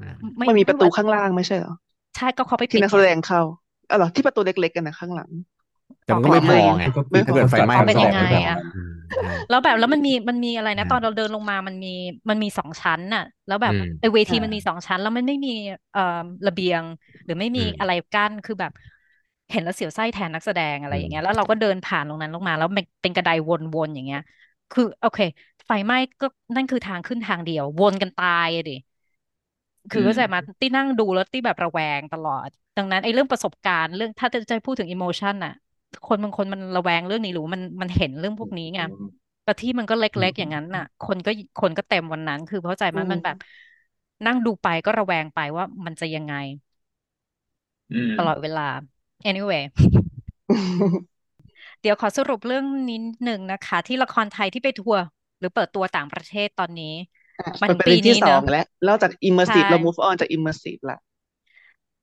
อ่าไม่มันมีปไม่ระตูว่าข้างล่างไม่ใช่เหรอ ใช่ก็เขาไปที่ปิดนักแสดงเข้าอ๋อเหรอที่ประตูเล็กๆกันนะข้างหลังแต่มันก็ไม่พอไงก็ไม่ถ้าเกิดไฟไหม้เอาเป็นมันยังก็ไงออกอะอืมใช่แล้วแบบแล้วมันมีมันมีอะไรนะอ่าตอนเราเดินลงมามันมีมันมีสองชั้นน่ะ แล้วแบบอืมไอ้เวทีอ่ามัมันมีสองชั้น แล้วมันไม่มีเอ่อระเบียง หรือไม่มีอืมอะไรกั้นคือแบบเห็นแล้วเสียวไส้แทนนักแสดงอะไรอืมอย่างเงี้ยแล้วเราก็เดินผ่านตรงนั้นลงมา แล้วมันเป็นกระไดวนๆอย่างเงี้ย คือโอเค ไฟไหม้ก็นั่นคือทางขึ้นทางเดียว วนกันตายอะดิคือเข้าใจมาที่นั่งดูแล้วที่แบบระแวงตลอด ดังนั้นไอ้เรื่องประสบการณ์เรื่องถ้าจะจะพูดถึงอิโมชันน่ะคนบางคนมันระแวงเรื่องนี้หรือว่ามันมันเห็นเรื่องพวกนี้ไงแต่ที่มันก็เล็กๆอย่างนั้นน่ะ คนก็คนก็เต็มวันนั้น คือเข้าใจมั้ยอืมมันแบบ นั่งดูไปก็ระแวงไปว่ามันจะยังไงอืมตลอดเวลา anyway เดี๋ยวขอสรุปเรื่องนิดหนึ่งนะคะ ที่ละครไทยที่ไปทัวร์ หรือเปิดตัวต่างประเทศตอนนี้อะมันมันเป็นปีเรื่องที่นี้สเนออะงแล้วนอกจาก immersive ใช่เรา move on จาก immersive ละ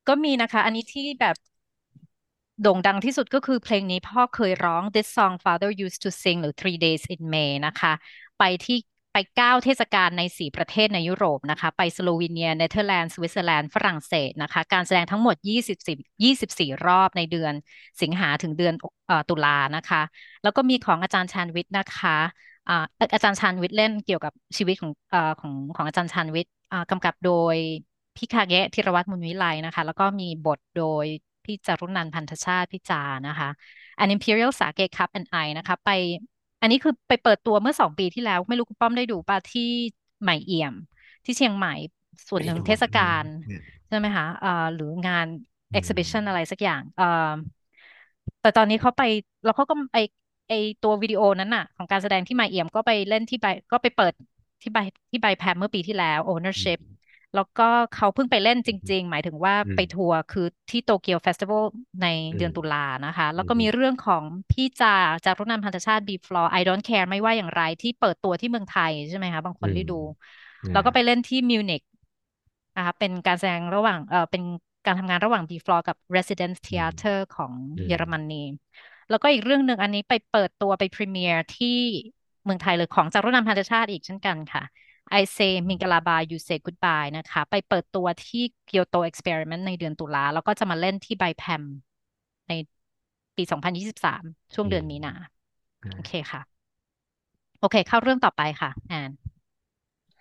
ก็มีนะคะ อันนี้ที่แบบโด่งดังที่สุดก็คือเพลงนี้พ่อเคยร้อง This song father used to sing หรือ Three Days in May นะคะ ไปที่ไปเก้าเทศกาลในสี่ประเทศในยุโรปนะคะ ไปสโลวีเนีย เนเธอร์แลนด์ สวิตเซอร์แลนด์ ฝรั่งเศสนะคะ การแสดงทั้งหมด20 24 รอบในเดือนสิงหาถึงเดือนเอ่อตุลานะคะ แล้วก็มีของอาจารย์ชาญวิทย์นะคะ อ่าอาจารย์ชาญวิทย์เล่นเกี่ยวกับชีวิตของเอ่อของของอาจารย์ชาญวิทย์อ่ากำกับโดยพี่คาเกะธีรวัตรมุนวิไลนะคะ แล้วก็มีบทโดยพี่จารุนันท์พันธชาติพี่จานะคะ An Imperial Sake Cup and I นะคะ ไป อันนี้คือไปเปิดตัวเมื่อสองปีที่แล้ว ไม่รู้คุณป้อมได้ดูป่ะที่ใหม่เอี่ยม ที่เชียงใหม่ส่วนหนึ่งเทศกาลใช่ไหมคะเอ่อหรืองานอืม exhibition อะไรสักอย่างเอ่อแต่ตอนนี้เขาไปแล้วเขาก็ไอไอตัววิดีโอนั้นน่ะ ของการแสดงที่มาเอี่ยมก็ไปเล่นที่ใบก็ไปเปิดที่ BIPAM ที่ BIPAM เมื่อปีที่แล้ว ownership แล้วก็เขาเพิ่งไปเล่นจริง ๆ หมายถึงว่าอืมไปทัวร์คือที่ Tokyo Festival ในเดือนอืมตุลานะคะ แล้วก็อืมมีเรื่องของพี่จาจารุนันท์พันธชาติ B Floor I don't care ไม่ว่าอย่างไร ที่เปิดตัวที่เมืองไทยใช่ไหมคะ บางคนได้ดู แล้วก็ไปเล่นที่มิวนิกนะคะเป็นการแสดงระหว่างเออเป็นการทำงานระหว่าง B Floor กับ Residenz Theater ของอืมเยอรมนี แล้วก็อีกเรื่องหนึ่งอันนี้ไปเปิดตัวไป premiere ที่เมืองไทยเลยของจารุนันท์พันธชาติอีกเช่นกันค่ะ I say มิงกลาบา you say goodbye นะคะ ไปเปิดตัวที่ Kyoto Experiment ในเดือนตุลา แล้วก็จะมาเล่นที่ไบแพมในปี 2023 ช่วงเดือนมีนาอืมโอเคค่ะ โอเค เข้าเรื่องต่อไปค่ะแอน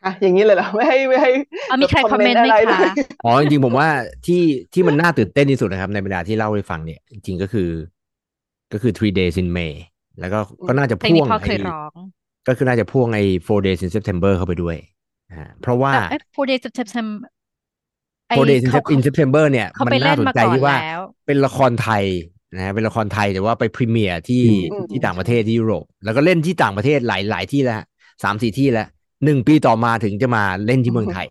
อะอย่างนี้เลยเหรอไม่ให้ไม่ให้เอามีใครแบบคอมเมนต์ไหมอะไรคะเลยอ๋อจริงๆผมว่าที่ที่มันน่าตื่นเต้นที่สุดนะครับ ในบรรดาที่เล่าให้ฟังเนี่ย จริงๆก็คือ ก็คือ three days in May แล้วก็ก็น่าจะเพลงพ่นี้วงพ่อเคไอ้ยร้องก็คือน่าจะพ่วงไอ้ four days in September เข้าไปด้วยอ่าเพราะว่าเอ้ย Four Days of September ไอ้ four days in เขา Sep- in September เนี่ยเขามันไปเล่น่านสนมาใจก่อนที่ว่าแล้วเป็นละครไทยนะฮะเป็นละครไทยแต่ว่าไปพรีเมียร์ที่อืมที่ต่างประเทศที่ยุโรป แล้วก็เล่นที่ต่างประเทศหลายหลายที่แล้วสามสี่ที่แล้วหนึ่งปีต่อมาถึงจะมาเล่นที่เมืองไทย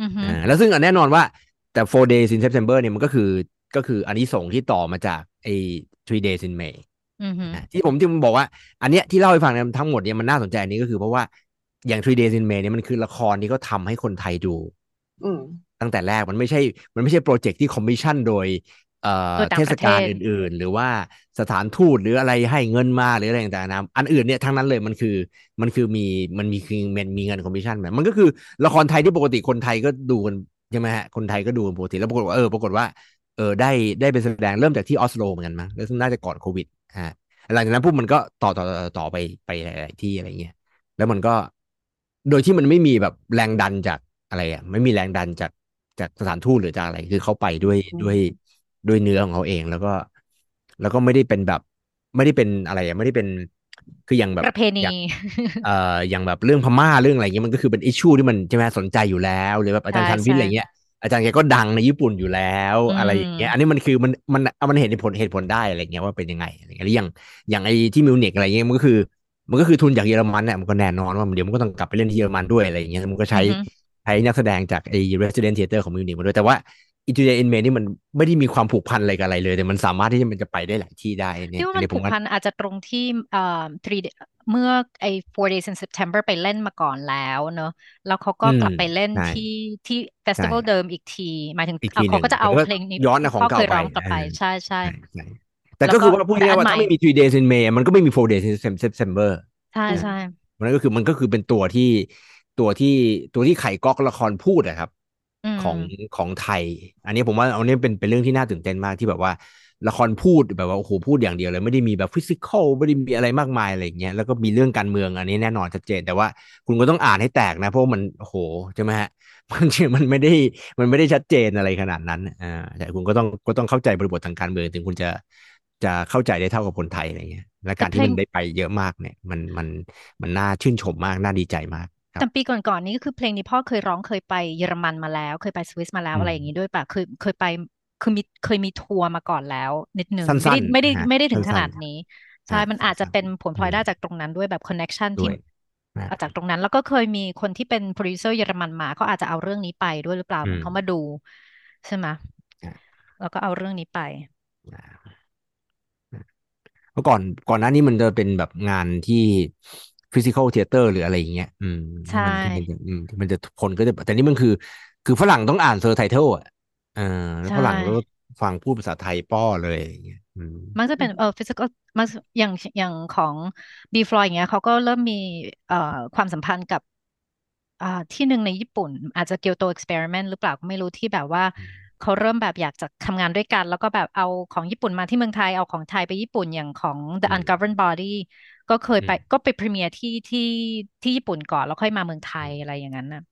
อือฮึอ่าแล้วซึ่งอันแน่นอนว่าแต่ four days in September เนี่ยมันก็คือ ก็คืออันนี้ส่งส์ที่ต่อมาจากไอ้ three days in May อือฮึนะที่ผมที่ผมบอกว่า อันเนี้ยที่เล่าให้ฟังเนี่ยทั้งหมดเนี่ยมันน่าสนใจอันนี้ก็คือเพราะว่าอย่าง three days in May เนี่ยมันคือละครที่เขาทำให้คนไทยดูอืมตั้งแต่แรกมันไม่ใช่ มันไม่ใช่ project ที่คอมมิชชั่นโดยเอ่อโดยเทศกาลต่างเทประเทศอื่น ๆ หรือว่าสถานทูตหรืออะไรให้เงินมาหรืออะไรต่างๆนะอันอื่นเนี่ยทั้งนั้นเลยมันคือมันคือมีมันมีคือมันมีเงินคอมมิชชั่นแบบมันก็คือละครไทยที่ปกติคนไทยก็ดูกันใช่ไหมฮะคนไทยก็ดูกันปกติแล้วปรากฏว่าเออปรากฏว่า เออได้ได้ไปแสดงเริ่มจากที่ออสโลเหมือนกันมั้งแล้วซึ่งน่าจะก่อนโควิดฮะหลังจากนั้นปุ๊บมันก็ต่อต่อต่อต่อไปไปหลายๆที่อะไรเงี้ยแล้วมันก็โดยที่มันไม่มีแบบแรงดันจากอะไรอะไม่มีแรงดันจากจากสถานทูตหรือจากอะไร คือเขาไปด้วยอืมด้วยด้วยเนื้อของเขาเองแล้วก็ แล้วก็ไม่ได้เป็นแบบ ไม่ได้เป็นอะไรอะไม่ได้เป็นคืออย่างแบบประเพณีอย่างเอ่ออย่างแบบเรื่องพม่าเรื่องอะไรเงี้ยมันก็คือเป็นอิชชูที่มันใช่ไหมสนใจอยู่แล้วหรือแบบอาจารย์ใช่ชันวิทย์ใช่อะไรเงี้ย อาจารย์แกก็ดังในญี่ปุ่นอยู่แล้วอืมอะไรอย่างเงี้ย อันนี้มันคือมันมันมันเห็นผลเหตุผลได้อะไรเงี้ยว่าเป็นยังไงอะไรเงี้ยหรืออย่างอย่างไอ้ที่มิวนิกอะไรเงี้ยมันก็คือ มันก็คือทุนจากเยอรมันเนี่ยมันก็แน่นอนว่าเดี๋ยวมันก็ต้องกลับไปเล่นที่เยอรมันด้วยอะไรอย่างเงี้ยมันก็ใช้อือฮึใช้นักแสดงจากไอ้ Resident Theater ของมิวนิกมาด้วยแต่ว่า i t u d a y in May นี่มันไม่ได้มีความผูกพันอะไรกับอะไรเลยแต่มันสามารถที่จะมันจะไปได้หลายที่ได้เนี่ยที่ว่าอัมันนี้ผผูมกว่าพันอาจจะตรงที่เอ่อ three day- เมื่อไอ้ four days in September ไปเล่นมาก่อนแล้วเนอะแล้วเขาก็อืมกลับไปเล่นใช่ที่ที่เฟสติวัลใช่เดิมอีกทีหมายถึงอีกเอาทีหเขานึ่งก็จะเอาแล้วก็เพลงนี้ย้อนเอาของพ่อเก่าเคยไปร้องกลับไปเออใช่ใช่ใช่ใช่แต่แล้วก็ก็คือว่าพูดแต่ง่ายอัๆนว่าใหม่ถ้าไม่มี three days in May มันก็ไม่มี four days in September ใช่ใช่มันก็คือมันก็คือเป็นตัวที่ตัวที่ตัวที่ไขก๊อกละครพูดอะครับอืม ของของไทย อันนี้ผมว่าอันนี้เป็นเป็นเรื่องที่น่าตื่นเต้นมากที่แบบว่าละครพูดแบบว่าโอ้โหพูดอย่างเดียวเลยไม่ได้มีแบบฟิสิกอลไม่ได้มีอะไรมากมายอะไรอย่างเงี้ยแล้วก็มีเรื่องการเมืองอันนี้แน่นอนชัดเจน แต่ว่าคุณก็ต้องอ่านให้แตกนะ เพราะมันโอ้โหใช่ไหมฮะมันมันไม่ได้มันไม่ได้ชัดเจนอะไรขนาดนั้นอ่าแต่คุณก็ต้องก็ต้องเข้าใจบริบททางการเมืองถึงคุณจะจะเข้าใจได้เท่ากับคนไทยอะไรเงี้ยและการที่มันได้ไปเยอะมากเนี่ย มันมันมันน่าชื่นชมมากน่าดีใจมาก แต่ปีก่อนๆนี้ก็คือเพลงนี้พ่อเคยร้องเคยไปเยอรมันมาแล้ว เคยไปสวิสมาแล้วอะไรอย่างนี้ด้วยปะเคยเคยไปคือมีเคยมีทัวร์มาก่อนแล้ว นิดนึงไม่ได้ไม่ได้ไม่ได้ถึงขนาดนี้ใช่มันอาจจะเป็นผลพลอยได้จากตรงนั้นด้วยแบบ connection ที่จากตรงนั้นแล้วก็เคยมีคนที่เป็นโปรดิวเซอร์เยอรมันมาเขาอาจจะเอาเรื่องนี้ไปด้วยหรือเปล่าเขามาดู ใช่ไหมแล้วก็เอาเรื่องนี้ไปเมื่อก่อนก่อนหน้านี้มันจะเป็นแบบงานที่ physical theatre หรืออะไรอย่างเงี้ย อืมใช่ที่มันจะคนก็จะแต่นี่มันคือ คือฝรั่งต้องอ่าน surtitle อะเออแล้วฝรั่งก็ฟังพูดภาษาไทยปร๋อเลยอย่างเงี้ยมันจะเป็นเออ physical มันอย่างอย่างของ B Floor อย่างเงี้ยเขาก็เริ่มมีเอ่อความสัมพันธ์กับอ่าที่หนึ่งในญี่ปุ่น อาจจะ Kyoto Experiment หรือเปล่าก็ไม่รู้ที่แบบว่าเขาเริ่มแบบอยากจะทำงานด้วยกัน แล้วก็แบบเอาของญี่ปุ่นมาที่เมืองไทยเอาของไทยไปญี่ปุ่นอย่างของ The Ungoverned Body ก็เคยไปก็ไปพรีเมียร์ที่ที่ที่ญี่ปุ่นก่อนแล้วค่อยมาเมืองไทยอะไรอย่างนั้นนะ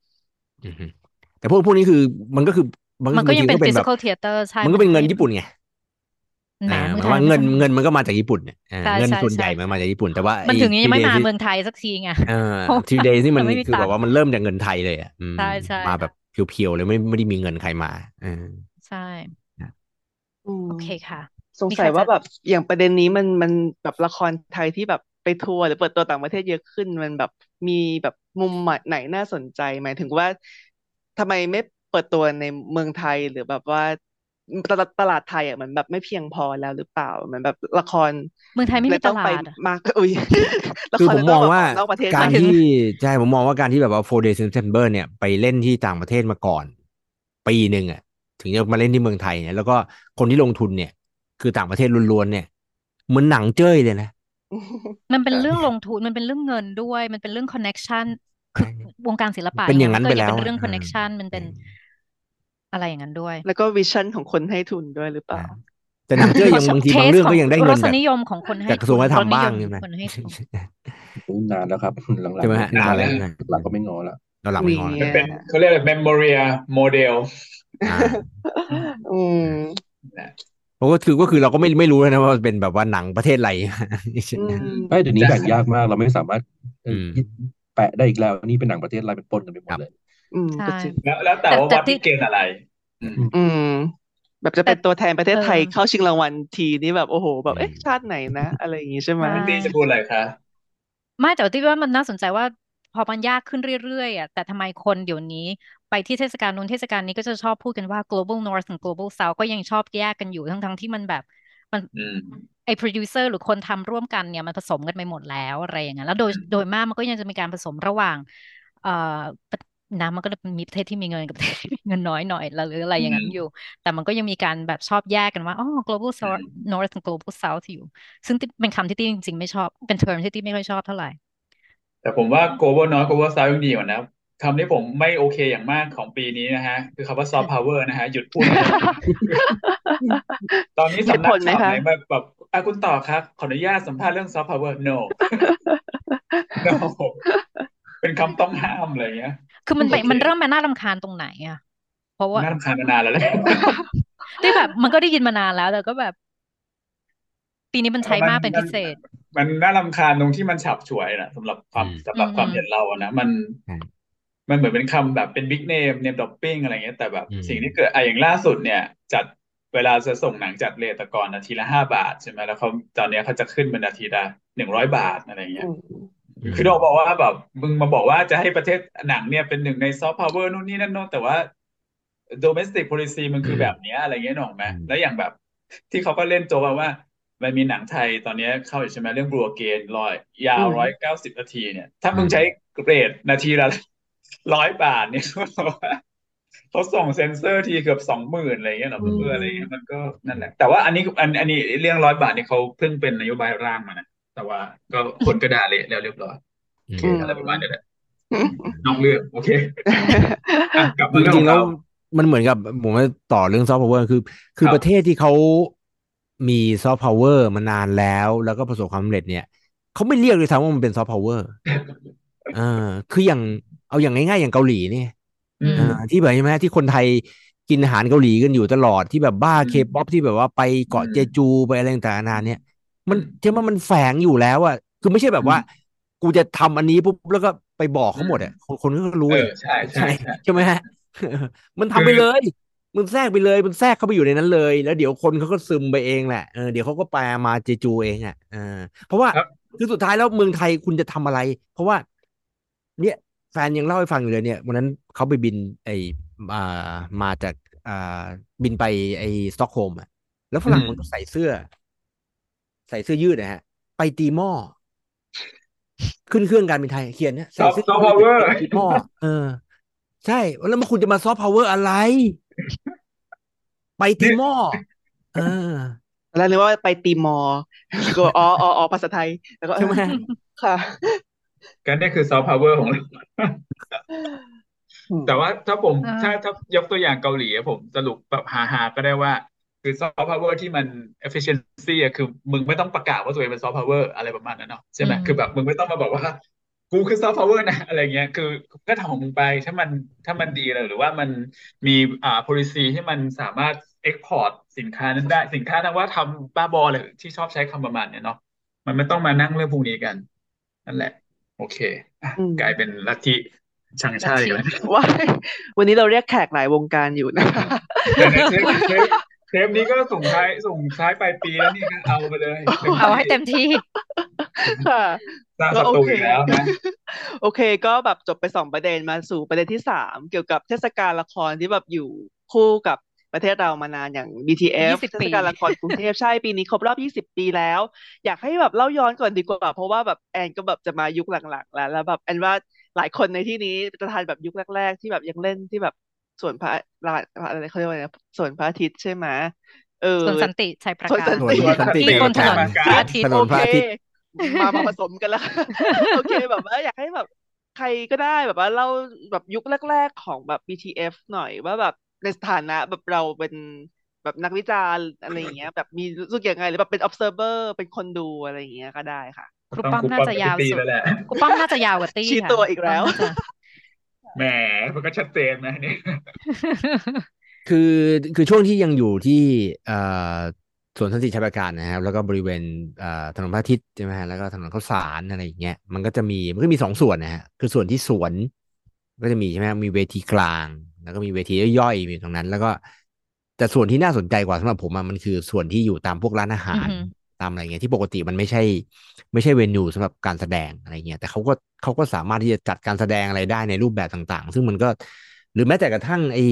แต่พวกพวกนี้คือมันก็คือมันก็ยังเป็น physical theater ใช่มันก็เป็นเงินญี่ปุ่นไงหมายว่าเงินเงินมันก็มาจากญี่ปุ่นเนี่ยเงินส่วนใหญ่มันมาจากญี่ปุ่นแต่ว่ามันถึงยังไม่มาเมืองไทยสักทีไงทีเดย์ที่มันคือแบบว่ามันเริ่มจากเงินไทยเลยอะมาแบบเพียวๆเลยไม่ไม่ได้มีเงินใครมาใช่โอเคค่ะ สงสัยว่าแบบอย่างประเด็นนี้มันมันแบบละครไทยที่แบบ ไปทัวร์หรือเปิดตัวต่างประเทศเยอะขึ้น มันแบบมีแบบมุมไหนน่าสนใจหมายถึงว่าทำไมไม่เปิดตัวในเมืองไทยหรือแบบว่าตลาดตลาดไทยอะมันแบบไม่เพียงพอแล้วหรือเปล่าเหมือนแบบละครเมืองไทยไม่มีตลาดมากอุ้ยคือผมมองว่าการที่ใช่ผมมองว่าการที่แบบว่า four days in September เนี่ยไปเล่นที่ต่างประเทศมาก่อน ปีหนึ่งอะ ถึงจะมาเล่นที่เมืองไทยเนี่ยแล้วก็คนที่ลงทุนเนี่ย คือต่างประเทศล้วนๆเนี่ย เหมือนหนังเจ้ยเลยนะ มันเป็นเรื่องลงทุนมันเป็นเรื่องเงินด้วย มันเป็นเรื่อง connection คือวงการศิลปะเป็นอย่างนั้นไปแล้วเป็นเรื่อง connection มันเป็นอะไรอย่างนั้นด้วย แล้วก็ vision ของคนให้ทุนด้วยหรือเปล่า แต่หนังเจ้ยยังบางทีบางเรื่องก็ยังได้เงินแบบนิยมของคนให้จากกระทรวงวัฒนธรรมบ้างใช่ไหมนานแล้วครับหลังๆใช่ไหมนานแล้วหลังก็ไม่งอแล้วหลังไม่งอเป็นเขาเรียกอะไร memoria model อืม ผมก็คือก็คือเราก็ไม่ไม่รู้นะว่าเป็นแบบว่าหนังประเทศอะไรไม่เดี๋ยวนี้แบ่งยากมากเราไม่สามารถแปะได้อีกแล้วนี่เป็นหนังประเทศอะไรเป็นปนกันไปหมดเลยอืมแล้วแล้วแต่ว่าวัดที่เกณฑ์อะไร อืม แบบจะเป็นตัวแทนประเทศไทยเข้าชิงรางวัลทีนี่แบบโอ้โห แบบเอ๊ะชาติไหนนะ อะไรอย่างงี้ใช่ไหมตีจะพูดอะไรคะไม่แต่ที่ว่ามันน่าสนใจว่าพอมันยากขึ้นเรื่อยๆอะแต่ทำไมคนเดี๋ยวนี้ ไปที่เทศกาลนู้นเทศกาลนี้ก็จะชอบพูดกันว่า global north กับ global south ก็ยังชอบแยกกันอยู่ทั้งๆที่มันแบบมันไอ้ producer หรือคนทำร่วมกันเนี่ยมันผสมกันไปหมดแล้วอะไรอย่างเงี้ยแล้วโดยโดยมากมันก็ยังจะมีการผสมระหว่าง เอ่อนะมันก็มีประเทศที่มีเงินกับประเทศที่มีเงินน้อยหน่อยหรืออะไรอย่างนั้นอยู่ แต่มันก็ยังมีการแบบชอบแยกกันว่าอ๋อ global south north กับ global south อยู่ ซึ่งเป็นคำที่ตี้จริง ๆ ไม่ชอบเป็นเทอมที่ตี้ไม่ค่อยชอบเท่าไหร่ แต่ผมว่า global north global south ยังดีกว่านะ คำที่ผมไม่โอเคอย่างมากของปีนี้นะฮะ คือคำว่า soft power นะฮะ หยุดพูด ตอนนี้สำนักข่าวไหนแบบแบบอะคุณต่อครับ ขออนุญาตสัมภาษณ์เรื่อง soft power no no เป็นคำต้องห้ามอะไรเงี้ย คือมันไปมันเริ่มมาน่ารำคาญตรงไหนอะ เพราะว่าน่ารำคาญมานานแล้วแหละที่แบบมันก็ได้ยินมานานแล้ว แต่ก็แบบ ปีนี้มันใช้มากเป็นพิเศษ มันน่ารำคาญตรงที่มันฉับฉวยนะสำหรับความสำหรับความเห็นเราอะนะมัน มันเหมือนเป็นคำแบบเป็นบิ๊กเนมเนมดอปปิ้งอะไรเงี้ยแต่แบบสิ่งที่เกิดไอะอย่างล่าสุดเนี่ยจัดเวลาจะส่งหนังจัดเลตะกอนนาทีละห้าบาทใช่ไหมแล้วเขาตอนนี้เขาจะขึ้นเป็นนาทีละหนึ่งร้อยบาทอะไรเงี้ยคือเราบอกว่าแบบมึงมาบอกว่าจะให้ประเทศหนังเนี่ยเป็นหนึ่งในซอฟต์พาวเวอร์นู่นนี่นั่นโน้นแต่ว่า domestic policy มันคือแบบนี้อะไรเงี้ยหนองไหมแล้วอย่างแบบ ที่เขาก็เล่นโจว่ามันมีหนังไทยตอนนี้เข้าอยู่ใช่ไหมเรื่อง Blue Again ร้อยยาวร้อยเก้าสิบนาทีเนี่ย ถ้ามึงใช้เกรดนาทีละ ร้อยบาทเนี่ยเขาส่งเซนเซอร์ทีเกือบสองหมื่นอะไรเงี้ยหรอเพื่ออะไรเงี้ยมันก็นั่นแหละ แต่ว่าอันนี้อันอันนี้เรื่องร้อยบาทนี่เขาเพิ่งเป็นนโยบายร่างมานะแต่ว่าก็คนก็ด่าเละแล้วเรียบร้อยอะไรประมาณนี้แหละนอกเรื่องโอเคกลับมาจริงๆแล้วมันเหมือนกับผมว่าต่อเรื่องซอฟต์พาวเวอร์คือ คือครับประเทศที่เขามีซอฟต์พาวเวอร์มานานแล้ว แล้วก็ประสบความสำเร็จเนี่ยเขาไม่เรียกเลยซ้ำว่ามันเป็นซอฟต์พาวเวอร์อ่าคืออย่าง เอาอย่างง่ายๆอย่างเกาหลีเนี่ยอืมอ่าที่แบบใช่ไหมที่คนไทยกินอาหารเกาหลีกันอยู่ตลอดที่แบบบ้าอืมเคป๊อปที่แบบว่าไปเกาะอืมเจจูไปอะไรต่างๆนานาเนี่ย มันอืมใช่ไหมมันแฝงอยู่แล้วอะคือไม่ใช่แบบว่า กูจะทำอันนี้ปุ๊บแล้วก็ไปบอกเขาหมดอะคนคนก็รู้เอเลอยใช่ใช่ใช่ใช่ไหมฮะมันทำคือไปเลยมันแทรกไปเลยมันแทรกเข้าไปอยู่ในนั้นเลย แล้วเดี๋ยวคนเขาก็ซึมไปเองแหละเออเดี๋ยวเขาก็ไปมาเจจูเองอะเออเพราะว่าครับคือสุดท้ายแล้วเมืองไทยคุณจะทำอะไร เพราะว่า เนี่ย แฟนยังเล่าให้ฟังอยู่เลยเนี่ยวันนั้นเขาไปบินไออ่ามาจากอ่าบินไปไอสต็อกโฮล์มอะแล้วฝรั่งอืมมันก็ใส่เสื้อ ใส่เสื้อยืดนะฮะ ไปตีหม้อขึ้นเครื่องการบินไทยเขียนเนี่ยซอใส่ฟเสื้อต์พาวเวอร์ตีหม้อเออ ใช่ แล้วมันคุณจะมาซอฟต์พาวเวอร์อะไร ไปตีหม้อเออแล้วนึกว่าไปตีมอร์ก็อ๋ออ๋ออ๋อภาษาไทย แล้วก็ใช่ไหมค่ะ กันนี่คือซอฟต์พาวเวอร์ของเราแต่ว่าถ้าผมอ่าถ้าถ้ายกตัวอย่างเกาหลีอะผมสรุปแบบฮาๆก็ได้ว่า คือซอฟต์พาวเวอร์ที่มัน efficiency อะคือ มึงไม่ต้องประกาศว่าตัวเองเป็นซอฟต์พาวเวอร์อะไรประมาณนั้นเนาะใช่ไหมอืมคือแบบมึงไม่ต้องมาบอกว่า กูคือซอฟต์พาวเวอร์นะอะไรเงี้ย คือก็ทำของมึงไปถ้ามันถ้ามันดีเลยหรือว่ามันมีอ่า policy ที่มันสามารถ export สินค้านั้นได้ สินค้านวัตกรรมบ้าบอเลยที่ชอบใช้คำประมาณเนี้ยเนาะมันไม่ต้องมานั่งเรื่องพวกนี้กันนั่นแหละ โอเคอะอืมกลายเป็นลัทธิชังชาติอีกแล้วว่าวันนี้เราเรียกแขกหลายวงการอยู่นะคะแต่ในเทปเทปเทปนี้ก็ส่งท้ายส่งท้ายปลายปีแล้วนี่ก็เอาไปเลยเต็มเอาให้ที่เต็มที่ค่ะสร้างก็ศัโอตรูเคอีกแล้วนะโอเค ก็แบบจบไปสองประเด็นมาสู่ประเด็นที่สามเกี่ยวกับเทศกาลละครที่แบบอยู่คู่กับ ประเทศเรามานานอย่าง BTF 20เทศกาลละครกรุงเทพใช่ปีนี้ครบรอบ 20 ปีแล้ว อยากให้แบบเล่าย้อนก่อนดีกว่า เพราะว่าแบบแอนก็แบบจะมายุคหลังๆ แล้ว แล้วแบบแอนว่าหลายคนในที่นี้จะทานแบบยุคแรก ๆ ที่แบบยังเล่นที่แบบสวนพระลานอะไรเขาเรียกว่าอะไรนะสวนพระอาทิตย์ใช่ไหมเออส่วนสันติชัยประส่วนกาสัรนส่วนติที่สันติที่บนถนนปราการพระอาทิตย์ถนนพระอาทิตย์โอเคมามาผสมกันแล้วโอเคแบบว่าอยากให้แบบใครก็ได้แบบว่าเล่าแบบยุคแรก ๆ ของแบบ BTF หน่อยว่าแบบ ในสถานะแบบเราเป็นแบบนักวิจารณ์อะไรอย่างเงี้ย แบบมีรู้สึกยังไงหรือแบบเป็น observer เป็นคนดูอะไรอย่างเงี้ยก็ได้ค่ะครูต้องป้อมครูน่าป้อมจะกับยาวพี่ตีสุดแล้วแหละครูป้อมน่าจะยาวกว่าตี้ชี้ค่ะตัวอีกแล้วครูป้อมน่าจะแหมมันก็ชัดเจนนะเนี่ยคือคือช่วงที่ยังอยู่ที่เอ่อสวนสันติชัยประการนะครับ แล้วก็บริเวณเอ่อถนนพระอาทิตย์ใช่ไหมฮะแล้วก็ถนนข้าวสารอะไรอย่างเงี้ยมันก็จะมีมันก็มีสองส่วนนะฮะคือส่วนที่สวน ก็จะมีใช่ไหมฮะมีเวทีกลาง แล้วก็มีเวทีย่อยๆอยู่ตรงนั้น แล้วก็แต่ส่วนที่น่าสนใจกว่าสำหรับผมอะมันคือส่วนที่อยู่ตามพวกร้านอาหารอือฮึตามอะไรเงี้ยที่ปกติมันไม่ใช่ ไม่ใช่เวนูสำหรับการแสดงอะไรเงี้ยแต่เขาก็เขาก็สามารถที่จะจัดการแสดงอะไรได้ในรูปแบบต่าง ๆ ซึ่งมันก็ หรือแม้แต่กระทั่งไอ้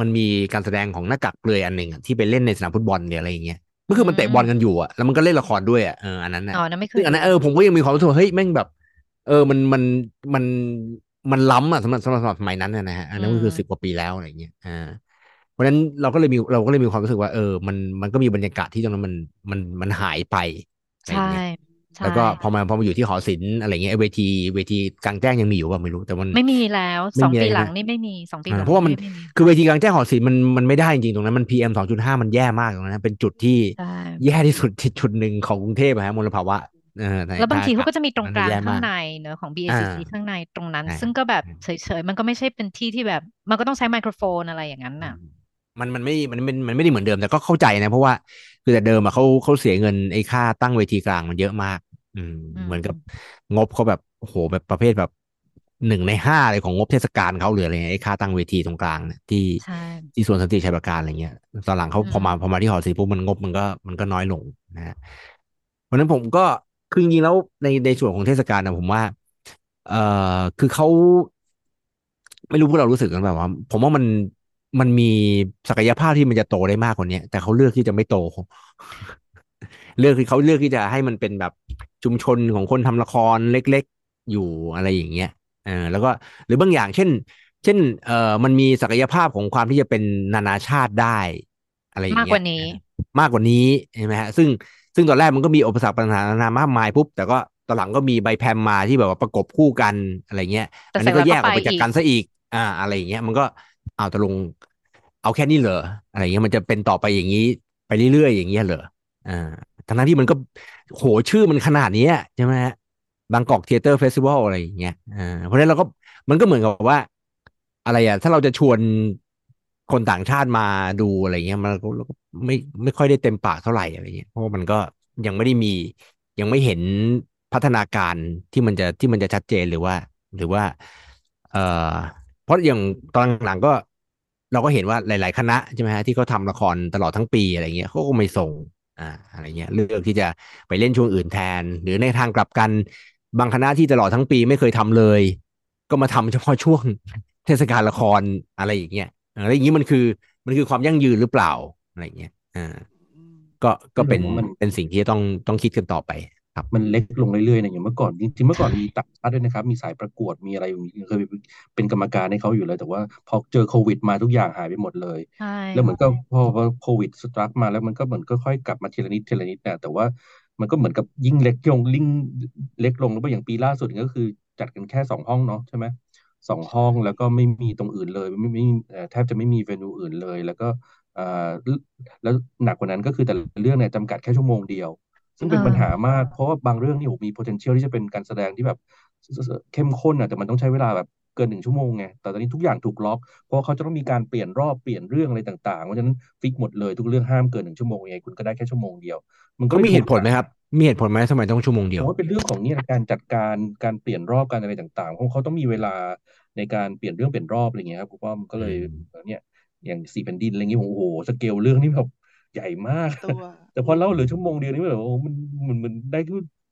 มันมีการแสดงของหน้ากากเปลือยอันหนึ่งอะที่ไปเล่นในสนามฟุตบอลเนี่ยอะไรอย่างเงี้ยก็คือมันเตะบอลกันอยู่อะแล้วมันก็เล่นละครด้วยอะเอออันนั้นอะอ๋อนั่นไม่เคซึ่ยงอันนั้นเออผมก็ยังมีความรู้สึกว่าเฮ้ยแม่งแบบ เออมันมันมัน มันล้ำอะสำหรับสำหรับสำหรับสมัยนั้นนะนะฮะอันนั้นก็คือสิบกว่าปีแล้วอะไรเงี้ยอ่าเพราะฉะนั้นเราก็เลยมีเราก็เลยมีความรู้สึกว่าเออมันมันก็มีบรรยากาศที่ตรงนั้นมันมันมันหายไปอะไรใช่เงี้ยใช่แล้วก็พอมาพอมาอยู่ที่หอศิลป์อะไรเงี้ยไอ้เวทีเวทีกลางแจ้งยังมีอยู่ป่ะไม่รู้แต่มันไม่มีแล้วไม่สองมีปีอะไรหลังนะนี่ไม่มีสองปีหอ่าลังเพราะว่ามันไม่มีคือเวทีกลางแจ้งหอศิลป์มันมันไม่ได้จริงๆตรงนั้นมัน PM สองจุดห้ามันแย่มากตรงนั้นเป็นจุดที่ใช่แย่ที่สุดที่จุดหนึ่งของกรุงเทพอะฮะมลภาวะเออใน แล้วบางทีถ้เขาก็จะมีตรงกลางแย่ข้างมากในเนอะของอ่า BACC ข้างในตรงนั้นใช่ซึ่งก็แบบใช่เฉยๆ มันก็ไม่ใช่เป็นที่ที่แบบ มันก็ต้องใช้ไมโครโฟนอะไรอย่างนั้นน่ะมันมันไม่มันมันมันไม่ได้เหมือนเดิมแต่ก็เข้าใจนะ เพราะว่าคือแต่เดิมอะเขาเขาเสียเงินไอ้ค่าตั้งเวทีกลางมันเยอะมากอืมอืม เหมือนกับงบเขาแบบโอ้โหแบบประเภทแบบหนึ่งในห้าเลยของงบเทศกาลเขาหรืออะไรเงี้ยไอ้ค่าตั้งเวทีตรงกลางเนี่ยที่ใช่ที่สวนสันติชัยประการอะไรเงี้ยตอนหลังเขาอืมพอมาพอมาที่หอศิลป์ปุ๊บมันงบมันก็มันก็น้อยลงนะฮะเพราะฉะนั้นผมก็ คือจริงๆแล้วในในส่วนของเทศกาลนะผมว่า เอ่อคือเขาไม่รู้พวกเรารู้สึกกันแบบว่า ผมว่ามันมันมีศักยภาพที่มันจะโตได้มากกว่านี้แต่เขาเลือกที่จะไม่โต เลือกที่เขาเลือกที่จะให้มันเป็นแบบชุมชนของคนทำละครเล็ก ๆ อยู่อะไรอย่างเงี้ยเออแล้วก็หรือบางอย่าง เช่น เช่น เอ่อมันมีศักยภาพของความที่จะเป็นนานาชาติได้ อะไรอย่างมากเงี้กยว่านี้ มากกว่านี้ใช่ไหมฮะ ซึ่ง ซึ่งตอนแรกมันก็มีอุปสรรคปัญหานามากมายปุ๊บแต่ก็ตอนหลังก็มีใบแพมมาที่แบบว่าประกบคู่กันอะไรเงี้ยแต่อันเสร็นี้จก็แล้วแยก็กออกไปไปจากอีกกันซะอีก อ่า อะไรอย่างเงี้ยมันก็เอาวตกลง เอาแค่นี้เหรออะไรเงี้ยมันจะเป็นต่อไปอย่างนี้ไปเรื่อยๆอย่างเงี้ยเหรออ่าทั้งนั้นที่มันก็โหชื่อมันขนาดนี้ใช่ไหมฮะ Bangkok Theatre Festival อะไรอย่างเงี้ยอ่าเพราะฉะนั้นเราก็มันก็เหมือนกับว่า อะไรอะถ้าเราจะชวนคนต่างชาติมาดูอะไรเงี้ยมันก็ ไม่ไม่ค่อยได้เต็มปากเท่าไหร่อะไรเงี้ยเพราะมันก็ยังไม่ได้มี ยังไม่เห็นพัฒนาการที่มันจะที่มันจะชัดเจนหรือว่า หรือว่า เอ่อเพราะอย่างตอนหลังก็ เราก็เห็นว่าหลาย ๆ คณะใช่ไหมฮะที่เขาทำละครตลอดทั้งปีอะไรเงี้ยเขาก็ไม่ส่งอ่าอะไรเงี้ยเลือกที่จะไปเล่นช่วงอื่นแทน หรือในทางกลับกัน บางคณะที่ตลอดทั้งปีไม่เคยทำเลย ก็มาทำเฉพาะช่วงเทศกาลละครอะไรอย่างเงี้ยอะไรอย่างนี้มันคือมันคือความยั่งยืนหรือเปล่า อะไรเงี้ยอ่าก็ก็เป็นมันเป็นสิ่งที่ต้องต้องคิดกันต่อไปครับมันเล็กลงเรื่อยๆนะอย่างเมื่อก่อนจริงๆเมื่อก่อนมีต่างชาติด้วยนะครับ มีสายประกวดมีอะไรเคยเป็นกรรมการให้เขาอยู่เลยแต่ว่าพอเจอโควิดมาทุกอย่างหายไปหมดเลยใช่แล้วเหมือนก็พอพอโควิดสตรักมาแล้วมันก็เหมือนก็ค่อยกลับมาทีละนิดทีละนิดนะแต่ว่ามันก็เหมือนกับยิ่งเล็กลงลิ่งเล็กลงแล้วก็อย่างปีล่าสุดก็คือจัดกันแค่สองห้องเนาะใช่ไหมสองห้องแล้วก็ไม่มีตรงอื่นเลย ไม่ไม่เอ่อแทบจะไม่มีเวนูอื่นเลย แล้วก็เอ่อ แล้วหนักกว่านั้นก็คือแต่ละเรื่องเนี่ยจำกัดแค่ชั่วโมงเดียว ซึ่งเป็นปัญหามากเพราะว่าบางเรื่องนี่โอ้โหมี potential ที่จะเป็นการแสดงที่แบบเข้มข้นอะแต่มันต้องใช้เวลาแบบเกินหนึ่งชั่วโมงไง แต่ตอนนี้ทุกอย่างถูกล็อก เพราะเขาจะต้องมีการเปลี่ยนรอบเปลี่ยนเรื่องอะไรต่างๆ เพราะฉะนั้นฟิกหมดเลยทุกเรื่องห้ามเกินหนึ่งชั่วโมงยังไงคุณก็ได้แค่ชั่วโมงเดียว มันก็ก็เลยมีเหตุผลไหมครับ มีเหตุผลไหมทำไมต้องชั่วโมงเดีผยวมว่าเป็นเรื่องของเนี่ยการจัดการการเปลี่ยนรอบการอะไรต่างๆเพราะเขาต้องมีเวลาในการเปลี่ยนเรื่องเปลี่ยนรอบอะไรเงี้ยครับผมว่ามันก็เลยอืมเนี่ย อย่างสี่แผ่นดินอะไรเงี้ยโอ้โหสเกลเรื่องนี้แบบใหญ่มากตัวแต่พอเล่าเหลือชั่วโมงเดียวนี่แบบโอ้มันเหมือนเหมือนได้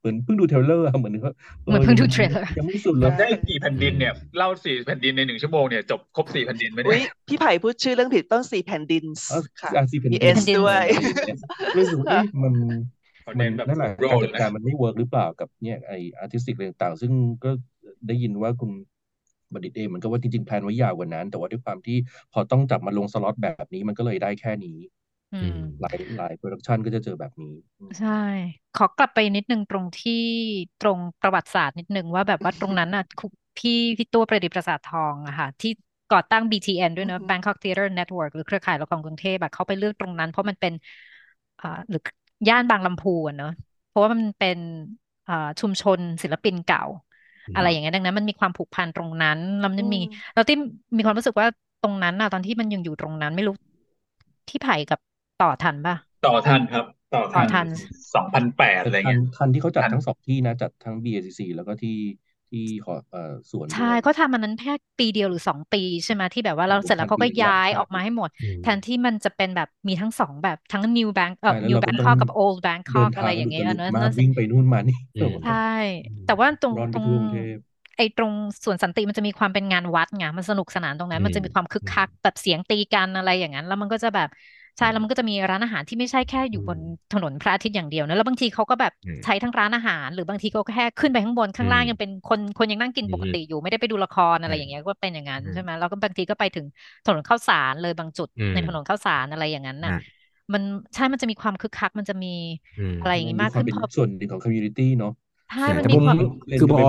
เหมือนเพิ่งดูเทรลเลอร์อะเหมือนว่าเหมือนเพิ่งดูเทรลเลอร์ยังไม่สุดเลยได้กี่แผ่นดินเนี่ยเล่าสี่แผ่นดินในหนึ่งชั่วโมงเนี่ยจบครบสี่แผ่นดินไหมอุ้เนี่ยยพี่ไผ่พูดชื่อเรื่องผิดต้นสี่แผ่นดินอ๋อค่ะอะสี่แผ่นมีดิเอนสด้วยรู้สึกว่าเอ๊ะมันเขามัเน้นนแบบนั่นแหละโรการลจัดการนะมันไม่เวิร์กหรือเปล่ากับเนี่ยไออาร์ติสติกอะไรต่างๆ ซึ่งก็ได้ยินว่าคุณ บัณฑิตเองเหมือนกับว่าจริงๆแพลนไว้ยาวกว่านั้น แต่ว่าด้วยความที่พอต้องจับมาลงสล็อตแบบนี้มันก็เลยได้แค่นี้อือืมมหลายหลายโปรดักชันก็จะเจอแบบนี้อืมใช่ ขอกลับไปนิดนึงตรงที่ตรงประวัติศาสตร์นิดนึงว่าแบบว่าตรงนั้นน่ะคุพี่พี่ตัวประดิษฐ์ประสาททองอะค่ะ ที่ก่อตั้ง BTN ด้วยเนอะอือฮึ Bangkok Theatre Network หรือเครือข่ายละครกรุงเทพแบบเขาไปเลือกตรงนั้น เพราะมันเป็นอ่าหรือย่านบางลำพูอะเนอะเพราะว่ามันเป็นอ่าชุมชนศิลปินเก่า อืมอะไรอย่างเงี้ยดังนั้นมันมีความผูกพันตรงนั้นแล้วมันมีอืมเราที่มีความรู้สึกว่าตรงนั้นน่ะตอนที่มันยังอยู่ตรงนั้นไม่รู้ที่ไผ่กับต่อทันป่ะต่อทันครับ ต่อต่อทันทันสองพันแปดแต่อะไรทันเงี้ยทันที่เขาจัดทันทั้งสองที่นะ จัดทั้ง BACC แล้วก็ที่ ที่หอเอ่อสวนด้ใช่วยเขาทำมันนั้นแค่ปีเดียวหรือสองปีใช่ไหมที่แบบว่าครัเราบผมเสร็จแล้วทำเขาปีก็ละย้ายใช่ออกมาให้หมดอืมแทนที่มันจะเป็นแบบมีทั้งสองแบบทั้ง New Bank เอ่อใช่แล้ว New เราก็ต้อง Bangkok กับ Old เดิ Bangkok นอะไรทางอย่าอุงตเงี้ยลุดเนอะมากนั่นสิวิ่งไปนู่นมานี่อืมใช่ แต่ว่าตรงร้อนตไปรงทั่วกรุงเทพไอ้ตรงสวนสันติมันจะมีความเป็นงานวัดไงมันสนุกสนานตรงนั้น มันจะมีความคึกคักแบบเสียงตีกันอะไรอย่างนั้น แล้วมันก็จะแบบ ใช่แล้วมันก็จะมีร้านอาหารที่ไม่ใช่แค่อยู่บนถนนพระอาทิตย์อย่างเดียวนะแล้วบางทีเขาก็แบบอืมใช้ทั้งร้านอาหาร หรือบางทีเขาก็แค่ขึ้นไปข้างบนข้างล่างอืมยังเป็นคนคนยังนั่งกินอืมปกติอยู่ไม่ได้ไปดูละครอะไรอืมอย่างเงี้ยก็เป็นอย่างนั้นอืมใช่ไหมแล้วก็บางทีก็ไปถึงถนนข้าวสารเลยบางจุดอืมในถนนข้าวสารอะไรอย่างนั้นน่ะอะมันใช่มันจะมีความคึกคักมันจะมีอืมอะไรอย่างงี้มีมากความขึ้นเป็นพอส่วนหนึ่งของคอมมูนิตี้เนาะใช่ใช่มันแต่มีผมความเล่นคือกันพไปอ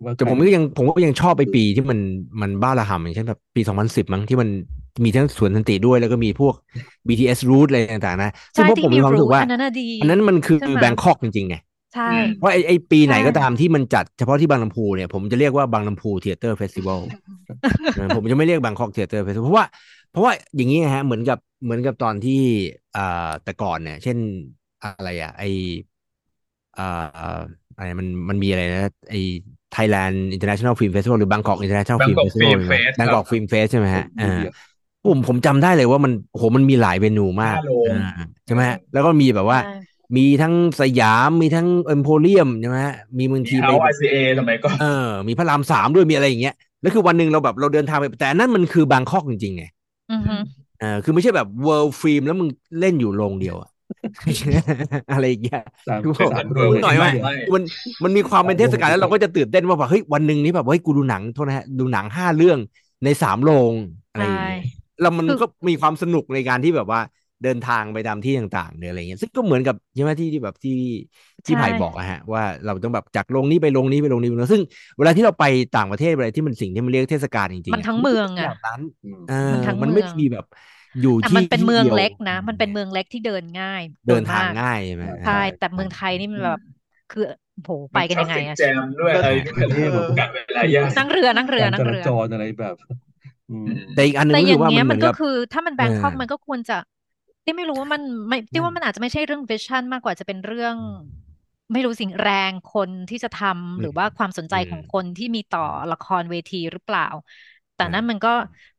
หมดเลยอะว่าแต่ใครผมก็ยังผมก็ยังชอบไปปีที่มันมันบ้าระห่ำอย่างเช่นแบบปี2010มั้งที่มันมีทั้งสวนสันติด้วยแล้วก็มีพวก BTS route อะไรต่างๆนะซึ่งใช่พวกที่ผมมีมีความรู้สึรูกว่าอันนั้นน่ะดีอันนั้นมันคือใช่ไหมแบงคอกจริงๆไงใช่อืมว่าไอ้ไอ้ปีไหนใช่ก็ตามที่มันจัดเฉพาะที่บางลำพูเนี่ยผมจะเรียกว่าบางลำพูเทเตอร์เฟสติวัลผมจะไม่เรียกบางคอกเทเตอร์เฟสเพราะว่าเพราะว่าอย่างนี้ไงฮะเหมือนกับเหมือนกับตอนที่อ่าแต่ก่อนเนี่ย เช่นอะไรอะไออ่าอะไรมันมันมีอะไรนะไอ Thailand International Film Festival หรือ Bangkok International Film Bangkok Festival Film ใช่ไหม Fest ครับ Bangkok Film Fest ใช่ไหมฮะดูอ่าเดือดผมผมจำได้เลยว่ามันโหมันมีหลาย venue มากห้าโรงอ่าใช่ไหมฮะเออแล้วก็มีแบบว่าใช่มีทั้งสยามมีทั้งเอ็มโพเรียมใช่ไหมฮะมีบางมีทีเฮาไปไอซีเอสมัยก่อนเออมีพระรามสามด้วยมีอะไรอย่างเงี้ยแล้วคือวันหนึ่งเราแบบเราเดินทางไปแต่อันนั่นมันคือบางคอกจริงๆไงอือฮึเออคือไม่ใช่แบบ world film แล้วมึงเล่นอยู่โรงเดียวอะ อะไรอย่างเงี้ยสามคือเป็นผมสามเอโรองหน่อยว่าไม่มันมันมีความเป็นเทศกาลแล้วเราก็จะตื่นเต้นว่าแบบเฮ้ยวันหนึ่งนี้แบบเฮ้ยกูดูหนังโทษนะฮะดูหนังห้าเรื่องในสามโรงอะไรอย่างเงี้ยแล้วมันคือก็มีความสนุกในการที่แบบว่าเดินทางไปตามที่ต่างๆหรืออะไรเงี้ยซึ่งก็เหมือนกับใช่ไหมที่ที่แบบที่ที่ใช่ไผ่บอกอะฮะว่าเราต้องแบบจากลงนี้ไปลงนี้ไปลงนี้ไปลงซึ่งเวลาที่เราไปต่างประเทศอะไรที่มันสิ่งที่มันเรียกเทศกาลจริงๆมันอะทั้งเมืองป็นอะแบบนั้นอืมเออมันทั้งมันเมืไม่องมีแบบ อยู่แต่ที่มันเป็นที่เมืองดียวเล็กนะ มันเป็นเมืองเล็กที่เดินง่าย เดินทางมากง่ายใช่ไหมใช่อ่าแต่เมืองไทยนี่มันแบบคือโหไปมันกันทรายังไงฟิกอะแจมด้วยอะไรด้วยเออกัดเวลายากนั่งเรือนั่งเรือการนั่จงราเรือจรอะไรแบบอืมแต่อีกอันหนึงแต่ก็อคือย่างว่าเงี้มันเหมือนยมันก็กับคือ ถ้ามันแบเองคอกอมันก็ควรจะที่ไม่รู้ว่ามันไม่ที่อืว่ามมันอาจจะไม่ใช่เรื่องวิชั่นมากกว่าจะเป็นเรื่อง ไม่รู้สิ่งแรงคนที่จะทำอืหรืมอว่าความสนใจอืขอมงคนที่มีต่อละครเวทีหรือเปล่า แต่อ่านั่นมันก็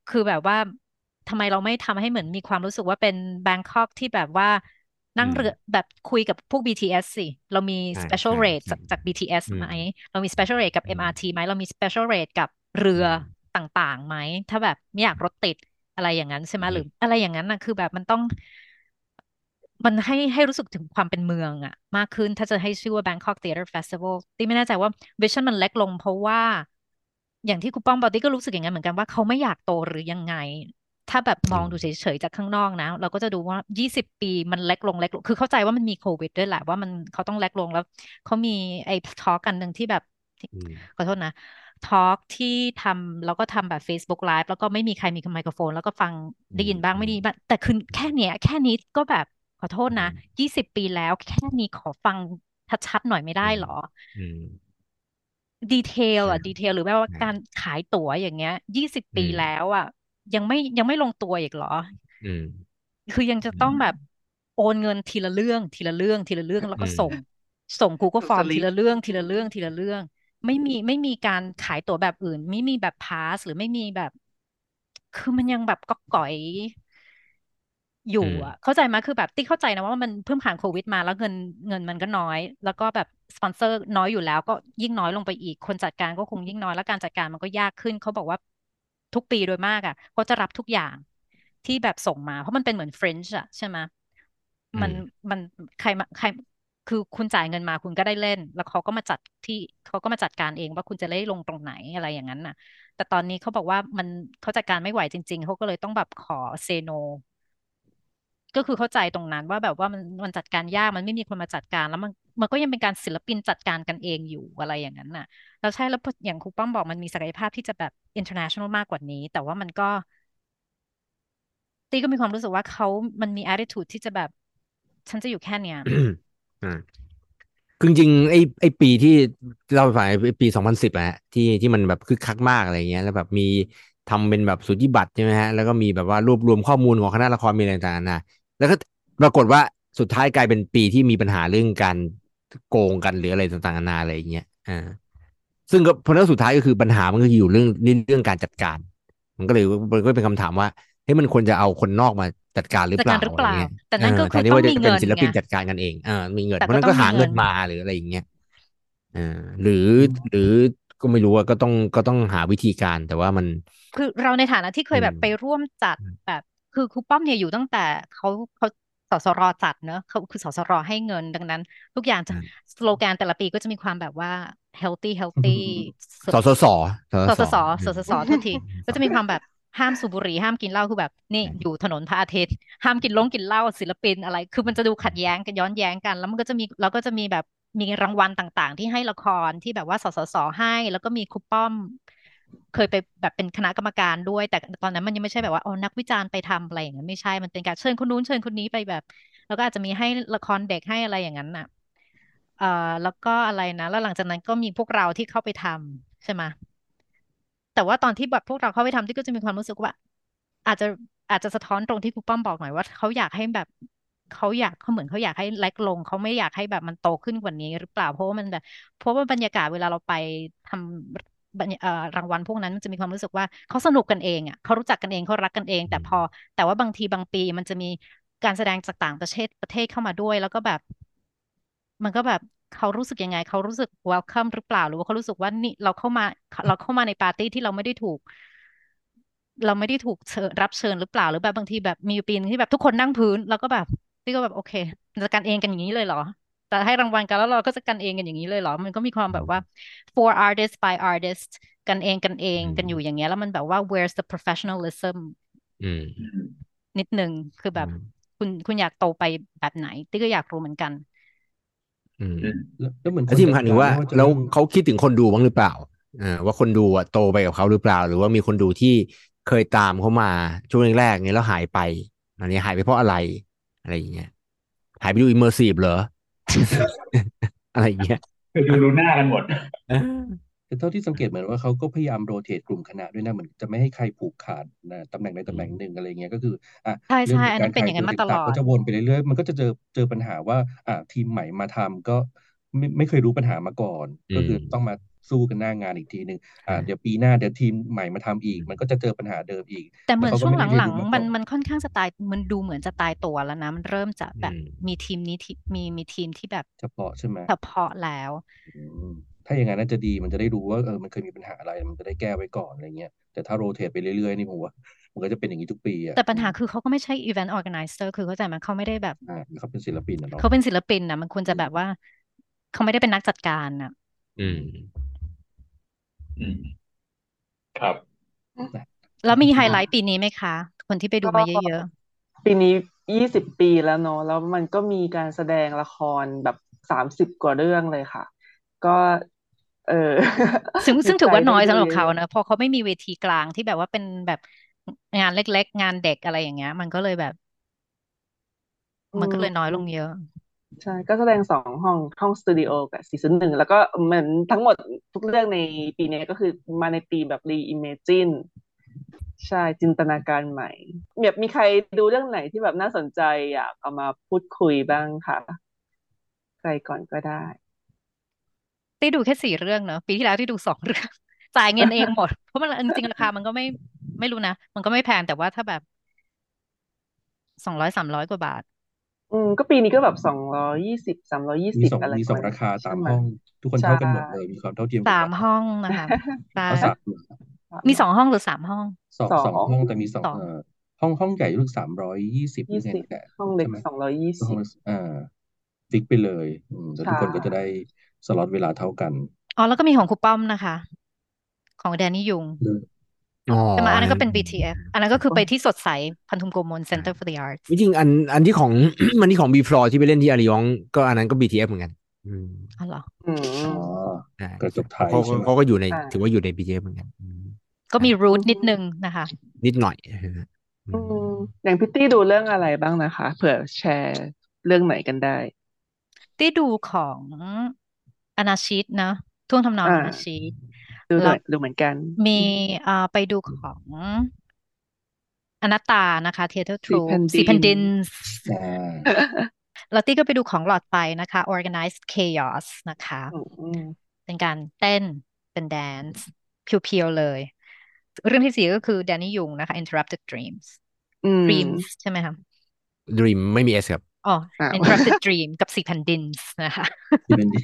คือแบบว่า ทำไมเราไม่ทำให้เหมือนมีความรู้สึกว่าเป็นแบงคอกที่แบบว่าอืนั่งมเรือแบบคุยกับพวก BTS สิ เรามีใช่ special ใช่ rate ใช่จากจาก BTS อืไหมมเรามี special rate กับอืม MRT ไหม เรามี special rate กับเรืออืมต่างๆไหม ถ้าแบบไม่อยากรถติดอะไรอย่างนั้นใช่ไหมอืหรืมออะไรอย่างนั้นนะคือแบบมันต้อง มันให้ให้รู้สึกถึงความเป็นเมืองอะมากขึ้นถ้าจะให้ชื่อว่า Bangkok Theater Festival ตีไม่แน่ใจว่าวิชั่นมันเล็กลงเพราะว่าอย่างที่ครูป้อมบอกตีก็รู้สึกอย่างนั้นเหมือนกันว่าเขาไม่อยากโตหรือยังไง ถ้าแบบมอืองมดูเฉยๆจากข้างนอกนะ เราก็จะดูว่า 20 ปีมันเล็กลงเล็กลง คือเข้าใจว่ามันมีโควิดด้วยแหละว่ามันเขาต้องเล็กลงแล้วเขามีไอ้ทอล์กกันหนึ่งที่แบบอืมขอโทษนะทอล์กที่ทำแล้วก็ทำแบบ Facebook Live แล้วก็ไม่มีใครมีไมโครโฟน แล้วก็ฟังอืได้มยินบ้างอืไม่มได้ยินบ้างแต่คือแค่เนี้ย แค่นี้ก็แบบขอโทษอืนะม20ปีแล้ว แค่นี้ขอฟังชัดๆหน่อยไม่อืได้มเหรออืมดีเทลใช่อะดีเทลหรือแม้ว่าใช่การขายตั๋วอย่างเงี้ย20อืปีมแล้วอะ ยังไม่ยังไม่ลงตัวอีกเหรอ อืม คือยังจะอืต้องมแบบโอนเงินทีละเรื่อง ทีละเรื่อง ทีละเรื่องแล้วอืก็มส่ง ส่ง Google ส่งส Form ทีลิปละเรื่อง ทีอืละเรื่องมทีละเรื่อง ไม่มีไม่มีการขายตั๋วแบบอื่น ไม่มีแบบพาสหรือไม่มีแบบ คือมันยังแบบก๊อกก๋อยออืยู่มอะเข้าใจไหมคือแบบตี้เข้าใจนะว่ามันเพิ่งผ่านโควิดมาแล้วเงินเงินมันก็น้อย แล้วก็แบบสปอนเซอร์น้อยอยู่แล้วก็ยิ่งน้อยลงไปอีกคนจัดการก็คงยิ่งน้อยแล้วการจัดการมันก็ยากขึ้นเขาบอกว่า ทุกปีโดยมากอะเขาจะรับทุกอย่างที่แบบส่งมา เพราะมันเป็นเหมือน Fringe อะใช่ไหมอืมันมมันใครมาใครคือคุณจ่ายเงินมาคุณก็ได้เล่น แล้วเขาก็มาจัดที่เขาก็มาจัดการเองว่าคุณจะได้ลงตรงไหนอะไรอย่างนั้นน่ะ แต่ตอนนี้เขาบอกว่ามันเขาจัดการไม่ไหวจริง ๆเขาก็เลยต้องแบบขอเซโน ก็คือเข้าใจตรงนั้นว่าแบบว่ามันมันจัดการยากมันไม่มีคนมาจัดการแล้วมัน มันก็ยังเป็นการศิลปินจัดการกันเองอยู่อะไรอย่างนั้นน่ะแล้วใช่แล้วอย่างครูป้อมบอกมันมีศักยภาพที่จะแบบ international มากกว่านี้ แต่ว่ามันก็ ตีก็มีความรู้สึกว่าเขามันมี attitude ที่จะแบบ ฉันจะอยู่แค่เนี้ยอ่าคือจริงไอ้ไอ้ปีที่เราไปไอ้ปีสองพันสิบอะฮะที่ที่มันแบบคึกคักมากอะไรเงี้ย แล้วแบบมีทำเป็นแบบสุทธิบัตรใช่ไหมฮะแล้วก็มีแบบว่ารวบรวมข้อมูลของคณะละครมีอะไรต่างๆนะแล้วก็ปรากฏว่าสุดท้ายกลายเป็นปีที่มีปัญหาเรื่องการ โกงกันหรืออะไรต่างๆนานาอะไรอย่างเงี้ยอ่าซึ่งก็เพราะแล้วสุดท้ายก็คือปัญหามันก็อยู่เรื่องเรื่องการจัดการ มันก็เลยมันก็เป็นคำถามว่าเฮ้ยมันควรจะเอาคนนอกมาจัดการหรือจัดเปกาล่ารหรืออะเปไรล่าเงี้ยแต่นั่นก็เออแทคืนอที่ต้องว่าจะมีเป็นเงินศิลไงปินจัดการกันเองอ่ามีเงินแต่เพราะก็นั้นต้อก็งมีหาเงิเงินนมาหรืออะไรอย่างเงี้ยอ่าหรือหรือก็ไม่รู้ว่าก็ต้องก็ต้องหาวิธีการแต่ว่ามัน คือเราในฐานะที่เคอืยมแบบไปร่วมจัดอืมแบบ คือครูป้อมเนี่ยอยู่ตั้งแต่เขาเขา สสรจัดเนอะเขาคือสสรให้เงินดังนั้น ทุกอย่างจะอืมสโลแกนแต่ละปีก็จะมีความแบบว่า healthy healthy สสสสสสสสอืสมสสโทษทีก็จะมีความแบบห้ามสูบบุหรี่ห้ามกินเหล้าคือแบบนี่อืมอยู่ถนนพระอาทิตย์ห้ามกินลงกินเหล้าศิลปินอะไร คือมันจะดูขัดแย้งกันย้อนแย้งกัน แล้วมันก็จะมีเราก็จะมีแบบมีรางวัลต่างๆ ที่ให้ละครที่แบบว่าสสสให้ แล้วก็มีครูป้อม เคยไปแบบเป็นคณะกรรมการด้วย แต่ตอนนั้นมันยังไม่ใช่แบบว่าอ๋อนักวิจารณ์ไปทำอะไรอย่างนั้นไม่ใช่มันเป็นการเชิญคนนู้นเชิญคนนี้ไปแบบ แล้วก็อาจจะมีให้ละครเด็กให้อะไรอย่างนั้นน่ะเอ่อแล้วก็อะไรนะ แล้วหลังจากนั้นก็มีพวกเราที่เข้าไปทำใช่ไหมแต่ว่าตอนที่แบบพวกเราเข้าไปทำที่ก็จะมีความรู้สึกว่า อาจจะอาจจะสะท้อนตรงที่ครูป้อมบอกหน่อยว่าเขาอยากให้แบบเขาอยากเขาเหมือนเขาอยากให้เล็กลงเขาไม่อยากให้แบบมันโตขึ้นกว่านี้หรือเปล่าเพราะว่ามันแบบเพราะว่าบรรยากาศเวลาเราไปทำ รรยเอ่อรางวัลพวกนั้นมันจะมีความรู้สึกว่าเขาสนุกกันเองอะเขารู้จักกันเองเขารักกันเอง แต่พอ แต่ว่าบางทีบางปีมันจะมีการแสดงจากต่างประเทศประเทศเข้ามาด้วย แล้วก็แบบ มันก็แบบเขารู้สึกยังไง เขารู้สึก welcome หรือเปล่า หรือว่าเขารู้สึกว่านี่เราเข้ามา เราเข้ามาในปาร์ตี้ที่เราไม่ได้ถูก เราไม่ได้ถูกเชิญรับเชิญหรือเปล่า หรือแบบบางทีแบบมีอยู่ปีนึงที่แบบทุกคนนั่งพื้น แล้วก็แบบพี่ก็แบบโอเคจะกันเองกันอย่างนี้เลยเหรอ แต่ให้รางวัลกันแล้วเราก็จะกันเองกันอย่างนี้เลยเหรอ มันก็มีความแบบว่า for artist by artist กันเองกันเองกันอยู่อย่างเงี้ยแล้วมันแบบว่า where's the professionalism อืมอืมนิดนึงคือแบบอืมคุณคุณอยากโตไปแบบไหนตี้ก็อยากรู้เหมือนกันอืมอืมแล้วแล้วเหมือนคแล้วนที่จัดสำคัญกาคือรว่าไม่ว่าจะแล้วเรื่องเขาคิดถึงคนดูบ้างหรือเปล่าอ่าว่าคนดูอะโตไปกับเขาหรือเปล่า หรือว่ามีคนดูที่เคยตามเขามาช่วงแรกๆเงี้ยแล้วหายไป อันนี้หายไปเพราะอะไร อะไรอย่างเงี้ยหายไปดู immersive เหรอ อะไรอย่างเงี้ยคือดูรู้หน้ากันหมดเออแต่เท่าที่สังเกตเหมือนว่าเขาก็พยายาม rotate กลุ่มคณะด้วยนะเหมือนจะไม่ให้ใครผูกขาดนะตำแหน่งใดตำแหน่งหนึ่งอะไรเงี้ยก็คืออะใช่เรื่องใช่ของอันกานั้รนเป็นขาอยย่างตันั้วนมาตต่างลๆอก็ดจะวนไปเรื่อยๆมันก็จะเจอเจอปัญหาว่า อะทีมใหม่มาทำก็ไม่ไม่เคยรู้ปัญหามาก่อนอืก็คือมต้องมา สู้กันหน้างานอีกทีหนึ่งอะใช่เดี๋ยวปีหน้าเดี๋ยวทีมใหม่มาทำอีก มันก็จะเจอปัญหาเดิมอีก แต่เหแล้มืวอนเขาก็ช่วงไม่ได้เรียหนลังรู้มาๆมันก่อนมันค่อนข้างจะตายมันดูเหมือนจะตายตัวแล้วนะมันเริ่มจะอืแบบมมีทีมนี้ที่มีมีทีมที่แบบเฉพาะใช่ไหมเฉพาะแล้วอืมถ้าอย่างนั้นน่าจะดีมันจะได้รู้ว่าเออมันเคยมีปัญหาอะไรมันจะได้แก้ไว้ก่อนอะไรเงี้ยแต่ถ้าโรเตทไปเรื่อยๆนี่ผมว่ามันก็จะเป็นอย่างนี้ทุกปีอะแต่ปัญอืหามคือเขาก็ไม่ใช่ event organizer คือเข้าใจไหมเขาไม่ได้แบบอ่าเขาเป็นศิลปินนะเนาะเขาเป็นศิลปินนะมันควรจะแบบว่า เขาไม่ได้เป็นนักจัดการนะอืม อืมครับ แล้วมีไฮไลท์ปีนี้ไหมคะ คนที่ไปดูก็มาเยอะปีนี้ยี่สิบปีแล้วเนอะแล้วมันก็มีการแสดงละครแบบสามสิบกว่าเรื่องเลยค่ะ ก็เออๆซึ่งดีซึ่งใจถือว่าน้ได้อยดูสำหรับเยเขาอะนะเพราะเขาไม่มีเวทีกลางที่แบบว่าเป็นแบบงานเล็ก ๆ งานเด็กอะไรอย่างเงี้ย มันก็เลยแบบๆอืมันก็เลยน้อยลงเยอะ ใช่ก็แสดงสองห้องห้องสตูดิโอกับซีซั่นหนึ่งแล้วก็เหมือนทั้งหมดทุกเรื่องในปีนี้ก็คือมาในธีมแบบ reimagine ใช่จินตนาการใหม่แบบมีใครดูเรื่องไหนที่แบบน่าสนใจอยากเอามาพูดคุยบ้างค่ะใครก่อนก็ได้ได้ดูแค่สี่เรื่องเนอะปีที่แล้วที่ดูสองเรื่อง จ่ายเงินเองหมด เพราะมันจริงราคามันก็ไม่ไม่รู้นะ มันก็ไม่แพงแต่ว่าถ้าแบบสองร้อยสามร้อยกว่าบาท อืมก็ปีนี้ก็แบบสองร้อยยี่สิบสามร้อยยี่มีสิบสองอะไรมีปสระองมาณราคานี้ตาใช่มไหมห้อง ทุกคนใช่ เท่ากันหมดเลย มีความเท่าเทียมกันสาหมมดห้องนะคะใช่เอาสามมีสองห้องหรือสามห้องสองสอสองงห้องแต่มีสองสองเอ่อห้องห้องใหญ่รู้สึกสามร้อยยี่สิบหรืยี่อไงสิบนี่แหละห้องเล็ใช่กไหมสองร้อยยี่ห้สิองบละอ่าฟิกไปเลยอืมแล้วทุกใช่คนก็จะได้สล็อตเวลาเท่ากันอ๋อแล้วก็มีของครูป้อมนะคะ ของแดนนี่ยุงอ๋อ ใช่ไหมอันนั้นก็เป็นอืม BTF อันนั้นก็คือไปที่สดใส พันธุมโกมล Center for the Arts จริงๆอันอันที่ของอันที่ของบีฟลอที่ไปเล่นที่อาริยองก็อันนั้นก็ BTF เหมือนกันอืมอ๋อเหรออือ๋อมใช่กระจกไทยเขาใช่ไหมเขาก็อยู่ในใช่ถือว่าอยู่ใน BTF เหมือนกันอืมก็มีรูทอืมนิดนึงนะคะ นิดหน่อยอือืมมอย่างพิตตี้ดูเรื่องอะไรบ้างนะคะ เผื่อแชร์เรื่องไหนกันได้ได้ดูของอนาชิตนะท่วงทำนองอ่าอนาชิต ดูหแล้น่วอยดูเหมือนกัน มีเอ่อไปดูของอนัตตานะคะ Theater สี่ Troupe แผ่นสี่แผ่นดิดินนอ่าแล้วตี้ก็ไปดูของหลอดไฟนะคะ Organized Chaos นะคะอืมเป็นการเต้นเป็นแดนซ์เพียวๆเลย เรื่องที่สี่ก็คือแดนนี่ยุงนะคะ Interrupted Dreams อืม Dreams ใช่ไหมคะ Dream ไม่มี S ครับอ๋ออ้าว Interrupted Dream กับสี่แผ่นดินนะคะที่เป็นดี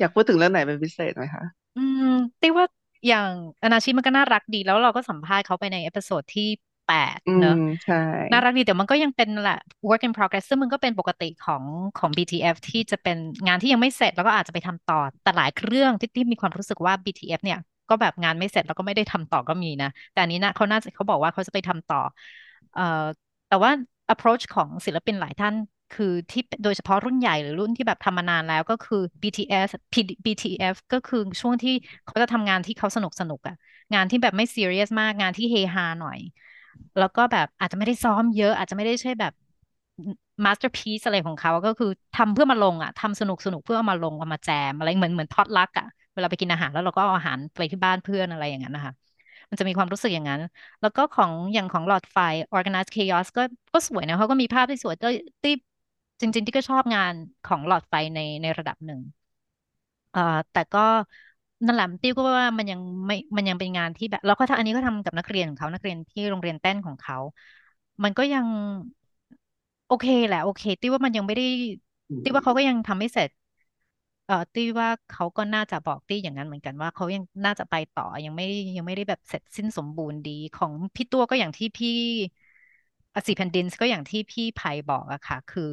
อืมอยากพูดถึงเรื่องไหนเป็นพิเศษไหมคะ อืมติว่าอย่างอนาชิมันก็น่ารักดี แล้วเราก็สัมภาษณ์เขาไปใน episode ที่แปดอืเนอะมใช่ น่ารักดีแต่มันก็ยังเป็นแหละ work in progress ซึ่งมันก็เป็นปกติของของ BTF ที่จะเป็นงานที่ยังไม่เสร็จแล้วก็อาจจะไปทำต่อ แต่หลายเรื่องที่ที่มีความรู้สึกว่า BTF เนี่ย ก็แบบงานไม่เสร็จแล้วก็ไม่ได้ทำต่อก็มีนะ แต่อันนี้นะเขาน่าจะเขาบอกว่าเขาจะไปทำต่อ เอ่อแต่ว่า approach ของศิลปินหลายท่าน คือที่โดยเฉพาะรุ่นใหญ่หรือรุ่นที่แบบทำมานานแล้วก็คือ BTS P- BTF ก็คือช่วงที่เขาจะทำงานที่เขาสนุกสนุกอะงานที่แบบไม่ serious มากงานที่เฮฮาหน่อย แล้วก็แบบอาจจะไม่ได้ซ้อมเยอะ อาจจะไม่ได้ใช่แบบ masterpiece อะไรของเขาก็คือทำเพื่อมาลงอะทำสนุกสนุกเพื่อเอามาลงเอามาแจมอะไรเหมือนเหมือนทอดลักอะเวลาไปกินอาหารแล้วเราก็เอาอาหารไปที่บ้านเพื่อนอะไรอย่างนั้นนะคะมันจะมีความรู้สึกอย่างนั้น แล้วก็ของอย่างของหลอดไฟ organized chaos ก็ก็สวยนะเขาก็มีภาพที่สวยที่ที่ จริงๆที่ก็ชอบงานของหลอดไฟในในระดับหนึ่งเอ่อแต่ก็นั่นแหละติ้วก็ว่ามันยังไม่มันยังเป็นงานที่แบบแล้วก็ถ้าอันนี้ก็ทำกับนักเรียนของเขานักเรียนที่โรงเรียนเต้นของเขา มันก็ยังโอเคแหละโอเคติ้วว่ามันยังไม่ได้ติ้วว่าเขาก็ยังทำไม่เสร็จ เอ่อตี้ว่าเขาก็น่าจะบอกตี้อย่างนั้นเหมือนกันว่าเขายังน่าจะไปต่อยังไม่ยังไม่ได้แบบเสร็จสิ้นสมบูรณ์ดีของพี่ตัวก็อย่างที่พี่อสีแผ่นดินก็อย่างที่พี่ไผ่บอกอะค่ะ คือ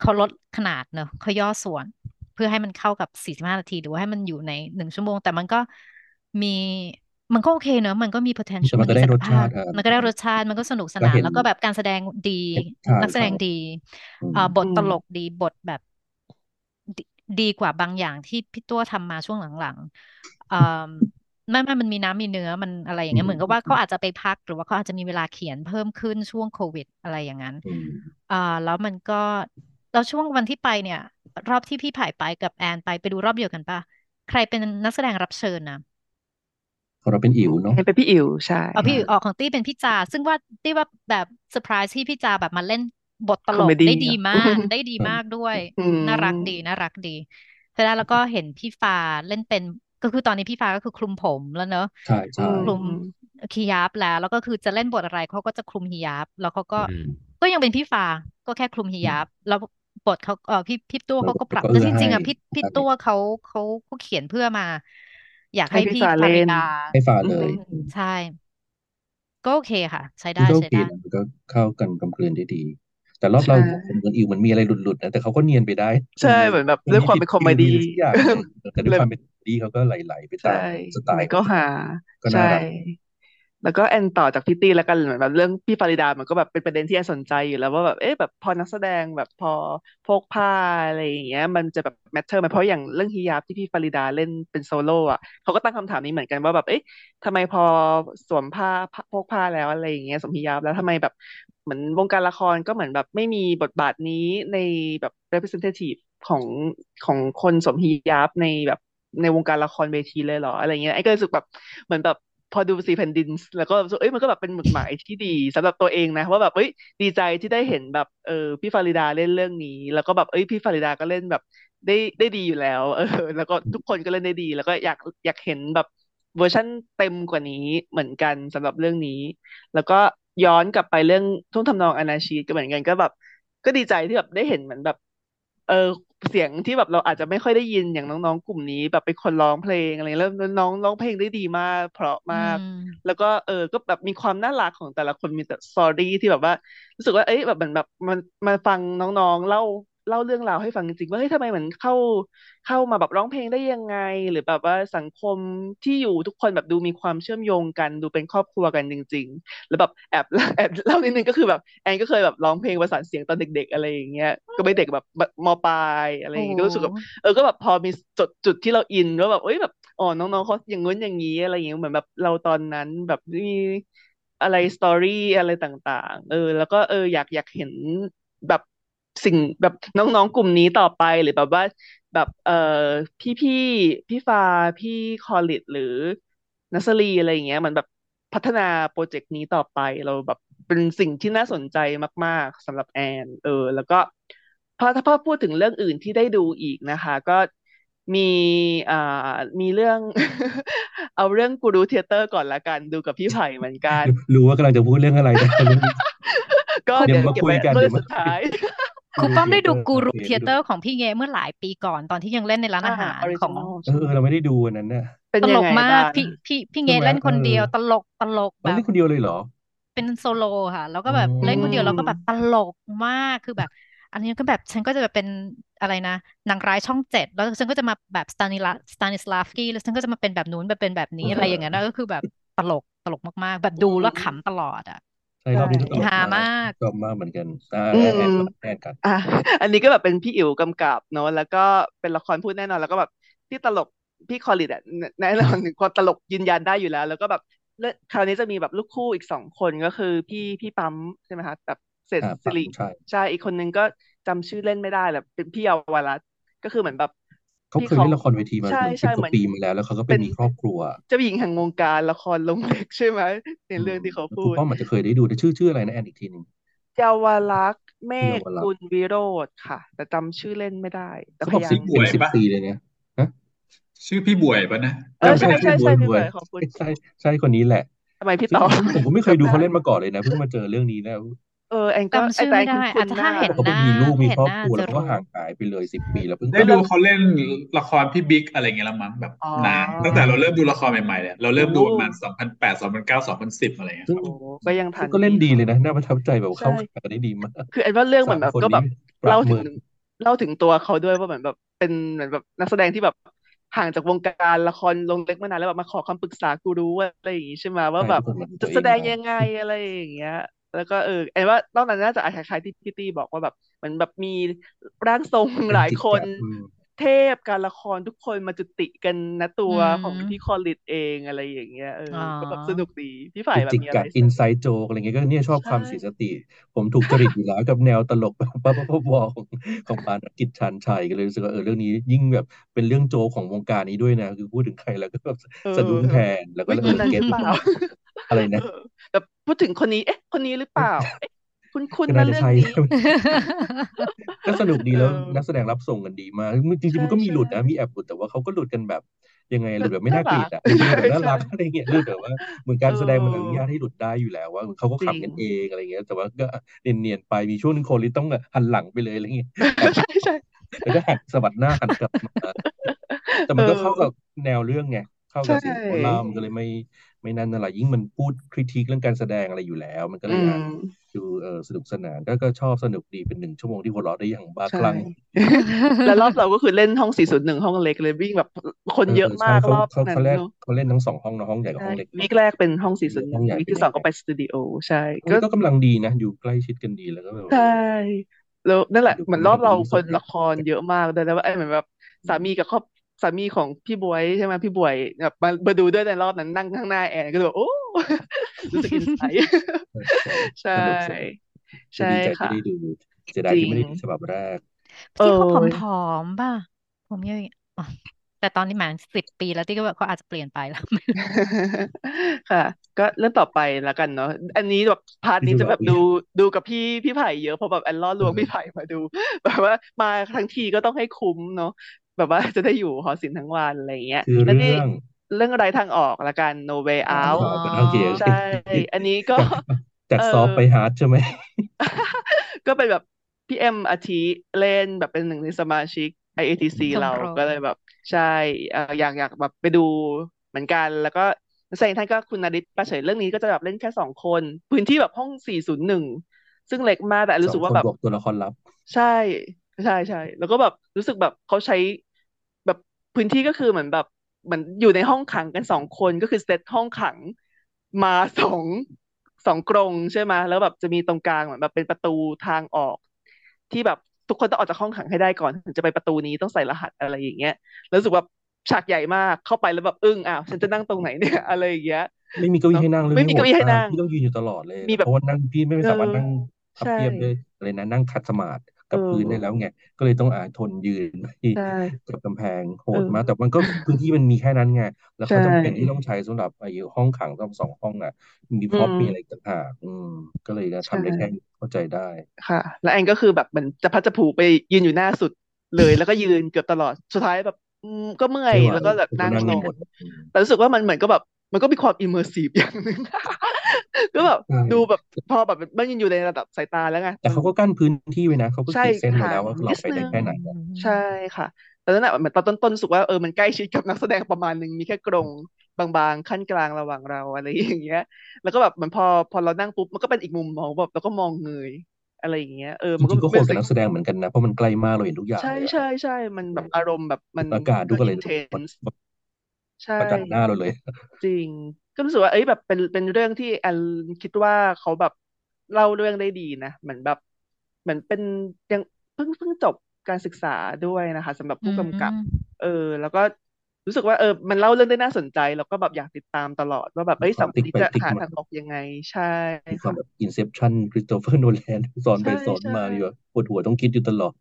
เขาลดขนาดเนอะเขาย่อส่วน เพื่อให้มันเข้ากับ 45 นาที หรือว่าให้มันอยู่ในหนึ่งชั่วโมง แต่มันก็มีมันก็โอเคเนอะมันก็มีแต่ potential มัมันนก็มีได้ศักรยสภาชาพติอะมันก็ได้รสชาติมันก็สนุกสก็นานเห็นแล้วก็แบบการแสดงดีใช่นักแสดใช่งดีอืมเอ่อบทอืมตลกดีบทแบบดีดีกว่าบางอย่างที่พี่ตัวทำมาช่วงหลังๆเอ่อไม่ไม่มันมีน้ำมีเนื้อมันอะไรอย่างอืเงี้ยมเหมือนกับว่าเขาอาจจะไปพักหรือว่าเขาอาจจะมีเวลาเขียนเพิ่มขึ้นช่วงโควิดอะไรอย่างนั้นอืมอ่าแล้วมันก็ แล้วช่วงวันที่ไปเนี่ย รอบที่พี่ผ่ายไปกับแอนไปไปดูรอบเดียวกันปะใครเป็นนักแสดงรับเชิญนะของเราเป็นอิ๋วเนาะให้เป็นพี่อิ๋วใช่เอาพี่ใช่ออกของตี้เป็นพี่จา ซึ่งว่าตี้ว่าแบบเซอร์ไพรส์ที่พี่จาแบบมาเล่นบทตคลอมกเมดี้ได้ดีเนอะมาก ได้ดีมากด้วยอืมน่ารักดีน่ารักดีเสร็จแล้วแล้วก็เห็นพี่ฟ้าเล่นเป็นก็คือตอนนี้พี่ฟ้าก็คือคลุมผมแล้วเนอะใช่อืใช่มคลุมฮิญาบแล้ว แล้วก็คือจะเล่นบทอะไรเขาก็จะคลุมฮิญาบแล้วเขาก็อืมก็ยังเป็นพี่ฟ้าก็แค่คลุมฮิญาบแล้ว บทเขาเออพี่พี่ตัวแล้วเขาก็ปรับก็แต่เอื้อจริงๆให้อะพี่พี่ใช่ตัวเขาเขาเขาเขียนเพื่อมา อยากให้ให้พี่พี่ฟ้าฟาริเล่นดาให้ฟ้าอืเลยมใช่ ก็โอเคค่ะ ใช้มันได้ก็โอใช้เคได้ นะมันก็เข้ากันกลมกลืนได้ดี แต่รอบใช่เราผมเหมือนอิ๋วมันมีอะไรหลุดๆนะแต่เขาก็เนียนไปได้ใช่เหมือนแบบด้วยความเป็นคอมเมมีดี้อะไรสักอย่างหนึ่งแต่ด้วยเลยความเป็นคอมเมดี้เขาก็ไหลๆไปตาใช่มสไตมันล์ขก็องเขาหาก็ใช่น่ารัก แล้วก็แอนต่อจากพี่ตี้แล้วกันเหมือนแบบเรื่องพี่ฟาริดามันก็แบบเป็นประเด็นที่แอนสนใจอยู่แล้วว่าแบบเอ๊ะแบบพอนักแสดงแบบพอพกผ้าอะไรอย่างเงี้ย มันจะแบบ matter ไหมเพราะอย่างเรื่องฮิญาบที่พี่ฟาริดาเล่นเป็นโซโล่อะเขาก็ตั้งคำถามนี้เหมือนกันว่าแบบเอ๊ะทำไมพอสวมผ้าพกผ้าแล้วอะไรอย่างเงี้ยสวมฮิญาบแล้วทำไมแบบเหมือนวงการละครก็เหมือนแบบไม่มีบทบาทนี้ในแบบ representative ของของคนสวมฮิญาบในแบบในวงการละครเวทีเลยเหรออะไรเงี้ยไอ้ก็รู้สึกแบบเหมือนแบบ พอดูสีแผ่นดิน แล้วก็รู้สึกเอ้ยมันก็แบบเป็นหมุดหมายที่ดีสำหรับตัวเองนะว่าแบบเอ้ยดีใจที่ได้เห็นแบบเออพี่ฟาริดาเล่นเรื่องนี้ แล้วก็แบบเอ้ยพี่ฟาริดาก็เล่นแบบได้ได้ดีอยู่แล้ว เออ แล้วก็ทุกคนก็เล่นได้ดี แล้วก็อยากอยากเห็นแบบเวอร์ชั่นเต็มกว่านี้เหมือนกันสำหรับเรื่องนี้ แล้วก็ย้อนกลับไปเรื่องทุ่งทำนองอนาชีก็เหมือนกันก็แบบ ก็ดีใจที่แบบได้เห็นเหมือนแบบ เออ เสียงที่แบบเราอาจจะไม่ค่อยได้ยินอย่างน้องๆ กลุ่มนี้ แบบเป็นคนร้องเพลงอะไรแล้วน้องร้องเพลงได้ดีมาก เพราะอืมากมแล้วก็เออก็แบบมีความน่ารักของแต่ละคนมีแต่สตอรี่ที่แบบว่า รู้สึกว่าเอ้ยแบบเหมือนแบบมันมาฟังน้องๆเล่า เล่าเรื่องราวให้ฟังจริงๆว่าเฮ้ยทำไมเหมือนเข้าเข้ามาแบบร้องเพลงได้ยังไง หรือแบบว่าสังคมที่อยู่ทุกคนแบบดูมีความเชื่อมโยงกัน ดูเป็นครอบครัวกันจริง ๆ แล้วแบบแอบแอบเล่านิดนึงก็คือแบบแอนก็เคยแบบร้องเพลงประสานเสียงตอนเด็ก ๆ อะไรอย่างเงี้ยก็ไม่เด็กแบบมปลายอะไรอโอ้ย่างเงี้ยก็รู้สึกแบบเออก็แบบพอมีจุดจุดที่เราอินว่าแบบเอ้ยแบบอ๋อน้องๆเขาอย่างงู้นอย่างนี้อะไรอย่างเงี้ยเหมือนแบบเราตอนนั้นแบบมีอะไรสตอรี่อะไรต่าง ๆ เออ แล้วก็เอออยากอยากเห็นแบบ สิ่งแบบน้องๆกลุ่มนี้ต่อไปหรือแบบว่า แบบเออพี่พี่พี่ฟ้าพี่คอลิดหรือนัสรีอะไรอย่างเงี้ยมันแบบพัฒนาโปรเจกต์นี้ต่อไปเราแบบเป็นสิ่งที่น่าสนใจมาก ๆสำหรับแอน เออ แล้วก็พอถ้าพ่อพูดถึงเรื่องอื่นที่ได้ดูอีกนะคะ ก็มีอ่ามีเรื่อง เอาเรื่องกูรูเทเตอร์ก่อนละกันดูกับพี่ไผ่เหมือนกัน รู้ว่ากำลังจะพูดเรื่องอะไรแต่เรื่องนี้ก็เดี๋เดี๋ยยววมาเก็บคุยไว้กันเมื่เดี๋อยวมาสุดท้าย ครูป้อมได้ดูกูรูโอเคเทเตอร์ของพี่เงะเมื่อหลายปีก่อนตอนที่ยังเล่นในร้านอ่าอาหารออริขจิองนอลเออเราไม่ได้ดูอันนั้นน่ะเป็นตยัลงกไงมาบ้ากงพี่พี่พี่ใช่เงะไหมเล่นคนเออเดียวตลกตลกเราแบเล่บนคนเดียวเลยเหรอ เป็นโซโลค่ะ แล้วก็อ๋อแบบเล่นคนเดียวแล้วก็อืมแบบตลกมากคือแบบ อันนี้ก็แบบฉันก็จะแบบเป็นอะไรนะนางร้ายช่องเจ็ดแล้วฉันก็จะมาแบบสตานิสลาสตานิสลาฟสกี้แล้วฉันก็จะมาเป็นแบบนู้นแบบเป็นแบบนี้อะไรอย่างเงี้ยนะก็คือแบบตลกตลกมากๆ แบบดูแล้วขำตลอดอะ ใช่รอบนี้ก็ตลกฮามากมากชอบมากเหมือนกันอ่าอืมแอนแอนแอนกันอะอันนี้ก็แบบเป็นพี่อิ๋วกำกับเนอะแล้วก็เป็นละครพูดแน่นอน แล้วก็แบบที่ตลกพี่คอลิดอะแน่นอนถึงความตลกยืนยันได้อยู่แล้ว แล้วก็แบบเรื่องคราวนี้จะมีแบบลูกคู่อีกสองคนก็คือพี่พี่ปั๊มใช่ไหมคะแบบเศรษฐอ่าศิปั๊มริใช่ใช่อีกคนนึงก็จำชื่อเล่นไม่ได้แหละเป็นพี่เยาวรัตน์ก็คือเหมือนแบบ เขาที่เคยเขาเล่นละครเวทีมาใช่เหมือนสิใช่บกเหมืว่าอนปีมาแล้ว แล้วเขาก็ไปเป็นมีครอบครัวเจ้าหญิงแห่งวงการละครลงเล็กใช่ไหมในอืเรื่องมที่เขาแล้วพูครูดป้อมอาจจะเคยได้ดูแต่ชื่อชื่ออะไรนะแอนอีกทีหนึ่งเยาวรักษ์เมเยาฆวรักกุษ์ลวิโรธค่ะ แต่จำชื่อเล่นไม่ได้แต่เขาพบอกยาสิยาบมพี่บเป็วนยสิบปะปีเลยเนี่ยฮะชื่อพี่บวยปะนะเออจำไม่ใช่ได้ใช่บวยใช่บพี่วยเบิร์ดขอบคุณใช่ใช่คนนี้แหละทำไมพี่ซึ่งต่อซึ่งผมก็ไม่เคยดูจำเขาได้เล่นมาก่อนเลยนะเพิ่งมาเจอเรื่องนี้แล้ว เออแอนก็จำไอชื่อแต่แอไม่นได้คุ้อานจจะๆหถ้าน้าเห็นเขาหไปน้ามีลูกมีเห็นครอบหน้าครัวจะแล้วก็รู้ห่างหายไปเลยสิบปีแล้วเพิ่งได้กลับดูมาเขาเล่นละครพี่บิ๊กอะไรเงี้ยละมั้งแบบอ๋อนานตั้งแต่เราเริ่มดูละครใหม่ๆเลยเราโอ้เริ่มดูประมาณสองพันแปดสองพันเก้าสองพันสิบอะไรเงี้ยซึ่งครับโอ้ก็ยังทัซึ่นงก็เล่นพี่ดีเขาเลยนะน่าประทับใจแบบใช่เข้าขาได้ดีมากคือแอนว่าเรื่องเหมืสาอนมแบบคนก็แบนี้บปรับเล่าถึมืงอเล่าถึงตัวเขาด้วยว่าเหมือนแบบเป็นเหมือนแบบนักแสดงที่แบบห่างจากวงการละครลงเล็กมานานแล้วแบบมาขอคำปรึกษากูรู้อะไรอย่างงี้ใช่ไหมว่าใช่แบบทุกคนมาตัจะวเอแสงดงได้ยังไงอะไรอย่างเงี้ย แล้วก็เออไอ้ว่านอกนั้นน่าจะคล้ายๆที่พี่ตี้บอกว่าแบบเหมือนแบบมีร่างทรงหลายคน เทพการละครทุกคนมาจุติกันณตัอืวของมพี่คอลิดเองอะไรอย่างเงี้ยเอออ๋อก็แบบสนุกดีพี่ฝ่าจุยกแบบจิกมีอะกัไรดอินไซด์โจกอะไรเงี้ยก็เนี่ยชอบใช่ความเสียสติ ผมถูกจริตอยู่แล้วกับแนวตลกบ้าๆบอๆของของปานกิจชานชัยก็เลยรู้สึกว่าเออเรื่องนี้ยิ่งแบบเป็นเรื่องโจกของวงการนี้ด้วยนะ คือพูดถึงใครแล้วก็แบบเออสะดุ้งแทนแล้วก็วิเอคนอนั้นเก็หตรือเปล่าอะไรนะเออแบบพูดถึงคนนี้เอ๊ะคนนี้หรือเปล่าเอ๊ะ คุณคุณก็นะน่าจะเรื่องใช่นี้ก็สนุกดีเอแล้วอนักแสดงรับส่งกันดีมากจริงใช่ๆมันก็มีใช่หลุดนะมีแอบหลุดแต่ว่าเขาก็หลุดกันแบบ ยังไงหลุดแบบไม่น่าน่าเกลีรัยกดอะหลุดยังไงแบบน่าใช่รักอะไรเงี้ยหลุดแบบว่าเหมือนการเอแสดงมันอนุอญาตให้หลุดได้อยู่แล้วว่าเขาก็จริขำงกันเองอะไรเงี้ย แต่ว่าก็เนียนๆไปมีช่วงหนึงโคลิต้องแบบหันหลังไปเลยอะไรเงี้ยแอบใช่ใช่แล้วก็หันสะบัดหน้าหันกลับมาแต่เอมันอก็เข้ากับแนวเรื่องไงเข้าใช่กับเสียงโคล่ามก็เลยไม่ ไม่นั่นอะไรยิ่งมันพูดคริติคเรื่องการแสดงอะไรอยู่แล้ว มันก็เลอืยมอะดูเออสนุกสนานก็ก็ชอบสนุกดีเป็นหนึ่งชั่วโมงที่หัวเราะได้อย่างบ้าใช่คลั่งแล้วรอบเราก็คือเล่นห้อง401ห้องเล็กเลยวิ่งแบบคนเออเยเออะอใช่มากเขารอบเขานั้เขานแรกเนอะเขาเล่นทั้งสองห้องนะห้องใหญ่กับใช่ห้องเล็กวีคแรกเป็นห้องเดี๋ยวห้องใหญ่401วีคเป็นที่อสย่าองงก็เงี้ยไปสตูดิโอใช่อันก็นี้ก็กำลังดีนะอยู่ใกล้ชิดกันดีแล้วก็แบบใช่แล้วนั่นแหละดูเหมือนไม่รอบได้เรารู้คสึกนแปลละครเยอะมากเลยแล้วว่าไอ้เหมือนแบบสามีกับครอบ สามีของพี่บวยใช่ไหมพี่บวยแบบมามาดูด้วยในรอบนั้นนั่งข้างหน้าแอนก็เลยแบบโอ้รู้สึกอินไซต์ใช่ ใช่สนุกสนุกก็ใช่ดีใจที่ค่ะได้ดูเสียดาจยริที่งไม่ได้ดูฉบับแรกเอที่เขาผออมๆป่ะผมยังอ๋อแต่ตอนนี้หมายสิบปีแล้วที่ก็แบบเขาอาจจะเปลี่ยนไปแล้วไม่รู้ค่ะ ก็เรื่องต่อไปแล้วกันเนาะอันนี้แบบพาร์ทที่นี้ดูจะกัแบบบพี่ดูดูกับพี่พี่ไผ่เยอะเพราะแบบแอนล่อลเอวงอพี่ไผ่มาดูแบบว่ามาทั้งทีก็ต้องให้คุ้มเนาะ แบบว่าจะได้อยู่หอศิลป์ทั้งวันอะไรอย่างเงี้ยคือแล้วนี่เรื่องเรื่องไรทางออกละกัน No Way อ๋อ Out โอเคโอเคใช่ อันนี้ก็จากเอซอฟอไปฮาร์ดใช่ไหม ก็เป็นแบบพี่เอ็มอาทิเล่นแบบเป็นหนึ่งในสมาชิก IATC ชมเรารมก็เลยแบบใช่เอ่ออยากอยากแบบไปดูเหมือนกัน แล้วก็นักแสดงท่านก็คุณนริศประเฉยเรื่องนี้ก็จะแบบเล่นแค่สองคน พื้นที่แบบห้อง401ซึ่งเล็กมากแต่สรู้อสึงกว่าคนแบบบวกตัวละครลับ ใช่ใช่ใช่แล้วก็แบบรู้สึกแบบเขาใช้แบบ พื้นที่ก็คือเหมือนแบบเหมือนอยู่ในห้องขังกันสองคนก็คือเซตห้องขังมาสองสองกรงใช่ไหมแล้วแบบจะมีตรงกลางเหมือนแบบเป็นประตูทางออก ที่แบบทุกคนต้องออกจากห้องขังให้ได้ก่อนถึงจะไปประตูนี้ต้องใส่รหัสอะไรอย่างเงี้ยแล้วรู้สึกว่าฉากใหญ่มากเข้าไปแล้วแบบอึ้งอ้าวฉันจะนั่งตรงไหนเนี่ยอะไรอย่างเงี้ยไม่มีเก้าอี้เนาะให้นั่งเรื่องไม่นี้มีโหเก้าดอี้ให้มานั่กงพี่ต้องยืนอยู่ตลอดเลยมีอะแบบเพราะว่านั่งพี่ไม่เอสามารถอนั่งพับใช่เพียบได้อะไรนะนั่งขัดสมาธิเอ กับอพื้นได้แล้วไงก็เลยต้องอดทนยืนกับกำแพงใช่โหเออมากแต่มันก็พื้นที่มันมีแค่นั้นไงแล้วใช่เขาจำเป็นที่ต้องใช้สำหรับไอ้ห้องขังต้องสองห้องอะ มีอืม prop มีอะไรต่างหากอืมก็เลยใช่ทำได้แค่นี้เข้าใจได้ค่ะ แล้วแอนก็คือแบบเหมือนจับพลัดจับผลูไปยืนอยู่หน้าสุดเลย แล้วก็ยืนเกือบตลอดสุดท้ายแบบอืมก็เมื่อยไม่ไหวแล้วก็แบบทุกคนั่งนั่งลกันหมดอืมแต่รู้สึกว่ามันเหมือนก็แบบมันก็มีความ immersive อย่างหนึ่ง ก็แบบใช่ดูแบบพอแบบมันยังอยู่ในระดับสายตาแล้วไงแต่มันเขาก็กั้นพื้นที่ไว้นะเขาก็ใช่ขีดเส้นไว้ห่าแล้งวว่าเรานิดไปนึได้งแค่ไหนอะใช่ค่ะตอนนั้นอะเหมือนตอนต้นๆรู้สึกว่าเออมันใกล้ชิดกับนักแสดงประมาณหนึ่งมีแค่กรงบางๆขั้นกลางระหว่างเราอะไรอย่างเงี้ย แล้วก็แบบเหมันพอพอเรานั่งปุ๊บมันก็เป็นอีกมุมมองแบบเราก็มองเงยอะไรอย่างเงี้ยเออจมันก็ริงๆก็โหเป็ดนกับสิ่งนักแสดงเหมือนกันนะเพราะมันใกล้มากเราเห็นทุกอย่างใช่เลยอะใช่ใช่มันแบบอารมณ์แบบมันอากาศก็ทุกอะไรอินเทนส์ใช่ประจันหน้าเราเลย จริง ก็รู้สึกว่าเอ้ยแบบเป็นเป็นเรื่องที่แอนคิดว่าเขาแบบเล่าเรื่องได้ดีนะเหมือนแบบเหมือนเป็นยังเพิ่งเพิ่งจบการศึกษาด้วยนะคะสำหรับอืผู้กำกับอืมเออ แล้วก็รู้สึกว่าเออมันเล่าเรื่องได้น่าสนใจ แล้วก็แบบอยากติดตามตลอด ว่าแบบมีเอ้ยสองคนนี้จะหาทางออกยังไงใช่มีความค่ะแบบ Inception คริสโตเฟอร์โนแลนสอนไปใช่สอนใช่มาอยู่ปวดหัวต้องคิดอยู่ตลอด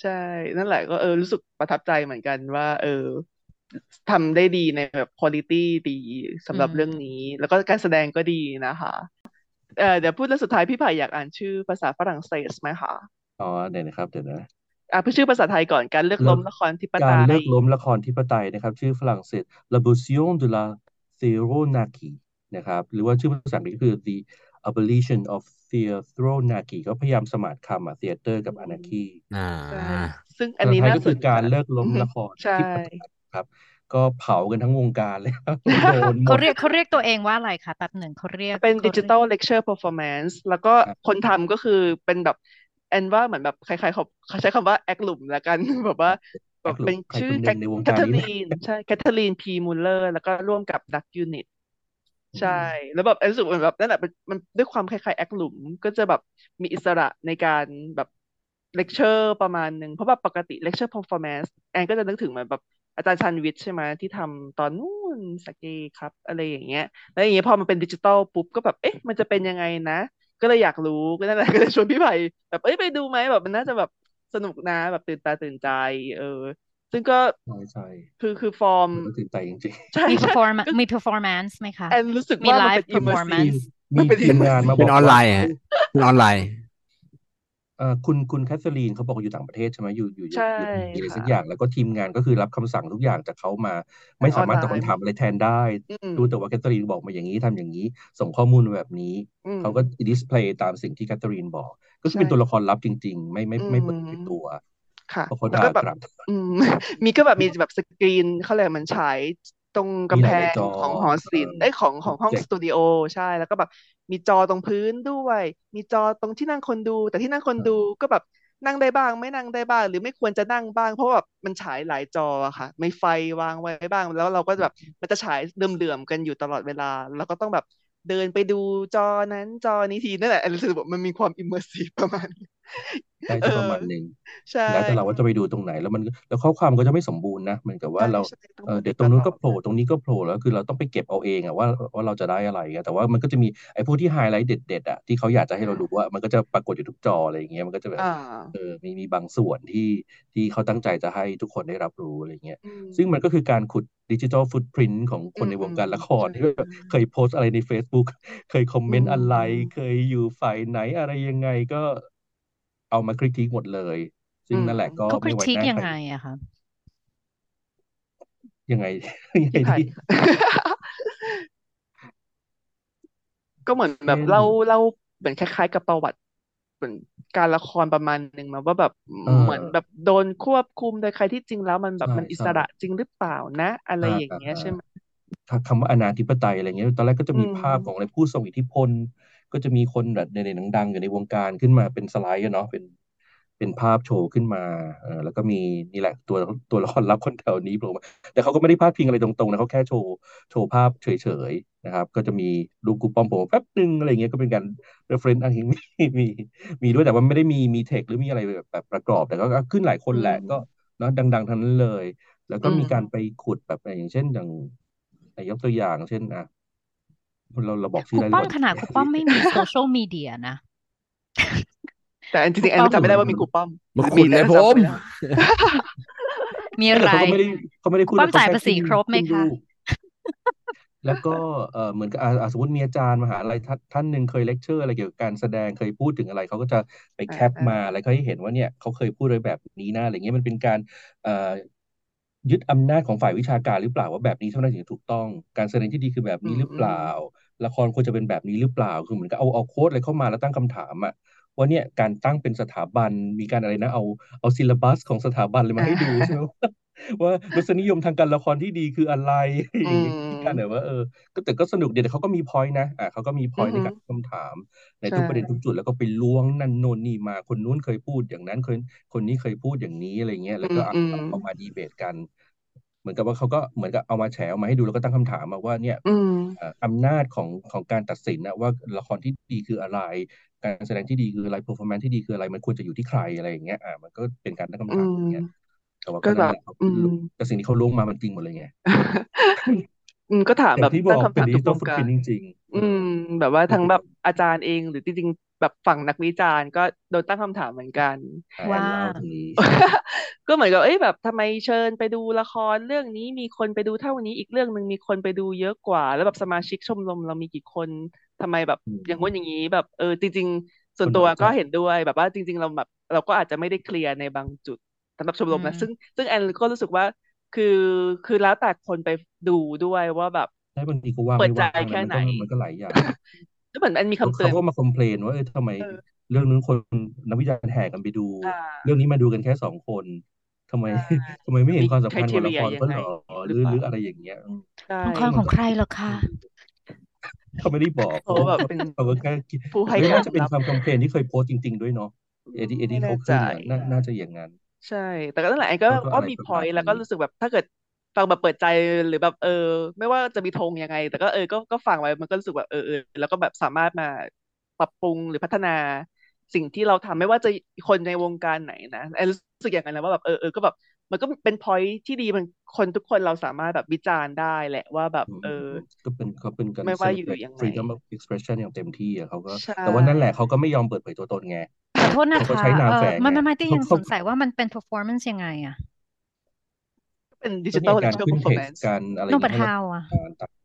ใช่ นั่นแหละก็เออรู้สึกประทับใจเหมือนกันว่า เออ ทำได้ดีในแบบคุณภาพดีสำหรับอืมเรื่องนี้ แล้วก็การแสดงก็ดีนะคะเออเดี๋ยวพูดเรื่องสุดท้ายพี่ไผ่อยากอ่านชื่อภาษาฝรั่งเศสไหมคะอ๋อเดี๋ยวนะครับเดี๋ยวนะอะพูดชื่อภาษาไทยก่อนการเลือกเลิล้กมละครธิปไตการเลิยกล้มละครธิปไตยนะครับ ชื่อฝรั่งเศส L'abolition de la Theronaki นะครับ หรือว่าชื่อภาษาอังกฤษคือ The Abolition of Theronaki ก็พยายามสมานคำอะ theater กับ anarchy อ่าใช่ซึ่งอัภานษานี้ไทยน่าก็สคืนอใจการเลิกล้อืมอฮึละครใช่ธิปไตย ครับ ก็เผากันทั้งวงการเลยครับโดนหมเขาดเรียกเขาเรียกตัวเองว่าอะไรคะแป๊บหนึ่งเขาเรียกเป็นเขาดิจิเรียตกอลเลคเชอร์เพอร์ฟอร์แมนซ์แล้วก็ครับคนทำก็คือเป็นแบบแอนว่าเหมือนแบบคล้ายๆเขาเขาใช้คำว่าแอคหลุมแล้วกันแบบว่าแบบหลุเป็มนใครชื่คอนหแคนึ่งในวงแคทการเธอนี้รีนใช่แคทเธอรีนพีมูลเลอร์แล้วก็ร่วมกับดักยูนิตอืใช่มแล้วแบบแอนรู้สึกว่าแบบนั่นแหละมันมันด้วยความคล้ายๆแอคหลุมก็จะแบบมีอิสระในการแบบเลคเชอร์ประมาณหนึ่งเพราะแบบปกติเลคเชอร์ performance แอนก็จะนึกถึงเหมือนแบบ อาจารย์ชาญวิทย์ใช่ไหมที่ทำตอนนู้นสเกครับ อะไรอย่างเงี้ย แล้วอย่างเงี้ยพอมันเป็นดิจิตอลปุ๊บก็แบบเอ๊ะมันจะเป็นยังไงนะ ก็เลยอยากรู้ก็นั่นแหละก็เลยชวนพี่ไผ่แบบเอ้ยไปดูไหมแบบมันน่าจะแบบสนุกนะแบบตื่นตาตื่นใจ เออ ซึ่งก็ใช่ใช่คือคือฟอร์มมันก็ตื่นใจจริงใช่มีใช่ perform ก็มี performance ไหมคะแอนรู้สึกมีว่ามัน live เป็น immersive performance ๆมัมีนเป็นเป็นงานมา immersive เป็นบออกอนไลว่าน์ฮะเป็นออนไลน์ เอ่อคุณคุณแคทเธอรีนเขาบอกว่าอยู่ต่างประเทศใช่ไหมอยู่อยู่อยู่ใช่อยู่อะไรค่ะสักอย่างแล้วก็ทีมงานก็คือรับคำสั่งทุกอย่างจากเขามาทาไม่งอสาอนมารถไลตอบน์ คำถามอะไรแทนได้ อืม รู้แต่ว่าแคทเธอรีนบอกมาอย่างนี้ทำอย่างนี้ ส่งข้อมูลมาแบบนี้อืม เขาก็ดิสเพลย์ตามสิ่งที่แคทเธอรีนบอก ก็คือใช่ เป็นตัวละครลับจริง ๆ ไม่ไม่อืไม่มเปิดเผยตัว ค่ะ เพราะเขาแล้วด่าก็แบบกลับ อืม มีก็แบบมีแบบสกรีนเขาเรียกมันฉาย ตรงมีกำหแพลายงๆจอของหอเอศิลอป์เอ้ยของขออองบห้องเจสกต์ตูดิโอใช่แล้วก็แบบมีจอตรงพื้นด้วย มีจอตรงที่นั่งคนดู แต่ที่นั่งคนดูก็แบบนั่งได้บ้าง ไม่นั่งได้บ้าง หรือไม่ควรจะนั่งบ้าง เพราะว่าแบบมันฉายหลายจออะค่ะมีไฟวางไว้บ้าง แล้วเราก็แบบมันจะฉายเหลื่อมๆกันอยู่ตลอดเวลา แล้วก็ต้องแบบเดินไปดูจอนั้นจอนี้ทีนั่นแหละแอนรู้สึกว่ามันมีความ immersive ประมาณนี้ ใช่เอใช่อประมาณหนึ่งใช่แล้วแต่เราว่าจะไปดูตรงไหน แล้วมันแล้วข้อความก็จะไม่สมบูรณ์นะเหมือนกับว่าใช่เราใช่ต้องเออพูดเดี๋ยวตตรงนู้ลนอก็ดโผล่ตรงนี้ก็โผล่แล้วคือเราต้องไปเก็บเอาเองอะว่าว่าเราจะได้อะไรอะแต่ว่ามันก็จะมีไอ้พวกที่ไฮไลท์เด็ดๆอะที่เขาอยากจะให้เราดูว่ามันก็จะปรากฏอยู่ทุกจออะไรอย่างเงี้ยมันก็จะแบบ อ่า เออมีมีบางส่วนที่ที่เขาตั้งใจจะให้ทุกคนได้รับรู้อะไรเงี้ย อืม ซึ่งมันก็คือการขุดดิจิทัลฟุตพิ้นของคอืนมในวอืงมการละครใช่ที่แบบเคยโพสต์อะไรใน Facebook เคยคอมอืเมนต์อะไร มเคยอยู่ฝ่ายไหนอะไรยังไงก็ เอามาคริติคหมดเลย ซึ่อืงมนั่นแหละก็เขาคไม่ริไว้ติคหน้ายัใคงรไงอะคะยังไง ยังไงพี่ไผ่ดี ก็เหมือนแบเช่บน เล่าเล่าเหมือนคล้าย ๆ กับประวัติเหมือนการละครประมาณหนึ่งมาว่าแบบเอเหมือนอแบบโดนควบคุมโดยใครที่จริงแล้วมันแบบใช่มันอิใช่สระจริงหรือเปล่านะ อะไรอ่าอย่างอ่าเงี้ยอ่าใช่ไหมคำว่าอนาธิปไตยอะไรเงี้ยตอนแรกก็จะอืมีม ภาพของอะไรผู้ทรงอิทธิพล ก็จะมีคนแบบในๆดังๆอยู่ในวงการขึ้นมาเป็นสไลด์อะเนาะเป็นเป็นภาพโชว์ขึ้นมาเออแล้วก็มีนี่แหละตัวตัวละครลับคนแถวนี้โผล่มาแต่เขาก็ไม่ได้พาดพิงอะไรตรงๆนะเขาแค่โชว์โชว์ภาพเฉยๆนะครับ ก็จะมีรูปกูปอมโผล่มาแป๊บนึงอะไรเงี้ยก็เป็นการ reference อ้างอิงมีมีมีด้วยแต่ว่าไม่ได้มีมีเทคหรือมีอะไรแบบแบบประกอบ แต่ก็ก็ขึ้นหลายคอืนแหละมก็เนาะดัง ๆทั้งนั้นเลย แล้วอืก็มมีการไปขุดแบบอย่างเช่นอย่างอะยกตัวอย่าง เช่นอะ เราเราบอกชื่คอรูได้หรืป้ออเปมล่าขนาดครูป้อมไม่มีโซเชียลมีเดียนะ แต่อันจครูริงๆแอนป้อก็มจำไม่ได้ว่ามีครูป้อมหมารือขุมีดแต่เลยก็ผจำมไม่ได้มีไม่อะไรแต่เขาก็ไม่ได้เขาไม่ได้คพูรูดป้อว่ามเขาจ่ายแค่ภาษีขึ้นครบไหมขึ้นคะรูปแล้วก็เออเหมือนกับอ่าอ่าสมมติมีอาจารย์มหาลัยท่านท่านหนึ่งเคยเลคเชอร์อะไรเกี่ยวกับการแสดงเคยพูดถึงอะไรเขาก็จะไปอ่าแคปอ่ามาแล้วก็ให้เห็นว่าเนี่ยเขาเคยพูดไว้แบบนี้นะอะไรเงี้ยมันเป็นการเอ่อ ยึดอำนาจของฝ่ายวิชาการหรือเปล่าว่าแบบนี้เท่านั้นถึงจะถูกต้อง การแสดงที่ดีคือแบบอืนี้มหรืออืเปล่า ละครควรจะเป็นแบบนี้หรือเปล่าคือเหมือนกับเอาเอา quote อะไรเข้ามาแล้วตั้งคำถามอะว่าเนี่ยการตั้งเป็นสถาบันมีการอะไรนะเอาเอา syllabus ของสถาบันเลยมาอ่าให้ดูใช่ไหมว่าว่ารสนิยมทางการละครที่ดีคืออะไร อือย่างเงี้ยที่การแบบว่าเออก็แต่ก็สนุกดีแต่เขาก็มี point นะอ่าเขาก็มี point อือฮึในการตั้งคำถาม ในใช่ทุกประเด็นทุกจุดแล้วก็ไปล้วงนั่นโน่นนี่มาคนนู้นเคยพูดอย่างนั้นคนคนนี้เคยพูดอย่างนี้อะไรเงี้ยอืแล้วก็มเอาอืมเอาเอามาดีเบตกัน เหมือนกับว่าเขาก็เหมือนกับเอามาแฉเอามาให้ดูแล้วก็ตั้งคำถามมาว่าเนี่ยอืมเอ่ออำนาจของของการตัดสินนะว่าละครที่ดีคืออะไร การแสดงที่ดีคืออะไร performance ที่ดีคืออะไรมันควรจะอยู่ที่ใครอะไรอย่างเงี้ยอ่ามันก็เป็นการตั้งอืคำถามมอย่างเงี้ยแต่ว่าก็ก็แบนั่นบแหละเขาอืมแต่สิ่งที่เขาล้วงมามันจริงหมดเลยไง อืมก็ถามอย่าแบงบที่บตั้องกคำเป็นถามดิทุจิกตอวลงฟุตกาพิ้รนจริงๆเออือมแบบว่าก็ทั้งคือแบแบบบอาจารย์เองหรือจริงๆแบบฝั่งนักวิจารณ์ก็โดนตั้งคำถามเหมือนกันอ่าแอว่านเล่าตรงนี้ใช่ก็เหมือนกับเอ้ยแบบทำไมเชิญไปดูละครเรื่องนี้มีคนไปดูเท่านี้อีกเรื่องหนึ่งมีคนไปดูเยอะกว่า แล้วแบบสมาชิกชมรมเรามีกี่คนทำไมแบบอือย่างงู้นมอย่างนี้แบบเออจริง ๆ ส่วก็นตัน้วอยใจก็เห็นด้วยแบบว่าจริง ๆ เราแบบเราก็อาจจะไม่ได้เคลียร์ในบางจุดสำหรับชมอืรมมนะซึ่งซึ่งแอนก็รู้สึกว่า คือคือแล้วแต่คนไปดูด้วยว่าแบบใช่บางทีก็ว่างเปิดไม่ใจว่างนะแค่มันไหนก็มันก็หลายอย่างแล้วเหมือนแอนมีเขาคำเตืเขาอนก็มาคอมเพลนว่าเออทำไมเออเรื่องนู้นคนนักวิจารณ์แห่กันไปดูอ่าเรื่องนี้มาดูกันแค่สองคนทำไมใช่ทำไมไม่เห็นมีความสำค r คัญ i ของละ teria ครยังเขาไงเหรอหหรืรืออเปหรือล่าอะไรอย่างเงี้ยอืมใช่ละครซึ่งขมัอนงก็ใครเหรอคะเขาไม่ได้บอกเขาเขาแบบเป็นเขาก็แค่คิดผู้ให้ไม่ควาน่ามจะเป็นลับความคอมเพลนที่เคยโพสต์จริง ๆ ด้วยเนาะอืเอ ใช่ แต่ก็นั่นแหละไอ้ก็ก็ก็อะไรมี ประมาณ point แล้วก็รู้สึกแบบถ้าเกิดฟังแบบเปิดใจหรือแบบเออ ไม่ว่าจะมีธงยังไง แต่ก็เออก็ก็ฟังไว้มันก็รู้สึกแบบเออเออแล้วก็แบบสามารถมาปรับปรุงหรือพัฒนาสิ่งที่เราทำไม่ว่าจะคนในวงการไหนนะไอ้รู้สึกอย่างนั้นนะว่าแบบเออเออก็แบบ มันก็เป็น point ที่ดีมันคนทุกคนเราสามารถแบบวิจารณ์ได้แหละว่าแบบเออก็เป็นเขาเป็นการ ไม่ว่าอยู่ยังไง freedom of expression อย่างเต็มที่อะเขาก็ ใชแต่ว่านั่นแหละเขาก็ไม่ยอมเปิดเผยตัวตนไง ขอโทษนะคะเขาใช้นไม่ไม่ไม่ที่ยังสงสัยว่ามันเป็น performance ยังไงอะเป็นดิจิตอลการขึ้นเทคการอะไรนงประทาวอะ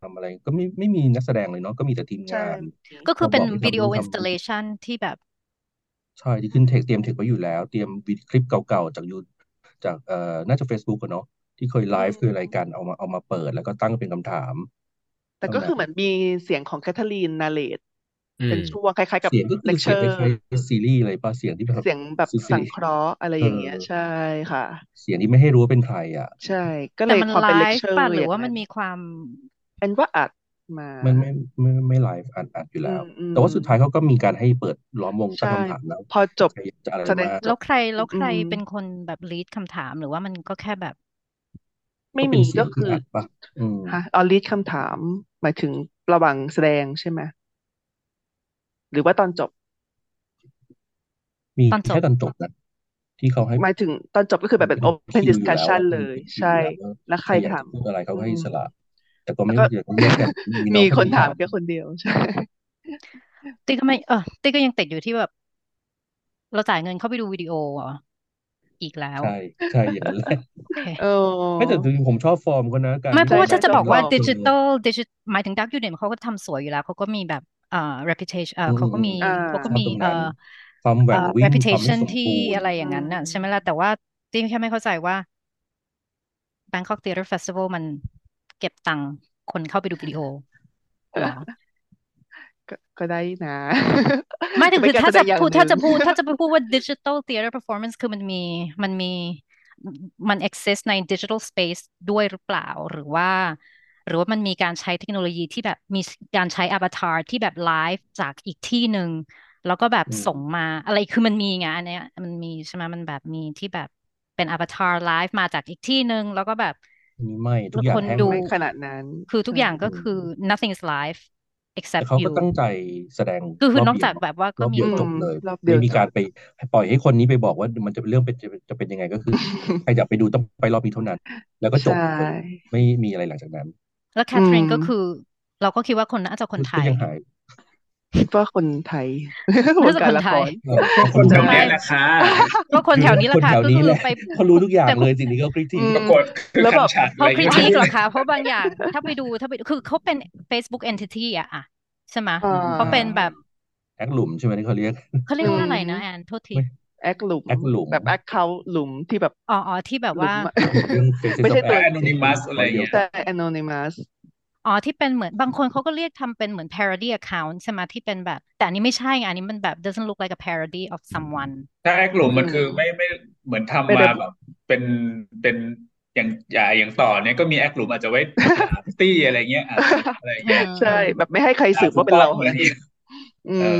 ทำอะไรก็ไม่ไม่มีนักแสดงเลยเนาะก็มีแต่ทีมงาน ก็คือเป็นวิดีโอ installation ที่แบบ ใช่ที่ขึ้น text เตรียม text ไว้อยู่แล้ว เตรียมคลิปเก่าๆจากยูจากเอ่อน่าจะ Facebook กันเนาะที่เคยไลฟ์คือรายการเอามาเอามาเปิด แล้วก็ตั้งเป็นคำถาม แต่ก็คือเหมือนมีเสียงของแคทเธอรีน narrate เป็นช่วงคล้ายๆกับเสียงก็คเซอร์คล้ายๆ Siri อะไรปะเสียงที่แบบเสียงแบบสังเคราะห์อะไรอย่างเงี้ย ใช่ค่ะ เสียงที่ไม่ให้รู้ว่าเป็นใครอะ ใช่ ก็เลยความเป็นเลคเชอร์หรือว่ามันมีความเป็นว่าอัดมามันไม่ไม่ไม่ไลฟ์อัดอัดอยู่แล้ว แต่ว่าสุดท้ายเขาก็มีการให้เปิดล้อมวงตั้งคำถามแล้ว พอจบจะอะไรมาแล้วใครแล้วใครเป็นคนแบบ lead คำถามหรือว่ามันก็แค่แบบ ไม่มีก็คือฮะออลีดคำถาม หมายถึงระหว่างแสดงใช่ไหม หรือว่าตอนจบ มีแค่ตอนจบนะที่เขาให้หมายถึงตอนจบก็คือแบบเป็น open discussion เลยใช่ แล้วใครถามพูดอะไรเขาให้สละแต่ก็ไม่ก็ เดี๋ยวองแยกันมีคนถามแค่คนเดียวใช่ ติ๊กก็ไม่เออติ๊กก็ยังติดอยู่ที่แบบ เราจ่ายเงินเข้าไปดูวิดีโอเหรออีกแล้ว ใช่ใช่อย่างนั้นแหละ โอเไม่แต่จริงผมชอบฟอร์มเขานะ กาไม่เพราะว่าจะบอกว่าดิจิร์ทัลดิจิหมายถึงดักยูเนี่ยเขาก็ทำสวยอยู่แล้วเขาก็มีแบบ เอ่อ reputation เอ่อเขาก็มีเขาก็มีเอ่อความหวังวิ่ง reputation ที่อะไรอย่างนั้นน่ะใช่ไหมล่ะแต่ว่าจิ้แค่ไม่เข้าใจว่า Bangkok theater Festival มันเก็บตังค์คนเข้าไปดูวิดีโอหรอก็ได้นะไม่ถึงคือถ้าจะพูดถ้าจะพูดถ้าจะพูดว่า digital theater performance คือมันมีมันมีมัน exist ใน digital space ด้วยหรือเปล่า หรือว่า หรือว่ามันมีการใช้เทคโนโลยีที่แบบมีการใช้อบัตาร์ที่แบบไลฟ์จากอีกที่หนึ่งแล้วก็แบบส่งมาอะไรคือมันมีไงอันนี้มันมีใช่ไหมมันแบบมีที่แบบเป็น avatar live มาจากอีกที่หนึ่งแล้วก็แบบไม่ทุกคนดูขนาดนั้น คือทุกอย่างก็คือ nothing is live except เขาก็ตั้งใจแสดงคือนอกจากแบบว่าก็มีจบเลยไม่มีการไปปล่อยให้คนนี้ไปบอกว่ามันจะเรื่องเป็นจะเป็นยังไงก็คือใครอยากไปดูต้องไปรอบนี้เท่านั้น แล้วก็จบไม่มีอะไรหลังจากนั้น แล้วแคทรินก็คือ เราก็คิดว่าคนน่าจะคนไทยคิดว่าคนไทยน่าจะคนไทยก็คนแถวนี้แหละค่ะก็คนแถวนี้แหละค่ะก็คือไปเขารู้ทุกอย่างเลยสิ่งนี้ก็คริติกปรากฏแล้วแบบเพราะคริติกเหรอคะเพราะบางอย่างถ้าไปดูถ้าไปคือเขาเป็น Facebook entity อะใช่ไหมเขาเป็นแบบแอคหลุมใช่ไหมที่เขาเรียกเขาเรียกว่าอะไรนะแอนโทษที แอคหลุมแลุมแบบ account หลุมที่แบบอ๋อที่แบบว่าไม่ใช่ตัว anonymous อะไรอย่างเงี้ยแต่ anonymous อ๋อที่เป็นเหมือนบางคนเขาก็เรียกทำเป็นเหมือน parody account ใช่ไหมที่เป็นแบบ แต่อันนี้ไม่ใช่ไงอันนี้มันแบบ doesn't look like a parody of someone ถ้าแอคหลุมมันคือไม่ไม่เหมือนทำมาแบบเป็นเป็นอย่างอย่างต่อเนี้ยก็มีแอคหลุมอาจจะไว้ตี้อะไรเงี้ยอะไรเงี้ยใช่ แบบไม่ให้ใครสืบว่าเป็นเราอะไรอืม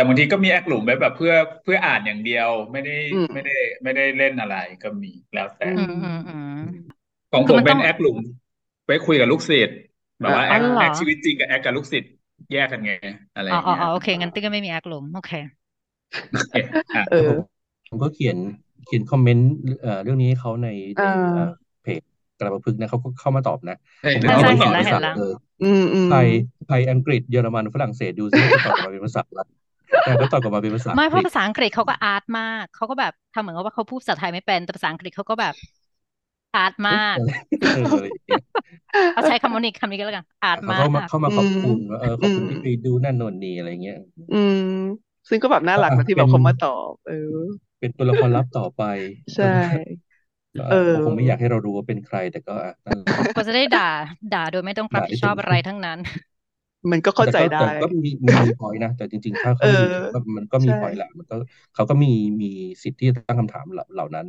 แต่บางทีก็มีแอคหลุมไว้แบบเพื่อเพื่ออ่านอย่างเดียวไม่ได้ไม่ได้ไม่ได้เล่นอะไรก็มีแล้วแต่ของผมเป็นแอคหลุมไปคุยกับลูกศิษย์แบบว่าแอคชีวิตจริงกับแอคกับลูกศิษย์แยกกันไงอะไรอย่างเงี้ยอ๋อโอเคงั้นติ้กก็ไม่มีแอคหลุมโอเคเออผมก็เขียนเขียนคอมเมนต์เรื่องนี้ให้เขาในเพจกระพึกนะเขาก็เข้ามาตอบนะผมก็ไปสอนภาษาเออไทยไทยอังกฤษเยอรมันฝรั่งเศสดูซิจะตอบมาเป็นภาษาละ แต่ก็ตอบกลับมาเป็นภาษาไม่เพราะภาษาอังกฤษเขาก็อาร์ตมากเขาก็แบบทำเหมือนกับว่าเขาพูดภาษาไทยไม่เป็นแต่ภาษาอังกฤษเขาก็แบบอาร์ตมากเอาใช้คำนี้คำนี้ก็แล้วกันอาร์ตมากเข้ามาเข้ามาขอบคุณว่าเออขอบคุณที่ไปดูนั่นนนนี่อะไรเงี้ย อืม ซึ่งก็แบบน่ารักนะที่แบบเขามาตอบเออ เป็นตัวละครลับต่อไป ใช่เออคงไม่อยากให้เราดูว่าเป็นใครแต่ก็อะก็จะได้ด่า ด่าโดยไม่ต้องรับผิดชอบอะไรทั้งนั้น มันก็เข้าใจได้ก็มีมีพอยนะ แต่จริงๆ ถ้าเขามันก็มีพอยแหละ มันก็เขาก็มีมีสิทธิ์ที่จะตั้งคำถามเหล่านั้น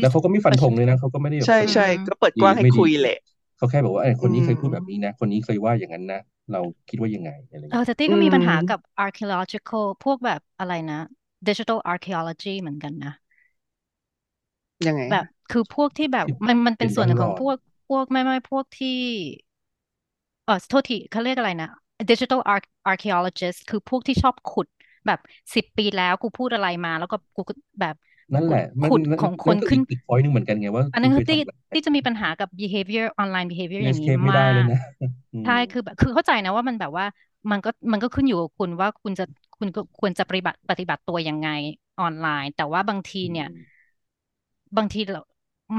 แล้วเขาก็ไม่ฟันธงเลยนะเขาก็ไม่ได้ใช่ใช่ก็เปิดกว้างให้คุยแหละเขาแค่บอกว่าไอ้คนนี้เคยพูดแบบนี้นะ คนนี้เคยว่าอย่างนั้นนะ เราคิดว่ายังไงอะไรเออแต่ตี้ก็มีปัญหากับ archaeological พวกแบบอะไรนะ digital archaeology เหมือนกันนะยังไงแบบคือพวกที่แบบมันมันเป็นส่วนหนึ่งของพวกพวกไม่ไม่พวกที่ ออโทษทีเขาเรียกอะไรนะ digital arch archaeologist คือพวกที่ชอบขุดแบบสิบปีแล้วกูพูดอะไรมา แล้วก็กูก็แบบนั่นแหละมันขุดนั่นของคนั่นนก็ขึ้อีนกอีก point หนึงเหมือนกันไงว่า อันนั้นคุคืณอเคยที่ทำแบบที่จะมีปัญหากับ behavior online behavior เนอย่าสงเคนี้ปไม่ได้มากเลยนะอืมใช่คือแบบคือเข้าใจนะว่ามันแบบว่ามันก็มันก็ขึ้นอยู่กับคุณว่าคุณจะคุณก็ควรจะปฏิบัติปฏิบัติตัวยังไงออนไลน์ แต่ว่าบางทีเนี่ยอืมบางทีเรา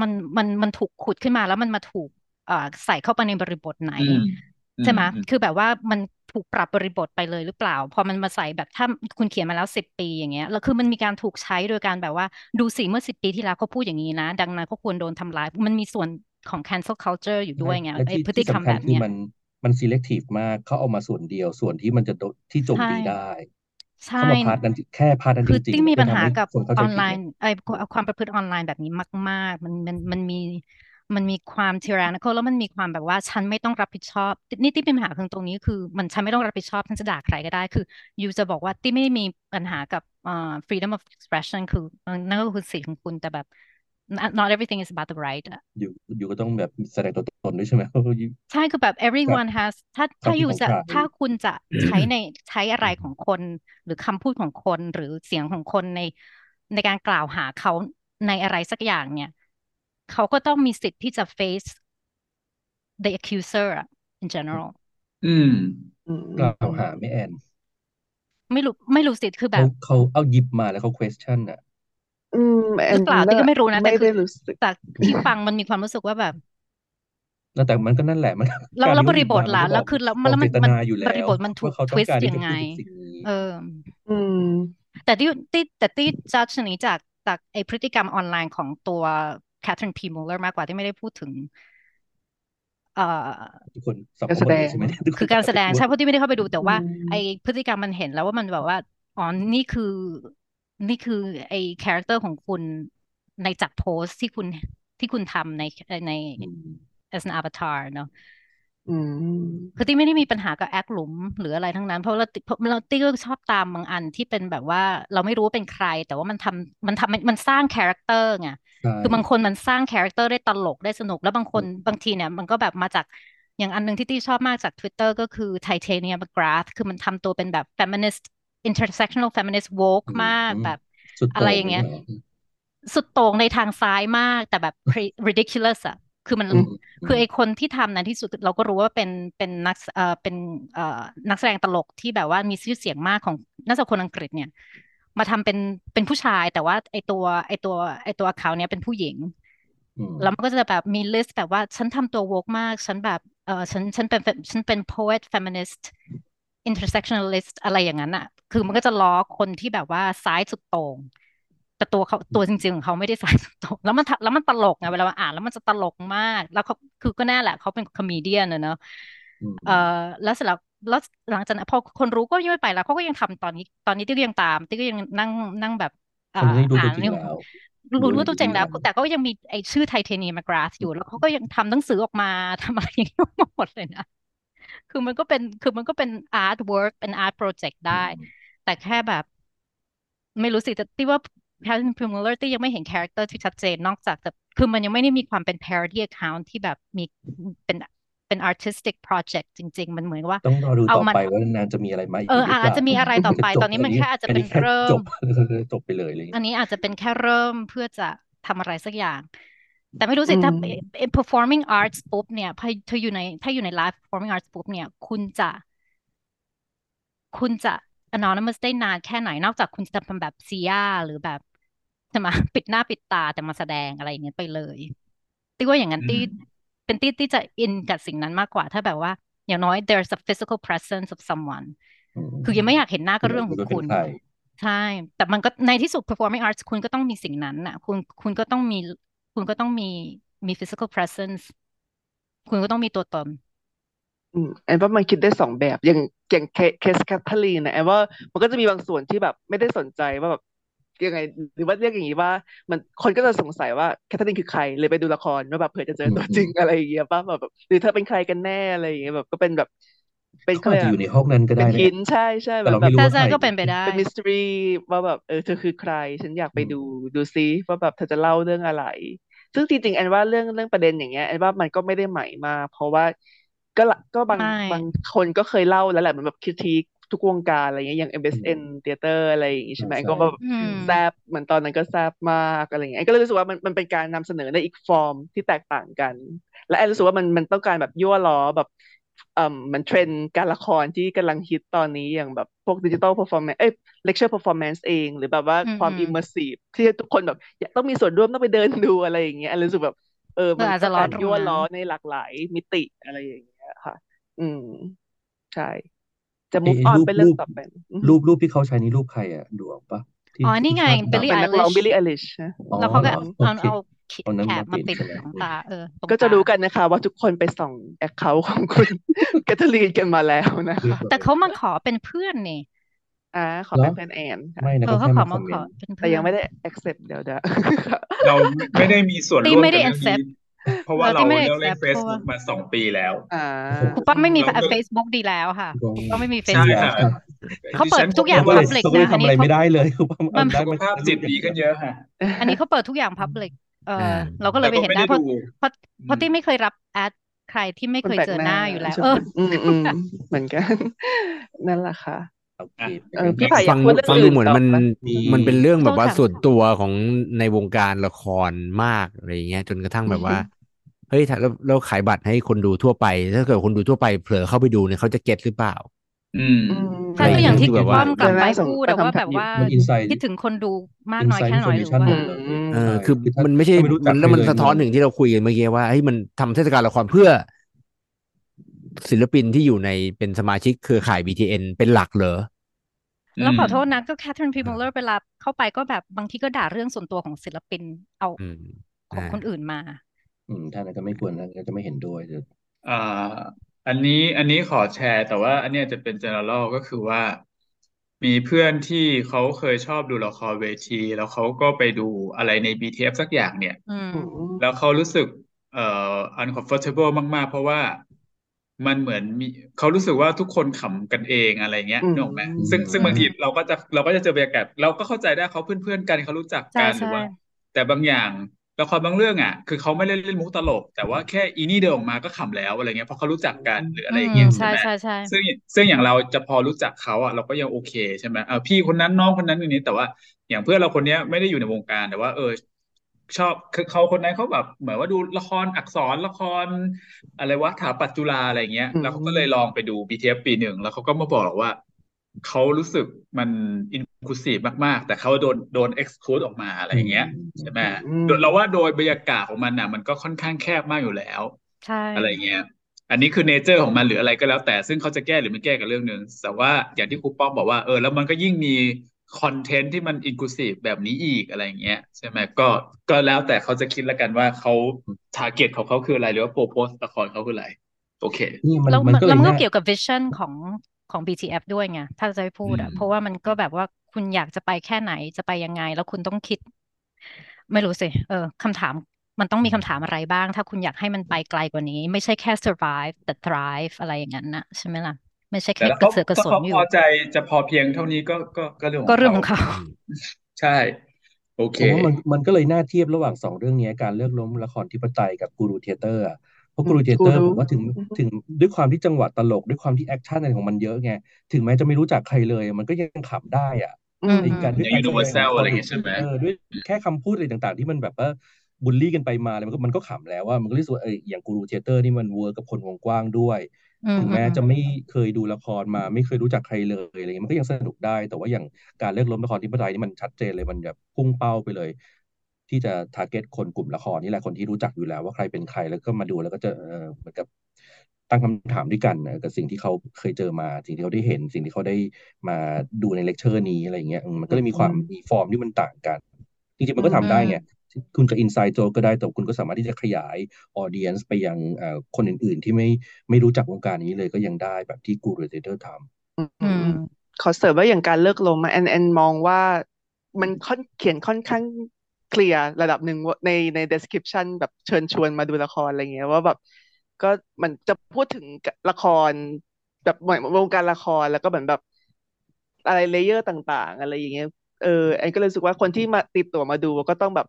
มันมันมันถูกขุดขึ้นมาแล้วมันมาถูกเอ่อใส่เข้าไปในบริบทไหนอืมอื ใช่มไหมอืมคือแบบว่ามันถูกปรับบริบทไปเลยหรือเปล่า พอมันมาใส่แบบถ้าคุณเขียนมาแล้วสิบปีอย่างเงี้ยแล้วคือมันมีการถูกใช้โดยการแบบว่าดูสิเมื่อสิบปีที่แล้วเขาพูดอย่างนี้นะ ดังนั้นเขาควรโดนทำร้าย มันมีส่วนของ cancel culture อยู่ด้วยไงและไอ้ที่พฤติที่กรรมสำคัแบญบคือเนี้ยมันมัน selective มากเขาเอามาส่วนเดียวส่วนที่มันจะโดที่โจมใช่ตีได้ใช่เข้ามาพาร์ทนั้นแค่พาร์ทนั้นคืจอริงติ้งๆมีไปปัญหาทำให้กับคนเข้าอใจอนผิไลดน์ไอ้ความประพฤติออนไลน์แบบนี้มาก ๆ มันมันมันมี มันมีความ tyrannical แล้วมันมีความแบบว่าฉันไม่ต้องรับผิดชอบ นี่ที่เป็นปัญหาคือตรงนี้คือ มันฉันไม่ต้องรับผิดชอบฉันจะด่าใครก็ได้ คือยูจะบอกว่าที่ไม่มีปัญหากับเอ่อ freedom of expression คือนั่นก็คือสิทธิ์ของคุณแต่แบบ not not everything is about the right อะอยู่อยู่ก็ต้องแบบแสดงตัวตนด้วยใช่ไหมใช่คือแบบ everyone has ถ้าความถ้าคิดอยู่ของจะใครถ้าคุณจะใช้ในใช้อะไรของคน หรือคำพูดของคนหรือเสียงของคนในในการกล่าวหาเขาในอะไรสักอย่างเนี่ย เขาก็ต้องมีสิทธิ์ที่จะ face the accuser อะ in general อืมอืมกล่าวหาไม่แอนไม่รู้ไม่รู้สิคือแบเขาบเขาเอาหยิบมาแล้วเขา question อะ อืมแอหรืนอเปล่าที่ก็ไม่รู้นะแต่ไม่คืได้อรู้สึก จากที่ฟังมันมีความรู้สึกว่าแบบนั่นแต่มันก็นั่นแหละ มันแล้วการแล้วที่บเขาหยิริบบทมามันล่ะก็บแล้อวกคือแล้วบอแล้กวเจมันตมันนาอยู่บแล้ริวบทมันถูว่ากเขาทต้อวิงสการต์ที่ยังจะไง พูดถึงสิ่งนี้ เออ อืม แต่ที่ที่แต่ที่จัดชนี้จากจากไอพฤติกรรมออนไลน์ของตัว แคทเธอรีนพีมูลเลอร์มากกว่าที่ไม่ได้พูดถึงเอ่อทุกคนสองการคแสนหมดดเลยงใช่ไหมทุกคคือนการแสดงพูดใช่เพราะที่ไม่ได้เข้าไปดูแต่อืว่ามไอพฤติกรรมมันเห็นแล้วว่ามันแบบว่าอ๋อนี่คือนี่คือไอคาแรคเตอร์ของคุณในจากโพสต์ที่คุณที่คุณทำในในอืม as an avatar เนาะอืม คือตี้ไม่ได้มีปัญหากับแอคหลุมหรืออะไรทั้งนั้น เพราะเราเพราะเราตี้ก็ชอบตามบางอันที่เป็นแบบว่าเราไม่รู้ว่าเป็นใคร แต่ว่ามันทำมันทำมันสร้างคาแรคเตอร์ไงใช่คือบางคนมันสร้าง character ได้ตลกได้สนุก แล้วบางคนอืมบางทีเนี่ยมันก็แบบมาจากอย่างอันหนึงที่ตี้ชอบมากจาก Twitter ก็คือ Titania McGrath คือมันทำตัวเป็นแบบ feminist intersectional feminist woke อืมมากอืมแบบสุดอะโต่ไรงอย่างเลเงี้ยยเหรอสุดโต่งในทางซ้ายมากแต่แบบ ridiculous อะ คือมันอืมคือไอคนที่ทำนั้นที่สุดเราก็รู้ว่าเป็นเป็นนักเอ่อเป็นเอ่อนักแสดงตลกที่แบบว่ามีชื่อเสียงมากของน่าจะคนอังกฤษเนี่ย มาทำเป็นเป็นผู้ชายแต่ว่าไอตัวไอตัวไอตัวเขาเนี้ยเป็นผู้หญิงอืมแล้วมันก็จะแบบมี list แบบว่าฉันทำตัว woke มาก ฉันแบบเออฉันฉันเป็นฉันเป็น poet feminist intersectionalist อะไรอย่างนั้นอะคือมันก็จะล้อคนที่แบบว่าซ้ายสุดโต่ง แต่ตัวเขาตัวจริงๆของเขาไม่ได้ซ้ายสุดโต่งแล้วมันทะแล้วมันตลกไงเวลามาอ่านแล้วมันจะตลกมาก แล้วเขาคือก็แน่แหละเขาเป็น comedian เนอะอืมเอ่อแล้วเสร็จแล้วแล้วหลังจากนั้นพอคนรู้ก็ยังไม่ไปแล้วเขาก็ยังทำตอนนี้ ตอนนี้ที่ก็ยังตามที่ก็ยังนั่งนั่งแบบเอ่คนอนี้รู้อ่าตัวนจริงเรื่องแล้วรู้รู้รู้ตัวจริงแล้วรู้แต่ก็ยังมีไอชื่อไทเทเนียม g กราสอยู่แล้วเขาก็ยังทำหนังสือออกมาทำอะไรอย่างเงี้ยมาหมดเลยนะคือมันก็เป็นคือมันก็เป็นอาร์ตเวิร์กเป็นอาร์ตโปรเจกต์อืได้มแต่แค่แบบ ไม่รู้สิแต่ที่ว่า Captain p r i m u l e r ที่ยังไม่เห็นคาแรคเตอร์ที่ชัดเจนนอกจากแต่คือมันยังไม่ได้มีความเป็น parody account ที่แบบมีเป็นเป็น artistic project จริง ๆ มันเหมือนว่า ต้องรอดูเอาต่อมาไปว่านานจะมีอะไรมาอีกเออหรืออาเปอาจล่าจะมีอะไรต่อไปจบตอนนี้อัมันนี้แค่อาจจะอันเป็นี้นแค่เริ่จมบจบไปเลยอะไรอย่างอันเงี้ยนี้อาจจะเป็นแค่เริ่มเพื่อจะทำอะไรสักอย่าง แต่ไม่รู้อืสิถ้ามเอ่อ performing arts ปุ๊บเนี่ยพอเธออยู่ในถ้าอยู่ใน live performing arts ปุ๊บเนี่ย คุณจะ คุณจะ anonymous ได้นานแค่ไหนนอกจากคุณจะทำแบบซีย่าหรือแบบ จะมาปิดหน้าปิดตาแต่มาแสดงอะไรอย่างเงี้ยไปเลย ตี้ว่าอย่างนั้นอืตี้มเป็นตี้ตี้จะอินกับสิ่งนั้นมากกว่า ถ้าแบบว่า อย่างน้อย there's a physical presence of someone อืมคือยังไม่อยากเห็นหน้าก็ไม่เรื่องขรู้องว่าเป็คุนณใครใช่ แต่มันก็ในที่สุด performing arts คุณก็ต้องมีสิ่งนั้นน่ะคุณคุณก็ต้องมี คุณก็ต้องมีมี physical presence คุณก็ต้องมีตัวตนอืมแอนว่ามันคิดได้สองแบบอย่างอย่างเคเคสแคทเธอรีนนะแอนว่ามันก็จะมีบางส่วนที่แบบไม่ได้สนใจว่าแบบ ยังไง หรือว่าเรียกอย่างนี้ว่า มันคนก็จะสงสัยว่าแคทเธอรีนคือใครเลยไปดูละครว่าแบบเผื่อจะเจออืมตัวอืจริมงอะไรอย่างเงี้ยป่ะแบบหรือเธอเป็นใครกันแน่อะไรอย่างเงี้ยแบบก็เป็นแบบ เป็นเขาอาจจะเรียกอยู่ในห้องนั้นก็เป็ได้นนะหินใช่ใช่แต่แบบเราแบไม่บรู้ใช่ว่าใช่ใครก็เป็นไปได้เป็นมิส t รีว่าแบบเออเธอคือใคร ฉันอยากไปอืมดูดูซิว่าแบบเธอจะเล่าเรื่องอะไร ซึ่งจริงๆแอนว่าเรื่องเรื่องประเด็นอย่างเงี้ยแอนว่ามันก็ไม่ได้ใหม่มากเพราะว่าก็ละก็บางไม่บางคนก็เคยเล่าแล้วแหละเหมือนแบบคริติค ทุกวงการอะไรเงี้ยอย่างอืม MSN Theater อะไรอย่างงี้ใช่ไหมใช่ก็แบบอืมแซบเหมือนตอนนั้นก็แซบมากอะไรเงี้ยแอนก็เลยรู้สึกว่ามันมันเป็นการนำเสนอในอีกฟอร์มที่แตกต่างกัน และแอนรู้สึกว่ามันมันต้องการแบบยั่วล้อแบบเอ่อมันเทรนด์การละครที่กำลังฮิตตอนนี้อย่างแบบพวก digital performance เอ้ย lecture performance เอง หรือแบบว่าอืมความอืมอิมเมอร์ซีฟที่ทุกคนแบบอยากต้องมีส่วนร่วมต้องไปเดินดูอะไรอย่างเงี้ยแอนรู้สึกแบบเออเอมันออาจต้จะองล้อการตรงยั่วนั้นล้อในหลากหลายมิติอะไรอย่างเงี้ยค่ะ อืม ใช่ จะไอ้ move ไอ้ on รูปไปเรื่อรูงปต่อไปอืมรูปรูปที่เขาใช้นี่รูปใครอะดูออกปะที่อ๋อนี่ที่ไงภาพบิลดำลี่เป็นไอนักร้องลิชบิลลี่ไอลิชอ๋อแล้วเขาเหรก็อโอเอาเคเอาเอานั้นแถมาบเปมาลี่ยนติดใช่ไหมตรงอืมตาเออตรงก็จะตารู้กันนะคะ ว่าทุกคนไปส่องแอคเคาท์ของคุณแคทเธอรีนกันมาแล้วนะเรียบคะร้แต่อยเขามาขอเป็นเพื่อนนี่อ่าขอเหรเป็อนเพื่อนแอนค่ะไม่นะเอก็อเขาแค่ขอมาคอมามเมขอนต์เป็นแต่เพื่ยัองนไม่ได้ accept เดี๋ยวเดี๋ยวเราไม่ได้มีส่วนตี้ร่วมไม่ได้กับเรื่องนี้ accept เพราะเอว่าอเราตี้ไม่ได้เลิกเล่น accept เพราะว่า Facebook มาสองปีแล้วอ่าโอ้โหครูป้อมไม่มีเราก็ Facebook ดีแล้วค่ะก็ก็ไม่มีใช่ Facebook ค่ะครับเขาดิเปิฉัดนทุกอย่างเขาก็เลย public เขาก็เลยนะอันทำนี้อะไรเขาไม่ได้เลยคือว่ามัเอานได้สุขมาภาพรูจิตปอย่าดีงเดีขึ้ยนวเยอะค่ะ อันนี้เขาเปิดทุกอย่าง public เอออ่าเราก็เลแต่ยไปก็เห็นไม่ได้ได้เพราะดูเพราะอืเพราะมที่ไม่เคยรับแอดใครที่ไม่คนเคยแปลกเจอหหน้าน้าอยู่แล้วใช่เอไหมออืมอืมเหมือนกัน นั่นแหละค่ะ โอเคอะไปเอเรื่อองพี่ต่อไผ่อยากพูดเรื่องฟังฟังดูอื่นเหมือนต่อมันปะมีมันเป็นเรื่องแบบว่าโทษค่ะส่วนตัวของในวงการละครมากอะไรอย่างเงี้ยจนกระทั่งแบบว่าเฮ้ยถ้าเราเราขายบัตรให้คนดูทั่วไป ถ้าเกิดคนดูทั่วไปเผลอเข้าไปดูเนี่ยเขาจะเก็ตหรือเปล่า อืมอืมใช่ก็อย่างที่คือแบบป้ว่าอมกลับไปน่าสงพูดเป็นอะว่าคำถาแบมบอยู่ว่ามัน inside คิดถึงคนดูมากน้อย inside แค่ไหนหรือ information ว่าหมดเลยอืมเออใช่คือคือถ้ามันไม่ใช่ถ้าไม่รู้จัมักนใคแล้วรมันเลยสะท้อนงงถึงที่เราคุยกันเมื่อกี้ว่าเฮ้ยมันทำเทศกาลละครเพื่อ ศิลปินที่อยู่ในเป็นสมาชิกเครือข่าย BTN เป็นหลักเหรอ แล้วขอโทษนะก็แคทเธอรีนพรีมเลอร์เวลาเข้าไปก็แบบบางทีก็ด่าเรื่องส่วนตัวของศิลปินเอาอืมของอ่าคนอื่นมา อืมท่านนั้นก็ไม่ควรนะก็จะไม่เห็นด้วยเดี๋ยวอ่าอันนี้อันนี้ขอแชร์ แต่ว่าอันเนี้ยจะเป็น general ก็คือว่า มีเพื่อนที่เขาเคยชอบดูละครเวที แล้วเขาก็ไปดูอะไรใน BTF สักอย่างเนี่ยอืมอืมแล้วเขารู้สึกเอ่อ uncomfortable มาก ๆ เพราะว่า มันเหมือนมีเขารู้สึกว่าทุกคนขำกันเองอะไรเงี้ยอืมนึกออกไหมซึ่งซึ่งอืมบางทีเราก็จะเราก็จะเจอบรรยากาศเราก็เข้าใจได้เขาเพื่อนๆกันเขารู้จักใช่กันหรือใช่ว่า แต่บางอย่างละครบางเรื่องอะ คือเขาไม่ได้เล่นมุกตลก แต่ว่าแค่อีนี่เดินออกมาก็ขำแล้วอะไรเงี้ยเพราะเขารู้จักกันหรืออะไรอือย่างมเงี้ยใช่ใช่ไหมใช่ใช่ซึ่งซึ่งอย่างเราจะพอรู้จักเขาอะเราก็ยังโอเคใช่ไหมเออพี่คนนั้นน้องคนนั้นอย่างนี้แต่ว่าอย่างเพื่อนเราคนเนี้ยไม่ได้อยู่ในวงการแต่ว่าเออ ชอบคือเขาคนนั้นเขาแบบเหมือนว่าดูละครอักษรละคร อะไรวะถาปัจจุฬาอะไรเงี้ยอืมแล้วเขาก็เลยลองไปดู BTF ปีหนึ่งแล้วเขาก็มาบอกว่าเขารู้สึกมันอินคลูซีฟมาก ๆ แต่เขาโดนโดน exclude ออกมาอะไรอย่างเงี้ยใช่ไหมอืมโดยเราว่าโดยบรรยากาศของมันน่ะ มันก็ค่อนข้างแคบมากอยู่แล้วใช่อะไรเงี้ย อันนี้คือเนเจอร์ของมันหรืออะไรก็แล้วแต่ซึ่งเขาจะแก้หรือไม่แก้กับเรื่องหนึ่งแต่ว่าอย่างที่ครูป้อมบอกว่าเออแล้วมันก็ยิ่งมี คอนเทนต์ที่มัน inclusive แบบนี้อีกอะไรเงี้ยใช่ไหมก็ก็แล้วแต่เขาจะคิดแล้วกันว่าเขา target ของเขาคืออะไรหรือว่า purpose ละครเขาคืออะไร โอเคนี่มันแล้วมันมันก็เลแล้วยมันก็น่าเกี่ยวกับ vision ของของ BTF ด้วยไงถ้าจะให้พูดอะอืมเพราะว่ามันก็แบบว่าคุณอยากจะไปแค่ไหนจะไปยังไง แล้วคุณต้องคิด ไม่รู้สิเออคำถามมันต้องมีคำถามอะไรบ้าง ถ้าคุณอยากให้มันไปไกลกว่านี้ ไม่ใช่แค่ survive แต่ thrive อะไรอย่างนั้นนะใช่ไหมล่ะ ไม่ใช่แต่แค่ถ้ากระเขาเสือกกระถ้าสนเขาอพยู่อใจจะพอเพียงเท่านี้ก็ก็ก็เรื่องขก็องเรื่องเขาของเขาอืมใช่ โอเคผมว่ามันมันก็เลยน่าเทียบระหว่างสองเรื่องนี้การเลิกล้มละครธิปไตยกับกูรูเธียเตอร์อะเพราะกูรูเธียเตอร์กูรูผมว่าถึงอืมถึงด้วยความที่จังหวะตลกด้วยความที่ action อะไรของมันเยอะไง ถึงแม้จะไม่รู้จักใครเลย มันก็ยังขำได้อะอืมไอ้การด้วยอย่างการแสดง universal ของเขาอะไรหรือเงี้ยใช่ไหมเออด้วยแค่คำพูดอะไรต่างๆ ที่มันแบบว่าบูลลี่กันไปมาอะไรมันก็มันก็ขำแล้วว่ามันก็รู้สึกว่าเอออย่างกูรูเธียเตอร์นี่มัน work กับคนวงกว้างด้วยอืม ถึงอืแม้มจะไม่เคยดูละครมาไม่เคยรู้จักใครเลยอะไรเงี้ยมันก็ยังสนุกได้ แต่ว่าอย่างการเลิกล้มละครธิปไตยนี่มันชัดเจนเลยมันแบบพุ่งเป้าไปเลย ที่จะ target คนกลุ่มละครนี่แหละคนที่รู้จักอยู่แล้ว ว่าใครเป็นใครแล้วก็มาดูแล้วก็จะเออเหมือนกับตั้งคำถามด้วยกันเออกับสิ่งที่เขาเคยเจอมา สิ่งที่เขาได้เห็น สิ่งที่เขาได้มาดูในเลคเชอร์นี้อะไรเงี้ยอืมมันก็เลยมีความอืมมีฟอร์มที่มันต่างกันจริงๆมันก็อืมทำได้ไง คุณจะ inside joke ก็ได้ แต่คุณก็สามารถที่จะขยายaudience ไปยังคนอื่นๆ ที่ไม่ไม่รู้จักวงการนี้เลยก็ยังได้แบบที่กูรูเธียเตอร์ทำอืมอือืมมขอเสริมว่าอย่างการเลิกล้มอะแอนแอนมองว่ามันค่อนเขียนค่อนข้าง clear ระดับหนึ่งในใน description แบบเชิญชวนมาดูละครอะไรเงี้ยว่าแบบก็มันจะพูดถึงละคร แบบเหมือนวงการละครแล้วก็เหมือนแบบอะไร layer ต่าง ๆ อะไรอย่างเงี้ยเออแอนก็เลยรู้สึกว่าคนที่มาตีตั๋วมาดูก็ต้องแบบ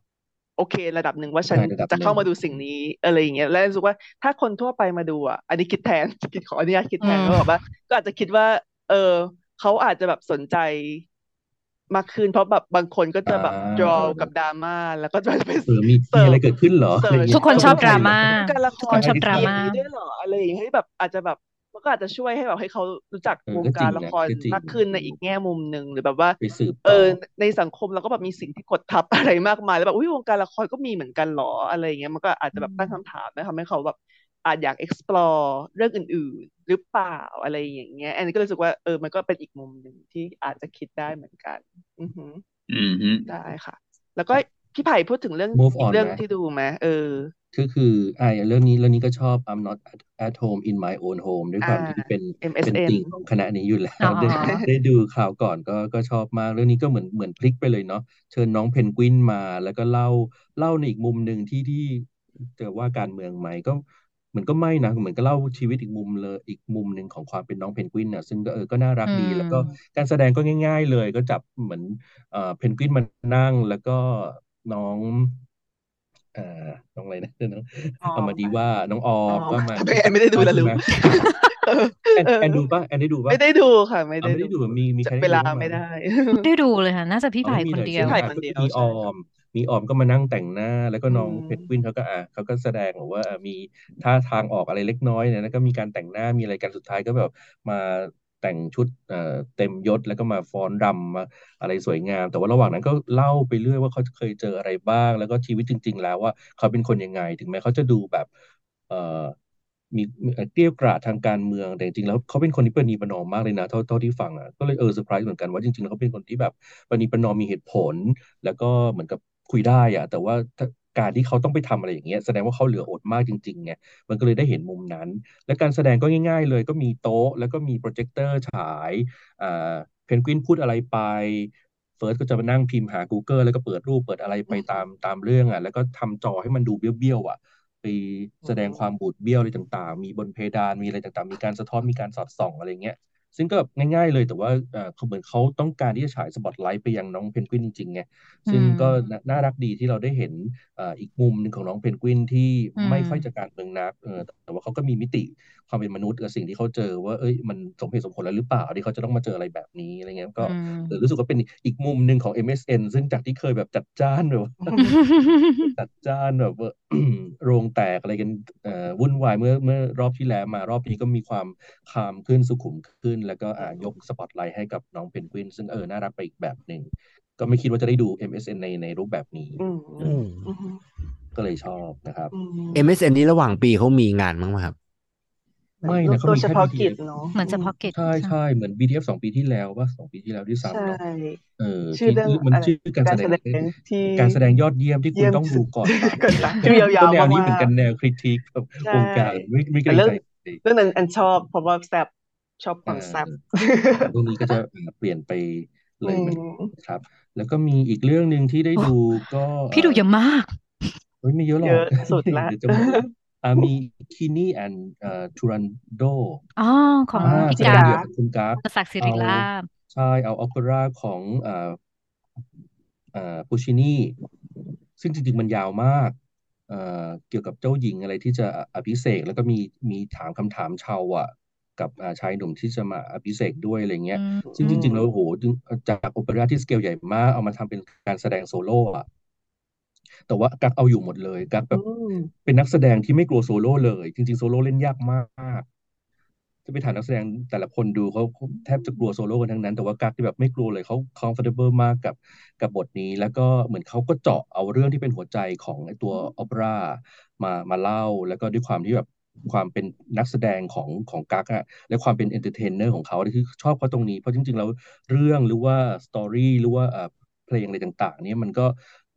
โอเค ระดับหนึ่งว่าฉันใช่ระดับจะเข้าหนึ่งมาดูสิ่งนี้อะไรอย่างเงี้ยแล้วรู้สึกว่าถ้าคนทั่วไปมาดูอะอันนี้คิดแทนคิดขออนุญาตคิดแทนอืมก็แบบว่า ก็อาจจะคิดว่า เออเขาอาจจะแบบสนใจมากขึ้นเพราะแบบบางคนก็จะแบบอ่า draw กับดราม่าแล้วก็จะไปเออมีมีอะไรเกิดขึ้นเหรอเสิอะไรร์ชเงี้ยทุกคนชอบดราม่าวงการละคทุกรคนชอบมีดราอย่าม่างนี้ด้วยเหรออะไรอย่างเงี้ยให้แบบอาจจะแบบ มันก็อาจจะช่วยให้แบบให้เขารู้จักเออวงก็จการริงละนะครก็จริงมากขึ้นในอีกแง่มุมหนึ่งหรือแบบว่าไปสืบเอต่ออ ในสังคมเราก็แบบมีสิ่งที่กดทับอะไรมากมายแล้วแบบอุ้ยวงการละครก็มีเหมือนกันเหรออะไรอย่างเงี้ยมันก็อาจจะแบบตั้งคำถามนะทำให้เขาแบบอาจอยาก explore เรื่องอื่น ๆ หรือเปล่าอะไรอย่างเงี้ย อันนี้ก็รู้สึกว่าเออมันก็เป็นอีกมุมหนึ่งที่อาจจะคิดได้เหมือนกัน อือหืออืมฮึได้ค่ะ แล้วก็พี่ไผ่พูดถึงเรื่อง Move อีก on เรื่องไหมที่ดูไหมเออ ก็คืออ่าเรื่องนี้เรื่องนี้ก็ชอบ I'm not at, at home in my own home ด้วยความอ่าที่เป็นเป็น MSN ติ่งของคณะนี้อยู่แล้วอ๋อได้ได้ดูข่าวก่อนก็ก็ชอบมาก เรื่องนี้ก็เหมือนเหมือนพลิกไปเลยเนาะเชิญน้องเพนกวินมา แล้วก็เล่าเล่าในอีกมุมหนึ่งที่ที่จะว่าการเมืองไหมก็เหมือนก็ไม่นะเหมือนก็เล่าชีวิตอีกมุมเลยอีกมุมหนึ่งของความเป็นน้องเพนกวินน่ะซึ่งก็เออก็น่ารักอืดีมแล้วก็การแสดงก็ง่าย ๆ เลย ก็จับเหมือนเอ่อเพนกวินมานั่งแล้วก็น้องเอ่อน้องอะไรนะน้องออมเอามาดีว่าน้องอออ๋อมก็มาทำไมแอนไม่ได้ดูชล่ะอบลูกไหมเออแอนเออแอนดูป่ะแอนได้ดูป่ะไม่ได้ดูค่ะ ไม่เอาได้ไม่ได้ดูดูมีมีใครเวได้ดูลาบ้างไหมไม่ได้ไม่ได้ดูเลยค่ะน่าจะพี่อ๋อไผ่ไม่มีคนหน่อยเดีใช่ยวไหมไผ่อะคนก็เดียวมีอใช่อมมีออมก็มานั่งแต่งหน้า แล้วก็อืน้องมเพนกวินเขาก็อะเขาก็แสดงบอกว่าเอ่อมีท่าทางออกอะไรเล็กน้อยเนี่ยแล้วก็มีการแต่งหน้ามีอะไรกันสุดท้ายก็แบบมา แต่งชุดเต็มยศแล้วก็มาฟ้อนรำมาอะไรสวยงาม แต่ว่าระหว่างนั้นก็เล่าไปเรื่อยว่าเขาเคยเจออะไรบ้าง แล้วก็ชีวิตจริง ๆ แล้วว่าเขาเป็นคนยังไง ถึงแม้เขาจะดูแบบเอ่อมีเอ่อเกรี้ยวกราดทางการเมืองแต่จริงๆแล้วเขาเป็นคนที่ประนีประนอมมากเลยนะเท่าเท่าที่ฟังอะก็เลยเออเซอร์ไพรส์เหมือนกันว่าจริงๆแล้วเขาเป็นคนที่แบบประนีประนอมมีเหตุผล แล้วก็เหมือนกับคุยได้อะแต่ว่า การที่เขาต้องไปทำอะไรอย่างเงี้ยแสดงว่าเขาเหลืออดมากจริงๆไงมันก็เลยได้เห็นมุมนั้น และการแสดงก็ง่าย ๆ เลยก็มีโต๊ะ แล้วก็มีโปรเจคเตอร์ฉายอ่าเพนกวินพูดอะไรไปเฟิร์สก็จะมานั่งพิมพ์หา Google แล้วก็เปิดรูปเปิดอะไรไปตามตามเรื่องอะแล้วก็ทำจอให้มันดูเบี้ยวๆอะไปแสดงความบูดเบี้ยวอะไรต่างๆ มีบนเพดานมีอะไรต่างๆ มีการสะท้อนมีการสอดส่องอะไรเงี้ย ซึ่งก็ง่ายๆเลยแต่ว่าเอ่อเขาเหมือนเขาต้องการที่จะฉายสปอตไลท์ไปยังน้องเพนกวินจริงๆไงซึ่งอืมก็น่าน่ารักดีที่เราได้เห็นเอ่ออีกมุมหนึ่งของน้องเพนกวินที่อืมไม่ค่อยจะการเมืองนักเออแต่ว่าเขาก็มีมิติความเป็นมนุษย์กับสิ่งที่เขาเจอว่าเอ้ยมันสมเหตุสมผลแล้วหรือเปล่าที่เขาจะต้องมาเจออะไรแบบนี้อะไรเงี้ยก็อืมเออรู้สึกว่าเป็นอีกมุมหนึ่งของ MSN ซึ่งจากที่เคยแบบจัดจ้านแบบว่าจัดจ้านแบบว่าโรงแตกอะไรกันเอ่อวุ่นวายเมื่อเมื่อรอบที่แล้วมารอบนี้ก็มีความคามขึ้นสุขุมขึ้น แล้วก็อ่ายกสปอตไลท์ให้กับน้องเพนกวิน ซึ่งเออน่ารักไปอีกแบบหนึ่งก็ไม่คิดว่าจะได้ดู MSN ในในรูปแบบนี้อืมเออือมอืมก็เลยชอบนะครับอืม MSN นี้ระหว่างปีเขามีงานมั้งไหมครับ ไม่นะเขาโดยมีเฉแค่พาะกิจ BTS เนาะเหมือนเฉพาะกิจใช่ใช่เหมือน BTF สองปีที่แล้วป่ะสองปีที่แล้วที่ใช่ซ้ำเนาะเออชื่อที่เรื่องมันอะไรชื่อการการแสแสดงดงที่การแสดงยอดเยี่ยมที่คุณเยี่ยมต้องดูก่อนตามก่อนตามชื่อยาวก็แนวๆนี้มากเหมือนกันแนวคริติคแบบๆใช่วงการไม่ไม่เกรแต่งเรื่องใจใครเรื่องนั้นอันชอบเพราะว่าแซ่บชอบคอ่วามแซ่บาเรื่องนี้ก็จะอ่าเปลี่ยนไปเลอืยเหมือนมครับ แล้วก็มีอีกเรื่องหนึ่งที่ได้ดูก็พี่ดูเยอะมากเฮ้ยไม่เยอะหรเยอกอะสุดละเดี๋ยวจะห มดอ่ามีคินี่แอนเอ่อทูรันโดอ๋อของอ่าพี่แสดกางเดี่ยวของคุณกราฟศักดิ์สิริเอาลาภใช่เอาออเปร่าของเอ่อเอ่อปูชินีซึ่งจริงๆมันยาวมากเอ่อเกี่ยวกับเจ้าหญิงอะไรที่จะอภิเษกแล้วก็มีมีถามคำถามชาวอะกับอ่าชายหนุ่มที่จะมาอภิเษกด้วยอะไรเงี้ยอืมซึ่งจริงๆแล้วโอ้โหจึงจากโอเปร่าที่สเกลใหญ่มาก เอามาทำเป็นการแสดงโซโล่อะ แต่ว่ากั๊กเอาอยู่หมดเลย กั๊กแบอืบมเป็นนักแสดงที่ไม่กลัวโซโล่เลย จริง ๆ โซโล่เล่นยากมากจะไปถามนักแสดงแต่ละคนดูเขาเขาแทบจะกลัวโซโล่กันทั้งนั้น แต่ว่ากั๊กที่แบบไม่กลัวเลยเขา comfortable มากกับกับบทนี้ แล้วก็เหมือนเขาก็เจาะเอาเรื่องที่เป็นหัวใจของไอ้ตัวโอเปร่ามามาเล่า แล้วก็ด้วยความที่แบบความเป็นนักแสดงของของกั๊กอะและความเป็น entertainer ของเขาคือชอบเขาตรงนี้เพราะจริงๆแล้วเรื่องหรือว่าstory หรือว่าเอ่อเพลงอะไรต่าง ๆ เนี่ยมันก็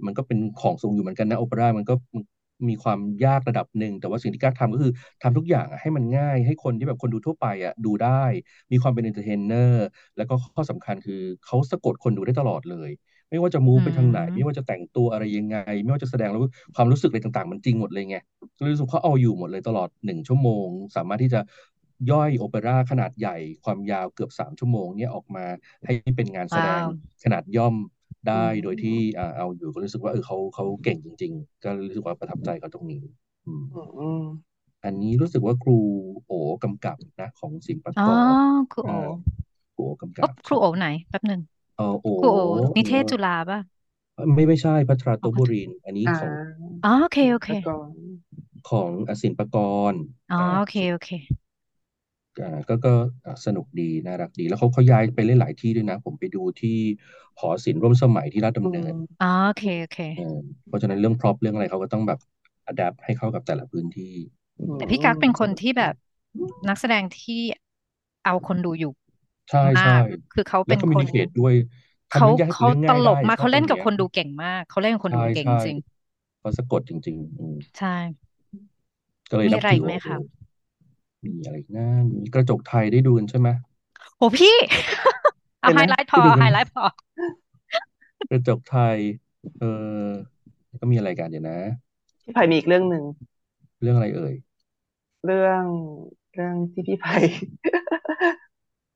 มันก็เป็นของทรงอยู่เหมือนกันนะโอเปร่ามันก็มีความยากระดับหนึ่ง แต่ว่าสิ่งที่กั๊กทำก็คือทำทุกอย่างอะให้มันง่าย ให้คนที่แบบคนดูทั่วไปอะดูได้ มีความเป็น entertainer แล้วก็ข้อสำคัญคือเขาสะกดคนดูได้ตลอดเลย ไม่ว่าจะ move ไปทางไหนอืมไม่ว่าจะแต่งตัวอะไรยังไง ไม่ว่าจะแสดงแล้วความรู้สึกอะไรต่าง ๆ มันจริงหมดเลยไงก็เลยรู้สึกเขาเอาอยู่หมดเลยตลอดหนึ่งชั่วโมง สามารถที่จะย่อยโอเปร่าขนาดใหญ่ความยาวเกือบสามชั่วโมงเนี่ยออกมาให้เป็นงานแสดงว้าวขนาดย่อม ได้อืมโดยที่อ่าเอาอยู่ก็รู้สึกว่าเออเขาเขาเก่งจริง ๆ ก็รู้สึกว่าประทับใจเขาตรงนี้อืมอืมอันนี้รู้สึกว่าครูโอกำกับนะ ของสิงห์ปะอ๋กอรครูโออ่าครูโอกำโอ้กับครูโอไหนแป๊บหนึ่งเออโอครูโอนิเทศเอ่อจุฬาป่ะไม่ไม่ใช่พัทราโตอ๋อบุรินทร์อันนี้อ่าของอ๋อโอเคโอเคแล้วก็ของอสินปกรณ์อ๋ออ่าโอเคโอเคอ่า ก็ก็อ่าสนุกดีน่ารักดี แล้วเขาเขาย้ายไปเล่นหลายที่ด้วยนะ ผมไปดูที่หอศิลป์ร่วมสมัยที่ราชอืดำเนินมอ๋อโอเคโอเคเออเพราะฉะนั้นเรื่องพร็อพเรื่องอะไรเขาก็ต้องแบบอัดแอปให้เข้ากับแต่ละพื้นที่อืแต่พี่กั๊กเป็นมคนที่แบบนักแสดงที่เอาคนดูอยู่ใช่ใช่ มากคือเขาแล้เป็วนคอมมิควนินเคตด้วยทำเขาเรื่องยากเขาเรื่องตง่ายลได้กมากชอบเขาตรเล่นงกับเนี้ยคนดูเก่งมาก เขาเล่นกับคนดูใช่เก่งใช่จริงเขาสะกดจริง ๆ อืมใช่ ก็เลยมีนับอะไรถือีอกไหมโอคะ มีอะไรอีกนะ มีกระจกไทยได้ดูกันใช่ไหมโอ้พี่ เอาเห็นไฮไหมไลท์พอได้ดูเอากัไฮนไลท์พอ กระจกไทย เออแล้วก็มีอะไรกันเดี๋ยวนะพี่ไผ่มีอีกเรื่องหนึ่งเรื่องอะไรเอ่ย เรื่องเรื่องที่พี่ไผ่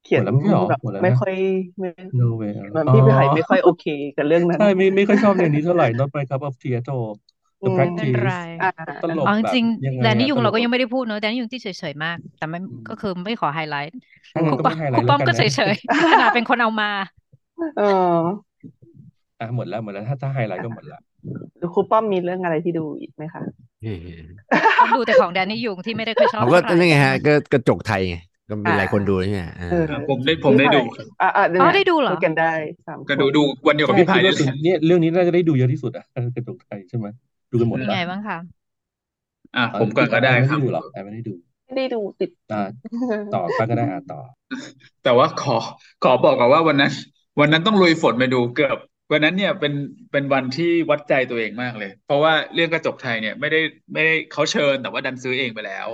เขีหมยดนแล้วไม่ใช่หรอแบบหมดแล้วไม่นะค่อยไม่ No way เหมันอ๋อพี่ไผ่ไม่ค่อยโอเคกับเรื่องนั้น ใช่ไม่ไม่ค่อยชอบเรื่องนี้เท่าไหร่ Not my cup of tea at all อื The มไม่เป็นไร practice อ่าตลกเอาจแบบริงยังไงๆแดนนี่อะยุตงลเรากก็แบยับงไม่ได้พูดเนอะแดนนี่ยุงที่เฉยๆมาก แต่ไม่อืมก็คือไม่ขอไฮไลท์ถ้าคงั้รูนก็ป้อไม่มไฮคไลรูท์ป้แล้อวมกันก็นะเฉยๆขนาดเป็นคนเอามาเอออะหมดแล้วหมดแล้วถ้าถ้าไฮไลท์ก็หมดละครูป้อมมีเรื่องอะไรที่ดูอีกไหมคะเออป้อมดูแต่ของแดนนี่ยุงที่ไม่ได้ค่อยชอบเขาก็เท่าไหร่นั่นไงฮะก็กระจกไทยไงก็มีอ่าหลายคนดูใช่ไหมอ่าเอออะผมได้ผมพี่ได้ไผ่ดูครับอ่าอ่าอ๋อเนี่ยได้ดูเหรอคุยกันได้สามก็คดูนดูวันเดียวกับใช่พี่ไผ่คิดเลว่ายสุดแหละเนี่ยเรื่องนี้น่าจะได้ดูเยอะที่สุดอะกระจกไทยใช่ไหม ดูกันหมดเป็นปะไงบ้างคะอะอ่าผมก่อนก็แอได้นไม่คได้รับดูหรอแอนไม่ได้ดูไม่ได้ดูติดอ่าต่อป้าก็ได้อ่าต่อ แต่ว่าขอขอบอกก่อนว่าวันนั้น วันนั้นต้องลุยฝนไปดูเกือบ วันนั้นเนี่ยเป็นเป็นวันที่วัดใจตัวเองมากเลย เพราะว่าเรื่องกระจกไทยเนี่ยไม่ได้ไม่ได้เขาเชิญแต่ว่าดันซื้อเองไปแล้ว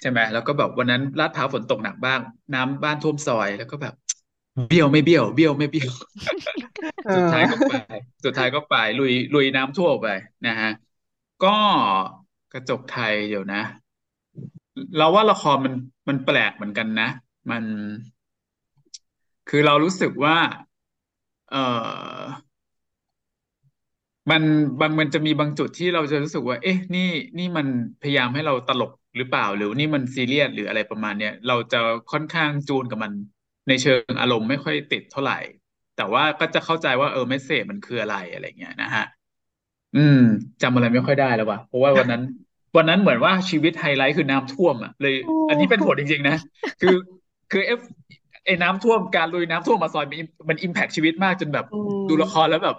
ใช่ไหมแล้วก็แบบวันนั้นลาดพร้าวฝนตกหนักบ้าง น้ำบ้านท่วมซอยแล้วก็แบบ เบี้ยวไม่เบี้ยวเบี้ยวไม่เบี้ยวเอสุดอท้ายก็ไป สุดท้ายก็ไปลุยลุยน้ำท่วมไปนะฮะก็กระจกไทยเดี๋ยวนะ เราว่าละครมันมันแปลกเหมือนกันนะ มัน คือเรารู้สึกว่า เออมันบางมันจะมีบางจุดที่เราจะรู้สึกว่า เอ๊ะ นี่นี่มันพยายามให้เราตลกหรือเปล่า หรือนี่มันซีเรียสหรืออะไรประมาณเนี้ยเราจะค่อนข้างจูนกับมัน ในเชิงอารมณ์ไม่ค่อยติดเท่าไหร่ แต่ว่าก็จะเข้าใจว่าเออ message มันคืออะไรอะไรเงี้ยนะฮะอืมจำอะไรไม่ค่อยได้แล้วว่ะเพราะว่าวันนั้น วันนั้นเหมือนว่าชีวิตไฮไลท์คือน้ำท่วมอะเลยโอ้อันนี้เป็นผลจริงๆนะ คือคือเอฟไอ้น้ำท่วมการลุยน้ำท่วมมาซอยมันมันอิมแพคชีวิตมากจนแบบอืมดูละครแล้วแบบ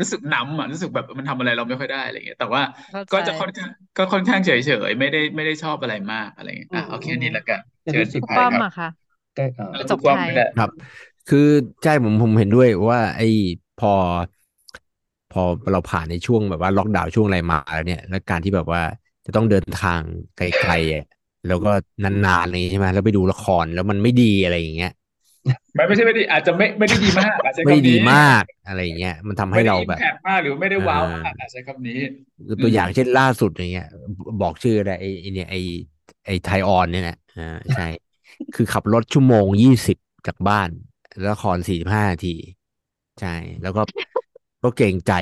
รู้สึกหนำอะรู้สึกแบบมันทำอะไรเราไม่ค่อยได้อะไรเงี้ยแต่ว่าเข้าใจก็จะค่อนข้างก็ค่อนข้างเฉยๆไม่ได้ไม่ได้ชอบอะไรมากอะไรเงี้ยอือะมโอเคอืมนี่ละกันแต่เชิญรู้สึพี่กครูไผ่ป้อมครับ อะค่ะใกล้อ่ากแล้วระจทุกกป้อมไทยนี่แหละครับ คือใช่ผมผมเห็นด้วยว่า ไอ้พอ พอเราผ่านในช่วงแบบว่าล็อกดาวน์ช่วงอะไรมาแล้วเนี่ย แล้วการที่แบบว่าจะต้องเดินทางไกลๆอะแล้วก็นานๆอะไรอย่างงี้ใช่ไหมแล้วไปดูละครแล้วมันไม่ดีอะไรอย่างเงี้ยไม่ไม่ใช่ไม่ดีอาจจะไม่ไม่ได้ดีมากอาจจะใช้ไม่ได้คำดีนี้มากอะไรอย่างเงี้ยมันทำให้ไม่ได้เราอิมแบบแพคมากหรือไม่ได้ว้าวเออมากอาจจะใช้คำนี้คืออืตัวมอย่างเช่นล่าสุดอย่างเงี้ย บอกชื่อได้ไอ้ไอ้เนี่ยไอ้ไอ้ไทยออนเนี่ยนะอ่าใช่ คือขับรถชั่วโมงยี่สิบจากบ้านแล้วละครสี่สิบห้านาที ใช่ แล้วก็ก็เกรงใจ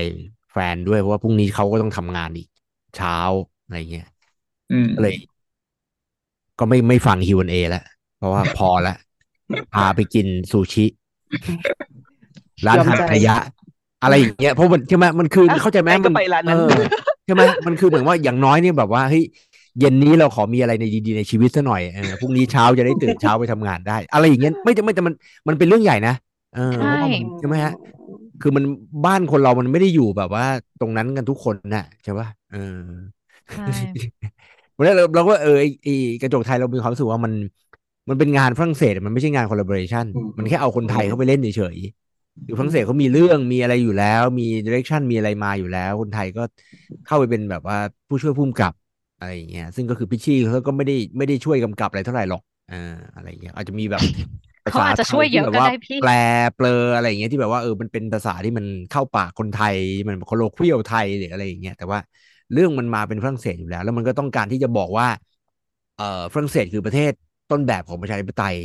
แฟนด้วย เพราะว่าพรุ่งนี้เขาก็ต้องทำงานอีก เช้าอะไรเงี้ยอืมก็เลย ก็ไม่ไม่ฟัง Q&A แล้วเพราะว่าพอแล้วพาไปกินซูชิ ร้านยอมหัตใจถยะ อะไรอย่างเงี้ยเพราะมันใช่ไหมมันคืออะเข้าใจไหมแอนก็มันไปร้านเอนั้นอใช่ไหมมันคือเหมือนว่าอย่างน้อยเนี่ยแบบว่าเฮ้ย เย็นนี้เราขอมีอะไรในดีๆในชีวิตซะหน่อยเออพรุ่งนี้เช้าจะได้ตื่นเช้าไปทำงานได้ อะไรอย่างเงี้ยไม่จะไม่แต่มันมันเป็นเรื่องใหญ่นะเออเพใช่ราะว่ามันใช่ไหมฮะคือมันบ้านคนเรามันไม่ได้อยู่แบบว่า ตรงนั้นกันทุกคนน่ะใช่ป่ะเออใช่วันนั้นเราเราก็เออไอ้ไอ้กระจกไทยเรามีความรู้สึกว่ามัน มันเป็นงานฝรั่งเศสมันไม่ใช่งาน collaboration อืมมันแค่เอาคนไทยอืมเข้าไปเล่นเฉยๆคือฝรั่งเศสเขามีเรื่องมีอะไรอยู่แล้ว มี direction มีอะไรมาอยู่แล้ว คนไทยก็เข้าไปเป็นแบบว่าผู้ช่วยผู้กำกับ อะไรอย่างเงี้ยซึ่งก็คือพิชชี่เขาก็ไม่ได้ไม่ได้ช่วยกำกับอะไรเท่าไหร่หรอกอ่าอะไรอย่างเงี้ยอาจจะมีแบบภาเขาษาอาจจะไทช่วยยเยที่อะแบบก็ว่าได้พี่แปลเปลออะไรอย่างเงี้ยที่แบบว่าเออมันเป็นภาษาที่มันเข้าปากคนไทยมันโคโลควียลไทยหรืออะไรอย่างเงี้ยแต่ว่าเรื่องมันมาเป็นฝรั่งเศสอยู่แล้ว แล้วมันก็ต้องการที่จะบอกว่าเอ่อฝรั่งเศสคือประเทศต้นแบบของประชาธิปไตย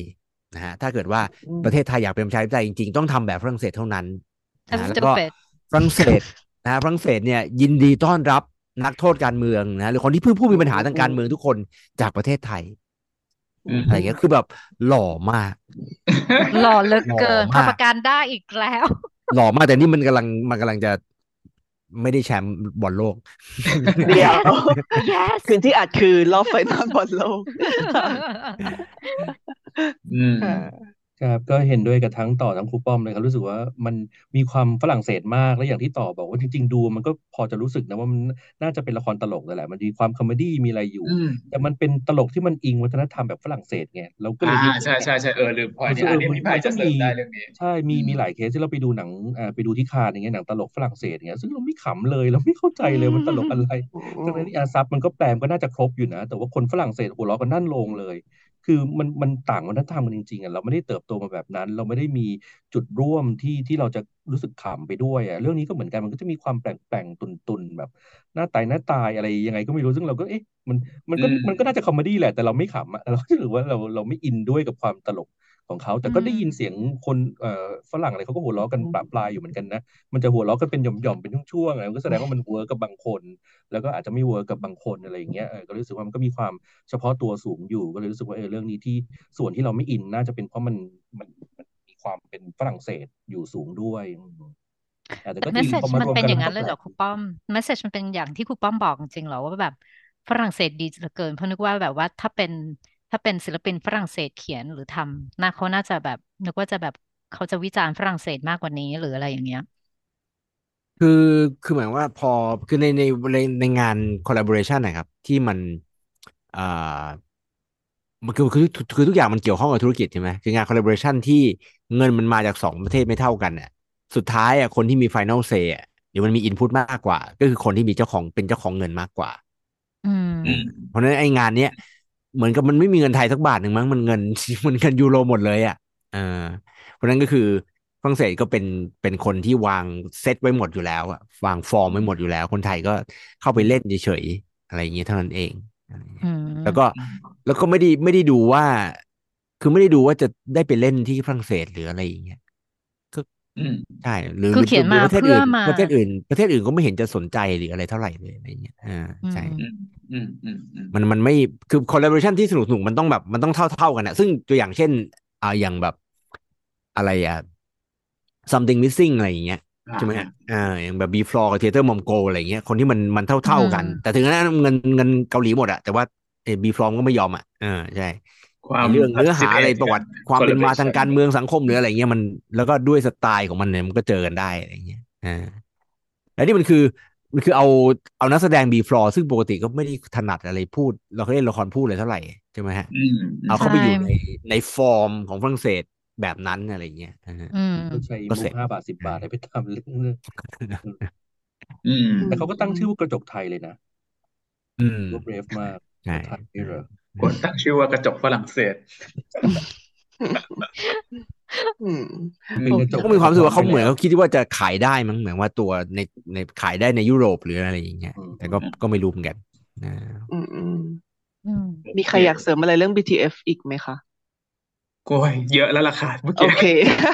นะฮะถ้าเกิดว่าอืมประเทศไทยอยากเป็นประชาธิปไตยจริงๆต้องทำแบบฝรั่งเศสเท่านั้นนะ That's ฮะแล้วก็ stupid ฝรั่งเศสนะฮะฝรั่งเศสเนี่ยยินดีต้อนรับ นักโทษการเมืองนะหรือคนที่เพิ่งผู้มีปัญหาทางการเมืองทุกคนจากประเทศไทยอืมอะไรเงี้ยคือแบบหล่อมาก หล่อเหลือเกินหล่อมากพาปการได้อีกแล้ว หล่อมากแต่นี่มันกำลังมันกำลังจะไม่ได้แชมป์บอลโลก เดี๋ยว yes คืนที่อัดคือรอบ final บอลโลกอืม ค่ะครับ ก็เห็นด้วยกับทั้งต่อทั้งครูป้อมเลยครับ รู้สึกว่ามันมีความฝรั่งเศสมาก และอย่างที่ต่อบอกว่าจริง ๆ ดูมันก็พอจะรู้สึกนะว่ามันน่าจะเป็นละครตลกนั่นแหละ มันมีความ comedy มีอะไรอยู่ อืม แต่มันเป็นตลกที่มันอิงวัฒนธรรมแบบฝรั่งเศสไงเราก็เลยอ่ามีใช่ใช่ใช่เออลืมพอยนี้อันนี้พี่พายจะเสริมได้เรื่องนี้ ใช่มีอืม มีหลายเคสที่เราไปดูหนังอ่าไปดูที่คานอย่างเงี้ยหนังตลกฝรั่งเศสอย่างเงี้ยซึ่งเราไม่ขำเลยเราไม่เข้าใจเลยมันตลกอะไรทั้งนั้นที่อาซับมันก็แปลมก็น่าจะครบอยู่นะ แต่ว่าคนฝรั่งเศสหัวเราะกันนั่นโลงเลย คือมันมันต่างวัฒนธรรมกันจริงๆอะเราไม่ได้เติบโตมาแบบนั้น เราไม่ได้มีจุดร่วมที่ที่เราจะรู้สึกขำไปด้วยอะเรื่องนี้ก็เหมือนกันมันก็จะมีความแปลงแปลงตุนตุนแบบ หน้าตายหน้าตายอะไรยังไงก็ไม่รู้ซึ่งเราก็เอ๊ะมันมันก็มมันก็น่าจะ comedy แหละแต่เราไม่ขำอะเราก็รู้สึกว่าเราเราไม่อินด้วยกับความตลก ของเขาแต่ก็ได้ยินเสียงคนเอ่อฝรั่งอะไรเขาก็หัวเราะกันปราบปรายอยู่เหมือนกันนะมันจะหัวเราะกันเป็นหย่อมๆเป็นช่วงๆอะไรมันก็แสดงว่ามัน work กับบางคน แล้วก็อาจจะไม่ work กับบางคนอะไรอย่างเงี้ยเออก็รู้สึกว่ามันก็มีความเฉพาะตัวสูงอยู่ ก็เลยรู้สึกว่าเออเรื่องนี้ที่ส่วนที่เราไม่อินน่าจะเป็นเพราะมันมันมันมีความเป็นฝรั่งเศสอยู่สูงด้วยอืมอะแต่ก็แต่ดี message พอมามันรวมเป็นกันอย่างมันั้นนเลยก็เหรอแปคลรูกป้อม message มันเป็นอย่างที่ครูป้อมบอกจริงๆเหรอว่าแบบฝรั่งเศสดีเหลือเกินเพราะนึกว่าแบบว่าถ้าเป็น ถ้าเป็นศิลปินฝรั่งเศสเขียนหรือทำน่าเขาน่าจะแบบ นึกว่าจะแบบเขาจะวิจารณ์ฝรั่งเศสมากกว่านี้หรืออะไรอย่างเงี้ย คือคือหมายว่าพอคือในในในในงาน collaboration นะครับ ที่มันอ่ามันคือคือคือคือทุกอย่างมันเกี่ยวข้องกับธุรกิจใช่ไหมคืองาน collaboration ที่เงินมันมาจากสองประเทศไม่เท่ากันเนี่ยสุดท้ายอะคนที่มี final say อะหรือมันมี input มากกว่า ก็คือคนที่มีเจ้าของเป็นเจ้าของเงินมากกว่า อืมอืมเพราะฉะนั้นไอ้งานเนี้ย เหมือนกับมันไม่มีเงินไทยสักบาทหนึ่งมั้งมันเงินมันเงินยูโรหมดเลยอะเออเพราะฉะนั้นก็คือฝรั่งเศสก็เป็นเป็นคนที่วางเซตไว้หมดอยู่แล้วอะวางฟอร์มไว้หมดอยู่แล้ว คนไทยก็เข้าไปเล่นเฉยๆอะไรอย่างเงี้ยเท่านั้นเองอะไรอย่างเงี้ยอืมแล้วก็แล้วก็ไม่ได้ไม่ได้ดูว่า คือไม่ได้ดูว่าจะได้ไปเล่นที่ฝรั่งเศสหรืออะไรอย่างเงี้ยอืม ใช่หรือคือเขียนมาหรือประเทศเพื่ออื่นมาประเทศอื่น ประเทศอื่นก็ไม่เห็นจะสนใจหรืออะไรเท่าไหร่เลยอะไรอย่างเงี้ยอ่าใช่อืมอืมอืมอืมมันมันไม่คือ collaboration ที่สนุกสนุกมันต้องแบบมันต้องเท่าเท่ากันอะซึ่งตัวอย่างเช่นอ่าอย่างแบบอะไรอะ something missing อะไรอย่างเงี้ยใช่ไหมฮะอ่าอย่างแบบ B floor กับ theater mom go อะไรอย่างเงี้ยคนที่มันมันเท่าเท่ากันอืมแต่ถึงนั้นเงินเงินเกาหลีหมดอะแต่ว่าเอ B floor ก็ไม่ยอมอะอ่าใช่ ความไอ้เรื่องเนื้อหาอะไร participate ประวัติกันความเป็นมาทาง collaboration การเมืองสังคมหรืออะไรเงี้ยมัน แล้วก็ด้วยสไตล์ของมันเนี่ยมันก็เจอกันได้อะไรเงี้ยอ่าแล้วนี่มันคือมันคือเอาเอานักแสดงบีฟลอร์ซึ่งปกติก็ไม่ได้ถนัดอะไรพูด เราเคยเล่นละครพูดเลยเท่าไหร่ใช่ไหมฮะอืมเอาเข้าไปอยู่ใช่ในในฟอร์มของฝรั่งเศสแบบนั้นอะไรเงี้ยอ่าฮะอืมก็ใช้ก็มุเสร็กจห้าบาทสิบบาทให้ไปทำเรื่องอืมแต่เขาก็ตั้งชื่อว่ากระจกไทยเลยนะอืมก็เบรฟมากใช่ไทยนี่เหรอ กดตั้งชื่อว่ากระจกฝรั่งเศสอืมเป็นกระจกก็มีความรู้สึกว่าเขาเหมือนไปแล้วเขาคิดว่าจะขายได้มั้งเหมือนว่าตัวในในขายได้ในยุโรปหรืออะไรอย่างเงี้ยอืมแต่ก็ก็ไม่รู้เหมือนกันนะอืมอืมอืมมีใครอยากเสริมอะไรเรื่อง BTF อีกไหมคะโอ้ยเยอะแล้วล่ะค่ะเมื่อโอกี้เค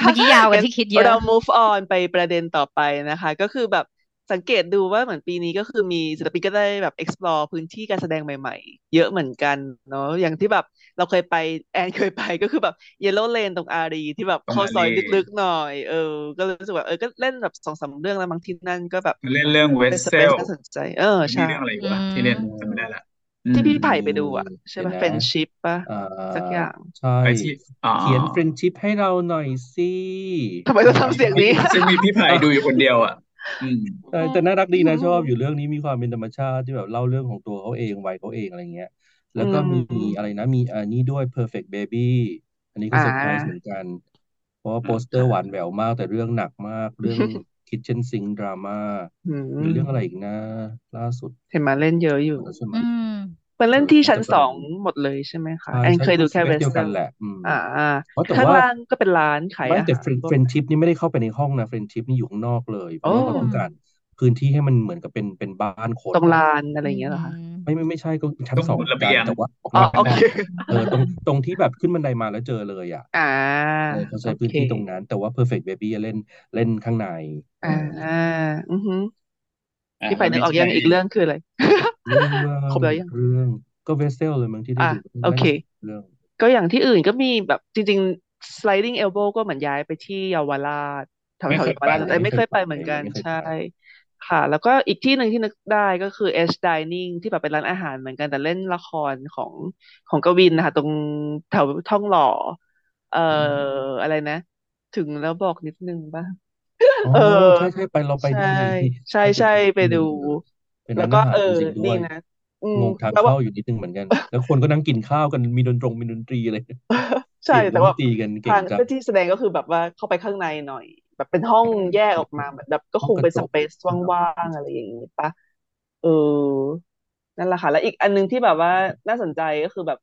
เมื่อกี้ยาวกว่าที่คิดเยอะเรา move on ไปประเด็นต่อไปนะคะ ก็คือแบบ สังเกตดูว่าเหมือนปีนี้ก็คือมีศิลปินก็ได้แบบ explore พื้นที่การแสดงใหม่ ๆ เยอะเหมือนกันเนาะอย่างที่แบบเราเคยไปแอนเคยไปก็คือแบบ Yellow Lane ตรงอารีที่แบบตรงเข้าอารีซอยลึกๆหน่อย เออ ก็เลยรู้สึกว่าเออก็เล่นแบบสองสามเรื่องแล้วบางที่นั่นก็แบบเล่นเรื่องเวสเป็นสเซเปซลน่าสนใจ เออมีใช่เรื่องอะไรอีกวะอืมที่เล่นจำไม่ได้ละอืมที่พี่ไผ่ไปดูอะ ใช่ปะเดี๋ยวนะ Friendship ปะอ่าสักอย่างใช่ไอที่อ๋อเขียนเฟรนชิพให้เราหน่อยสิทำไมต้องทำเสียงนี้ซึ่งมีพี่ไผ่ดูอยู่คนเดียวอะ อืม ใช่แต่น่ารักดีนะชอบอยู่เรื่องนี้มีความเป็นธรรมชาติที่แบบเล่าเรื่องของตัวเขาเองวัยเขาเองอะไรเงี้ยแล้วก็มีอืมอะไรนะมีอันนี้ด้วย perfect baby อันนี้ก็อ่า เซอร์ไพรส์เหมือนกัน เพราะว่าโปสเตอร์หวานแหววมากแต่เรื่องหนักมากเรื่อง kitchen sink drama อืมมีเรื่องอะไรอีกนะ ล่าสุดเห็นมาเล่นเยอะอยู่ แล้วใช่ไหมอืม เป็นเล่นที่ชั้นเออสองหมดเลยใช่ไหมคะใช่แอนใช่เคยดูแค่สเวเปสเดียวเทิกัลนแหละอืมอ่าเพราะแต่ข้างว่าล่างก็เป็นร้านขายไม่อาแต่หารเฟรนชิพนี่ไม่ได้เข้าไปในห้องนะเฟรนชิพนี่อยู่ข้างนอกเลยเพราะว่าโอ้เขาต้องการพื้นที่ให้มันเหมือนกับเป็นเป็นบ้านคนตรงอะลานอะไรอย่างเงี้ยเหรอคะไม่ไม่ไม่ใช่ก็ชั้นต้องสองบนระกัเบียนงแต่ว่าออกอ๋อมาโอข้างหเคน้าเออตรงตรงที่แบบขึ้นบันไดมาแล้วเจอเลยอะอ่าเออเขาโอใช้พื้นเคที่ตรงนั้น แต่ว่า perfect baby เล่นเล่นข้างในเออ่าออือฮึอะพี่ฝ่ายมันนึกไม่ออกใช่ยังอีกเรื่องคืออะไร เรื่องครบแล้วยังเรื่องก็เวสเซลเลยมั้งที่ได้อะดูโอเค เรื่องก็อย่างที่อื่นก็มีแบบจริง ๆ sliding elbow ก็เหมือนย้ายไปที่เยาวราชแถวไม่แถวเคยเยาวไปราชยังแต่ไม่ไม่เคเคยยไปไปเหมือนกันยังไม่เคยใช่ ไปค่ะ แล้วก็อีกที่หนึ่งที่นึกได้ก็คือ Edge Dining ที่แบบเป็นร้านอาหารเหมือนกันแต่เล่นละครของของกวินนะคะตรงแถวท่องหล่อ เอ่ออะไรนะ ถึงแล้วบอกนิดนึงป่ะ อ๋อเออ ใช่ใช่ไปเราไปใช่ดีใช่ไปใช่ดูไปดู เป็นแล้ร้าวนก็อาหารเอจอริงๆด้ดีวยนะ อืมงงทางแล้วว่าเข้าอยู่นิดนึงเหมือนกัน แล้วคนก็นั่งกินข้าวกันมีดนตรงมีดนตรีอะไร ใช่เสียงแต่ดว่านตรีกันเก่ทางงจังที่แสดงก็คือแบบว่าเข้าไปข้างในหน่อย แบบเป็นห้องแยกออกมาแบบก็ห้คองงกระเป็นจสกเปซว่างๆอะไรอย่างนี้ปะเออ นั่นแหละค่ะ แล้วอีกอันนึงที่แบบว่าน่าสนใจก็คือแบบ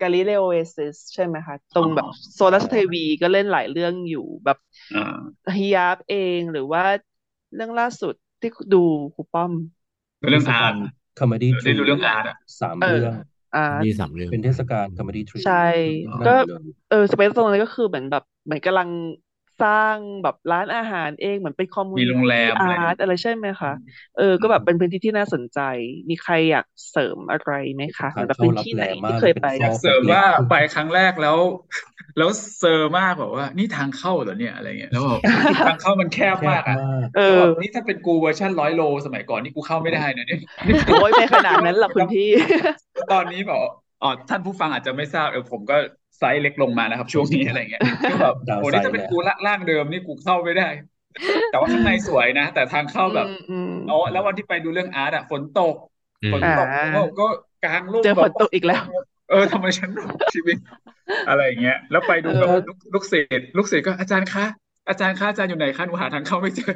กาลิเลโอเอซิสใช่ไหมคะ ตรงแบบโซลาร์เทวีก็เล่นหลายเรื่องอยู่แบบอ่าฮิยาบเองหรือว่าเรื่องล่าสุดที่ดูครูป้อม เรื่องอาร์ตคอมเมดี้เออได้ดูเรื่องอาร์ตอะสามเออเรื่องอ่ามีสามเรื่องเป็นเทศกาลคอมเมดี้ทรีใช่นั่นก็หมดเลยเออสเปซตรงนั้นก็คือเหมือนแบบเหมือนกำลัง สร้างแบบร้านอาหารเองเหมือนเป็นคอมมูมีนิโรงแรตี้มอะไรอาร์ตอะไรใช่ไหมคะเออก็แบบเป็นพื้นที่ที่น่าสนใจ มีใครอยากเสริมอะไรไหมคะเหมือนแบบทางเข้าพื้นรับที่แลไหนมาที่กเคยเป็นไปซอยาอกกเสริมเล็กว่าๆไปครั้งแรกแล้ว แล้วเซอร์มากบอกว่า นี่ทางเข้าเหรอเนี่ยอะไรเงี้ยแล้วบอกทางเข้ามันแคบแคมาบกอะมากเอแล้วอแบบนี่ถ้าเป็นกูเวอร์ชันร้อยโล สมัยก่อนนี่กูเข้าไม่ได้นะเนี่ยโอ้ยไม่ขนาดนั้นหรอกคุณพี่ ตอนนี้บอกอ๋อท่านผู้ฟังอาจจะไม่ทราบเออผมก็ ไซส์เล็กลงมานะครับ ช่วงนี้อะไรเงี้ยก็แบบดาวโอ้ไซนี่ด์ถ้าเป็นเลยกูละร่างเดิมนี่กูเข้าไม่ได้ แต่ว่าข้างในสวยนะ แต่ทางเข้าอืแบบมอืมอ๋อแล้ววันที่ไปดูเรื่อง Art อะฝนตกอืมฝนตกอ่าก็ก็กางร่มเจอแบฝบนตกอีกแล้ว เออทำไมฉันชีวิต อะไรอย่างเงี้ย แล้วไปดูเออแบบลูกลูกศิษย์ลูกศิษย์ก็อาจารย์คะอาจารย์คะอาจารย์อยู่ไหนคะหนูหาทางเข้าไม่เจอ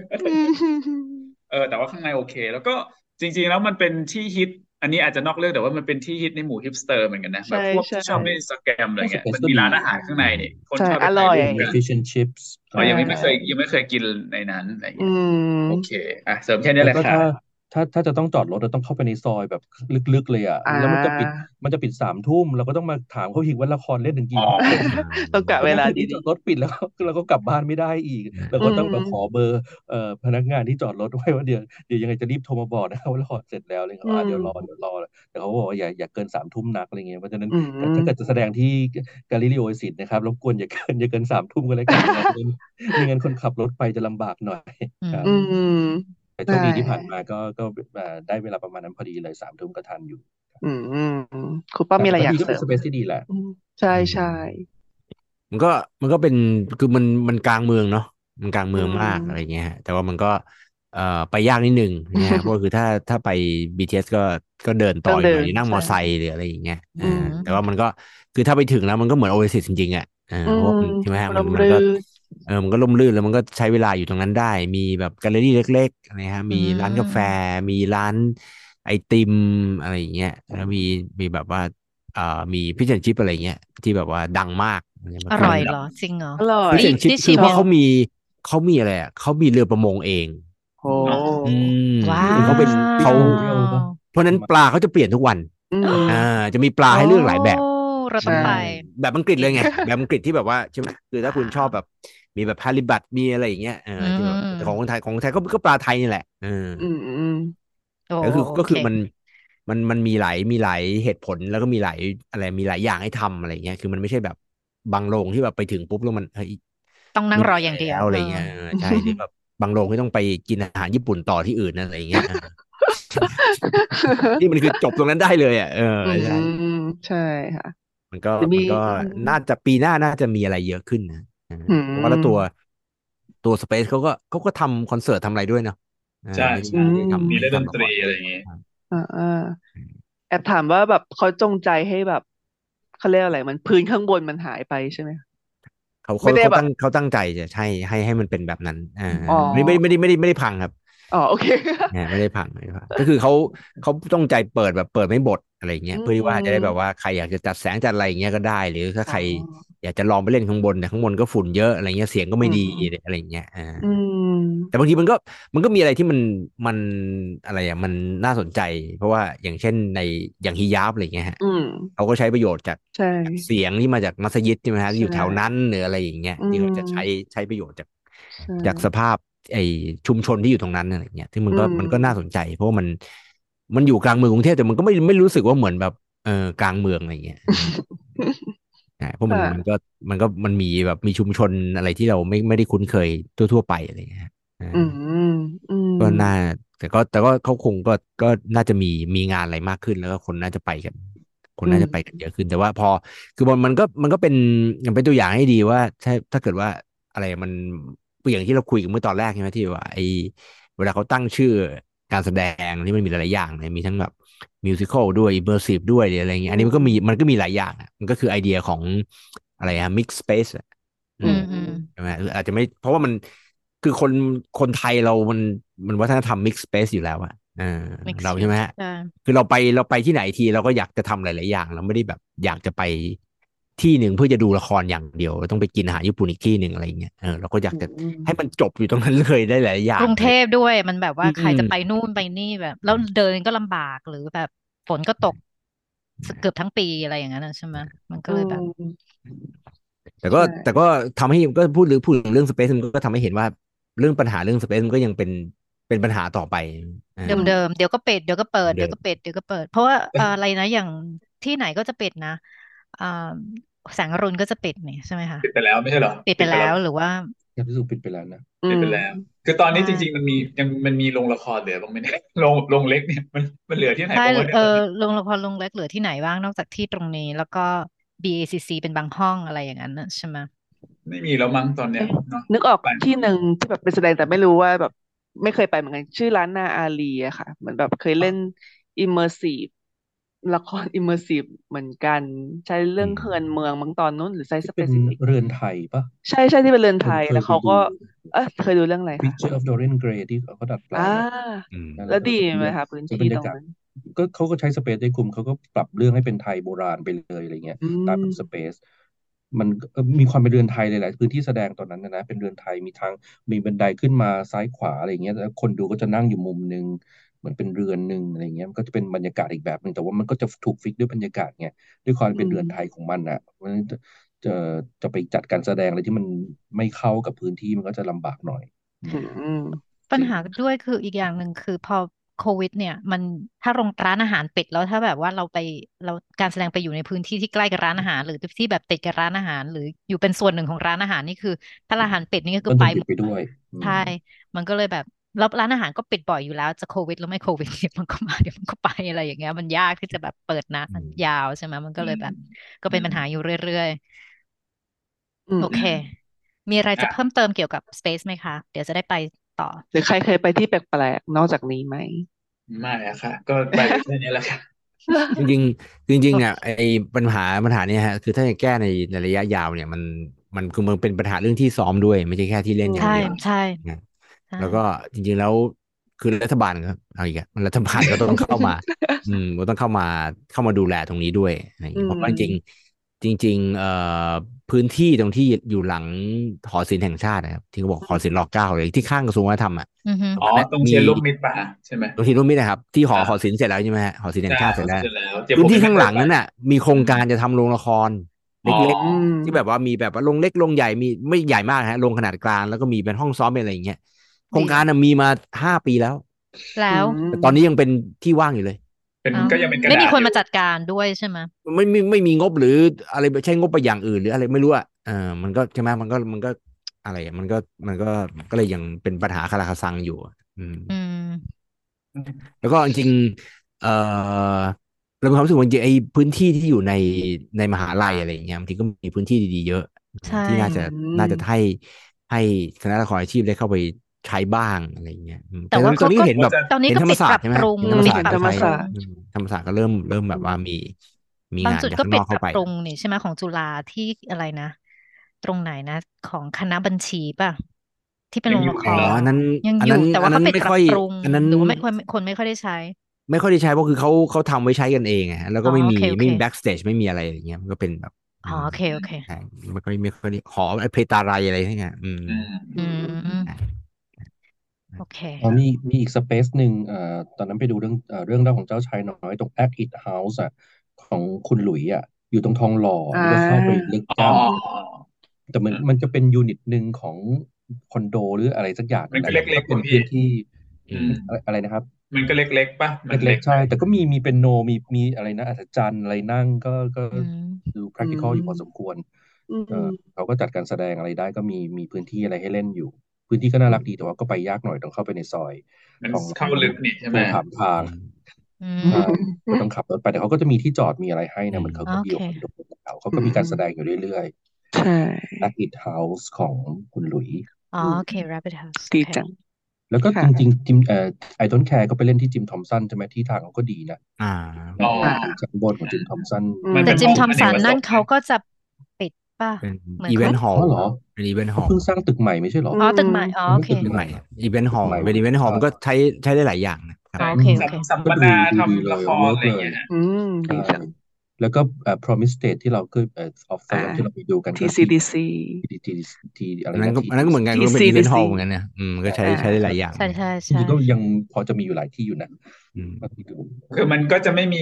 เออ แต่ว่าข้างในโอเค แล้วก็จริง ๆ แล้วมันเป็นที่ฮิต อันนี้อาจจะนอกเรื่องแต่ว่ามันเป็นที่ฮิตในหมู่ฮิปสเตอร์เหมือนกันนะแบบใช่พวกที่ใช่ชอบเล่นอินสตาแกรมอะไรเงี้ย Space มันก็มีดีร้านอาหารข้างในนี่คนใช่ชอบไปอร่ถ่ายรูปกัน fish and chips อ๋อยังไม่ใช่เคยยังไม่เคยกินในนั้นอะไรอืเงี้ยมโอเคอะเสริมแค่นี้แหแล้วละก็ค่ะ ถ้าถ้าถ้าจะต้องจอดรถเราต้องเข้าไปในซอยแบบลึกๆเลยอะอ่าแล้วมันจะปิดมันจะปิดสามทุ่มเราก็ต้องมาถามเขาอีกว่าละครเล่นถึงอ๋กี่อโมงต้องกะเวลาที่ดีจอดรถปิดแล้วเราก็กลับบ้านไม่ได้อีกเราก็ต้องแบบขอเบอร์เอ่อพนักงานที่จอดรถไว้ว่าเดี๋ยวเดี๋ยวยังไงจะรีบโทรมาบอกนะครับว่าละครเสร็จแล้วเลยเขาอ่าอืมเดี๋ยวรอเดี๋ยวรอแต่เขาบอกว่าอย่าอย่าเกินสามทุ่มนักอะไรเงี้ยเพราะฉะนั้นอืมถ้าเกิดจะแสดงที่กาลิเลโอสิตนะครับรบกวนอย่าเกินอย่าเกินสามทุ่มก็แล้วกันนะครับไม่งั้นไม่งั้นคนขับรถไปจะลำบากหน่อยครับอืมแต่ โชคดีใช่ที่ผ่านมาก็ก็เอ่อได้เวลาประมาณนั้นพอดีเลยสามทุ่มก็ทันอยู่ อืมอืมครูป้อมมีอะไรอยากดีก็เสริเป็นมสเปซที่ดีแหละอืมใช่ใช่มันก็มันก็เป็นคือมันมันกลางเมืองเนาะมันกลางเมืองมากอืมอะไรเงี้ยฮะแต่ว่ามันก็เอ่อไปยากนิดนึงนะฮะเพราะคือถ้าถ้าไป BTS ก็ก็เดินต่ออีกหน่อยนั่งมอไซค์หรืออะไรอย่างเงี้ยอือ่ามแต่ว่ามันก็คือถ้าไปถึงแล้วมันก็เหมือนโอเอซิสจริงๆอะอ่าอืเพราะว่ามันมใช่ไหมฮะลมันมมันรื่ก็น เออมันก็ร่มรื่นแล้วมันก็ใช้เวลาอยู่ตรงนั้นได้ มีแบบแกลเลอรี่เล็กๆอะไรฮะมีร้านกาแฟ มีร้านไอติมอะไรอย่างเงี้ยแล้วมีมีแบบว่าเอ่อมี fish and chips อะไรเงี้ยที่แบบว่าดังมากะไแบบอร่อยมันเหรอจริงเหรออร่อยฟิชแอนชิพได้คือเพราะชิมเขามีเขามีอะไรอะเขามีเรือประมงเองโอ้อืมว้าคือเขาเป็นวเขาวเพราะฉะนั้นปลาเขาจะเปลี่ยนทุกวันอืมอ่าจะมีปลาให้เลือกหลายแบบโอ้เราต้องใช่ไปแบบอังกฤษเลยไงแบบอังกฤษที่แบบว่าใช่ไหมคือถ้าคุณชอบแบบ มีแบบฮาริบัตมีอะไรอย่างเงี้ยเออที่แบบอืมแต่ของคนไทยของคนไทยก็ก็ปลาไทยนี่แหละเอออืมอืมโอ้ก็คือโอก็คือเคมันมันมันมีหลายมีหลายเหตุผลแล้วก็มีหลายอะไรมีหลายอย่างให้ทำอะไรเงี้ยคือมันไม่ใช่แบบบางโรงที่แบบไปถึงปุ๊บแล้วมันเฮ้ยต้องนั่งรออย่างเดียวแล้วอะไรเงี้ยเออใช่หรือแบบบางโรงที่ต้องไปกินอาหารญี่ปุ่นต่อที่อื่นนั่นอะไรเงี้ยเออนี่มันคือจบตรงนั้นได้เลยอะเอออืใช่มใช่ค่ะ มันก็จะมีมันก็อืมน่าจะปีหน้าน่าจะมีอะไรเยอะขึ้นนะ เอออืมเพราะว่าแล้วตัวตัวสเปซเขาก็เขาก็ทำคอนเสิร์ตทำอะไรด้วยเนาะเออใช่ไม่ใช่ได้ทำมีไม่เล่นดทำนละตครีรอะไรอย่างงี้อ่าอ่าแอบถามว่าแบบเขาจงใจให้แบบเขาเรียกอะไรมันพื้นข้างบนมันหายไปใช่ไหมเขาไม่เขาได้เขาแบบตั้งเขาตั้งใจจะให้ให้ให้มันเป็นแบบนั้นอ่าอ๋อไม่ไม่ไม่ได้ไม่ได้ไม่ได้พังครับอ๋อโอเคอ่าไม่ได้พังไม่ได้พังก็คือเขาเขาต้องใจเปิดแบบเปิดไม่บดอะไรเงี้ยอืมเพื่อที่ว่าจะได้แบบว่าใครอยากจะจัดแสงจัดอะไรอย่างเงี้ยก็ได้ หรือถ้าใคร อยากจะลองไปเล่นข้างบนแต่ข้างบนก็ฝุ่นเยอะอะไรเงี้ยเสียงก็ไม่ดีอืมอะไรเงี้ยอ่าอืมแต่บางทีมันก็มันก็มีอะไรที่มันมันอะไรอะมันน่าสนใจ เพราะว่าอย่างเช่นในอย่างฮิญาบอะไรเงี้ยฮะอืมเขาก็ใช้ประโยชน์จากใช่เสียงที่มาจากมัสยิดใช่ไหมฮะที่อยู่ใช่แถวนั้นหรืออะไรอย่างเงี้ยอืมที่เขาจะใช้ใช้ประโยชน์จากใช่จากสภาพไอชุมชนที่อยู่ตรงนั้นอะไรเงี้ยซึ่งมันก็อืมมันก็น่าสนใจ เพราะว่ามันมันอยู่กลางเมืองกรุงเทพแต่มันก็ไม่ไม่รู้สึกว่าเหมือนแบบเออกลางเมืองอะไรเงี้ย ใช่เพราะมันค่ะมันก็มันก็มันมีแบบมีชุมชนอะไรที่เราไม่ไม่ได้คุ้นเคยทั่ว ๆ ไปอะไรเงี้ยฮะอ่าอืมอืมก็น่า แต่ก็แต่ก็เขาคงก็ก็น่าจะมีมีงานอะไรมากขึ้นแล้วก็คนน่าจะไปกัน คนน่าจะไปกันเยอะขึ้น แต่ว่าพอคือมันมันก็มันก็เป็นมันเป็นตัวอย่างให้ดีว่า ถ้าถ้าเกิดว่าอะไรมันอย่างที่เราคุยกันเมื่อตอนแรกใช่ไหมที่ว่าไอเวลาเขาตั้งชื่อการแสดงที่มันมีหลายๆอย่างเนี่ยมีทั้งแบบ musical ด้วย immersive ด้วยหรืออะไรเงี้ยอันนี้มันก็มีมันก็มีหลายอย่างอะมันก็คือไอเดียของอะไรอะมิกซ์สเปซอืมอืมใช่ไหมคืออาจจะไม่เพราะว่ามันคือคนคนไทยเรามันมันวัฒนธรรมมิกซ์สเปซอยู่แล้วอะเออ Mix เราใช่ไหมฮะใช่คือเราไปเราไปที่ไหนทีเราก็อยากจะทำหลาย ๆ อย่าง เราไม่ได้แบบอยากจะไป ที่หนึ่งเพื่อจะดูละครอย่างเดียวเราต้องไปกินอาหารญี่ปุ่นอีกที่หนึ่งอะไรเงี้ยเออเราก็อยากจะอืมให้มันจบอยู่ตรงนั้นเลยได้หลายอย่างกรุงเทพด้วยมันแบบว่าอืมใครจะไปนู่นไปนี่แบบ แล้วเดินก็ลำบากหรือแบบฝนก็ตกเกือบทั้งปีอะไรอย่างนั้นนะใช่ไหมมันก็เลยแบบอืมแต่ก็ใช่แต่ก็ทำให้ก็พูดหรือพูดถึงเรื่องสเปซมันก็ทำให้เห็นว่าเรื่องปัญหาเรื่องสเปซมันก็ยังเป็นเป็นปัญหาต่อไปเออเดิมๆเดี๋ยวก็ปิดเดี๋ยวก็เปิดเดิมเดี๋ยวก็ปิดเดี๋ยวก็เปิด เพราะว่าเอ่ออะไรนะอย่างที่ไหนก็จะปิดนะอ่า แสงอรุณก็จะปิดนี่ใช่ไหมคะปิดไปแล้วไม่ใช่เหรอปิดไปแล้วหรือว่าแค่พิสูจน์ปิดไปแล้วนะปิดไปแล้ว คือตอนนี้ใช่จริง ๆ มันมียังมันมีโรงละครเหลือบ้างไหมเนี่ยโรงโรงเล็กเนี่ยมันมันเหลือที่ไหนใช่บ้างวะเนี่ยเอตอนอนี้โรงละครโรงเล็กเหลือที่ไหนบ้างนอกจากที่ตรงนี้ แล้วก็ BACC เป็นบางห้องอะไรอย่างนั้นน่ะใช่ไหมไม่มีแล้วมั้งตอนเนี้ยเอ๊ะเนาะนึกออกไปที่หนึ่งที่แบบเป็นแสดงแต่ไม่รู้ว่าแบบ ไม่เคยไปเหมือนกันชื่อร้านนาอาลีอะค่ะ เหมือนแบบเคยเล่น immersive ละคร immersive เหมือนกัน ใช้เรื่องอืมเขื่อนเมืองบางตอนนู้นหรือไซต์ที่เป็น specific เรือนไทยปะใช่ใช่ที่เป็นเรือนผไทมยเคยแล้วไปเขาดูก็เออเคยดูเรื่องอะไรคะ Picture of Dorian Gray ที่เขาดัดแปลงอ่าอะอืมนั่นแหแล้ละวดีก็ไหมเป็นคะพื้นเป็นที่บรรตรยางกาศนั้นก็เขาก็ใช้สเปซได้คุมเขาก็ปรับเรื่องให้เป็นไทยโบราณไปเลยอะไรเงี้ยอืตามมสเปซมันเอ่อมีความเป็นเรือนไทยหลายๆพื้นที่แสดงตอนนั้นนะนะเป็นเรือนไทยมีทางมีบันไดขึ้นมาซ้ายขวาอะไรเงี้ยแล้วคนดูก็จะนั่งอยู่มุมหนึ่ง เหมือนเป็นเรือนหนึ่งอะไรเงี้ยมันก็จะเป็นบรรยากาศอีกแบบหนึ่งแต่ว่ามันก็จะถูกฟิกด้วยบรรยากาศไงด้วยความอืเป็นมเรือนไทยของมันอะเพราะฉะนั้นจะจะจะไปจัดการแสดงอะไรที่มันไม่เข้ากับพื้นที่มันก็จะลำบากหน่อยอือืมมปัญจริงหาด้วยคืออีกอย่างหนึ่งคือพอโควิด เนี่ยมันถ้าโรงร้านอาหารปิดแล้วถ้าแบบว่าเราไปเราการแสดงไปอยู่ในพื้นที่ที่ใกล้กับร้านอาหาร หรือที่แบบติดกับร้านอาหาร หรืออยู่เป็นส่วนหนึ่งของร้านอาหารนี่คือ ถ้าร้านอาหารปิดนี่ก็คืก็อโดไปนหปิมดดไปเลด้วยยอืใช่มมันก็เลยแบบ แล้วร้านอาหารก็ปิดบ่อยอยู่แล้วจะโควิดหรือไม่โควิดเดี๋ยวมันก็มาเดี๋ยวมันก็ไปอะไรอย่างเงี้ย มันยากที่จะแบบเปิดนะอืมยาวใช่ไหมมันก็เลยแบบ ก็อืเป็นมปัญหาอยู่เรื่อยอืๆมโอเค มีอะไรจะอะเพิ่มเติมเกี่ยวกับ Space ไหมคะ เดี๋ยวจะได้ไปต่อ หรือใครเคยไปที่แปลกๆนอกจากนี้ไหมไม่อะค่ะ ก็ไปแค่นี้แหละค่ะจริงๆจริงๆอะไอ้ปัญหาปัญหาเนี้ยฮะคือถ้าจะแก้ในในระยะยาวเนี่ยมันมันคือมันเป็นปัญหาเรื่องที่ซ้อมด้วย ไม่ใช่แค่ที่เล่นอย่างใช่เดียวใช่นะใช่ แล้วก็จริงๆแล้วคือรัฐบาลก็เอาอีกอะมันรัฐบาลก็ต้องเข้ามา อืมก็ต้องเข้ามาเข้ามาดูแลตรงนี้ด้วยอะไรอย่างอืเงี้ยเพราะว่าจมริงๆจริง ๆ เอ่อพื้นที่ตรงที่อยู่หลังหอศิลป์แห่งชาตินะครับที่เขาบอกหอศิลป์รอเก้าเลยที่ข้างกระทรวงวัฒนธรรมอะอือฮึตรงอ๋อนั้นตรงมีเชียนลูกมิตรป่ะใช่ไหมตรงที่ร่วมมิตรนะครับที่หออ่าหอศิลป์เสร็จแล้วใช่ไหมฮะหอศิลป์แห่งใช่ชาติเสร็จแล้วเสร็จแล้วเดี๋ยวพื้ผนมที่ยังข้างไม่หเคลัยงไปนั้นน่ะ มีโครงการจะทำโรงละครอ๋อเล็กๆที่แบบว่ามีแบบว่าโรงเล็กโรงใหญ่มีไม่ใหญ่มากฮะโรงขนาดกลางแล้วก็มีเป็นห้องซ้อมเป็นอะไรอย่างเงี้ย โครงการน่ะมีมาห้าปีแล้ว แล้อืวมแต่ตอนนี้ยังเป็นที่ว่างอยู่เลยเป็นเอ้าก็ยังเป็นกระไม่มีดาษคนอยู่มาจัดการด้วยใช่ไหมไม่ไม่ไม่มีงบหรืออะไรใช้งบไปอย่างอื่นหรืออะไรไม่รู้อะเออมันก็ใช่ไหมมันก็มันก็อะไรอะมันก็มันก็ก็เลยยังเป็นปัญหาคาราคาซังอยู่อะอืมอืมแล้วก็จริงๆเออเรามีความรู้สึกว่าจริงๆไอ้พื้นที่ที่อยู่ในในมหาลัยอะไรอย่างเงี้ยบางทีก็มีพื้นที่ดีๆเยอะใช่ที่น่าจะอืมน่าจะให้ให้คณะละครอาชีพได้เข้าไป ใช้บ้างอะไรอย่างเงี้ยอืมแต่ว่าตอนนี้เขาก็เห็นแบบตอนนี้เห็นก็ธรรมปิดศาปสรัตบร์ใช่ไหมปรุงเห็นธรรมปิดศาสตร์ปรับก็ธรรมใช้ศาสตร์อืมธรรมศาสตร์ก็เริ่มเริ่มแบบว่ามี มีบางงานจุดจากก็ข้างนปิอดกเข้าปรับไปปรุงนี่ใช่ไหมของจุฬาที่อะไรนะ ตรงไหนนะ ของคณะบัญชีป่ะที่เป็นยัโรงงอยู่ละคอ๋อรอันนั้นยังอันอยู่นั้นแต่อัว่านนั้เขานปิดไม่ปรับค่อยปรุงอันนั้นหรือว่าไม่คนคนไม่ค่อยได้ใช้ ไม่ค่อยได้ใช้เพราะคือเขาเขาทำไว้ใช้กันเองอะแล้วก็อ๋อไม่โอมีเคโอไม่เคมีแบ็กสเตจไม่มีอะไรอย่างเงี้ยมันก็เป็นแบบอ๋อโอเคโอเคใช่ไม่ค่อยไม่ค่อยได้หอไอเพตาไรอะไรทั้งนั้นอืมอืมอืม โอเคอ๋อมีมีอีกสเปซหนึ่งเอ่อตอนนั้นไปดูเรื่องเอ่อเรื่องราวของเจ้าชายน้อยตรง Act It House อะของคุณหลุยอะ อยู่ตรงทองหล่อแล้วก็เข้าไปลึกอ๋อจ้ำแต่มันมันจะเป็นยูนิตหนึ่งของคอนโดหรืออะไรสักอย่างมันก็แหะเล็กๆเป็นกว่าพี่พื้นที่อืมอะไรอะไรนะครับ มันก็เล็กๆป่ะมันเล็กๆใช่ แต่ก็มีมีเป็นโนมีมีอะไรนะอัศจรรย์อะไรนั่งก็ก็อืมดู practical อยู่พอสมควรอืมเออเขาก็จัดการแสดงอะไรได้ก็มีมีพื้นที่อะไรให้เล่นอยู่ พื้นที่ก็น่ารักดีแต่ว่าก็ไปยากหน่อยต้องเข้าไปในซอยมันของเข้าลึกนี่ใช่ไหมทวงถามทางอืมใช่ก็ต้องขับรถไปแต่เขาก็จะมีที่จอดมีอะไรให้นะเหมือนเขาก็โอบิเควคอนโดเขาเขาก็มีการแสดงอยู่เรื่อยใช่ๆ Black It House ของคุณหลุยอ๋อโอเค Rabbit House ดีโอเคจังแล้วก็ค่ะจริงๆจิมเอ่อ I don't care ก็ไปเล่นที่จิมทอมสันใช่ไหมที่ทางเขาก็ดีนะ อ่าอ๋อชั้นบนของจิมทอมสันอืมมันแต่เป็นจิมห้องทอมสันอเนกประสงค์นั่นเขาก็จะ ปิดป่ะเป็นเหมือนอีเวนต์เขาฮอลอ๋อเหรอเป็นอีเวนต์ฮอลเขาเพิ่งสร้างตึกใหม่ไม่ใช่เหรออ๋อตึกใหม่อ๋อโอเคตึกใหม่อีเวนต์ฮอลใหม่เป็นอีเวนต์ฮอลมันก็ใช้ใช้ได้หลายอย่างนะครับอ๋อโอเคโอเคสัมมนาทำละครอะไรอย่างเงี้ยอืมดีใช่จังแล้วก็เอ่อ Promise State ที่เราก็เอ่อออฟเฟออ่าร์ที่เราไปดูกันที่ ก็ CDC ที่ที่ที่อะไรอันนั้นนะก็ที่อันนั้นก็เหมือนกันที่ก็เป็นอีเวนต์ CDC ฮอลเหมือนกันเนี่ยอืมก็ใช้อ่า ใช้ได้หลายอย่างใช่ใช่จใช่ริงๆก็ยังพอจะมีอยู่หลายที่อยู่นะอืม ก็ที่ดูคือมันก็จะไม่มี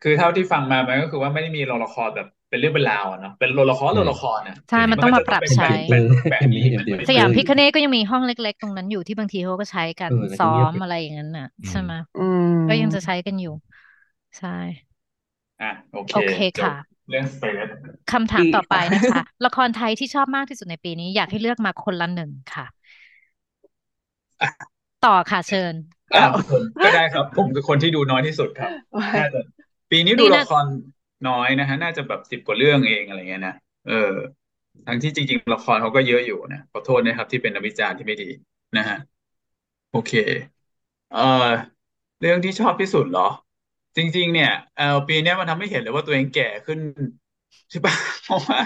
คือเท่าที่ฟังมามันก็คือว่าไม่ได้มีโรงละครแบบ เป็นเรื่องเป็นราวอะเนาะเป็นโรงละครโรงละครน่ะใช่ มันต้องมาปรับใช้เป็นแบบแบบนี้เดี๋ยวสยามพิคเนตก็ยังมีห้องเล็ก ๆ ตรงนั้นอยู่ที่บางทีเขาก็ใช้กันเออแล้วก็ซ้อเงียบมไปอะไรอย่างนั้นน่ะอืมใช่ไหมอืมก็ยังจะใช้กันอยู่ ใช่อะโอเคโอเคค่ะจบเรื่องสเปซคำถามดีต่อไปนะคะค่ะละครไทยที่ชอบมากที่สุดในปีนี้ อยากให้เลือกมาคนละหนึ่งค่ะ ต่อค่ะเชิญอะผมก็ได้ครับ ผมคือคนที่ดูน้อยที่สุดครับน่าจะปีนี้ดูนี่น่าละคร น้อยนะฮะ น่าจะแบบสิบกว่าเรื่องเองอะไรเงี้ยนะเออ ทั้งที่จริง ๆ ละครเขาก็เยอะอยู่นะขอโทษนะครับ ที่เป็นนักวิจารณ์ที่ไม่ดีนะฮะโอเค เออเรื่องที่ชอบที่สุดเหรอ จริง ๆ เนี่ยเออปีเนี้ยมันทำให้เห็นเลยว่าตัวเองแก่ขึ้นใช่ปะ เพราะว่า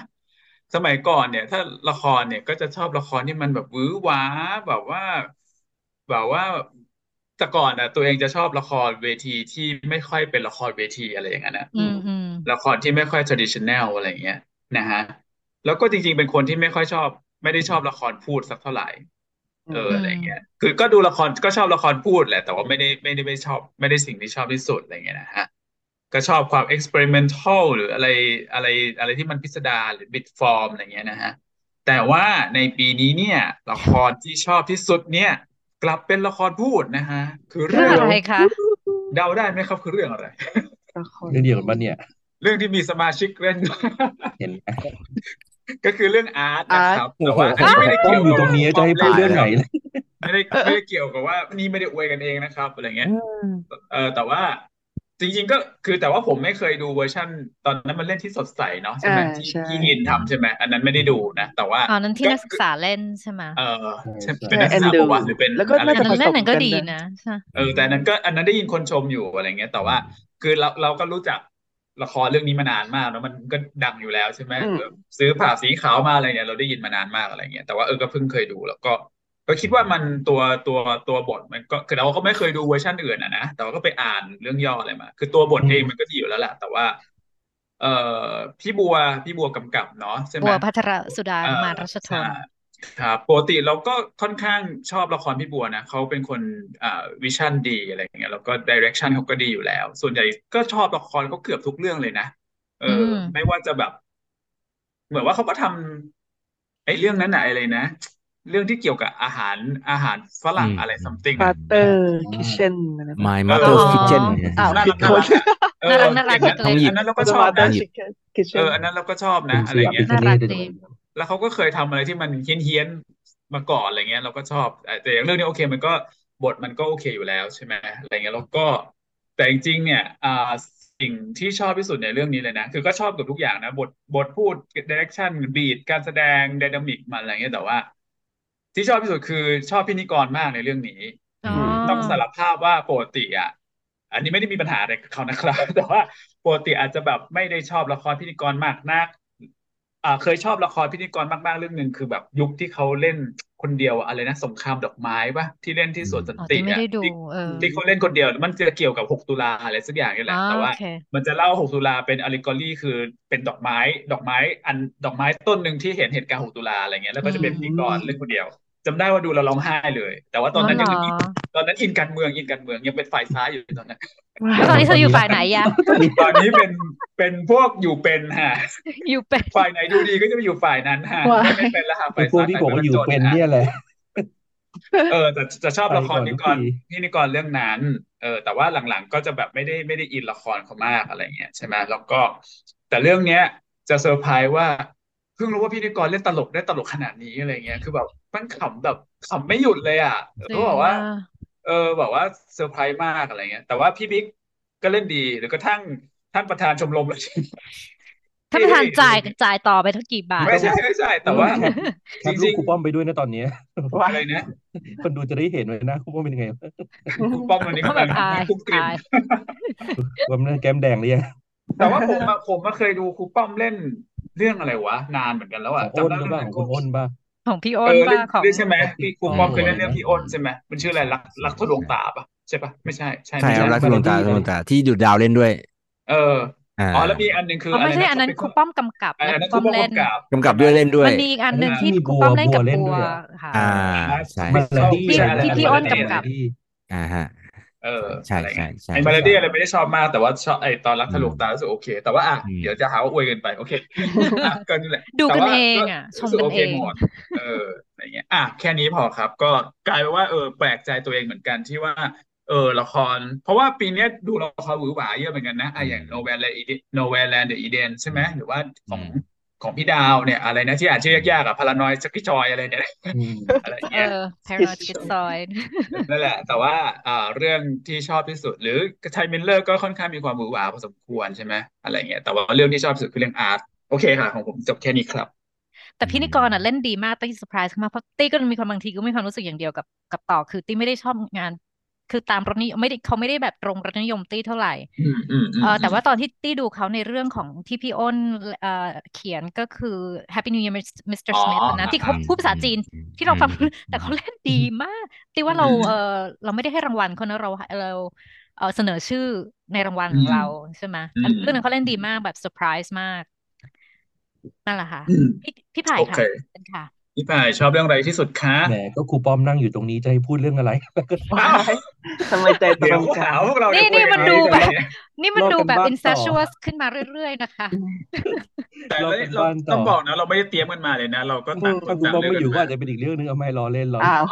สมัยก่อนเนี่ย ถ้าละครเนี่ยก็จะชอบละครที่มันแบบหวือหวาแบบว่า แบบว่าแต่ก่อนอะ ตัวเองจะชอบละครเวทีที่ไม่ค่อยเป็นละครเวทีอะไรอย่างนั้นนะอืมอืม ละครที่ไม่ค่อย traditional อะไรอย่างเงี้ยนะฮะแล้วก็จริง ๆ เป็นคนที่ไม่ค่อยชอบ ไม่ได้ชอบละครพูดสักเท่าไหร่เอออืมอะไรเงี้ย คือก็ดูละครก็ชอบละครพูดแหละ แต่ว่าไม่ได้ไม่ได้ไม่ชอบไม่ได้สิ่งที่ชอบที่สุดอะไรเงี้ยนะฮะก็ชอบความ experimental หรืออะไรอะไรอะไรที่มันพิสดารหรือ bit form อะไรเงี้ยนะฮะแต่ว่าในปีนี้เนี่ยละครที่ชอบที่สุดเนี่ย กลับเป็นละครพูดนะฮะ คือเรื่เรื่อองงอะไรคะเดาได้ไหมครับคือเรื่องอะไรละครเรื่องเดียวกันปะเนี่ย เรื่องที่มีสมาชิกเล่นเห็นไหมก็คือเรื่องอาร์ตนะครับโอ้แต่โหว่าอันนี้ไม่ได้ต้อเกี่งยวอยู่กับตรงนี้จะให้พูดเรื่องไหนเลยไม่ได้ไม่ได้เกี่ยวกับว่านี่ไม่ได้อวยกันเองนะครับอะไรเงี้ยเออแต่ว่าจริงๆก็คือแต่ว่าผมไม่เคยดูเวอร์ชั่น ตอนนั้นมันเล่นที่สดใสเนาะใช่ไหมอ่าที่ใช่ที่ยินทำใช่ไหมอันนั้นไม่ได้ดูนะแต่ว่าอ๋อนั้นที่ก็นักศึกษาเล่นใช่ไหมเออใช่ใช่เป็นนักศึกษาเอ็นดูประวัติหรือเป็นแล้วก็อะไรน่าแต่จะนั้นเล่นผสมนั้นก็กันดีนะนะใช่เออแต่อันนั้นก็อันนั้นได้ยินคนชมอยู่อะไรเงี้ยแต่ว่าคือเราเราก็รู้จัก ละครเรื่องนี้มานานมากแล้วมันก็ดังอยู่แล้วใช่ไหมอืมเออซื้อผ่าสีขาวมาอะไรเนี่ยเราได้ยินมานานมากอะไรเงี้ยแต่ว่าเออก็เพิ่งเคยดูแล้วก็ ก็คิดว่ามันตัวตัวตัวบทมันก็คือเราก็ไม่เคยดูเวอร์ชันอื่นอะนะแต่ว่าก็ไปอ่านเรื่องย่ออะไรมา คือตัวบทเองมันก็ดีอยู่แล้วแหละแต่ว่า เอ่อพี่บัวพี่บัวกำกับเนาะใช่ไหมบัวพัทรสุดาเอ่อมารัชทใช่น ครับปกติเราก็ค่อนข้างชอบละครพี่บัวนะเขาเป็นคนอ่า vision ดีอะไรอย่างเงี้ยแล้วก็ direction เขาก็ดีอยู่แล้ว ส่วนใหญ่ก็ชอบละครเขาเกือบทุกเรื่องเลยนะเอออมไม่ว่าจะแบบ เหมือนว่าเขาก็ทำไอ้เรื่องนั้นน่ะอะไรนะ เรื่องที่เกี่ยวกับอาหารอาหารฝรั่งอืม อะไร something บัอะตเตอร์คิเช่นอะไรแบบ My เอ Mother's อ Kitchen เนี่ย อ้าว น่าผิรัดกคน่านรักอะเออน่ารักน่ารัก อย่างนั้นจังเลยอันนั้นเราก็ชอบบัตเตอนะร์คิเช่เออ อันนั้นเราก็ชอบเป็นะนอะสไรยามเงี้พิยคเนตด้วยน่ารักดีนะ แล้วเขาก็เคยทำอะไรที่มันเฮี้ยนๆมาก่อนอะไรเงี้ย เราก็ชอบแต่แต่อย่างเรื่องนี้โอเค มันก็บทมันก็โอเคอยู่แล้วใช่ไหมอะไรเงี้ยแล้วก็แต่จริงๆเนี่ยอ่าสิ่งที่ชอบที่สุดในเรื่องนี้เลยนะ คือก็ชอบกับทุกอย่างนะ บทบทพูดดิเรกชันบีทการแสดงไดนามิกมันอะไรเงี้ยแต่ว่า ที่ชอบที่สุดคือชอบพิธีกรมากในเรื่องนี้อ๋อต้องสารภาพว่าปกติอะอันนี้ไม่ได้มีปัญหาอะไรกับเขานะครับ แต่ว่าปกติอาจจะแบบไม่ได้ชอบละครพิธีกรมากนักอ่า เคยชอบละครพิธีกรมากๆเรื่องหนึ่งคือแบบยุคที่เขาเล่นคนเดียวอะอะไรนะสงครามดอกไม้ปะที่เล่นที่สวนสันอ๋อติที่ไม่อะได้ดูที่เออที่เขาเล่นคนเดียวมันจะเกี่ยวกับ 6 ตุลาอะไรสักอย่างนี่แหอ๋ละอแต่โอว่าเคมันจะเล่า 6 ตุลาเป็นอ l ล g o r y คือเป็นดอกไม้ ดอกไม้ อันดอกไม้ต้นหนึ่งที่เห็นเหตุการณ์ 6 ตุลาอะไรเงี้ยแล้วก็จะเป็นพิธีกรเล่นคนเดียว จำได้ว่าดูแล้วร้องไห้เลย แต่ว่าตอนนั้นอ๋ยัองเหรอินอตอนนั้นอินการเมืองอินการเมืองยังเป็นฝ่ายซ้ายอยู่ตอนนั้นแล้วตอนนี้เธออยู่ฝ่ายไหนยะตอนนี้เป็นเป็นพวกอยู่เป็นฮะอยู่เป็นฝ่ายไหนดูดีก็จะไปอยู่ฝ่ายนั้นฮะว้ายไม่ไม่เป็นแล้วฮะไอ้ฝ่ายพวกซ้ายที่ฝ่ายบอกว่าอยู่จนเป็นฮะเนี่ยแหละเออแต่จะชอบไปละครก่อนนิทุกกรทีพี่นิกรเรื่องนั้น เออ แต่ว่าหลังๆก็จะแบบไม่ได้ไม่ได้อินละครเขามากอะไรเงี้ยใช่ไหมแล้วก็ แต่เรื่องเนี้ยจะเซอร์ไพรส์ว่า เพิ่งรู้ว่าพี่นิกรเล่นตลกได้ตลกขนาดนี้อะไรเงี้ย คือแบบมันขำแบบขำไม่หยุดเลยอะจริก็งบอกว่าอะเออแบบว่าเซอร์ไพรส์มากอะไรเงี้ย แต่ว่าพี่บิ๊กก็เล่นดีหรือกระทั่งท่านประธานชมรมเลยท่านประธานจ่ายจ่ายต่อไปเท่ากี่บาท ไม่ใช่ไม่ใช่แต่ว่าแคปแคจปรูริปงครูป้อมไปด้วยนะตอนเนี้ยๆอะไรนะคนดูจะได้เห็นเลยนะครูป้อมเป็นยังไงครูป้อมวันนี้เขากำแบลับงอายคุมกริมอายว่ามันแก้มแดงหรือยังแต่ว่าผมอะผมมาเคยดูครูป้อมเล่น เรื่องอะไรวะ นานเหมือนกันแล้วขอะองอ้นจำได้หรือเรื่เปองล่าของคุณอ้นป่ะของพี่เออ้นอป่ะเล่นของเล่นใช่ไหมพี่ครูป้อมเคยเล่นอ๋อเรื่องพี่อ้นใช่ไหมมันชื่ออะไรรักรักทะลวงตาปะใช่ปะไม่ใช่ใช่ใช่ไม่ครับใช่รักทุกดวงตาทุกดวงตาที่ดูดดาวเล่นด้วย เอออ่าอ๋อแล้วมีอันหนึ่งคืออ๋ออะไรไม่ใช่นะอันนั้นเขาครูเป็นป้อมกำกับอันและนั้นคครูรูป้อมป้อมเล่นกำกับกำกับด้วยเล่นด้วยมันมีอีกอันหนึ่งอันนั้นที่มีครูป้อมเล่นกับบัวเล่นบัด้ววยอะค่ะอ่าอ่าใช่ไม่มาลาชอบดี้ไม่ใช่อะไรที่นะพี่อ้นมาลาดี้กำกับมาลาดี้อ่าฮะ เออใช่อะไรใช่เงี้ยใช่ไอ้มาลาดี้อะไรไม่ได้ชอบมากแต่ว่าชอบไอ้ตอนรักอืทะลมวงตารู้สึกโอเค แต่ว่าอะอืมเดี๋ยวจะหาว่าอวยเกันไปโอเคอะก็นี่แหละดูแต่กันว่าเองก็อะชรู้มสึกกัโอนเคเองหมดเอออะไรเงี้ยอะแค่นี้พอครับ ก็กลายเป็นว่าเออแปลกใจตัวเองเหมือนกันที่ว่า เออละคร เพราะว่าปีเนี้ยดูละครหวือหวาเยอะเหมือนกันนะอือะอย่างม Nowhere Land Eden Nowhere Land the Eden ใช่ไหมอืมหรือว่าขอืองม ของพี่ดาวเนี่ยอะไรนะที่อ่านชื่อยากๆอะ Paranoid Schizoid อะไรเนี่ยอืมอะไรเอเงี้ยอ Paranoid Schizoid นั่นแหละ แต่ว่าอ่าเรื่องที่ชอบที่สุด หรือไทมิลเลอร์ก็ค่อนข้างมีความหวือหวาพอสมควรใช่ไหมอะไรเงี้ยแต่ว่าเรื่องที่ชอบที่สุดคือเรื่อง Art โอเคค่ะ ของผมจบแค่นี้ครับ แต่อืพิธีกรอะมเล่นดีมากตี้เซอร์ไพรส์มากเพราะตี้ก็มีความบางทีก็มีความรู้สึกอย่างเดียวกับกับต่อคือตี้ไม่ได้ชอบงาน คือตามรสนิยมไม่ได้เขาไม่ได้แบบตรงรสนิยมตี้เท่าไหร่อืมอืมอืเอมออืแต่มว่าตอนที่ตี้ดูเขาในเรื่องของที่พี่อ้นเอ่อเขียนก็คือ Happy New Year Mr. อ๋อ Smith นะอ่าที่อ่าเขาอืมพูดภาษาอืมจีนอืมที่เราฟังอืมแต่เขาเล่นดีมากตี้ว่าอืเรามเออเราไม่ได้ให้รางวัลเขานะเราเราเออเสนอชื่อในรางวัลอืของมเราใช่ไหมอือันมเรื่องนั้นเขาเล่นดีมากแบบเซอร์ไพรส์มากนั่นแหละค่ะอืมพี่พี่ไผ่โอเคค่ะเป็นค่ะ พี่ป่ายชอบเรื่องอะไรที่สุดคะแหมก็ครูป้อมนั่งอยู่ตรงนี้จะให้พูดเรื่องอะไรว้ายทำไมใจตรเดี๋ยวงเขากัหานว่าพวกเรานี่เนี่ยคุยนี่กัมันนเอดูงแบบเนี่ยนี่มันรอดูกันแบบบ้านต่อ incestuous ขึ้นมาเรื่อยๆนะคะแต่รอเรากันเราบ้านต้ต่องอบอกนะ เราไม่ได้เตรียมกันมาเลยนะ เราก็อืต่างมคนถ้าครูต่างป้อมเลือกไม่กัอนยู่ก็มาอาจจะเป็นอีกเรื่องนึงเอาไม่ล้อเล่นล้ออ้าเล่นว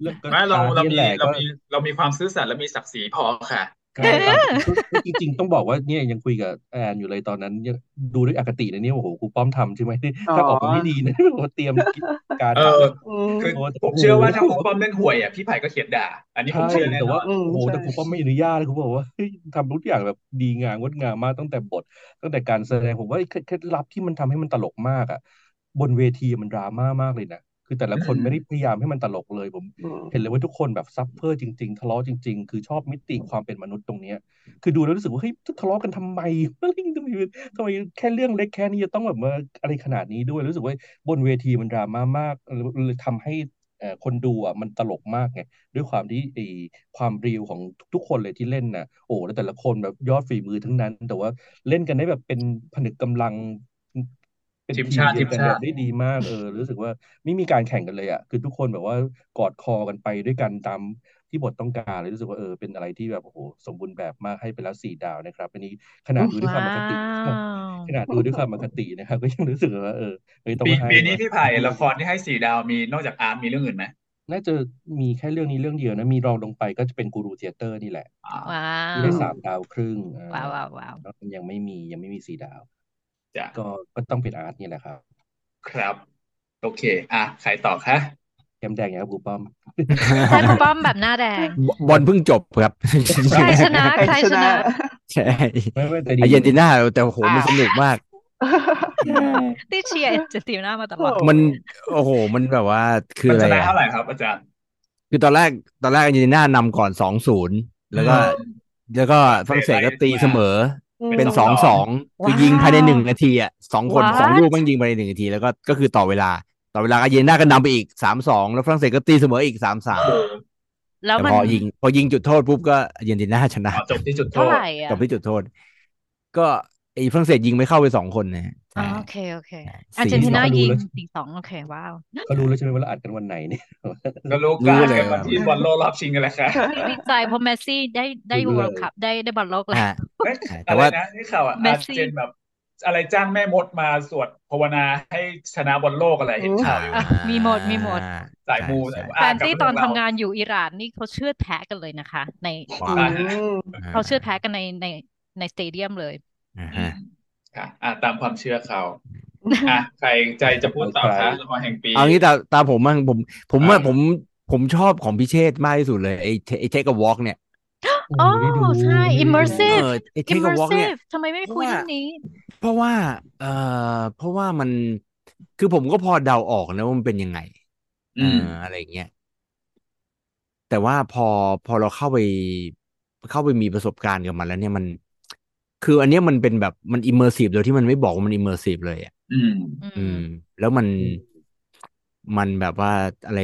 เรื่องก็ไม่เราอาร์ตเราเนี่ยมีแหละเราก็มีเรามีความซื่อสัตย์และมีศักดิ์ศรีพอค่ะ ใช่ครับก็จริงๆต้องบอกว่าเนี่ยยังคุยกับแอนอยู่เลยตอนนั้นยังดูด้วยอคตินะเนี่ยโอ้โหครูป้อมทำใช่ไหมอ๋อถ้าออกมาไม่ดีนะโอ้โหเตรียมการเอด่าออืมคือโอ้ผมโหเชื่อว่าถ้าครูป้อมเล่นห่วยอะพี่ไผ่ก็เขียนด่า อันนี้ผมใช่เชื่อแน่แต่นว่าอนอืมโอ้โหใช่แต่ครูป้อมไม่อนุญาตเลยครูบอกว่าเฮ้ยทำทุกอย่างแบบดีงามงดงามมากตั้งแต่บท ตั้งแต่การแสดงผมว่าเคล็ดเคล็ดลับที่มันทำให้มันตลกมากอะ บนเวทีมันดราม่ามากเลยนะ คือแต่ละคนไม่ได้พยายามให้มันตลกเลยผมอืมเห็นเลยว่าทุกคนแบบ suffer จริง ๆ ทะเลาะจริง ๆ คือชอบมิติความเป็นมนุษย์ตรงเนี้ย คือดูแล้วรู้สึกว่าเฮ้ยทะเลาะกันทำไมทำไมทำไมทำไมแค่เรื่องเล็กแค่นี้จะต้องแบบมาอะไรขนาดนี้ด้วยรู้สึกว่าบนเวทีมันดราม่ามากเลยทำให้เอ่อคนดูอะมันตลกมากไงด้วยความที่ไอ้ความเรียวของทุกๆคนเลยที่เล่นน่ะโอ้แล้วแต่ละคนแบบยอดฝีมือทั้งนั้น แต่ว่าเล่นกันได้แบบเป็นผนึกกำลังเป็นทีม ทีมชาติเดีทียวมกันชาแบบติได้ดีมากเออรู้สึกว่าไม่มีการแข่งกันเลยอะคือทุกคนแบบว่ากอดคอกันไปด้วยกันตามที่บทต้องการเลยรู้สึกว่าเออเป็นอะไรที่แบบโอ้โหสมบูรณ์แบบมากให้ไปแล้วสี่ดาวนะครับอันนี้ขนาดดูด้วยความอว้าคติวขนาดดูด้วยความอคตินะครับ ก็ยังรู้สึกว่าเออเฮ้ยต้องปีให้ปีนี้ว่ะพี่ไผ่ละครที่ให้สี่ดาวมีนอกจาก Art มีเรื่องอื่นไหมน่าจะมีแค่เรื่องนี้เรื่องเดียวนะ มีรองลงไปก็จะเป็น Guru Theater นี่แหละอ่าว้าที่วได้สามดาวครึ่งเออว้าวว้าวว้าวแล้วยังไม่มียังไม่มีสี่ดาว จ้ะก็ก็ต้องเป็น Art นี่แหละครับ ครับ โอเค อะใครต่อคะแก้มแดงอย่างครับครูป้อม ใช่ครูป้อมแบบหน้าแดง บอลเพิ่งจบครับใครชนะใครใครชชนะนะใช่ไม่ไม่แต่ดีอาร์เจนตินาแต่โอ้โหมันอ้าวสนุกมากที่เชียร์อาร์เจนตินามาตลอดโอ้มันโอ้โห มันแบบว่าคือมันอะไรชนะอะเท่าไหร่ครับอาจารย์ คือตอนแรกตอนแรกอาร์เจนตินานำก่อนสองศูนย์แล้วก็อืมแล้วก็ฝรั่งเศสก็ตีเสมอ เป็นสองสองคือยิงภายในหนึ่งนาทีอะสองคน What? สองลูกมันยิงภายในหนึ่งนาทีแล้วก็ก็คือต่อเวลา ต่อเวลาอาร์เจนตินาก็นำไปอีกสามสองแล้วฝรั่งเศสก็ตีเสมออีกสามสามแล้วแต่มันพอยิง พอยิงจุดโทษปุ๊บก็อาร์เจนตินาชนะอ๋อจบที่จุดโทเท่าษไหร่อะจบที่จุดโทษ ก็ไอ้ฝรั่งเศสยิงไม่เข้าไปสองคนนะ อ๋อใช่โอเค โอเคสี่อาร์เจนตินาสองดูยิงแล้วสี่สองโอเค ว้าวเขารู้แล้วใช่ไหมว่าเราอัดกันวันไหนเนี่ยก็รู้รู้การเลยกันวันที่บอลโลกรอบชิงกันแหละครับดีใจเพราะเมสซี่ได้ได้รู้เลยเวิลด์คัพได้ได้บอลโลกแล้วฮะเอ้ยใช่แต่อะไรว่านะนี่ข่าวอะเมอาสร์ซี่เจนแบบอะไรจ้างแม่มดมาสวดภาวนาให้ชนะบอลโลกอะไรเห็นข่าวอยู่อะมีหมดมีหมดสายมูใช่สายมูแฟอ่านกลับซี่มาตอนเรื่องทำเรางานอยู่อิหร่านนี่เขาเชื่อดแพ้กันเลยนะคะ ในว้าวอ่าอืมเขาเชื่อดแพ้กันในในในสเตเดียมเลยอ่าอืฮะม ค่ะอะตามความเชื่อเขาอะใครใจจะพูดต่อคะละครแห่งปีเอางี้ตาตาผมมั่งผมผมว่าอ่าผมผมชอบของพิเชษมากที่สุดเลยไอ้ไอ้ Take กับ Walk เนี่ยโอ้ไม่ได้ดูใช่ไม่ได้ดู immersive เออไอ้ Take กับ Walk เนี่ย immersive ทำไมไม่คุยเรื่องนี้ เพราะว่าเอ่อเพราะว่ามันคือผมก็พอเดาออกนะว่ามันเป็นยังไงอืเอ่มออะไรอย่างเงี้ยแต่ว่าพอพอเราเข้าไปเข้าไปมีประสบการณ์กับมันแล้วเนี่ยมัน คืออันเนี้ยมันเป็นแบบมัน immersive โดยที่มันไม่บอกว่ามัน immersive เลยอะอืม อือืมมแล้วมันอืมมันแบบว่าอะไร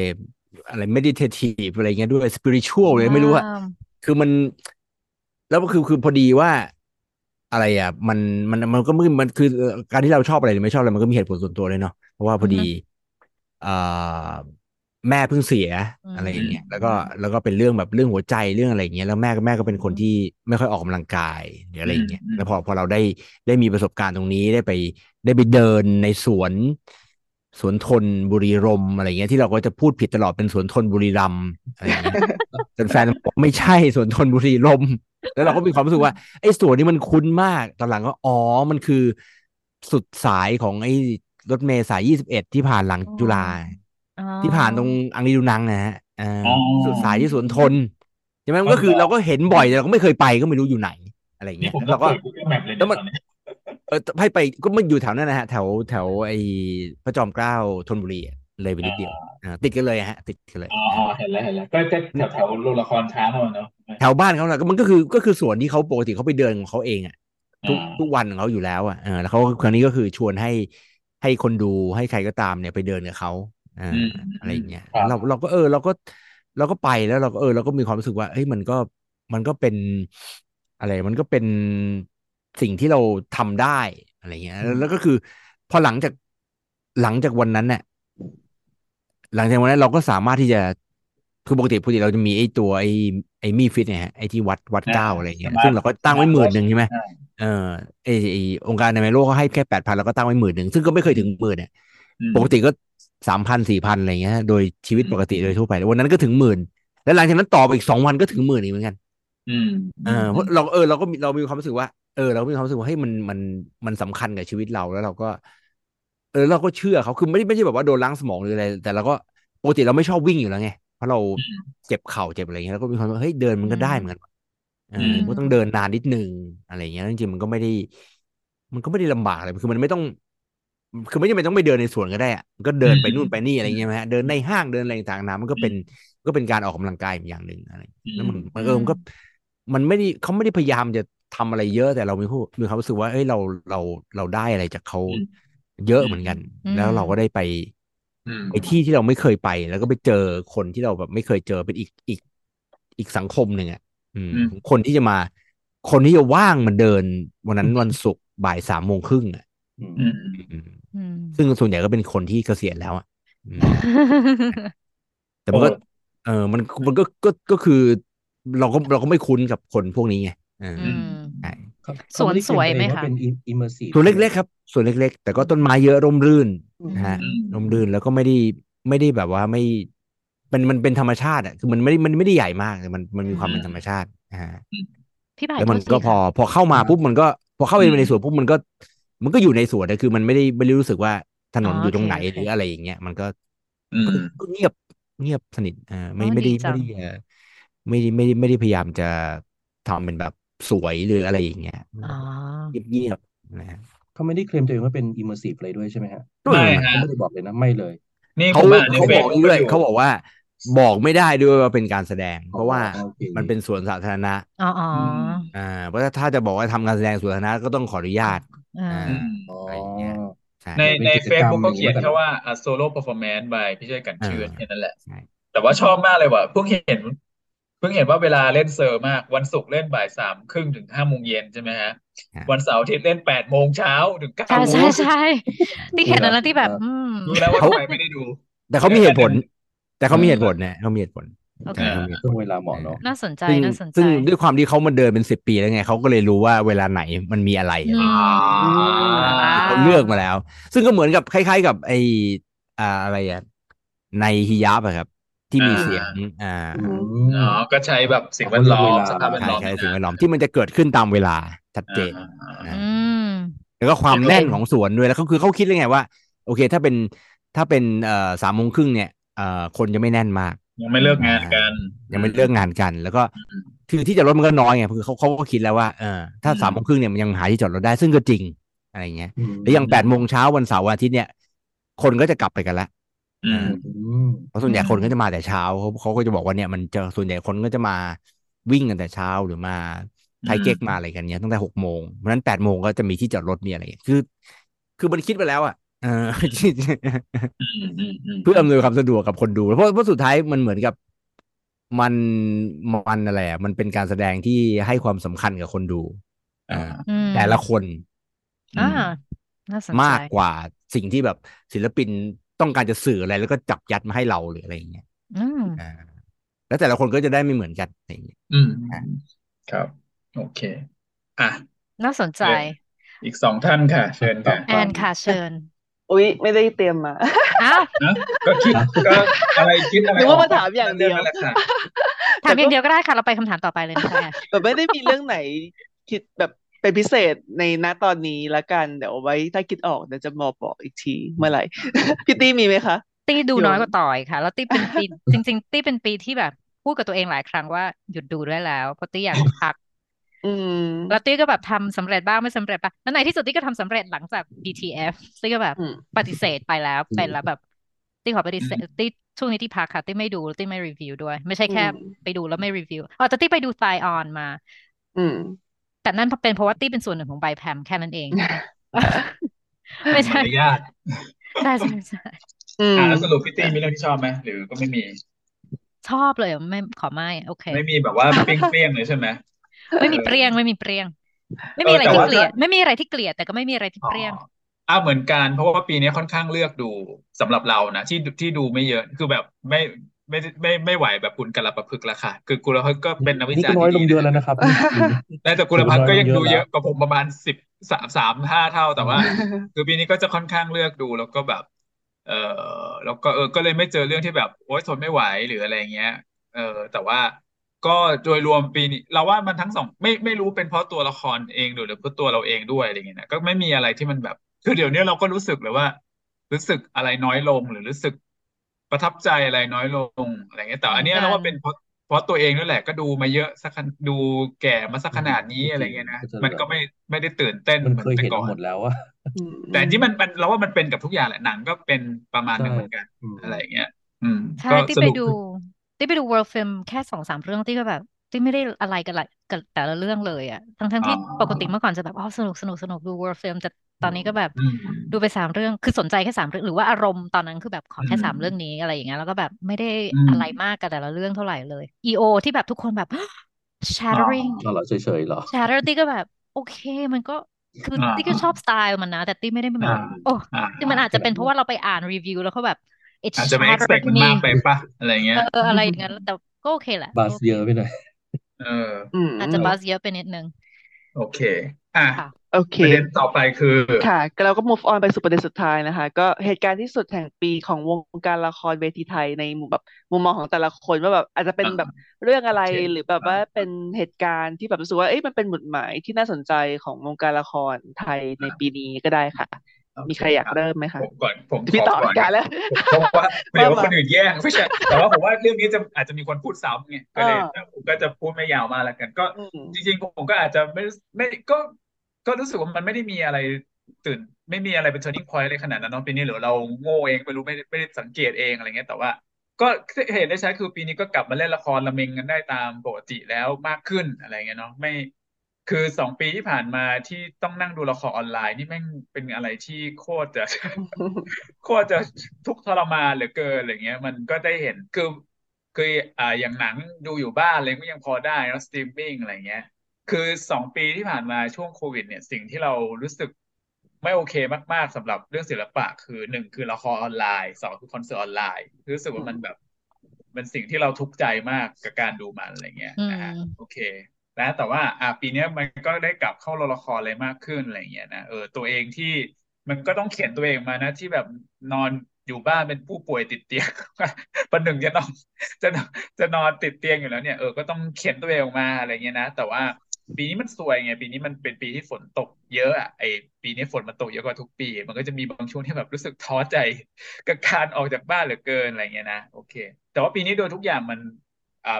อะไร meditative อะไรเงี้ยด้วย spiritual เลยไม่รู้อะว้าวคือมัน แล้วก็คือคือพอดีว่า อะไรอะ มันมันมันก็ไม่มันคือเอ่อการที่เราชอบอะไรหรือไม่ชอบอะไรมันก็มีเหตุผลส่วนตัวเลยเนาะเพราะว่าพอดีเอ่อ แม่เพิ่งเสียอืมอะไรอย่างเงี้ยแล้วก็แล้วก็เป็นเรื่องแบบเรื่องหัวใจเรื่องอะไรอย่างเงี้ยแล้วแม่ก็แม่ก็เป็นคนที่ไม่ค่อยออกกำลังกายหรืออะไรอย่างเงี้ยอืมแล้วพอพอเราได้ได้มีประสบการณ์ตรงนี้ได้ไปได้ไปเดินในสวนสวนทนบุรีรมย์อะไรเงี้ยที่เราก็จะพูดผิดตลอดเป็นสวนทนบุรีรัมย์อะไรอย่างเงี้ยจนแฟนบอกไม่ใช่สวนทนบุรีรมย์แล้วเราก็มีความรู้สึกว่าไอ้สวนนี้มันคุ้นมากตอนหลังก็อ๋อมันคือสุดสายของไอ้รถเมล์สายยี่สิบเอ็ดที่ผ่านหลังจุฬาอ๋อ ที่ผ่านตรงอังรีดูนังนะฮะเอ่อออสุดสายที่สวนทนใช่ไหมอ๋อก็คือเราก็เห็นบ่อยแต่เราก็ไม่เคยไปก็ไม่รู้อยู่ไหนอะไรอย่างนี่เงี้ยผมแล้วก็เราก็เปิด Google Map เลยแล้วมันตอนนี้เออให้ไปก็มันอยู่แถวนั้นนะฮะ แถวแถวไอ้พระจอมเกล้าธนบุรีอะเลยไปนิดเดียวอ่าติดกันเลยฮะ ติดกันเลยอ๋ออ๋อเห็นแล้วเห็นแล้วก็จะแถวแถวโรงละครช้างเราเนาะแถวบ้านเขาแหละก็มันก็คือก็คือสวนที่เขาปกติเขาไปเดินของเขาเองอะทุกอ่าทุกวันของเขาอยู่แล้วอะเออแล้วเขาครั้งนี้ก็คือชวนให้ให้คนดูให้ใครก็ตามเนี่ยไปเดินกับเขา อ่าอืมอะไรอย่างเงี้ยครับเราเราก็เออเราก็เราก็ไปแล้วเราก็เออเราก็มีความรู้สึกว่าเฮ้ยมันก็มันก็เป็นอะไรมันก็เป็นสิ่งที่เราทำได้อะไรเงี้ยแล้วแล้วก็คือพอหลังจากหลังจากวันนั้นเนี่ยหลังจากวันนั้นเราก็สามารถที่จะคือปกติปกติเราจะมีไอ้ตัวไอ้ไอ้มีฟิตเนี่ยฮะไอ้ที่วัดวัดก้าวอะไรเงี้ย Smart ซึ่งเราก็ตั้งไว้หมื่นหนึ่งใช่ไหมอ่าเออไอไอองค์การอนามัยโลกเขาให้แค่แปดพันเราก็ตั้งไว้หมื่นหนึ่งซึ่งก็ไม่เคยถึงหมื่นเนี่ยอืมปกติก็ สามพันสี่พันอะไรเงี้ย โดยชีวิตปกติโดยทั่วไปวันนั้นก็ถึงหมื่นแล้วหลังจากนั้นต่อไปอีกสองวันก็ถึงหมื่นอีกเหมือนกัน อืมเออเพราะเราเออเราก็มีเรามีความรู้สึกว่าเออเราก็มีความรู้สึกว่าเฮ้ยมันมันมันสำคัญกับชีวิตเราแล้วเราก็ เออเราก็เชื่อเขาคือไม่ได้ไม่ใช่แบบว่าโดนล้างสมองหรืออะไร แต่เราก็ปกติเราไม่ชอบวิ่งอยู่แล้วไงเพราะเราเจ็บเข่าเจ็บอะไรเงี้ยแล้วก็มีความว่าเฮ้ยเดินมันก็ได้เหมือนกันเออมก็ต้องเดินนานนิดนึงอะไรเงี้ยจริงๆมันก็ไม่ได้ มันก็ไม่ได้ลำบากอะไรคือมันไม่ต้อง คือไม่จำเป็นต้องไปเดินในสวนก็ได้อะมันก็เดินไปนู่นไปนี่อะไรเงี้ยไหมฮะเดินในห้างเดินอะไรต่างๆนามันก็เป็นก็เป็นการออกกำลังกายอย่างหนึ่งอะไรแล้วมันมันเออมันก็มันไม่ได้เขาไม่ได้พยายามจะทำอะไรเยอะแต่เรามีผู้มีความรู้สึกว่าเอ้ยเราเราเราได้อะไรจากเขาอืมเยอะเหมือนกันอืมแล้วเราก็ได้ไปอืมไปที่ที่เราไม่เคยไป แล้วก็ไปเจอคนที่เราแบบไม่เคยเจอเป็นอีกอีกอีกสังคมหนึ่งอะอืมอืมคนที่จะมา คนที่จะว่างมาเดิน วันนั้นวันศุกร์บ่ายสามโมงครึ่งอะอืมอืมอืมอืม ซึ่งส่วนใหญ่ก็เป็นคนที่เกษียณแล้วอะอืมแต่มันก็ เออมันมันก็ก็ก็คือ เราก็เราก็ไม่คุ้นกับคนพวกนี้ไงเอออืมใช่เขาสวนสวยไหมเขาคะด้เกรงตัวเองว่าเป็น immersive ส่วนเล็กๆครับส่วนเล็ก ๆ แต่ก็ต้นไม้เยอะร่มรื่นนะฮะอืมร่มรื่นแล้วก็ไม่ได้ไม่ได้แบบว่าไม่มันมันเป็นธรรมชาติอะคือมันไม่ได้มันไม่ได้ใหญ่มากแต่มันมันมีความเป็นธรรมชาตินะฮะพี่บ่ายแล้วมันโทษทีก็พอค่ะพอเข้ามาปุ๊บมันก็ พอเข้าไปอืมในสวนปุ๊บมันก็ มันก็อยู่ในสวนนะคือมันไม่ได้ไม่ได้รู้สึกว่าถนนอ๋ออยู่ตรงไหนโอเคหรืออะไรอย่างเงี้ยมันก็อืมก็ก็เงียบเงียบสนิทอ่าไม่อ๋อไม่ได้ดีจัไม่งได้เอ่อไม่ได้ไม่ได้ไม่ได้พยายามจะทำเป็นแบบสวยหรืออะไรอย่างเงี้ยอ๋อเงียบเงียบๆนะฮะเขาไม่ได้เคลมตัวเองว่าเป็น immersive เลยด้วยใช่ไหมฮะไม่ฮะเขาไม่ได้บอกเลยนะไม่เลยนี่ผเขามอ่านในเขาเฟบซอกบุ๊กด้วยอยู่เขาบอกว่า บอกไม่ได้ด้วยว่าเป็นการแสดง เพราะว่าโอเคมันเป็นสวนสาธารณะอ๋ออ๋ออ่าเพราะถ้าจะบอกว่าทำการแสดงสวนสาธารณะก็ต้องขออนุญาตอ่าอ่าอืมอ๋ออะไรอย่างเงี้ยใช่ในในเป็นกิจกรรม Facebook ก็เขียนอย่างนี้แค่แล้วกันว่า a solo performance by พี่ช่วยกันชื่นอ่าแค่นั้นแหละใช่แต่ว่าชอบมากเลยว่ะเพิ่งเห็นเพิ่งเห็นว่าเวลาเล่นเซอร์มากวันศุกร์เล่นบ่ายสามครึ่งถึงห้าโมงเย็นใช่ไหมฮะ วันเสาร์อาทิตย์เล่นแปดโมงเช้าถึงเก้าใช่โมใช่งใช่ที่เห็นอันนั้นที่แบบอืมรู้แล้วว่าเขาทำไมไม่ได้ดู แต่เขามีเหตุผล แต่เขามีเหตุผลนะเขามีเหตุผลโอเคใช่เขามีเหตุผช่วลงเวลาเหมาะเนาะน่าสนใจซึ่งน่าสนใจซึ่งด้วยความที่เขามาเดินเป็นสิบปีแล้วไงเขาก็เลยรู้ว่าเวลาไหนมันมีอะไรอืมอ่าเขาเลือกมาแล้ว ซึ่งก็เหมือนกับคล้าย ๆ กับไออ่าอะไรอะในฮิยาบอะครับ ที่มีอ่าเสียงอ่าอืมอ๋อก็ใช้แบบสิ่งแวดล้อมสภาพแวดใช่ล้อมใช่สิ่งแวดล้อมที่มันจะเกิดขึ้นตามเวลาชัดเจนอ่าอ่านะอืมแล้วก็ความแน่นของสวนด้วยแล้วเขาคือเขาคิดเลยไงว่า โอเค ถ้าเป็นถ้าเป็นเอ่อสามโมงครึ่งเนี่ยเอ่อ คนจะไม่แน่นมาก ยังไม่เลิกงานกัน ยังไม่เลิกงานกัน แล้วก็อืมคือที่จอดรถมันก็น้อยไงคือเขาเขาก็คิดแล้วว่าเออถ้าอืมสามโมงครึ่งเนี่ยมันยังหาที่จอดรถได้ซึ่งก็จริงอะไรเงี้ยแล้วอย่างแปดโมงเช้าวันเสาร์วันอาทิตย์เนี่ย คนก็จะกลับไปกันแล้วอืมอืมเพราะส่วนใหญ่อืมคนก็จะมาแต่เช้าเขาเขาก็จะบอกว่าเนี่ยมันจะส่วนใหญ่คนก็จะมาวิ่งกันแต่เช้าหรือมาไทยเก๊กมาอะไรกันเนี่ยตั้งแต่หกโมงเพราะฉะนั้นแปดโมงก็จะมีที่จอดรถมีอะไรคือ คือมันคิดไปแล้วอะ เอออืมอืมอืมเพื่ออำนวยความสะดวกกับคนดู เพราะเพราะสุดท้ายมันเหมือนกับมันมันอะไรอะมันเป็นการแสดงที่ให้ความสำคัญกับคนดูอ่าอ่าอืมแต่ละคนอ่าน่าสนใจมากกว่าสิ่งที่แบบศิลปินต้องการจะสื่ออะไร แล้วก็จับยัดมาให้เราหรืออะไรอย่างเงี้ยอืมอ่าแล้วแต่ละคนก็จะได้ไม่เหมือนกันอะไรอย่างเงี้ยอืมครับ โอเค อะ น่าสนใจ อีกสองท่านค่ะ เชิญค่ะแอนค่ะเชิญ อุ๊ย ไม่ได้เตรียมมาอ้าวนะก็คิดก็อะไรคิดอะไรนึกว่ามาออกถามอย่างเดียวนั่นแหละค่ะถามอย่างเดียวก็ได้ค่ะเราไปคำถามต่อไปเลยนะคะแอนแบบไม่ได้มีเรื่องไหนคิดแบบเป็นพิเศษในณตอนนี้ละกันเดี๋ยวเอาไว้ถ้าคิดออกเดี๋ยวจะมาบอกอีกทีเมื่อไหร่พี่ตี้มีไหมคะตี้ดูโยนน้อยกว่าต่อยค่ะ แล้วตี้เป็นปีจริง ๆ ตี้เป็นปีที่แบบพูดกับตัวเองหลายครั้งว่าหยุดดูได้แล้วเพราะตี้อยากพัก อืมแล้วตี้ก็แบบทำสำเร็จบ้างไม่สำเร็จบ้างแล้วในที่สุดตี้ก็ทำสำเร็จหลังจาก BTF ตี้ก็แบบอืมปฏิเสธไปแล้วเป็นแล้วแบบตี้ขอปฏิเสธตี้ช่วงนี้ที่พักค่ะตี้ไม่ดูตี้ไม่รีวิวด้วย ไม่ใช่แค่อืมไปดูแล้วไม่รีวิวอ๋อแต่ตี้ไปดู t ายออนมา อืมแต่นั่นเป็นเพราะว่าตี้เป็นส่วนหนึ่งของใบแพมแค่นั้นเอง ไม่ใช่มารยาทใช่ใช่ใช่อืมอะแล้วสรุปพี่ตี้มีเรื่องที่ชอบไหมหรือก็ไม่มี ชอบเลยอะไม่ขอไม่โอเค ไม่มีแบบว่าเปรี้ยงๆเลยใช่ไหม ไม่มีเออเปรี้ยงไม่มีเปรี้ยง ไม่เอมีออะไรแต่ที่ว่าเกลียดถ้าไม่มีอะไรที่เกลียดแต่ก็ไม่มีอะไรที่อ๋อเปรี้ยงอ่าเหมือนกันเพราะว่าปีนี้ค่อนข้างเลือกดูสำหรับเรานะที่ที่ดูไม่เยอะคือแบบไม่ไม่ไม่ไม่ไหวแบบคุณกระประพฤกษ์ละค่ะ คือกุลพัฒน์ก็เป็นนักวินี่จารก็ณ์น้อยลที่งดีเยอะนะแล้วนะครับแต่แต่กุลพัฒน์ก็ยังดูเยเยอะอะกว่าผมประมาณสิบสามสามห้าเท่าแต่ว่า คือปีนี้ก็จะค่อนข้างเลือกดูแล้วก็แบบ เออแล้วก็เออก็เลยไม่เจอเรื่องที่แบบโอ๊ยทนไม่ไหวหรืออะไรเงี้ย เออแต่ว่า ก็โดยรวมปีนี้เราว่ามันทั้งสองไม่ไม่รู้เป็นเพราะตัวละครเองหรือหรือเพราะตัวเราเองด้วยอะไรเงี้ยนะก็ไม่มีอะไรที่มันแบบคือเดี๋ยวนี้เราก็รู้สึกเลยว่า รู้สึกอะไรน้อยลงหรือรู้สึกประทับใจอะไรน้อยลงอะไรเงี้ยแต่อันเนี้ยเหมือนกันเราว่าเป็นเพราะเพราะตัวเองนั่นแหละก็ดูมาเยอะสักขนดูแก่มาสักขนาดนี้อะไรเงี้ยนะก็จะมันก็ไม่ไม่ได้ตื่นเต้นมันเหมือเคนยแต่เห็นก่อนหมดแล้วว่าอืมแต่ที่มันมันเราว่ามันเป็นกับทุกอย่างแหละหนังก็เป็นประมาณนึงใช่เหมือนกันอืมอะไรเงี้ย อืมใช่ก็ที่สไปรุปดู ที่ไปดู world film แค่สองสามเรื่องที่ก็แบบ ที่ไม่ได้อะไรกันละกับแต่ละเรื่องเลยอะทั้งทั้งอ๋อที่ปกติเมื่อก่อนจะแบบอ๋อสนุกสนุกสนุกดู world film แต่ตอนนี้ก็แบบอืมดูไปสามเรื่องคือสนใจแค่สามเรื่องหรือว่าอารมณ์ตอนนั้นคือแบบขอแค่อืมสามเรื่องนี้อะไรอย่างเงี้ยแล้วก็แบบไม่ได้อืมอะไรมากกับแต่ละเรื่องเท่าไหร่เลย EO ที่แบบทุกคนแบบ shattering ก็เหรอเฉยๆเหรอ shatter ตี้ก็แบบ โอเคมันก็คืออ่าตี้ก็ชอบสไตล์มันนะ แต่ตี้ไม่ได้เป็นแบบอ่าโอ้อ่าคือมันอาจจะเป็นเพราะว่าเราไปอ่านรีวิวแล้วเขาแบบ it's อาจจะไม่ shattered expect มัน me มากไปปะอะไรเงี้ยเอออะไรอย่างเงี้ยแต่ก็โอเคแหละบาสโอเคเยอะไปหน่อยเอออืมอาจจะบัสเยอะไปนิดนึง โอเค อะค่ะโอเคประเด็นต่อไปคือค่ะก็เราก็ move on ไปสู่ประเด็นสุดท้ายนะคะ ก็เหตุการณ์ที่สุดแห่งปีของวงการละครเวทีไทยในมุมแบบมุมมองของแต่ละคนว่าแบบอาจจะเป็นอ่าแบบเรื่องอะไรเช่นหรือแบบว่าเป็นเหตุการณ์ที่แบบรู้สึกว่าเอ้ยมันเป็นหมุดหมายที่น่าสนใจของวงการละครไทยในปีนี้ก็ได้ค่ะโอเค มีใครอยากเริ่มไหมคะผมก่อนผมพี่ขต่อก่อนการแล้วเพราะว่าเดี๋ยวว่ามาคนอื่นแย่งไม่ใช่แต่ว่าผมว่าเรื่องนี้จะอาจจะมีคนพูดซ้ำไงก็เลยอ่าผมก็จะพูดไม่ยาวมากแล้วกัน ก็อืมจริงๆผมก็อาจจะไม่ไม่ก็ก็รู้สึกว่ามันไม่ได้มีอะไรตื่น ไม่มีอะไรเป็น turning point อะไรขนาดนั้นเนาะปีนี้หรือเราโง่เองไม่รู้ไม่ได้ไม่ได้สังเกตเองอะไรเงี้ยแต่ว่า ก็เห็นได้ชัดคือปีนี้ก็กลับมาเล่นละครละเมงกันได้ตามปกติแล้วมากขึ้นอะไรเงี้ยเนาะไม่ คือสองปีที่ผ่านมาที่ต้องนั่งดูละครออนไลน์นี่แม่งเป็นอะไรที่โคตรจะ โคตรจะทุกข์ทรมานเหลือเกินอะไรเงี้ย มันก็ได้เห็นคือคืออ่าอย่างหนังดูอยู่บ้านอะไรก็ยังพอได้นะสตรีมมิ่งอะไรเงี้ย คือสองปีที่ผ่านมาช่วงโควิด เนี่ย สิ่งที่เรารู้สึกไม่โอเคมากๆสำหรับเรื่องศิลปะ คือหนึ่งคือละครออนไลน์สองคือคอนเสิร์ตออนไลน์รู้สึกว่ามันแบบเป็นสิ่งที่เราทุกข์ใจมากกับการดูมันอะไรเงี้ยนะฮะโอเค นะแต่ว่าอ่าปีนี้มันก็ได้กลับเข้าละครอะไรมากขึ้นอะไรเงี้ยนะเออตัวเองที่มันก็ต้องเขียนตัวเองมานะ ที่แบบนอนอยู่บ้านเป็นผู้ป่วยติดเตียงประหนึ่งจะนอนจะจะนอนติดเตียงอยู่แล้วเนี่ยเออก็ต้องเขียนตัวเองออกมาอะไรเงี้ยนะแต่ว่าปีนี้มันสวยไง ปีนี้มันเป็นปีที่ฝนตกเยอะอะไอปีนี้ฝนมันตกเยอะกว่าทุกปี มันก็จะมีบางช่วงที่แบบรู้สึกท้อใจกับการออกจากบ้านเหลือเกินอะไรเงี้ยนะโอเค แต่ว่าปีนี้โดยทุกอย่างมัน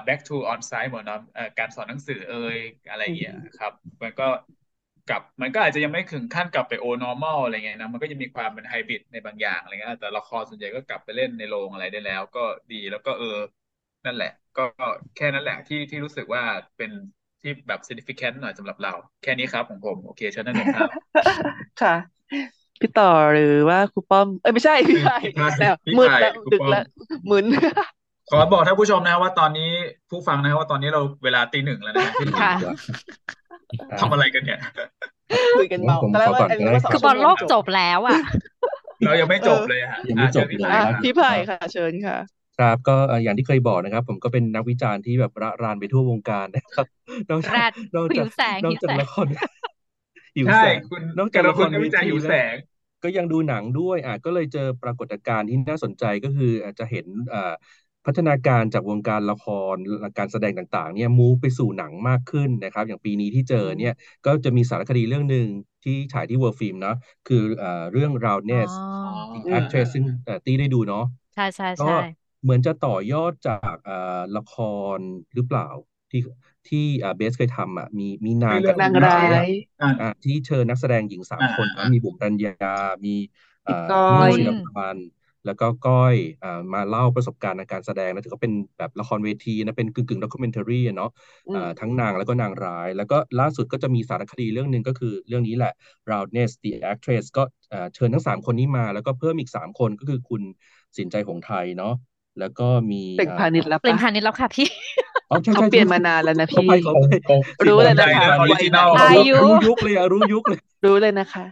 back to on site หมดเนาะการสอนหนังสือเอ่ยอะไรเงี้ยครับ มันก็กลับมันก็อาจจะยังไม่ถึงขั้นกลับไปโอ normal อะไรเงี้ยนะมันก็จะมีความเป็นไฮบริดในบางอย่างอะไรเงี้ยแต่ละครส่วนใหญ่ก็กลับไปเล่นในโรงอะไรได้แล้ว ก็ดีแล้วก็เออ นั่นแหละ ก็แค่นั้นแหละที่ที่รู้สึกว่าเป็นที่แบบ significant หน่อยสำหรับเรา แค่นี้ครับของผม โอเคเชิญนั่นเองครับ ค่ะพี่ต่อหรือว่าครูป้อม เอ้ยไม่ใช่พี่ไผ่พี่ไผ่แล้วพี่มึนไผ่แล้วครูดึกป้อมแล้วมึน ขอบอกท่านผู้ชมนะว่าตอนนี้ผู้ฟังนะว่าตอนนี้เราเวลาตีหนึ่งแล้วนะที่ค่ะทำอะไรกันเนี่ยคุยกันเมาผมตอนแรขกอว่าก่อนอันก็นี้ได้ว่าสคอรังคือบชั่อวลโมโลงกจจบบแล้วอะ เรายังไม่จบเลยฮะยังไม่อะจเชิบญพี่เลไผ่ยอะครับพี่ไผ่ค่ะ เชิญค่ะ ครับก็เอ่ออย่างที่เคยบอกนะครับ ผมก็เป็นนักวิจารณ์ที่แบบระรานไปทั่ววงการนะครับนอกแรจากดนอกหิจากวแสงนอหิกวจากแสงละครหิวใช่แสงคุณนอกแต่จากละละคคนรนักเววิจารณ์ทีหิวแล้แสวงก็ยังดูหนังด้วยอะก็เลยเจอปรากฏการณ์ที่น่าสนใจก็คืออาจจะเห็นอ่า พัฒนาการจากวงการละครการแสดงต่างๆเนี่ยมูฟไปสู่หนังมากขึ้นนะครับ อย่างปีนี้ที่เจอเนี่ยก็จะมีสารคดีเรื่องหนึ่งที่ฉายที่ World Film เนาะคืออ่าเรื่องอ๋อ Roundness อ๋อ The อืม Actress ซึ่งเอ่อตีได้ดูเนาะใช่ใช่ก็ใช่เหมือนจะต่อยอดจากอ่าละครหรือเปล่าที่ที่อ่าเบสเคยทำอะมีมีนาชื่งอเรื่กัอบงนางคุณร้าเจี๊ยบยอ่าอ่าที่เชิญนักแสดงหญิงสามอ่าคนอ่านะมีบุ๋มรัญญา มีพี่อ่าก้อนุ่นยศิรพันธ์ แล้วก็ก้อยอ่ามาเล่าประสบการณ์ในการแสดงนะถือว่าเป็นแบบละครเวทีนะเป็นกึ่งกึ่งด็อกิเมนทารีเนาะอืมอ่าทั้งนางแล้วก็นางร้าย แล้วก็ล่าสุดก็จะมีสารคดีเรื่องหนึ่งก็คือเรื่องนี้แหละ Roundness the Actress ก็อ่าเชิญทั้งสามคนนี้มา แล้วก็เพิ่มอีกสามคนก็คือคุณสินใจของไทยเนาะแล้วก็มีเปล่งอ่าพาณิชย์แล้วเปลี่ยนปะพาณิชย์แล้วค่ะพี่อ๋อใช่เขาใช่เปลี่ยนใช่มานานแล้วนะขอพี่ไปขอไปผมรู้เลยใจนะคะนะออริจินอลวัอาไหนยุรู้ยุคเลยอะรู้ยุคเลยรู้เลยนะคะ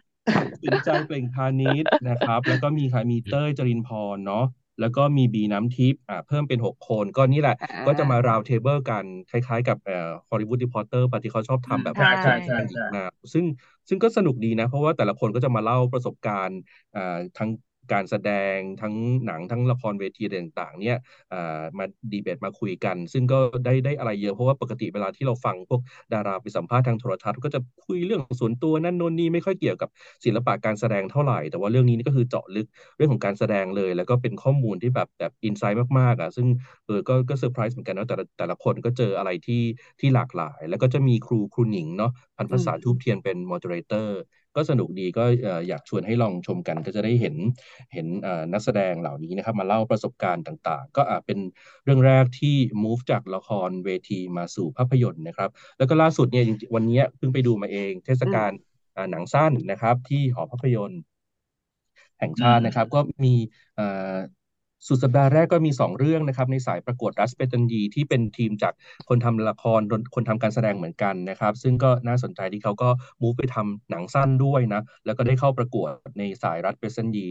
สินจัยเปล่งพานิชนะครับ แล้วก็มีใครมีเต้ยจรินทร์พรเนาะแล้วก็มีบีน้ำทิพย์อ่าเพิ่มเป็นหกคนก็นี่แหละอ่าก็จะมา round table กันคล้ายๆกับเอ่อ Hollywood Reporter ที่เขาชอบทำแบบใช่ใช่ใช่หญิใช่มาซึ่งซึ่งก็สนุกดีนะ เพราะว่าแต่ละคนก็จะมาเล่าประสบการณ์อ่าทั้ง การแสดงทั้งหนังทั้งละครเวทีอะไรต่างๆ เนี่ยอ่ามาดีเบตมาคุยกัน ซึ่งก็ได้ได้อะไรเยอะเพราะว่าปกติเวลาที่เราฟังพวกดาราไปสัมภาษณ์ทางโทรทัศน์ก็จะคุยเรื่องส่วนตัวนั่นโน่นนี่ไม่ค่อยเกี่ยวกับศิลปะการแสดงเท่าไหร่ แต่ว่าเรื่องนี้นี่ก็คือเจาะลึกเรื่องของการแสดงเลย แล้วก็เป็นข้อมูลที่แบบแบบ insight มากๆอะซึ่งเออก็ก็เซอร์ไพรส์เหมือนกันนะแต่ละแต่ละคนก็เจออะไรที่ที่หลากหลาย แล้วก็จะมีครูครูหนิงเนาะพันพัสสาอืมธูปเทียนเป็น moderator ก็สนุกดีก็เอ่ออยากชวนให้ลองชมกันก็จะได้เห็นเห็นเอ่อนักแสดงเหล่านี้นะครับมาเล่าประสบการณ์ต่างๆ ก็อาจเป็นเรื่องแรกที่ move จากละครเวทีมาสู่ภาพยนตร์นะครับ แล้วก็ล่าสุดเนี่ยจริงๆวันนี้เพิ่งไปดูมาเองเทศกาลอ่าหนังสั้นนะครับ ที่หอภาพยนตร์แห่งชาตินะครับ ก็มีเอ่อ สุดสัปดาห์แรกก็มี 2 เรื่องนะครับในสายประกวดรัสเปตันยีที่เป็นทีมจากคนทำละครคนทำการแสดงเหมือนกันนะครับ ซึ่งก็น่าสนใจที่เขาก็มูฟไปทำหนังสั้นด้วยนะแล้วก็ได้เข้าประกวดในสายรัสเปตันยี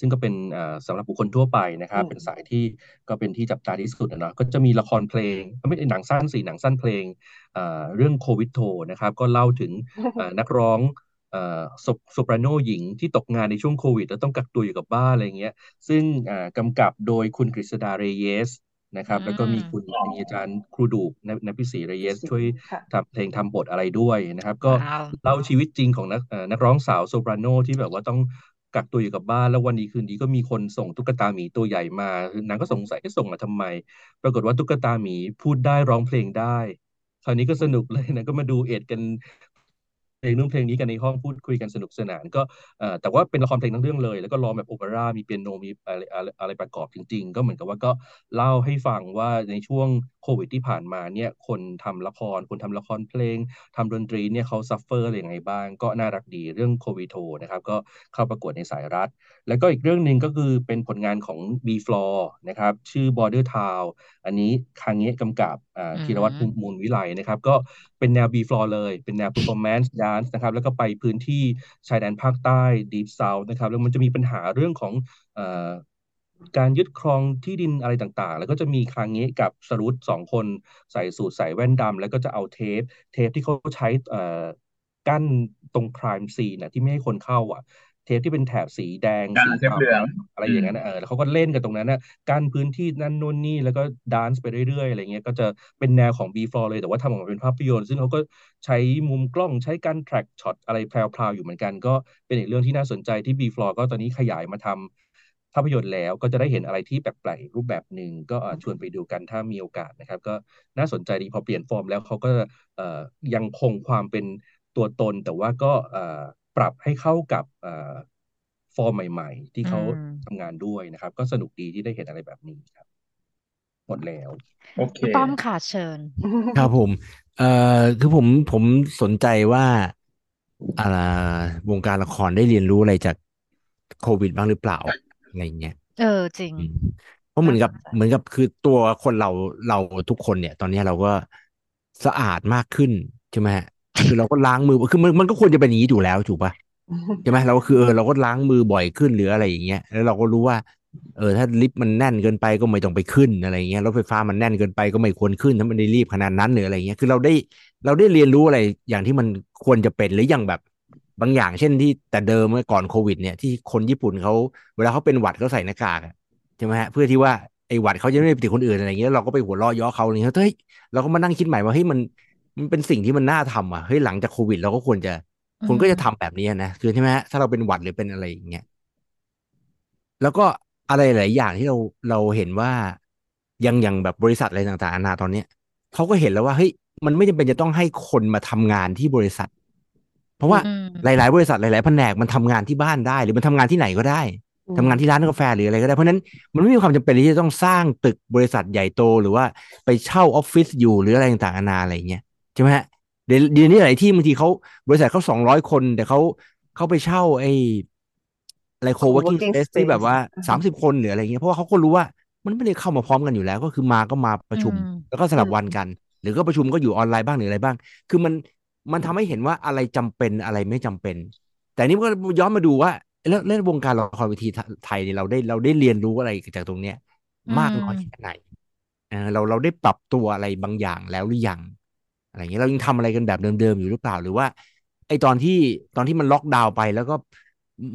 ซึ่งก็เป็นเอ่อสำหรับบุคคลทั่วไปนะครับอืมเป็นสายที่ก็เป็นที่จับตาที่สุดนะเนาะก็จะมีละครเพลงไม่ใช่หนังสั้นสี่หนังสั้นเพลงเอ่อเรื่องโควิดโทนะครับก็เล่าถึงเอ่อนักร้องเอ่อ โซ soprano หญิงที่ตกงานในช่วงโควิด แล้วต้องกักตัวอยู่กับบ้านอะไรเงี้ย ซึ่งอ่ากำกับโดยคุณกฤษดาเรเยสนะครับอืมแล้วก็มีคุณมีอาจารย์ครูดูกนนพีสีเรเยสช่วยค่ะทำเพลงทำบทอะไรด้วยนะครับ ก็ว้าวเล่าชีวิตจริงของนักเอ่อนักร้องสาว soprano ที่แบบว่าต้องกักตัวอยู่กับบ้าน แล้ววันดีคืนดีก็มีคนส่งตุ๊กตาหมีตัวใหญ่มาคือนางก็สงสัยให้ส่งมาทำไม ปรากฏว่าตุ๊กตาหมีพูดได้ร้องเพลงได้ คราวนี้ก็สนุกเลยนะก็มาดูเอ็ดกันเพลงนู้นเพลงนี้กันในห้องพูดคุยกันสนุกสนานก็เอ่อแต่ว่าเป็นละครเพลงทั้งเรื่องเลย แล้วก็ร้องแบบโอเปร่ามีเปียโนมีอะไรอะไรอะไรประกอบจริง ๆ ก็เหมือนกับว่าก็เล่าให้ฟังว่าในช่วงโควิดที่ผ่านมาเนี่ยคนทำละคร คนทำละครเพลงทำดนตรีเนี่ยเขา suffer อะไรยังไงบ้าง ก็น่ารักดีเรื่องโควิดโทนะครับก็เข้าประกวดในสายรัฐ แล้วก็อีกเรื่องหนึ่งก็คือเป็นผลงานของ B Floor นะครับชื่อ Border Town อันนี้คาเงะกำกับอ่าอืมธีระวัฒน์มุลวิไลนะครับก็เป็นแนว B Floor เลยเป็นแนว performance านส์นะครับแล้วก็ไปพื้นที่ชายแดนภาคใต้ Deep South นะครับแล้วมันจะมีปัญหาเรื่องของอการยึดครองที่ดินอะไรต่างๆ แล้วก็จะมีครางเงะกับสรุตสองคนใส่สูทใส่แว่นดำแล้วก็จะเอาเทป เทปที่เขาใช้กั้นตรงครามซีนะที่ไม่ให้คนเข้าอะ เทปที่เป็นแถบสีแดงอ่าสีเทปขาวเหลืองอะไรอือย่ามง嗯นั้นน่ะเออแล้วเขาก็เล่นกันตรงนั้นนะกั้นพื้นที่นั่นนู่นนี่แล้วก็ดานซ์ไปเรื่อยๆอะไรเงี้ยก็จะเป็นแนวของ B floor เลยแต่ว่าทำออกมาเป็นภาพยนตร์ ซึ่งเขาก็ใช้มุมกล้องใช้การ track shot อะไรแพรวๆอยู่เหมือนกัน ก็เป็นอีกเรื่องที่น่าสนใจที่ B floor ก็ตอนนี้ขยายมาทำภาพยนตร์แล้วก็จะได้เห็นอะไรที่แปลกๆรูปแบบหนึ่งก็เอ่อชวนไปดูกันถ้ามีโอกาสนะครับ ก็น่าสนใจดีพอเปลี่ยนฟอร์มแล้วเขาก็เอ่อยังคงความเป็นตัวตนแต่ว่าก็เอ่อ ปรับให้เข้ากับเอ่อฟอร์มใหม่ ๆ ที่เขาอืมทำงานด้วยนะครับ ก็สนุกดีที่ได้เห็นอะไรแบบนี้ครับ หมดแล้ว โอเคพี่ป้อมค่ะเชิญ ครับผมเอ่อคือผมผมสนใจว่าอ่าวงการละครได้เรียนรู้อะไรจากโควิดบ้างหรือเปล่าอะไรอย่างเงี้ยเออจริงอืมเพราะเหมือนกับน่าสนใจเหมือนกับคือตัวคนเราเราทุกคนเนี่ย ตอนนี้เราก็สะอาดมากขึ้นใช่ไหมฮะ คือเราก็ล้างมือคือมันมันก็ควรจะเป็นอย่างนี้อยู่แล้วถูกปะใช่ไหมเราก็คือเออเราก็ล้างมือบ่อยขึ้นหรืออะไรอย่างเงี้ยแล้วเราก็รู้ว่า เออ ถ้าลิฟต์มันแน่นเกินไปก็ไม่ต้องไปขึ้นอะไรอย่างเงี้ยรถไฟฟ้ามันแน่นเกินไปก็ไม่ควรขึ้นถ้ามันได้รีบขนาดนั้นหรืออะไรเงี้ยคือเราได้เราได้เรียนรู้อะไรอย่างที่มันควรจะเป็นหรืออย่างแบบบางอย่างเช่นที่แต่เดิมเมื่อก่อนโควิด เนี่ยที่คนญี่ปุ่นเขาเวลาเขาเป็นหวัดเขาใส่หน้ากากอะใช่ไหมฮะเพื่อที่ว่าไอ้หวัดเขาจะไม่ไปติดคนอื่นอะไรอย่างเงี้ยเราก็ไปหัวเราะเย่อเขาอะไรเงี้ยเฮ้ยเราก็มานั่งคิดใหม่ว่าเฮ้ยมัน มันเป็นสิ่งที่มันน่าทำอะเฮ้ยหลังจากโควิดเราก็ควรจะคนก็จะทำแบบนี้นะคือใช่ไหมฮะถ้าเราเป็นหวัดหรือเป็นอะไรอย่างเงี้ยแล้วก็อะไรหลายอย่างที่เราเราเห็นว่ายังอย่างแบบบริษัทอะไรต่างๆนานาตอนเนี้ยเขาก็เห็นแล้วว่าเฮ้ยมันไม่จำเป็นจะต้องให้คนมาทำงานที่บริษัท เพราะว่าอืมหลาย ๆ บริษัทหลายๆแผนกมันทำงานที่บ้านได้ หรือมันทำงานที่ไหนก็ได้ทำงานที่ร้านกาแฟหรืออะไรก็ได้เพราะฉะนั้นมันไม่มีความจำเป็นที่จะต้องสร้างตึกบริษัทใหญ่โต หรือว่าไปเช่าออฟฟิศอยู่หรืออะไรต่างๆนานาอะไรอย่างเงี้ย ใช่ไหมฮะเดี๋ยวเดี๋ยวนี้หลายที่บางทีเขาบริษัทเขาสองร้อยคน แต่เขาเขาไปเช่าไอ้อะไรโคเวิร์กิ้ง co-working สเปซที่แบบว่า space สามสิบคนหรืออะไรเงี้ยเพราะว่าเขาก็รู้ว่ามันไม่ได้เข้ามาพร้อมกันอยู่แล้ว ก็คือมาก็มาประชุมอืมแล้วก็สลับวันกัน หรือก็ประชุมก็อยู่ออนไลน์บ้างหรืออะไรบ้าง คือมันมันทำให้เห็นว่าอะไรจำเป็นอะไรไม่จำเป็น แต่นี่มันก็ย้อนมาดูว่าแล้วเล่นวงการละครเวทีไทยเนี่ยเราได้เราได้เรียนรู้อะไรจากตรงเนี้ย มากน้อยแค่ไหนเออเราเราได้ปรับตัวอะไรบางอย่างแล้วหรือยัง อะไรเงี้ยเรายังทำอะไรกันแบบเดิมๆอยู่หรือเปล่าหรือว่า ไอตอนที่ตอนที่มันล็อกดาวน์ไปแล้วก็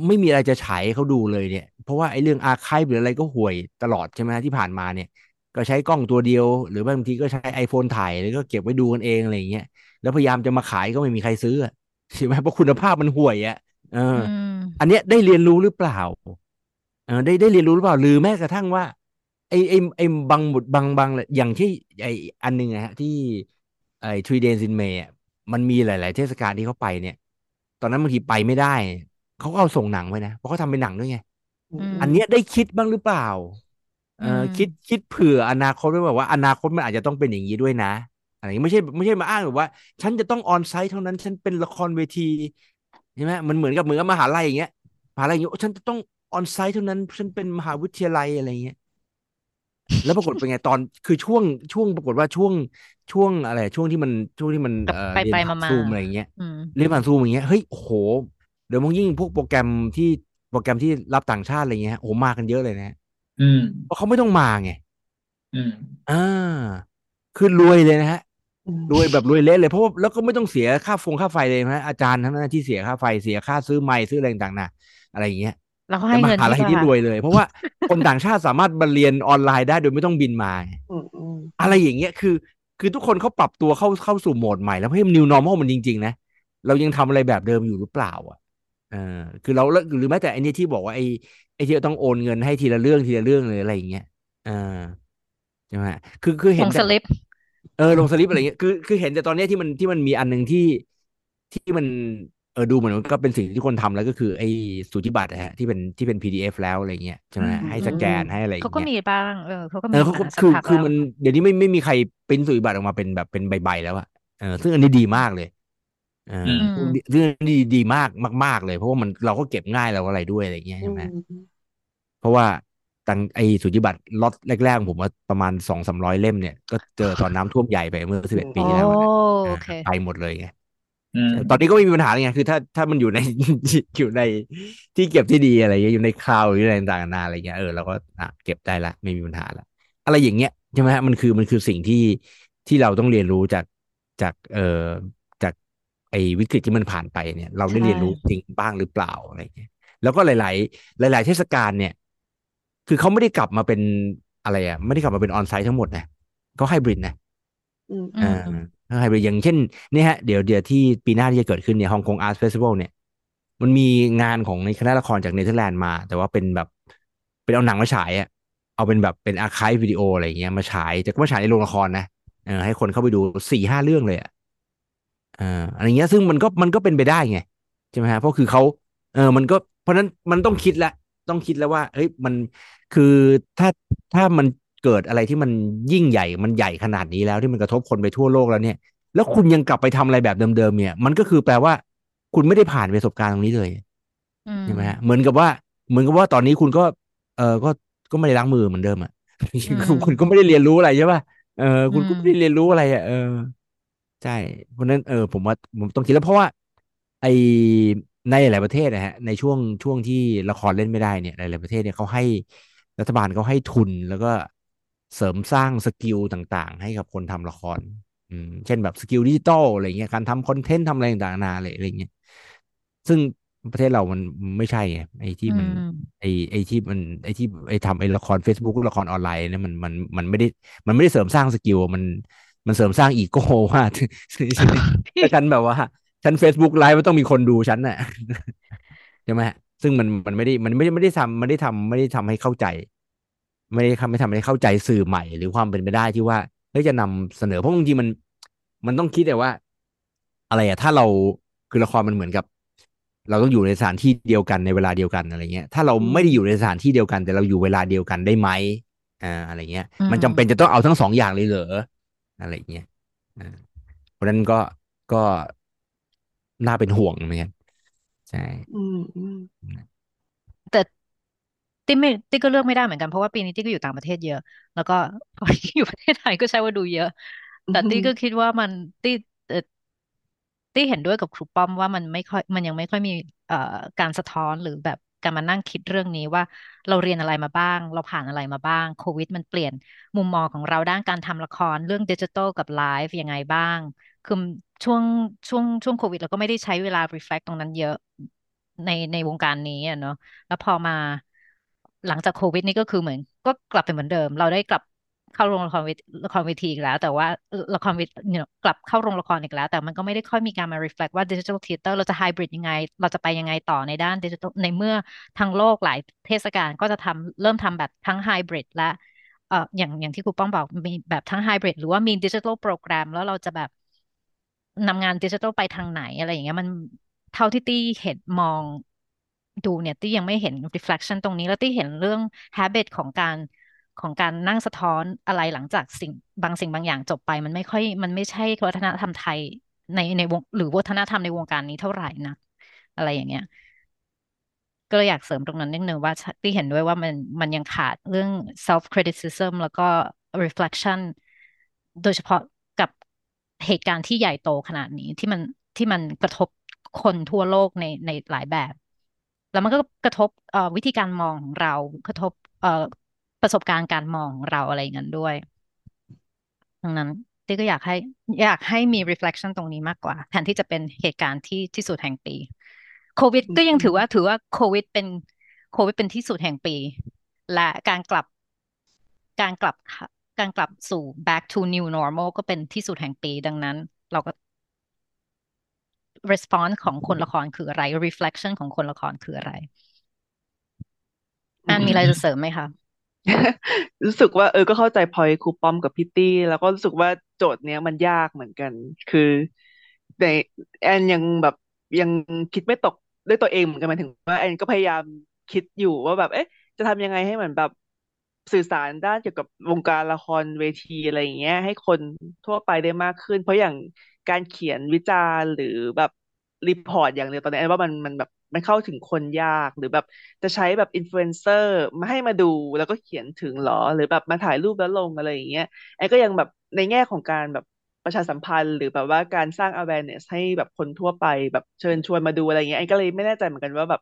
ไม่มีอะไรจะฉายให้เขาดูเลยเนี่ย เพราะว่าไอเรื่องอาร์คายหรืออะไรก็ห่วยตลอดใช่ไหมที่ผ่านมาเนี่ย ก็ใช้กล้องตัวเดียว หรือบางทีก็ใช้ iPhone ถ่ายแล้วก็เก็บไว้ดูกันเองอะไรอย่างเงี้ยแล้วพยายามจะมาขายก็ไม่มีใครซื้ออะใช่ไหมเพราะคุณภาพมันห่วยอะเออออืมอันเนี้ยได้เรียนรู้หรือเปล่าเออได้ได้เรียนรู้หรือเปล่าหรือแม้กระทั่งว่าไอ้ไอ้ไอ้บางบทบางบางอย่างที่ไอ้อันหนึงอะฮะที่ ไอ้ Three Days in May อะมันมีหลาย ๆ เทศกาลที่เขาไปเนี่ย ตอนนั้นบางทีไปไม่ได้ เขาก็เอาส่งหนังไปนะ เพราะเขาทำเป็นหนังด้วยไงอืมอันเนี้ยได้คิดบ้างหรือเปล่า เอออืมคิดคิดเผื่ออนาคตไว้แบบว่าอนาคตมันอาจจะต้องเป็นอย่างนี้ด้วยนะอะไรอย่างนี้ไม่ใช่ไม่ใช่มาอ้างแบบว่า ฉันจะต้องออนไซต์เท่านั้นฉันเป็นละครเวทีใช่ไหมมันเหมือนกับเหมือนกับมหาลัยอย่างเงี้ยมหาลัยอย่างเงี้ยโอ้ฉันจะต้องออนไซต์เท่านั้น ฉันเป็นมหาวิทยาลัยอะไรอย่างเงี้ยแล้วปรากฏเป็นไงตอนคือช่วงช่วงปรากฏว่าช่วง ช่วงอะไรช่วงที่มันช่วงที่มันกับเอ่อไปเรียนไปผ่านมาซูมๆอะไรอย่างเงี้ยอืมเรียนผ่านซูมอย่างเงี้ยเฮ้ยโอ้โหเดี๋ยวมองยิ่งพวกโปรแกรมที่โปรแกรมที่รับต่างชาติอะไรเงี้ยโอ้โหมากันเยอะเลยนะฮะอืมเพราะเขาไม่ต้องมาไงอืมอ่าคือรวยเลยนะฮะรวยแบบรวยเละเลยเพราะว่าแล้วก็ไม่ต้องเสียค่าฟงค่าไฟเลยนะอาจารย์ทั้งนั้นที่เสียค่าไฟเสียค่าซื้อไมค์ซื้ออะไรต่างๆนะอะไรอย่างเงี้ยแล้วก็แต่ให้มเงินหาลัยที่ที่ว่ารวยเลย เพราะว่าคนต่างชาติสามารถมาเรียนออนไลน์ได้โดยไม่ต้องบินมาไงอืมอืมอะไรอย่างเงี้ยคือ คือทุกคนเขาปรับตัวเข้าเข้าสู่โหมดใหม่แล้วเฮ้ย new normal มันจริง ๆ นะ เรายังทำอะไรแบบเดิมอยู่หรือเปล่า อะเออคือเราหรือแม้แต่ไอ้นี่ที่บอกว่าไอ้ไอ้ที่ต้องโอนเงินให้ทีละเรื่องทีละเรื่องเลยอะไรอย่างเงี้ยเออใช่ไหมคือคือเห็ส่นงแต่สลิปเออลงสลิปอะไรเงี้ยคือคือเห็นแต่ตอนเนี้ยที่มันที่มันมีอันหนึ่งที่ที่มัน เออดูเหมือนก็เป็นสิ่งที่คนทำแล้วก็คือไอ้สูจิบัตรนะฮะที่เป็นที่เป็น PDF แล้วอะไรเงี้ยใช่ไหมอืมให้สแกนให้อะไรอย่าเขางก็เงี้ยมีบ้างเออเขาก็เอมีอเขาก็มาสักคือพักคือแล้วมันเดี๋ยวนี้ไม่ไม่มีใครปริ้นสูจิบัตรออกมาเป็นแบบเป็นใบๆแล้วอะเออซึ่งอันนี้ดีมากเลยเอออืมอืมซึ่งอันนี้ดีมากมาก ๆ เลย เพราะว่ามันเราก็เก็บง่ายเราอะไรด้วยอะไรเงี้ยอืใช่ไหมมเพราะว่าตังไอ้สูจิบัตรล็อตแรกๆของผมว่าประมาณสองสามร้อยเล่มเนี่ยก็เจอตอนน้ำท่วมใหญ่ไปเมื่อสิบเอ็ดปีโอ้ที่แล้วเนี่ยโออ่าเคไปหมดเลยไงอืม ตอนนี้ก็ไม่มีปัญหาเลยไงคือถ้าถ้ามันอยู่ในอยู่ในที่เก็บที่ดีอะไรเงี้ยอยู่ในคลาวด์หรืออะไรต่างๆนานาอะไรเงี้ยเออเราก็อะเก็บได้ละไม่มีปัญหาละอะไรอย่างเงี้ยใช่ไหมฮะมันคือมันคือสิ่งที่ที่เราต้องเรียนรู้จากจากเอ่อจากไอ้วิกฤตที่มันผ่านไปเนี่ย เราได้ใช่เรียนรู้จริงบ้างหรือเปล่าอะไรเงี้ยแล้วก็หลาย ๆ หลาย ๆ เทศกาลเนี่ย คือเขาไม่ได้กลับมาเป็นอะไรอะไม่ได้กลับมาเป็น on-site ทั้งหมดนะเขาไฮบริดนะอืม อือ่ามไฮบริดอย่างเช่นเนี่ยฮะเดี๋ยวเดี๋ยวที่ปีหน้าที่จะเกิดขึ้นเนี่ย Hong Kong Arts Festival เนี่ยมันมีงานของในคณะละครจากเนเธอร์แลนด์มา แต่ว่าเป็นแบบเป็นเอาหนังมาฉายอะเอาเป็นแบบเป็น archive video อะไรเงี้ยมาฉายแต่ก็มาฉายในโรงละครนะเออให้คนเข้าไปดูสี่ห้าเรื่องเลยอะอ่าอะไรเงี้ยซึ่งมันก็มันก็เป็นไปได้ไงใช่ไหมฮะเพราะคือเขาเออมันก็เพราะฉะนั้นมันต้องคิดละต้องคิดแล้วว่าเฮ้ยมันคือถ้าถ้ามัน เกิดอะไรที่มันยิ่งใหญ่มันใหญ่ขนาดนี้แล้วที่มันกระทบคนไปทั่วโลกแล้วเนี่ย แล้วคุณยังกลับไปทำอะไรแบบเดิมๆเนี่ย มันก็คือแปลว่า คุณไม่ได้ผ่านประสบการณ์ตรงนี้เลยอืมใช่ไหมฮะเหมือนกับว่า เหมือนกับว่าตอนนี้คุณก็ เออก็ก็ไม่ได้ล้างมือเหมือนเดิมอะอืมคุณก็ไม่ได้เรียนรู้อะไรใช่ป่ะเออคุณก็อืมไม่ได้เรียนรู้อะไรอะเออใช่เพราะฉะนั้นเออผมว่าผมต้องคิดแล้วเพราะว่า ไอในหลายประเทศนะฮะในช่วงช่วงที่ละครเล่นไม่ได้เนี่ยหลายๆประเทศเนี่ยเขาให้รัฐบาลเขาให้ทุนแล้วก็ เสริมสร้าง skill ต่างๆ ให้กับคนทำละคร อืมเช่นแบบ skill digital อะไรเงี้ยการทำ content ทำอะไรต่างๆนานาอะไรอะไรเงี้ยซึ่งประเทศเรามันไม่ใช่ไงไอ้ที่มันอืมไอ้ไอ้ที่มันไอ้ที่ไอ้ทำไอ้ละคร Facebook ละครออนไลน์เนี่ยมันมันมันไม่ได้มันไม่ได้เสริมสร้างสกิลมันมันเสริมสร้างอีโก้ว่าถ้าฉันแบบว่าฉัน Facebook ไลฟ์มันต้องมีคนดูฉันน่ะใช่ไหมฮะซึ่งมันมันไม่ได้มันไม่ได้ไม่ได้ทำไม่ได้ทำไม่ได้ทำให้เข้าใจ ไม่ได้ทำไม่ทำให้เข้าใจสื่อใหม่ หรือความเป็นไปได้ที่ว่าเฮ้ยจะนำเสนอเพราะบางทีมัน มันต้องคิดแต่ว่า อะไรอะถ้าเราคือละครมันเหมือนกับ เราต้องอยู่ในสถานที่เดียวกันในเวลาเดียวกันอะไรเงี้ยถ้าเราไม่ได้อยู่ในสถานที่เดียวกัน แต่เราอยู่เวลาเดียวกันได้ไหมอ่าอะไรเงี้ยอืมมันจำเป็นจะต้องเอาทั้งสองอย่างเลยเหรออะไรเงี้ยอ่าเพราะฉะนั้นก็ก็น่าเป็นห่วงเหมือนกันใช่ อืมอืมแต่ ติ๊กไม่ติ๊กก็เลือกไม่ได้เหมือนกันเพราะว่าปีนี้ติ๊กก็อยู่ต่างประเทศเยอะ แล้วก็พออยู่ประเทศไทยก็ใช่ว่าดูเยอะ แต่ติ๊กก็คิดว่ามันติ๊กเอ่อติ๊กเห็นด้วยกับครูป้อมว่ามันไม่ค่อยมันยังไม่ค่อยมีเอ่อการสะท้อนหรือแบบการมานั่งคิดเรื่องนี้ว่าเราเรียนอะไรมาบ้าง เราผ่านอะไรมาบ้างโควิด มันเปลี่ยนมุมมองของเราด้านการทำละครเรื่องดิจิทัลกับไลฟ์ยังไงบ้าง คือช่วงช่วงช่วงโควิด เราก็ไม่ได้ใช้เวลา reflect ตรงนั้นเยอะในในวงการนี้อะเนาะแล้วพอมา หลังจากโควิดนี่ก็คือเหมือน ก็กลับไปเหมือนเดิม เราได้กลับเข้าโรงละครเวทีละครเวทีอีกแล้ว แต่ว่าละครเวทีกลับเข้าโรงละครอีกแล้ว แต่มันก็ไม่ได้ค่อยมีการมา reflect ว่า digital theater เราจะไฮบริดยังไง เราจะไปยังไงต่อในด้านดิจิทัลในเมื่อทั้งโลกหลายเทศกาลก็จะทำเริ่มทำแบบทั้งไฮบริดและเอ่ออย่างอย่างที่ครูป้องบอกมีแบบทั้งไฮบริดหรือว่ามีดิจิทัลโปรแกรม แล้วเราจะแบบนำงานดิจิทัลไปทางไหนอะไรอย่างเงี้ยมันเท่าที่ตี้เห็นมอง ดูเนี่ยตี้ยังไม่เห็น reflection ตรงนี้แล้วตี้เห็นเรื่อง habit ของการของการนั่งสะท้อนอะไรหลังจากสิ่งบางสิ่งบางอย่างจบไป มันไม่ค่อย มันไม่ใช่วัฒนธรรมไทยในในวงหรือวัฒนธรรมในวงการนี้เท่าไหร่นะอะไรอย่างเงี้ย ก็เลยอยากเสริมตรงนั้นนิดนึงว่าที่เห็นด้วยว่ามันมันยังขาดเรื่อง self criticism แล้วก็ reflection โดยเฉพาะกับเหตุการณ์ที่ใหญ่โตขนาดนี้ที่มันที่มันกระทบคนทั่วโลกในในหลายแบบ แล้วมันก็กระทบเอ่อวิธีการมองของเรา กระทบเอ่อประสบการณ์การมองของเราอะไรอย่างนั้นด้วย ดังนั้นติ๊กก็อยากให้อยากให้มี reflection ตรงนี้มากกว่าแทนที่จะเป็นเหตุการณ์ที่ที่สุดแห่งปีโควิดก็ยังถือว่าถือว่าโควิดเป็นโควิดเป็นที่สุดแห่งปี และการกลับการกลับการกลับสู่ back to new normal ก็เป็นที่สุดแห่งปีดังนั้น เราก็ response ของคนละครคืออะไร reflection ของคนละครคืออะไรอันมีอะไรจะเสริมไหมคะรู้สึกว่าเออก็เข้าใจพอยครูป้อมกับพี่ตี้ แล้วก็รู้สึกว่าโจทย์เนี้ยมันยากเหมือนกัน คือในแอนยังแบบยังคิดไม่ตกด้วยตัวเองเหมือนกันหมายถึงว่าแอนก็พยายามคิดอยู่ว่าแบบ เอ๊ะ จะทำยังไงให้เหมือนแบบสื่อสารด้านเกี่ยวกับวงการละครเวทีอะไรอย่างเงี้ย ให้คนทั่วไปได้มากขึ้น เพราะอย่าง การเขียนวิจารณ์หรือแบบรีพอร์ตอย่างเดียวตอนนี้แอนว่ามันมันแบบมันเข้าถึงคนยากหรือแบบจะใช้แบบอินฟลูเอนเซอร์มาให้มาดูแล้วก็เขียนถึงหรอ หรือแบบมาถ่ายรูปแล้วลงอะไรอย่างเงี้ยแอนก็ยังแบบในแง่ของการแบบประชาสัมพันธ์ หรือแบบว่าการสร้าง awareness ให้แบบคนทั่วไปแบบเชิญชวนมาดูอะไรเงี้ยแอนก็เลยไม่แน่ใจเหมือนกันว่าแบบ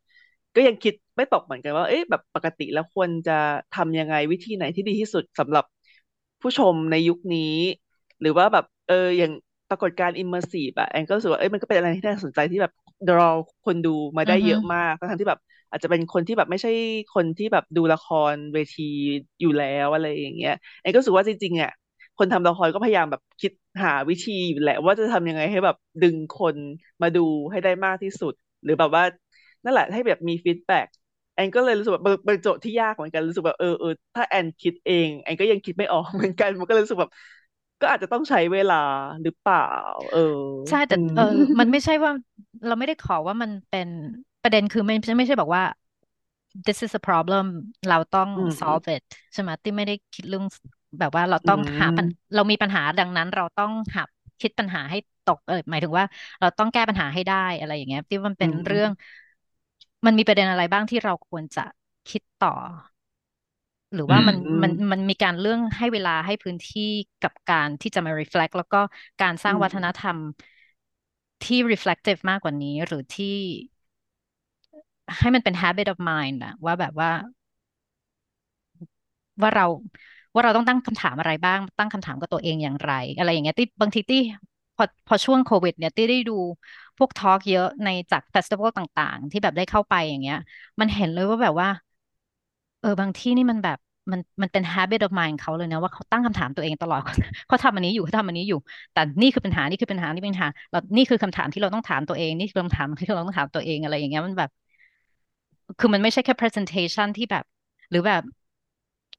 ก็ยังคิดไม่ตกเหมือนกันว่าเอ๊ะแบบปกติแล้วควรจะทำยังไงวิธีไหนที่ดีที่สุดสำหรับผู้ชมในยุคนี้ หรือว่าแบบเอออย่าง ปรากฏการณ์ immersive อะแอนก็รู้สึกว่าเอ้ยมันก็เป็นอะไรที่น่าสนใจที่แบบ draw คนดูมาได้เยอะมากทั้งที่แบบ อาจจะเป็นคนที่แบบไม่ใช่คนที่แบบดูละครเวทีอยู่แล้วอะไรอย่างเงี้ยแอนก็รู้สึกว่าจริงๆอะคนทำละครก็พยายามแบบคิดหาวิธีอยู่แหละ ว่าจะทำยังไงให้แบบดึงคนมาดูให้ได้มากที่สุด หรือแบบว่านั่นแหละให้แบบมี feedback แอนก็เลยรู้สึกว่าเป็นโจทย์ที่ยากเหมือนกันรู้สึกแบบเออเออถ้าแอนคิดเองแอนก็ยังคิดไม่ออกเหมือนกันมันก็เลยรู้สึกแบบ ก็อาจจะต้องใช้เวลาหรือเปล่า เออ ใช่แต่เออ มันไม่ใช่ว่า เราไม่ได้ขอว่ามันเป็นประเด็นคือไม่ไม่ใช่บอกว่า this is a problem เราต้อง solve it ใช่ไหมที่ไม่ได้คิดเรื่องแบบว่าเราต้องหาเรามีปัญหาดังนั้น เราต้องหาคิดปัญหาให้ตกเออหมายถึงว่า เราต้องแก้ปัญหาให้ได้อะไรอย่างเงี้ยที่มันเป็นเรื่อง มันมีประเด็นอะไรบ้างที่เราควรจะคิดต่อ หรือว่ามันมันมันมีการเรื่องให้เวลาให้พื้นที่กับการที่จะมา reflect แล้วก็การสร้างวัฒนธรรมที่ reflective มากกว่านี้ หรือที่ให้มันเป็น habit of mind อะว่าแบบว่า ว่าเราว่าเราต้องตั้งคำถามอะไรบ้าง ตั้งคำถามกับตัวเองอย่างไร อะไรอย่างเงี้ยที่บางทีที่พอพอช่วงโควิด เนี่ยที่ได้ดูพวกทอล์กเยอะในจากเฟสติวัลต่าง ๆ ที่แบบได้เข้าไปอย่างเงี้ย มันเห็นเลยว่าแบบว่า เออบางที่นี่มันแบบมันมันเป็น habit of mind เขาเลยนะว่าเขาตั้งคำถามตัวเองตลอดเขาทำอันนี้อยู่เขาทำอันนี้อยู่ แต่นี่คือปัญหานี่คือปัญหานี่เป็นปัญหาเรานี่คือคำถามที่เราต้องถามตัวเอง นี่คือคำถามที่เราต้องถามตัวเองอะไรอย่างเงี้ยมันแบบ คือมันไม่ใช่แค่ presentation ที่แบบ หรือแบบ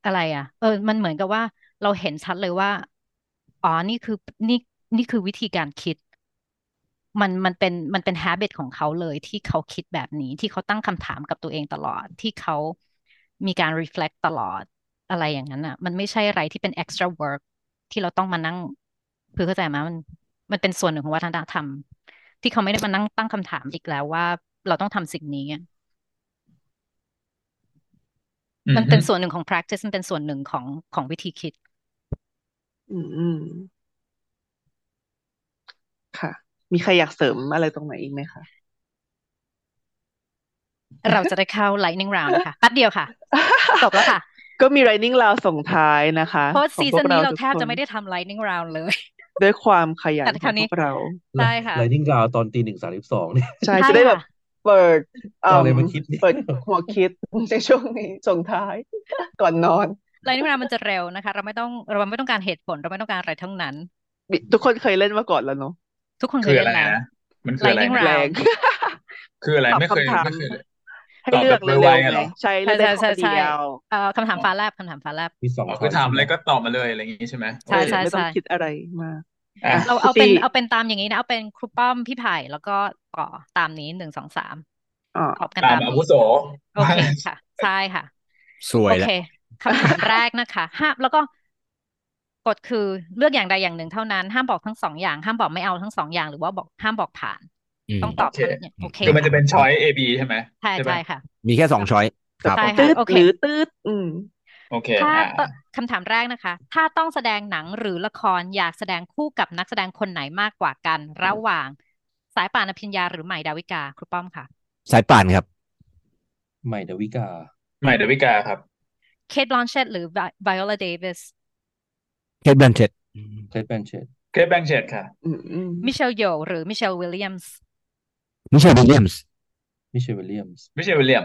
อะไรอะ เออ มันเหมือนกับว่าเราเห็นชัดเลยว่า อ๋อนี่คือนี่นี่คือวิธีการคิด มันมันเป็นมันเป็น habit ของเขาเลยที่เขาคิดแบบนี้ที่เขาตั้งคำถามกับตัวเองตลอดที่เขา มีการ reflect ตลอดอะไรอย่างนั้นอะ มันไม่ใช่อะไรที่เป็น extra work ที่เราต้องมานั่งคือเข้าใจไหมมันมันเป็นส่วนหนึ่งของวัฒนธรรม ที่เขาไม่ได้มานั่งตั้งคำถามอีกแล้วว่า เราต้องทำสิ่งนี้ มันเป็นส่วนหนึ่งของ practice มันเป็นส่วนหนึ่งของของวิธีคิด อืมอืมค่ะ มีใครอยากเสริมอะไรตรงไหนอีกไหมคะ เราจะได้เข้า lightning round นะคะแป๊บเดียวค่ะจบแล้วค่ะ ก็มี lightning round ส่งท้ายนะคะ เพราะซีซั่นนี้เราแทบจะไม่ได้ทำ lightning round เลย ด้วยความขยันของพวกเราใช่ค่ะ lightning round ตอนตีหนึ่งสามสิบสองเนี่ยใช่จะได้แบบเปิดอะไรมาคิดเปิดหัวคิดในช่วงนี้ส่งท้ายก่อนนอนไลน์นิวมันจะเร็วนะคะ เราไม่ต้องเราไม่ต้องการเหตุผลเราไม่ต้องการอะไรทั้งนั้น ทุกคนเคยเล่นมาก่อนแล้วเนาะทุกคนเคยเล่นแล้วมันคืออะไรแรงคืออะไรไม่เคยไม่เคย ให้เลือกเลยใช่ใช่ใช่ใช่เอ่อคำถามฟ้าแลบคำถามฟ้าแลบมีสองคือถามอะไรก็ตอบมาเลยอะไรอย่างงี้ใช่ไหมใช่ใช่ไม่ต้องคิดอะไรมากเราเอาเป็นเอาเป็นตามอย่างนี้นะ เอาเป็นครูป้อมพี่ไผ่แล้วก็ต่อตามนี้หนึ่งสองสามตอบกันตามอาวุโสโอเคค่ะใช่ค่ะ สวยโอเคคำถามแรกนะคะห้ามแล้วก็กฎคือเลือกอย่างใดอย่างหนึ่งเท่านั้น ห้ามบอกทั้งสองอย่าง ห้ามบอกไม่เอาทั้งสองอย่าง หรือว่าบอกห้ามบอกผ่าน ต้องตอบโอเคคือมันจะเป็นช้อย A B ใช่ไหมใช่ใช่ค่ะ มีแค่สองช้อยครับใช่ค่ะโอเคหรือตืดอืมโอเคถ้าคำถามแรกนะคะ ถ้าต้องแสดงหนังหรือละครอยากแสดงคู่กับนักแสดงคนไหนมากกว่ากัน ระหว่างสายป่านอภิญญาหรือใหม่ดาวิกาครูป้อมค่ะ สายป่านครับ ใหม่ดาวิกา ใหม่ดาวิกาครับ เคทแบลนเชตต์หรือไวโอลาเดวิส เคทแบลนเชตต์เคทแบลนเชตต์เคทแบลนเชตต์ค่ะ มิเชลโยหรือมิเชลวิลเลียมส์ มิเชลวิลเลียมส์มิเชลวิลเลียมส์มิเชลวิลเลียมส์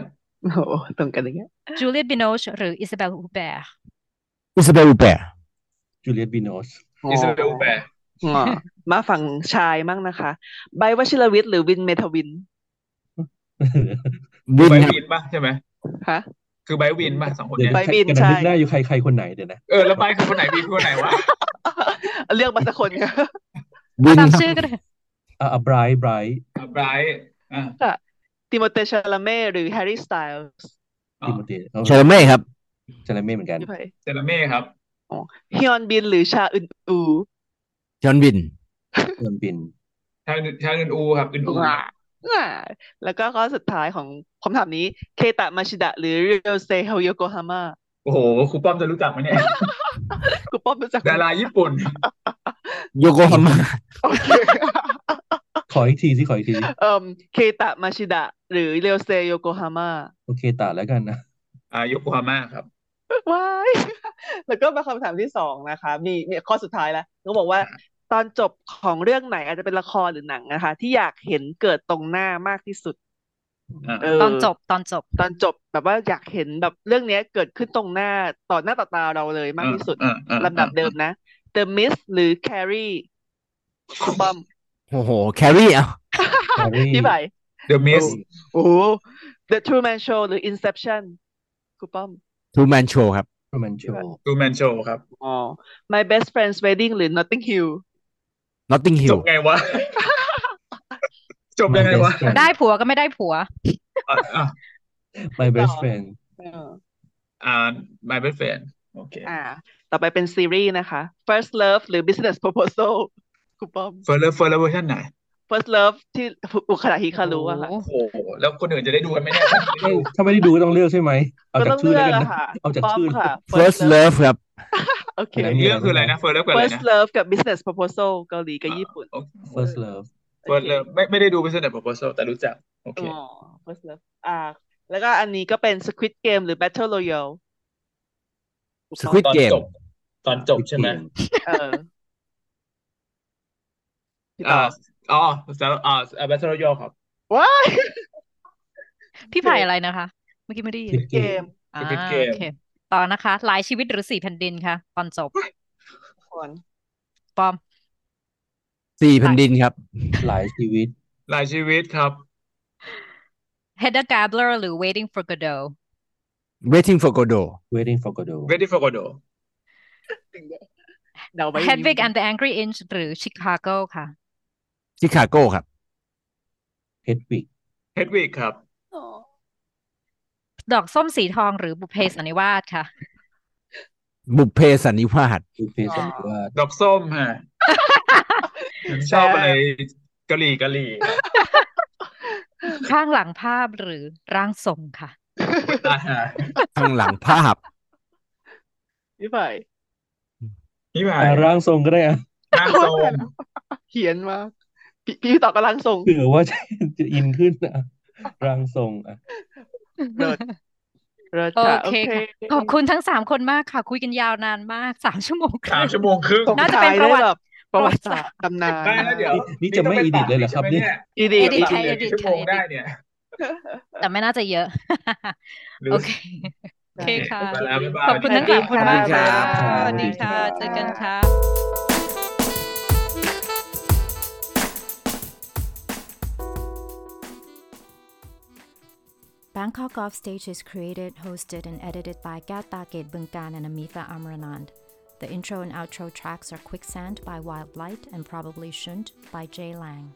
โอ้ตรงกันอย่างเงี้ยจูเลียตบิโนชหรืออิซาเบลอูแปร์อิซาเบลอูแปร์จูเลียตบิโนชอิซาเบลอูเบร์มาฝั่งชายมั่งนะคะไบร์ทวชิรวิชญ์หรือวินเมทวินวินวินป่ะใช่ไหมฮะคือไบร์ทวินป่ะสองคนเนี้ยไบร์ทวินใช่ ได้อยู่ใครใครคนไหนเดี๋ยวนะเออแล้วไบร์ทคือคนไหนวินคนไหนวะ เลือกมาสักคนตามชื่อก็ได้ อ่าไบร์ทไบร์ทไบร์ทอ่าค่ะติโมธีชาลาเมต์หรือแฮร์รี่สไตลส์อ๋อติโมธีชาลาเมต์ครับชาลาเม่เหมือนกันพี่ไผ่เซราเม่ครับอ๋อฮยอนบินหรือชาอึนอูจอห์นวินเริ่มบินชาชาอึนอูครับอึนอูอ่าอ่าแล้วก็ข้อสุดท้ายของคำถามนี้ เคตะมาชิดะหรือเรียวเซเฮโยโกฮาม่า โอ้โหครูป้อมจะรู้จักไหมเนี่ยกูป้อมรู้จักไหมดาราญี่ปุ่น โยโกฮาม่าโอเคขออีกทีสิขออีกทีสิเอ่มเคตะมาชิดะ หรือเรียวเซโยโกฮาม่าโอเคตัดแล้วกันนะอ่าโยโกฮาม่าครับว้ายแล้วก็มาคำถามที่สองนะคะ มีมีข้อสุดท้ายแล้วเขาบอกว่าตอนจบของเรื่องไหนอาจจะเป็นละครหรือหนังนะคะ ที่อยากเห็นเกิดตรงหน้ามากที่สุดอ่าเออ ตอนจบตอนจบ ตอนจบแบบว่าอยากเห็นแบบเรื่องเนี้ยเกิดขึ้นตรงหน้าต่อหน้าต่อตาเราเลยมากที่สุดอ่าอ่าลำดับเดิมนะ The Mist หรือ Carrie คุณป้อมโอ้โหแครี่อะ Carrie พี่ไผ่เดอะมิสโอ้โห The Truman Show หรือ Inception คุณป้อมทูแมนโชครับโรแมนโชดูแมนโชครับอ๋อ My Best Friend's Wedding หรือ Notting Hill นอตติงฮิจลบไงวะ จบยังไงวะได้ผัวก็ไม่ได้ผัวอะอะ My best friend เอออ่า my best friend โอเคอ่า ต่อไปเป็นซีรีส์นะคะ First Love หรือ Business Proposal คุณป้อม First Love First Love เวอร์ชันไหน First Love ที่อุทาดะฮิคารุอะค่ะโอ้โอ้โห แล้วคนอื่นจะได้ดูกันไหมเนี่ยไม่ถ้าไม่ได้ดูก็ต้องเลือกใช่ไหม ก็ต้องเลือกเอาจากองชื่อแล้วกกันนะอะค่ะเอาจากป้อมชื่อค่ะ first love ครับ โอเคอันนี้เรื่องคืออะไรนะ First Love กับอะไร First นะ Love กับ Business Proposal เกาหลีกับญี่ปุ่น first love เฟิร์สเลิฟไม่ไม่ได้ดู Business Proposal แต่รู้จัก โอเคอ๋อ First Love อ่า แล้วก็อันนี้ก็เป็น Squid Game หรือ Battle Royale Squid ตอน Game จบตอนจบใช่ไหมเออพี่อ่าต่ออ๋อแล้วอ่า Battle Royale ครับว้ายพี่ไผ่อะไรนะคะ เมื่อกี้ไม่ได้ยิน Squid เกมอ่า Squid Game โอเคต่อนะคะ หลายชีวิตหรือสี่แผ่นดินคะตอนจบคนปอม สี่แผ่นดินครับ หลายชีวิต หลายชีวิตครับ Hedda Gabler หรือ Waiting for Godot waiting for Godot waiting for Godot Ready for Godot เดาไป Hedwig and the Angry Inch หรือ Chicago ค่ะชิคาโกครับ Hedwig Hedwig ครับอ๋อดอกส้มสีทองหรือบุพเพสันนิวาสค่ะ บุพเพสันนิวาสคือเพศสันนิวาสดอกส้มฮะผม ชอบอะไรกะหรี่กะหรี่ข้างหลังภาพหรือร่างทรงค่ะอ่าฮะข้างหลังภาพพี่ไผ่นี่หมายอะร่างทรงก็ได้อะร่างทรงเขียนมากพี่พี่ต่อกำลังส่งเผื่อว่าจะจะอินขึ้นอะร่างทรงอะเลิศเลิศโอค่ะเคค่ะขอบคุณทั้งสามคนมากค่ะ คุยกันยาวนานมากสามชั่วโมงคสามรึ่งชั่วโมงครึ่งส่งน่าจะท้าเป็นยประได้วัติแบบ ประวัติศาสตร์ตำนานได้แล้วเดี๋ยวนี่จะไม่ต้องป edit เลยเหรอครับตัดเนี่ยอีดี edit อีค่ะดี edit ชั่วโมงค่ะได้เนี่ย แต่ไม่น่าจะเยอะหรือโอเคโอเคค่ะไปแล้วบ๊ายบายขอบคุณทั้งสามคนมากสวัสดีค่ะครับสวัสดีค่ะเจอกันค่ะ Bangkok Offstage is created, hosted, and edited by Gata Gate Bunkan and Amitha Amranand. The intro and outro tracks are Quicksand by Wild Light and Probably Shouldn't by Jay Lang.